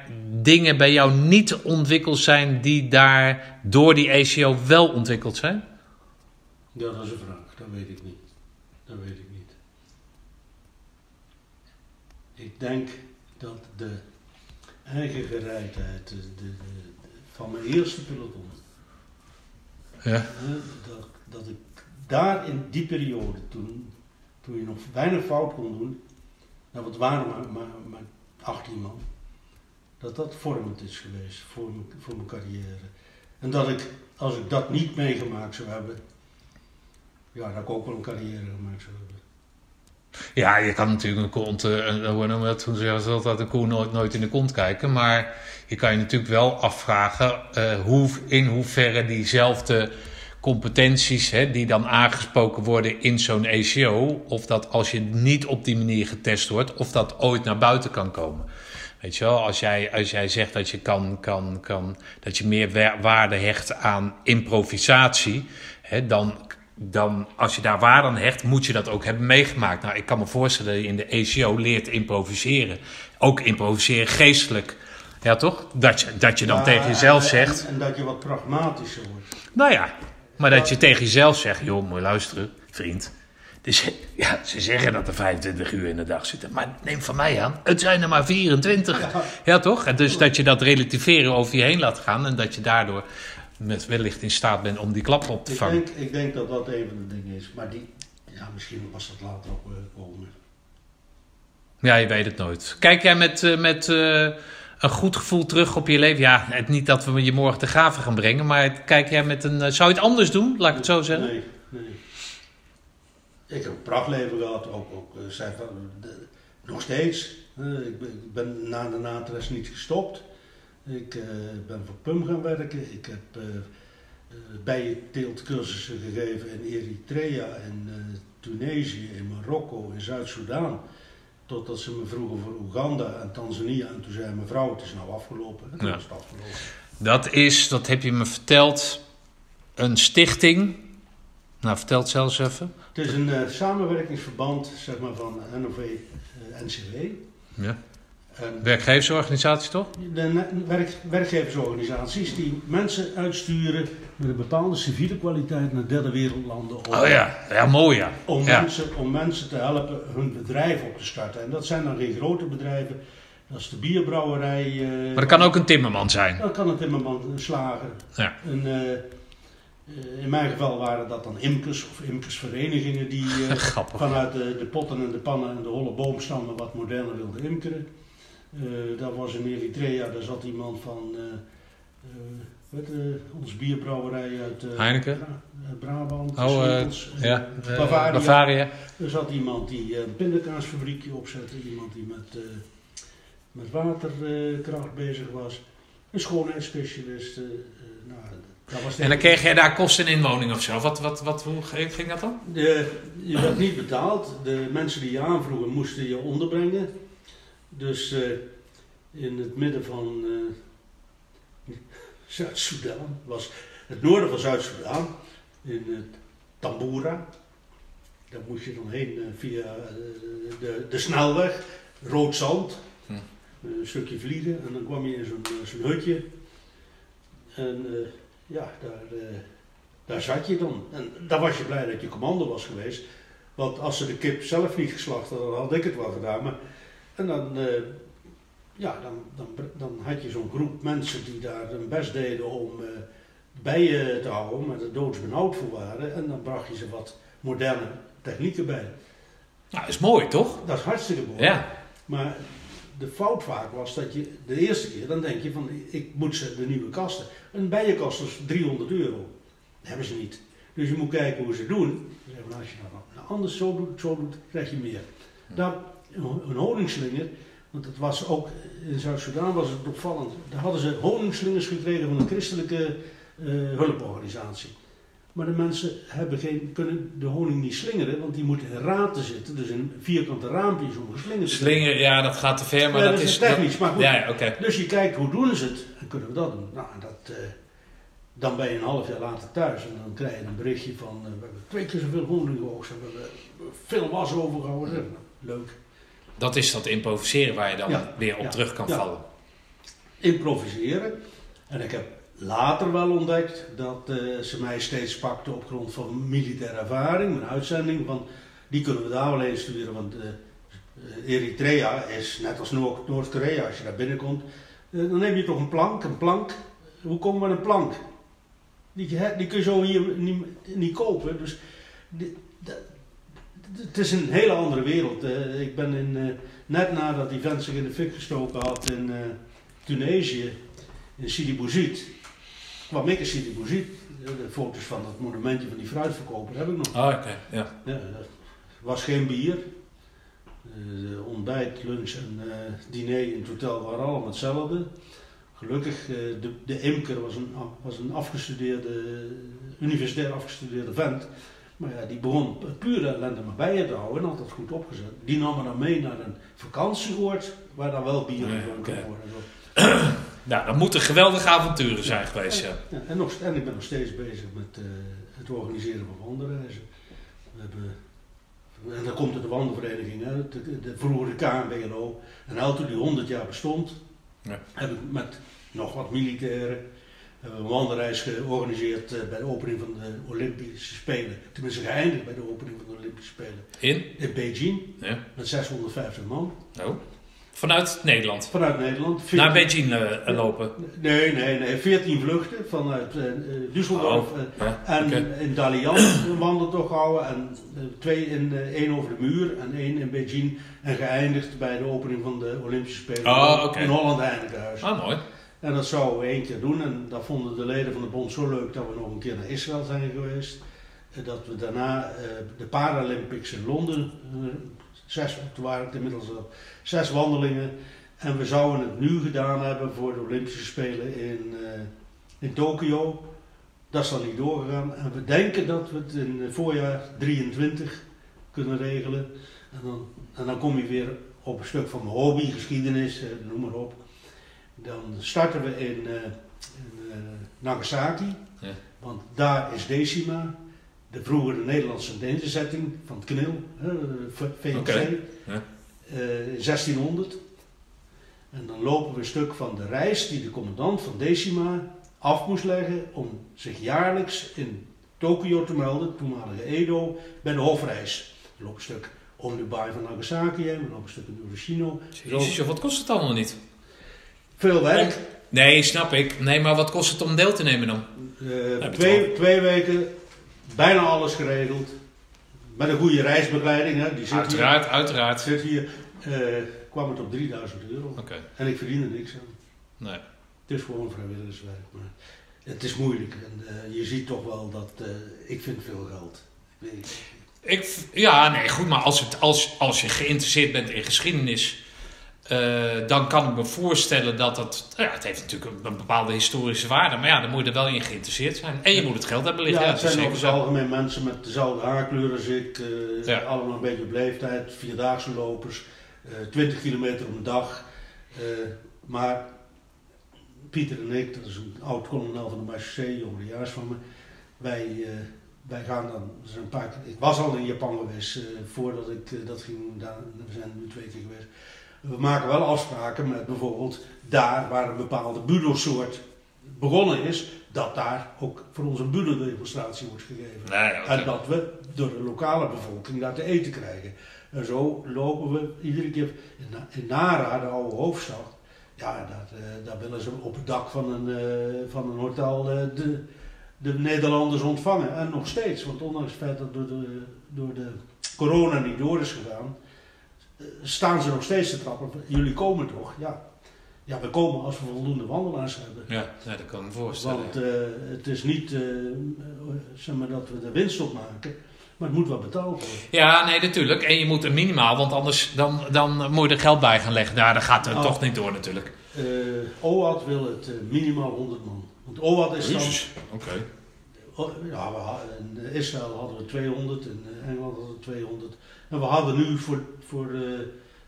[SPEAKER 1] dingen bij jou niet ontwikkeld zijn die daar door die ACO wel ontwikkeld zijn?
[SPEAKER 2] Ja, dat is een vraag. Dat weet ik niet. Dat weet ik niet. Ik denk dat de eigen gereidheid de, de, de- van mijn eerste peloton,
[SPEAKER 1] Ja.
[SPEAKER 2] dat, dat ik daar in die periode, toen, toen je nog weinig fout kon doen, nou het waren maar, maar, maar 18 man, dat dat vormend is geweest voor mijn, voor mijn carrière. En dat ik, als ik dat niet meegemaakt zou hebben, ja, dat ik ook wel een carrière gemaakt zou hebben.
[SPEAKER 1] Ja, je kan natuurlijk een kont, een- hoe noemen we dat, zeggen ze altijd, een koe nooit, nooit in de kont kijken. Maar je kan je natuurlijk wel afvragen eh, hoe, in hoeverre diezelfde competenties hè, die dan aangesproken worden in zo'n ACO, of dat als je niet op die manier getest wordt, of dat ooit naar buiten kan komen. Weet je wel, als jij, als jij zegt dat je, kan, kan, kan, dat je meer wa- waarde hecht aan improvisatie, hè, dan, dan als je daar waarde aan hecht, moet je dat ook hebben meegemaakt. Nou, ik kan me voorstellen dat je in de ACO leert improviseren. Ook improviseren geestelijk. Ja, toch? Dat je, dat je dan
[SPEAKER 2] Ja,
[SPEAKER 1] tegen jezelf
[SPEAKER 2] en-
[SPEAKER 1] zegt.
[SPEAKER 2] En, en dat je wat pragmatischer wordt.
[SPEAKER 1] Nou ja, maar dat je tegen jezelf zegt, joh, moet je luisteren, vriend. Dus, ja, ze zeggen dat er 25 uur in de dag zitten, maar neem van mij aan, het zijn er maar 24. Ja, toch? En dus dat je dat relativeren over je heen laat gaan en dat je daardoor met wellicht in staat bent om die klap op te
[SPEAKER 2] Ik
[SPEAKER 1] vangen.
[SPEAKER 2] denk, ik denk dat dat een van de dingen is. Maar die, ja, misschien was dat later ook wel komen.
[SPEAKER 1] Ja, je weet het nooit. Kijk jij met, eh, met eh, een goed gevoel terug op je leven? Ja, het, niet dat we je morgen te graven gaan brengen, maar kijk jij met een. eh, zou je het anders doen, laat ik het zo zeggen?
[SPEAKER 2] Nee, nee. Ik heb een prachtleven gehad, ook, ook eh, zijn van, de- nog steeds. Eh, ik, ben, ik ben na de natres niet gestopt. Ik eh, ben voor PUM gaan werken. Ik heb eh, bijenteeltcursussen gegeven in Eritrea, in Tunesië, in Marokko, in Zuid-Soedan. Totdat ze me vroegen voor Oeganda en Tanzania. En toen zei mijn vrouw, het is nou afgelopen. En toen
[SPEAKER 1] Ja.
[SPEAKER 2] was het afgelopen.
[SPEAKER 1] Dat is, dat heb je me verteld, een stichting. Nou, vertel het zelfs even.
[SPEAKER 2] Het is een eh, samenwerkingsverband zeg maar, van NOV eh, NCW.
[SPEAKER 1] Ja.
[SPEAKER 2] En
[SPEAKER 1] Werkgeversorganisatie toch?
[SPEAKER 2] de werk, werkgeversorganisaties die mensen uitsturen met een bepaalde civiele kwaliteit naar derde wereldlanden. Om,
[SPEAKER 1] Oh ja, ja mooi ja.
[SPEAKER 2] om,
[SPEAKER 1] Ja.
[SPEAKER 2] mensen, om mensen te helpen hun bedrijf op te starten. En dat zijn dan geen grote bedrijven. Dat is de bierbrouwerij. eh,
[SPEAKER 1] Maar dat kan ook een timmerman zijn.
[SPEAKER 2] Dat kan een timmerman, een slager.
[SPEAKER 1] Ja.
[SPEAKER 2] Een, in mijn geval waren dat dan imkers of imkersverenigingen die eh, vanuit de, de potten en de pannen en de holle boomstammen wat moderner wilden imkeren. Eh dat was in Eritrea, daar zat iemand van eh, eh, eh, ons bierbrouwerij uit eh,
[SPEAKER 1] Heineken?
[SPEAKER 2] Bra- eh, Brabant,
[SPEAKER 1] Oh, eh,
[SPEAKER 2] eh,
[SPEAKER 1] Ja, eh,
[SPEAKER 2] Bavaria.
[SPEAKER 1] Bavaria.
[SPEAKER 2] Er zat iemand die eh, een pindakaasfabriekje opzette, iemand die met, eh, met waterkracht bezig was, een schoonheidsspecialist. eh, eh, nou,
[SPEAKER 1] En dan kreeg jij daar kosten en inwoning of zo. Wat, wat, wat, hoe ging dat dan?
[SPEAKER 2] De, je werd niet betaald. De mensen die je aanvroegen moesten je onderbrengen. Dus eh, in het midden van eh, Zuid-Soedan was het noorden van Zuid-Soedan, in het Tambura. Daar moest je dan heen eh, via eh, de, de snelweg, rood zand,
[SPEAKER 1] Hm.
[SPEAKER 2] een stukje vliegen en dan kwam je in zo'n eh, hutje. En eh, ja, daar, eh, daar zat je dan. En daar was je blij dat je commando was geweest. Want als ze de kip zelf niet geslacht hadden, dan had ik het wel gedaan. Maar, en dan, eh, ja, dan, dan, dan had je zo'n groep mensen die daar hun best deden om eh, bijen te houden, maar er doodsbenauwd voor waren. En dan bracht je ze wat moderne technieken bij.
[SPEAKER 1] Nou, dat is mooi toch?
[SPEAKER 2] Dat is hartstikke mooi.
[SPEAKER 1] Ja.
[SPEAKER 2] Maar de fout vaak was dat je de eerste keer, dan denk je van ik moet ze de nieuwe kasten. Een bijenkast is 300 euro. Dat hebben ze niet. Dus je moet kijken hoe ze doen. Ze zeggen, van, als je dat nou anders zo doet, zo doet, krijg je meer. Dan een honingslinger, want het was ook in Zuid-Soedan was het opvallend. Daar hadden ze honingslingers gekregen van een christelijke eh, hulporganisatie. Maar de mensen hebben geen, kunnen de honing niet slingeren, want die moeten in raten zitten. Dus in vierkante raampjes om geslingerd te
[SPEAKER 1] Slinger, ja, dat gaat te ver, maar
[SPEAKER 2] Ja,
[SPEAKER 1] dat,
[SPEAKER 2] dat is
[SPEAKER 1] is...
[SPEAKER 2] technisch, maar goed.
[SPEAKER 1] Ja.
[SPEAKER 2] Dus je kijkt hoe doen ze het en kunnen we dat doen. Nou, dat, eh, dan ben je een half jaar later thuis en dan krijg je een berichtje van eh, we hebben twee keer zoveel honing geoogst en we hebben veel was overgehouden. Nou, leuk.
[SPEAKER 1] dat is dat improviseren waar je dan
[SPEAKER 2] Ja,
[SPEAKER 1] weer op
[SPEAKER 2] ja,
[SPEAKER 1] terug kan vallen.
[SPEAKER 2] improviseren. En ik heb later wel ontdekt dat eh, ze mij steeds pakten op grond van militaire ervaring, mijn uitzending. Van, die kunnen we daar wel eens studeren, want eh, eh, Eritrea is net als Noord- Noord-Korea, als je daar binnenkomt. dan neem je toch een plank, een plank. Hoe komen we aan een plank? Die, kun je zo hier niet, niet kopen. Dus dat- het is een hele andere wereld. Ik ben in, net nadat die vent zich in de fik gestoken had in Tunesië, in Sidi Bouzid, kwam ik in Sidi Bouzid. Eh, De foto's van dat monumentje van die fruitverkoper heb ik nog.
[SPEAKER 1] Oh, oké. Ja.
[SPEAKER 2] Ja, was geen bier. De ontbijt, lunch en eh, diner in het hotel waren allemaal hetzelfde. Gelukkig, eh, de, de imker was een, was een afgestudeerde, universitair afgestudeerde vent. Maar ja, die begon pure ellende maar bij je te houden en had dat goed opgezet. Die nam me dan mee naar een vakantieoord waar dan wel bier gedronken
[SPEAKER 1] oké.
[SPEAKER 2] worden. en.
[SPEAKER 1] Nou, dat moeten geweldige avonturen zijn geweest, ja.
[SPEAKER 2] Ja, en, nog, en ik ben nog steeds bezig met eh, het organiseren van wandelreizen. We hebben, en dan komt er de wandelvereniging uit, de, de, vroegere KNWLO. En al toen die 100 jaar bestond,
[SPEAKER 1] Ja.
[SPEAKER 2] heb ik met nog wat militairen hebben we een wandelreis georganiseerd eh, bij de opening van de Olympische Spelen. Tenminste geëindigd bij de opening van de Olympische Spelen
[SPEAKER 1] In?
[SPEAKER 2] in Beijing
[SPEAKER 1] Ja.
[SPEAKER 2] met 650 man
[SPEAKER 1] Oh. Vanuit Nederland.
[SPEAKER 2] vanuit Nederland.
[SPEAKER 1] Naar
[SPEAKER 2] 14
[SPEAKER 1] Beijing eh, lopen.
[SPEAKER 2] Nee, nee, nee. 14 vluchten vanuit eh, Düsseldorf
[SPEAKER 1] Oh,
[SPEAKER 2] en
[SPEAKER 1] oké.
[SPEAKER 2] in Dalian een wandeltocht gehouden. En twee in, één over de muur en één in Beijing. En geëindigd bij de opening van de Olympische Spelen
[SPEAKER 1] Oh,
[SPEAKER 2] in Holland Eindhuis.
[SPEAKER 1] Ah, mooi.
[SPEAKER 2] En dat zouden we één keer doen. En dat vonden de leden van de bond zo leuk dat we nog een keer naar Israël zijn geweest. Dat we daarna de Paralympics in Londen, zes, toen waren het inmiddels al zes wandelingen. En we zouden het nu gedaan hebben voor de Olympische Spelen in, eh, in Tokio. Dat is dan niet doorgegaan. En we denken dat we het in het voorjaar 23 kunnen regelen. En dan, en dan kom je weer op een stuk van mijn hobby, geschiedenis, eh, noem maar op. Dan starten we in, eh, in eh, Nagasaki.
[SPEAKER 1] Ja.
[SPEAKER 2] Want daar is Decima, de vroegere Nederlandse nederzetting van het KNIL, VOC,
[SPEAKER 1] ja.
[SPEAKER 2] in 1600. En dan lopen we een stuk van de reis die de commandant van Decima af moest leggen om zich jaarlijks in Tokio te melden, toenmalige Edo, bij de hofreis. We lopen een stuk om de baai van Nagasaki heen, we lopen een stuk in Urashino.
[SPEAKER 1] Jezus, wat kost het allemaal niet?
[SPEAKER 2] Veel werk.
[SPEAKER 1] Nee, snap ik. Nee, maar wat kost het om deel te nemen dan?
[SPEAKER 2] Eh, twee, twee weken, bijna alles geregeld. Met een goede reisbegeleiding, hè. die zit
[SPEAKER 1] Uiteraard,
[SPEAKER 2] hier.
[SPEAKER 1] uiteraard.
[SPEAKER 2] Zit hier eh, kwam het op 3000 euro. En ik verdien er niks aan.
[SPEAKER 1] nee.
[SPEAKER 2] Het is gewoon vrijwilligerswerk. Maar het is moeilijk. En eh, je ziet toch wel dat eh, ik vind veel geld. Ik,
[SPEAKER 1] ja, nee, goed, maar als, het, als, als je geïnteresseerd bent in geschiedenis, eh, dan kan ik me voorstellen dat het, ja, het heeft natuurlijk een, bepaalde historische waarde, maar ja, dan moet je er wel in geïnteresseerd zijn. En je moet het geld hebben liggen.
[SPEAKER 2] Ja,
[SPEAKER 1] Ja,
[SPEAKER 2] het
[SPEAKER 1] dat
[SPEAKER 2] zijn over het algemeen mensen met dezelfde haarkleur als ik. eh,
[SPEAKER 1] Ja.
[SPEAKER 2] Allemaal een beetje op leeftijd. Vierdaagse lopers. eh 20 kilometer op een dag. Eh, maar Pieter en ik, dat is een oud kolonel van de Marseille, jongerejaars van me. Wij, eh, wij gaan dan, een paar keer, ik was al in Japan geweest eh, voordat ik eh, dat ging doen. Daar- We zijn nu twee keer geweest. We maken wel afspraken met bijvoorbeeld daar waar een bepaalde budo-soort begonnen is, dat daar ook voor ons een budo-demonstratie wordt gegeven.
[SPEAKER 1] Nee.
[SPEAKER 2] En dat we door de lokale bevolking daar te eten krijgen. En zo lopen we iedere keer in, Na- in Nara, de oude hoofdstad. Ja, daar, eh, daar willen ze op het dak van een, eh, van een hotel eh, de, de Nederlanders ontvangen. En nog steeds, want ondanks het feit dat door de, door de corona niet door is gegaan, staan ze nog steeds te trappen. Jullie komen toch? Ja. Ja, we komen als we voldoende wandelaars hebben.
[SPEAKER 1] Ja, dat kan ik me voorstellen.
[SPEAKER 2] Want eh, het is niet eh, zeg maar dat we er winst op maken, maar het moet wel betaald worden.
[SPEAKER 1] Ja, nee, natuurlijk. En je moet er minimaal, want anders dan, dan moet je er geld bij gaan leggen. Nou, dat gaat er
[SPEAKER 2] Oh.
[SPEAKER 1] toch niet door natuurlijk.
[SPEAKER 2] OAD wil het minimaal 100 man. Want is dan.
[SPEAKER 1] Oké.
[SPEAKER 2] Oh, ja, we in Israël hadden we 200, in Engeland hadden we 200. En we hadden nu voor, voor eh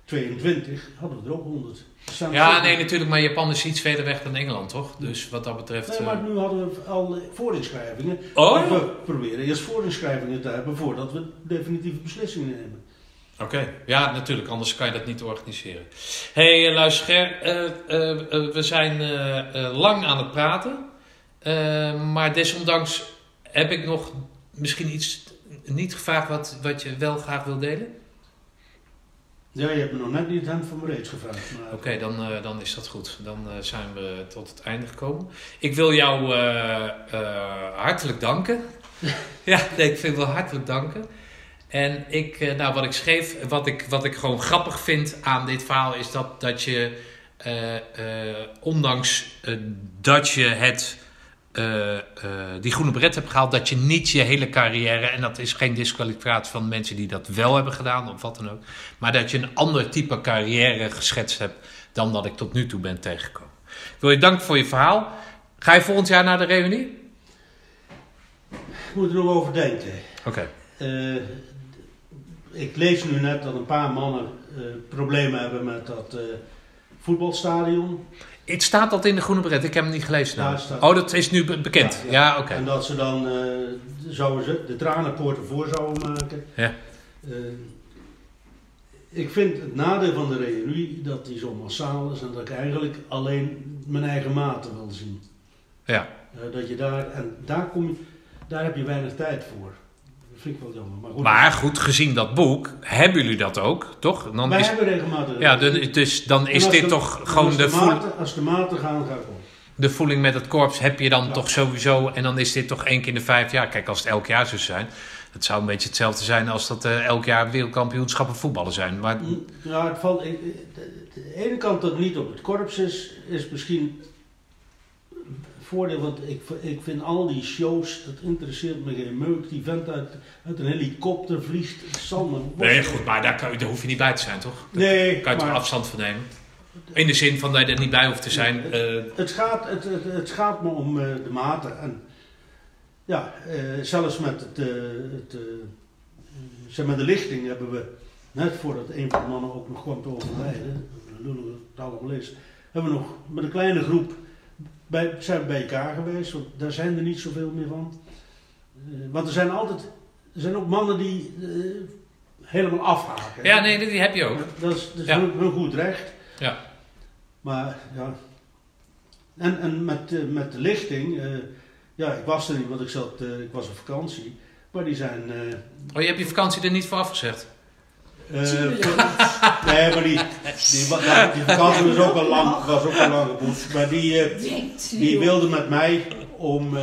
[SPEAKER 2] 22 hadden we er ook 100. Staan
[SPEAKER 1] Ja, nee, natuurlijk. Maar Japan is iets verder weg dan Engeland, toch? Dus wat dat betreft...
[SPEAKER 2] Nee,
[SPEAKER 1] eh,
[SPEAKER 2] maar nu hadden we al eh, voorinschrijvingen.
[SPEAKER 1] Oh.
[SPEAKER 2] We proberen eerst voorinschrijvingen te hebben voordat we definitieve beslissingen nemen.
[SPEAKER 1] Oké, ja, natuurlijk, anders kan je dat niet organiseren. Hé, hey, luister, Ger, eh, eh, eh, we zijn eh, eh, lang aan het praten. Eh, maar desondanks heb ik nog misschien iets niet gevraagd wat, wat je wel graag wil delen.
[SPEAKER 2] Ja, je hebt me nog net niet het hemd van mijn reeds gevraagd. Maar
[SPEAKER 1] Oké, dan, eh, dan is dat goed. Dan eh, zijn we tot het einde gekomen. Ik wil jou eh, hartelijk danken. ja, nee, ik wil hartelijk danken. En ik, nou, wat ik schreef, wat ik, wat ik gewoon grappig vind aan dit verhaal, is dat, dat je, ondanks dat je het, eh, eh, die groene beret hebt gehaald, dat je niet je hele carrière, en dat is geen disqualificatie van mensen die dat wel hebben gedaan, of wat dan ook, maar dat je een ander type carrière geschetst hebt dan dat ik tot nu toe ben tegengekomen. Ik wil je danken voor je verhaal. Ga je volgend jaar naar de reunie?
[SPEAKER 2] ik moet er nog over denken.
[SPEAKER 1] Oké.
[SPEAKER 2] Eh, ik lees nu net dat een paar mannen problemen hebben met dat voetbalstadion.
[SPEAKER 1] Het staat dat in de groene beret. Ik heb hem niet gelezen.
[SPEAKER 2] Ja,
[SPEAKER 1] namelijk.
[SPEAKER 2] staat-
[SPEAKER 1] Oh, dat is nu be- bekend.
[SPEAKER 2] Ja,
[SPEAKER 1] Ja,
[SPEAKER 2] ja.
[SPEAKER 1] oké.
[SPEAKER 2] En dat ze dan eh, zouden ze de tranenpoorten voor zouden maken.
[SPEAKER 1] Ja.
[SPEAKER 2] Eh, ik vind het nadeel van de reunie dat die zo massaal is en dat ik eigenlijk alleen mijn eigen maten wil zien.
[SPEAKER 1] Ja.
[SPEAKER 2] Eh, dat je daar, en daar, kom je, daar heb je weinig tijd voor. Vind ik wel jammer. Maar goed,
[SPEAKER 1] Maar goed, gezien dat boek, hebben jullie dat ook, toch? Dan
[SPEAKER 2] wij
[SPEAKER 1] is,
[SPEAKER 2] hebben regelmatig.
[SPEAKER 1] ja, de- dus dan is dit
[SPEAKER 2] de-
[SPEAKER 1] toch gewoon de, voel,
[SPEAKER 2] maten, Als de maten gaan, ga ik op.
[SPEAKER 1] de voeling met het korps. Heb je dan
[SPEAKER 2] Ja.
[SPEAKER 1] toch sowieso, en dan is dit toch één keer in de vijf jaar. Kijk, als het elk jaar zou zijn, het zou een beetje hetzelfde zijn als dat eh, elk jaar wereldkampioenschappen voetballen zijn. Maar
[SPEAKER 2] Ja, het valt, ik- de, de ene kant dat niet op het korps is, is misschien voordeel. Want ik, ik vind al die shows, dat interesseert me geen meuk. Die vent uit, uit een helikopter vliegt, me
[SPEAKER 1] nee, goed, maar daar, kan, daar hoef je niet bij te zijn, toch?
[SPEAKER 2] Nee,
[SPEAKER 1] Kan je toch afstand van nemen? In de zin van dat je er niet bij hoeft te zijn.
[SPEAKER 2] het,
[SPEAKER 1] eh,
[SPEAKER 2] het, gaat, het, het, het gaat me om eh, de maten. En ja, eh, zelfs met, het, het, zeg maar de lichting hebben we, net voordat een van de mannen ook nog kwam te overlijden, allemaal eens, hebben we nog met een kleine groep bij, zijn we bij elkaar geweest, want daar zijn er niet zoveel meer van. Eh, want er zijn altijd, er zijn ook mannen die eh, helemaal afhaken.
[SPEAKER 1] ja, nee, die heb je ook.
[SPEAKER 2] Dat is, dat is
[SPEAKER 1] Ja.
[SPEAKER 2] goed recht.
[SPEAKER 1] Ja.
[SPEAKER 2] Maar ja. En, en met, eh, met de lichting, ja, ik was er niet, want ik, zat, ik was op vakantie. Maar die zijn.
[SPEAKER 1] Oh, je hebt je vakantie er niet voor afgezegd?
[SPEAKER 2] Eh, voor- nee, maar die, die, wa- die vakantie was ook al lang, was ook al lang geboekt. Maar die, eh, die wilde met mij om eh,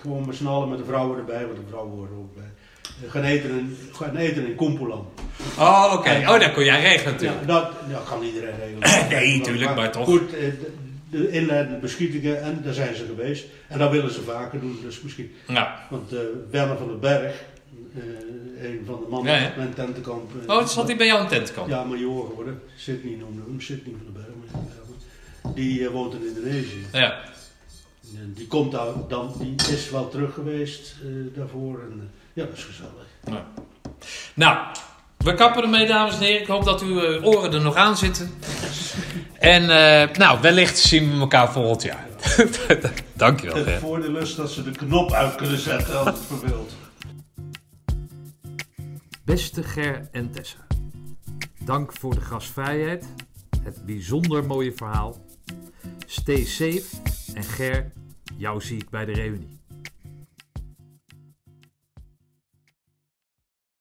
[SPEAKER 2] gewoon met z'n allen met de vrouwen erbij, want de vrouwen horen er ook bij. eh, gaan eten in, gaan eten in.
[SPEAKER 1] Oh, oké. Oh, dat kon jij regelen natuurlijk.
[SPEAKER 2] Ja, dat, dat kan iedereen regelen.
[SPEAKER 1] Nee, tuurlijk, maar toch.
[SPEAKER 2] Goed, eh, de, de inleidende beschietingen, en daar zijn ze geweest. En dat willen ze vaker doen, dus misschien.
[SPEAKER 1] Ja.
[SPEAKER 2] Want eh Werner van den Berg, een van de mannen
[SPEAKER 1] Ja,
[SPEAKER 2] mijn tentenkamp. eh,
[SPEAKER 1] Oh, zat hij bij jou in tentkamp?
[SPEAKER 2] Ja, major geworden. Sydney noemde hem, Sydney van niet Berg. Die eh, woont in Indonesië.
[SPEAKER 1] Ja.
[SPEAKER 2] En die komt daar, dan, die is wel terug geweest eh, daarvoor. En, eh, ja, dat is gezellig.
[SPEAKER 1] Nou, we kappen ermee, dames en heren. Ik hoop dat uw eh, oren er nog aan zitten. En eh, nou, wellicht zien we elkaar volgend jaar. Dankjewel.
[SPEAKER 2] Het voordeel is dat ze de knop uit kunnen zetten als het verveelt.
[SPEAKER 1] Beste Ger en Tessa, dank voor de gastvrijheid, het bijzonder mooie verhaal. Stay safe en Ger, jou zie ik bij de reunie.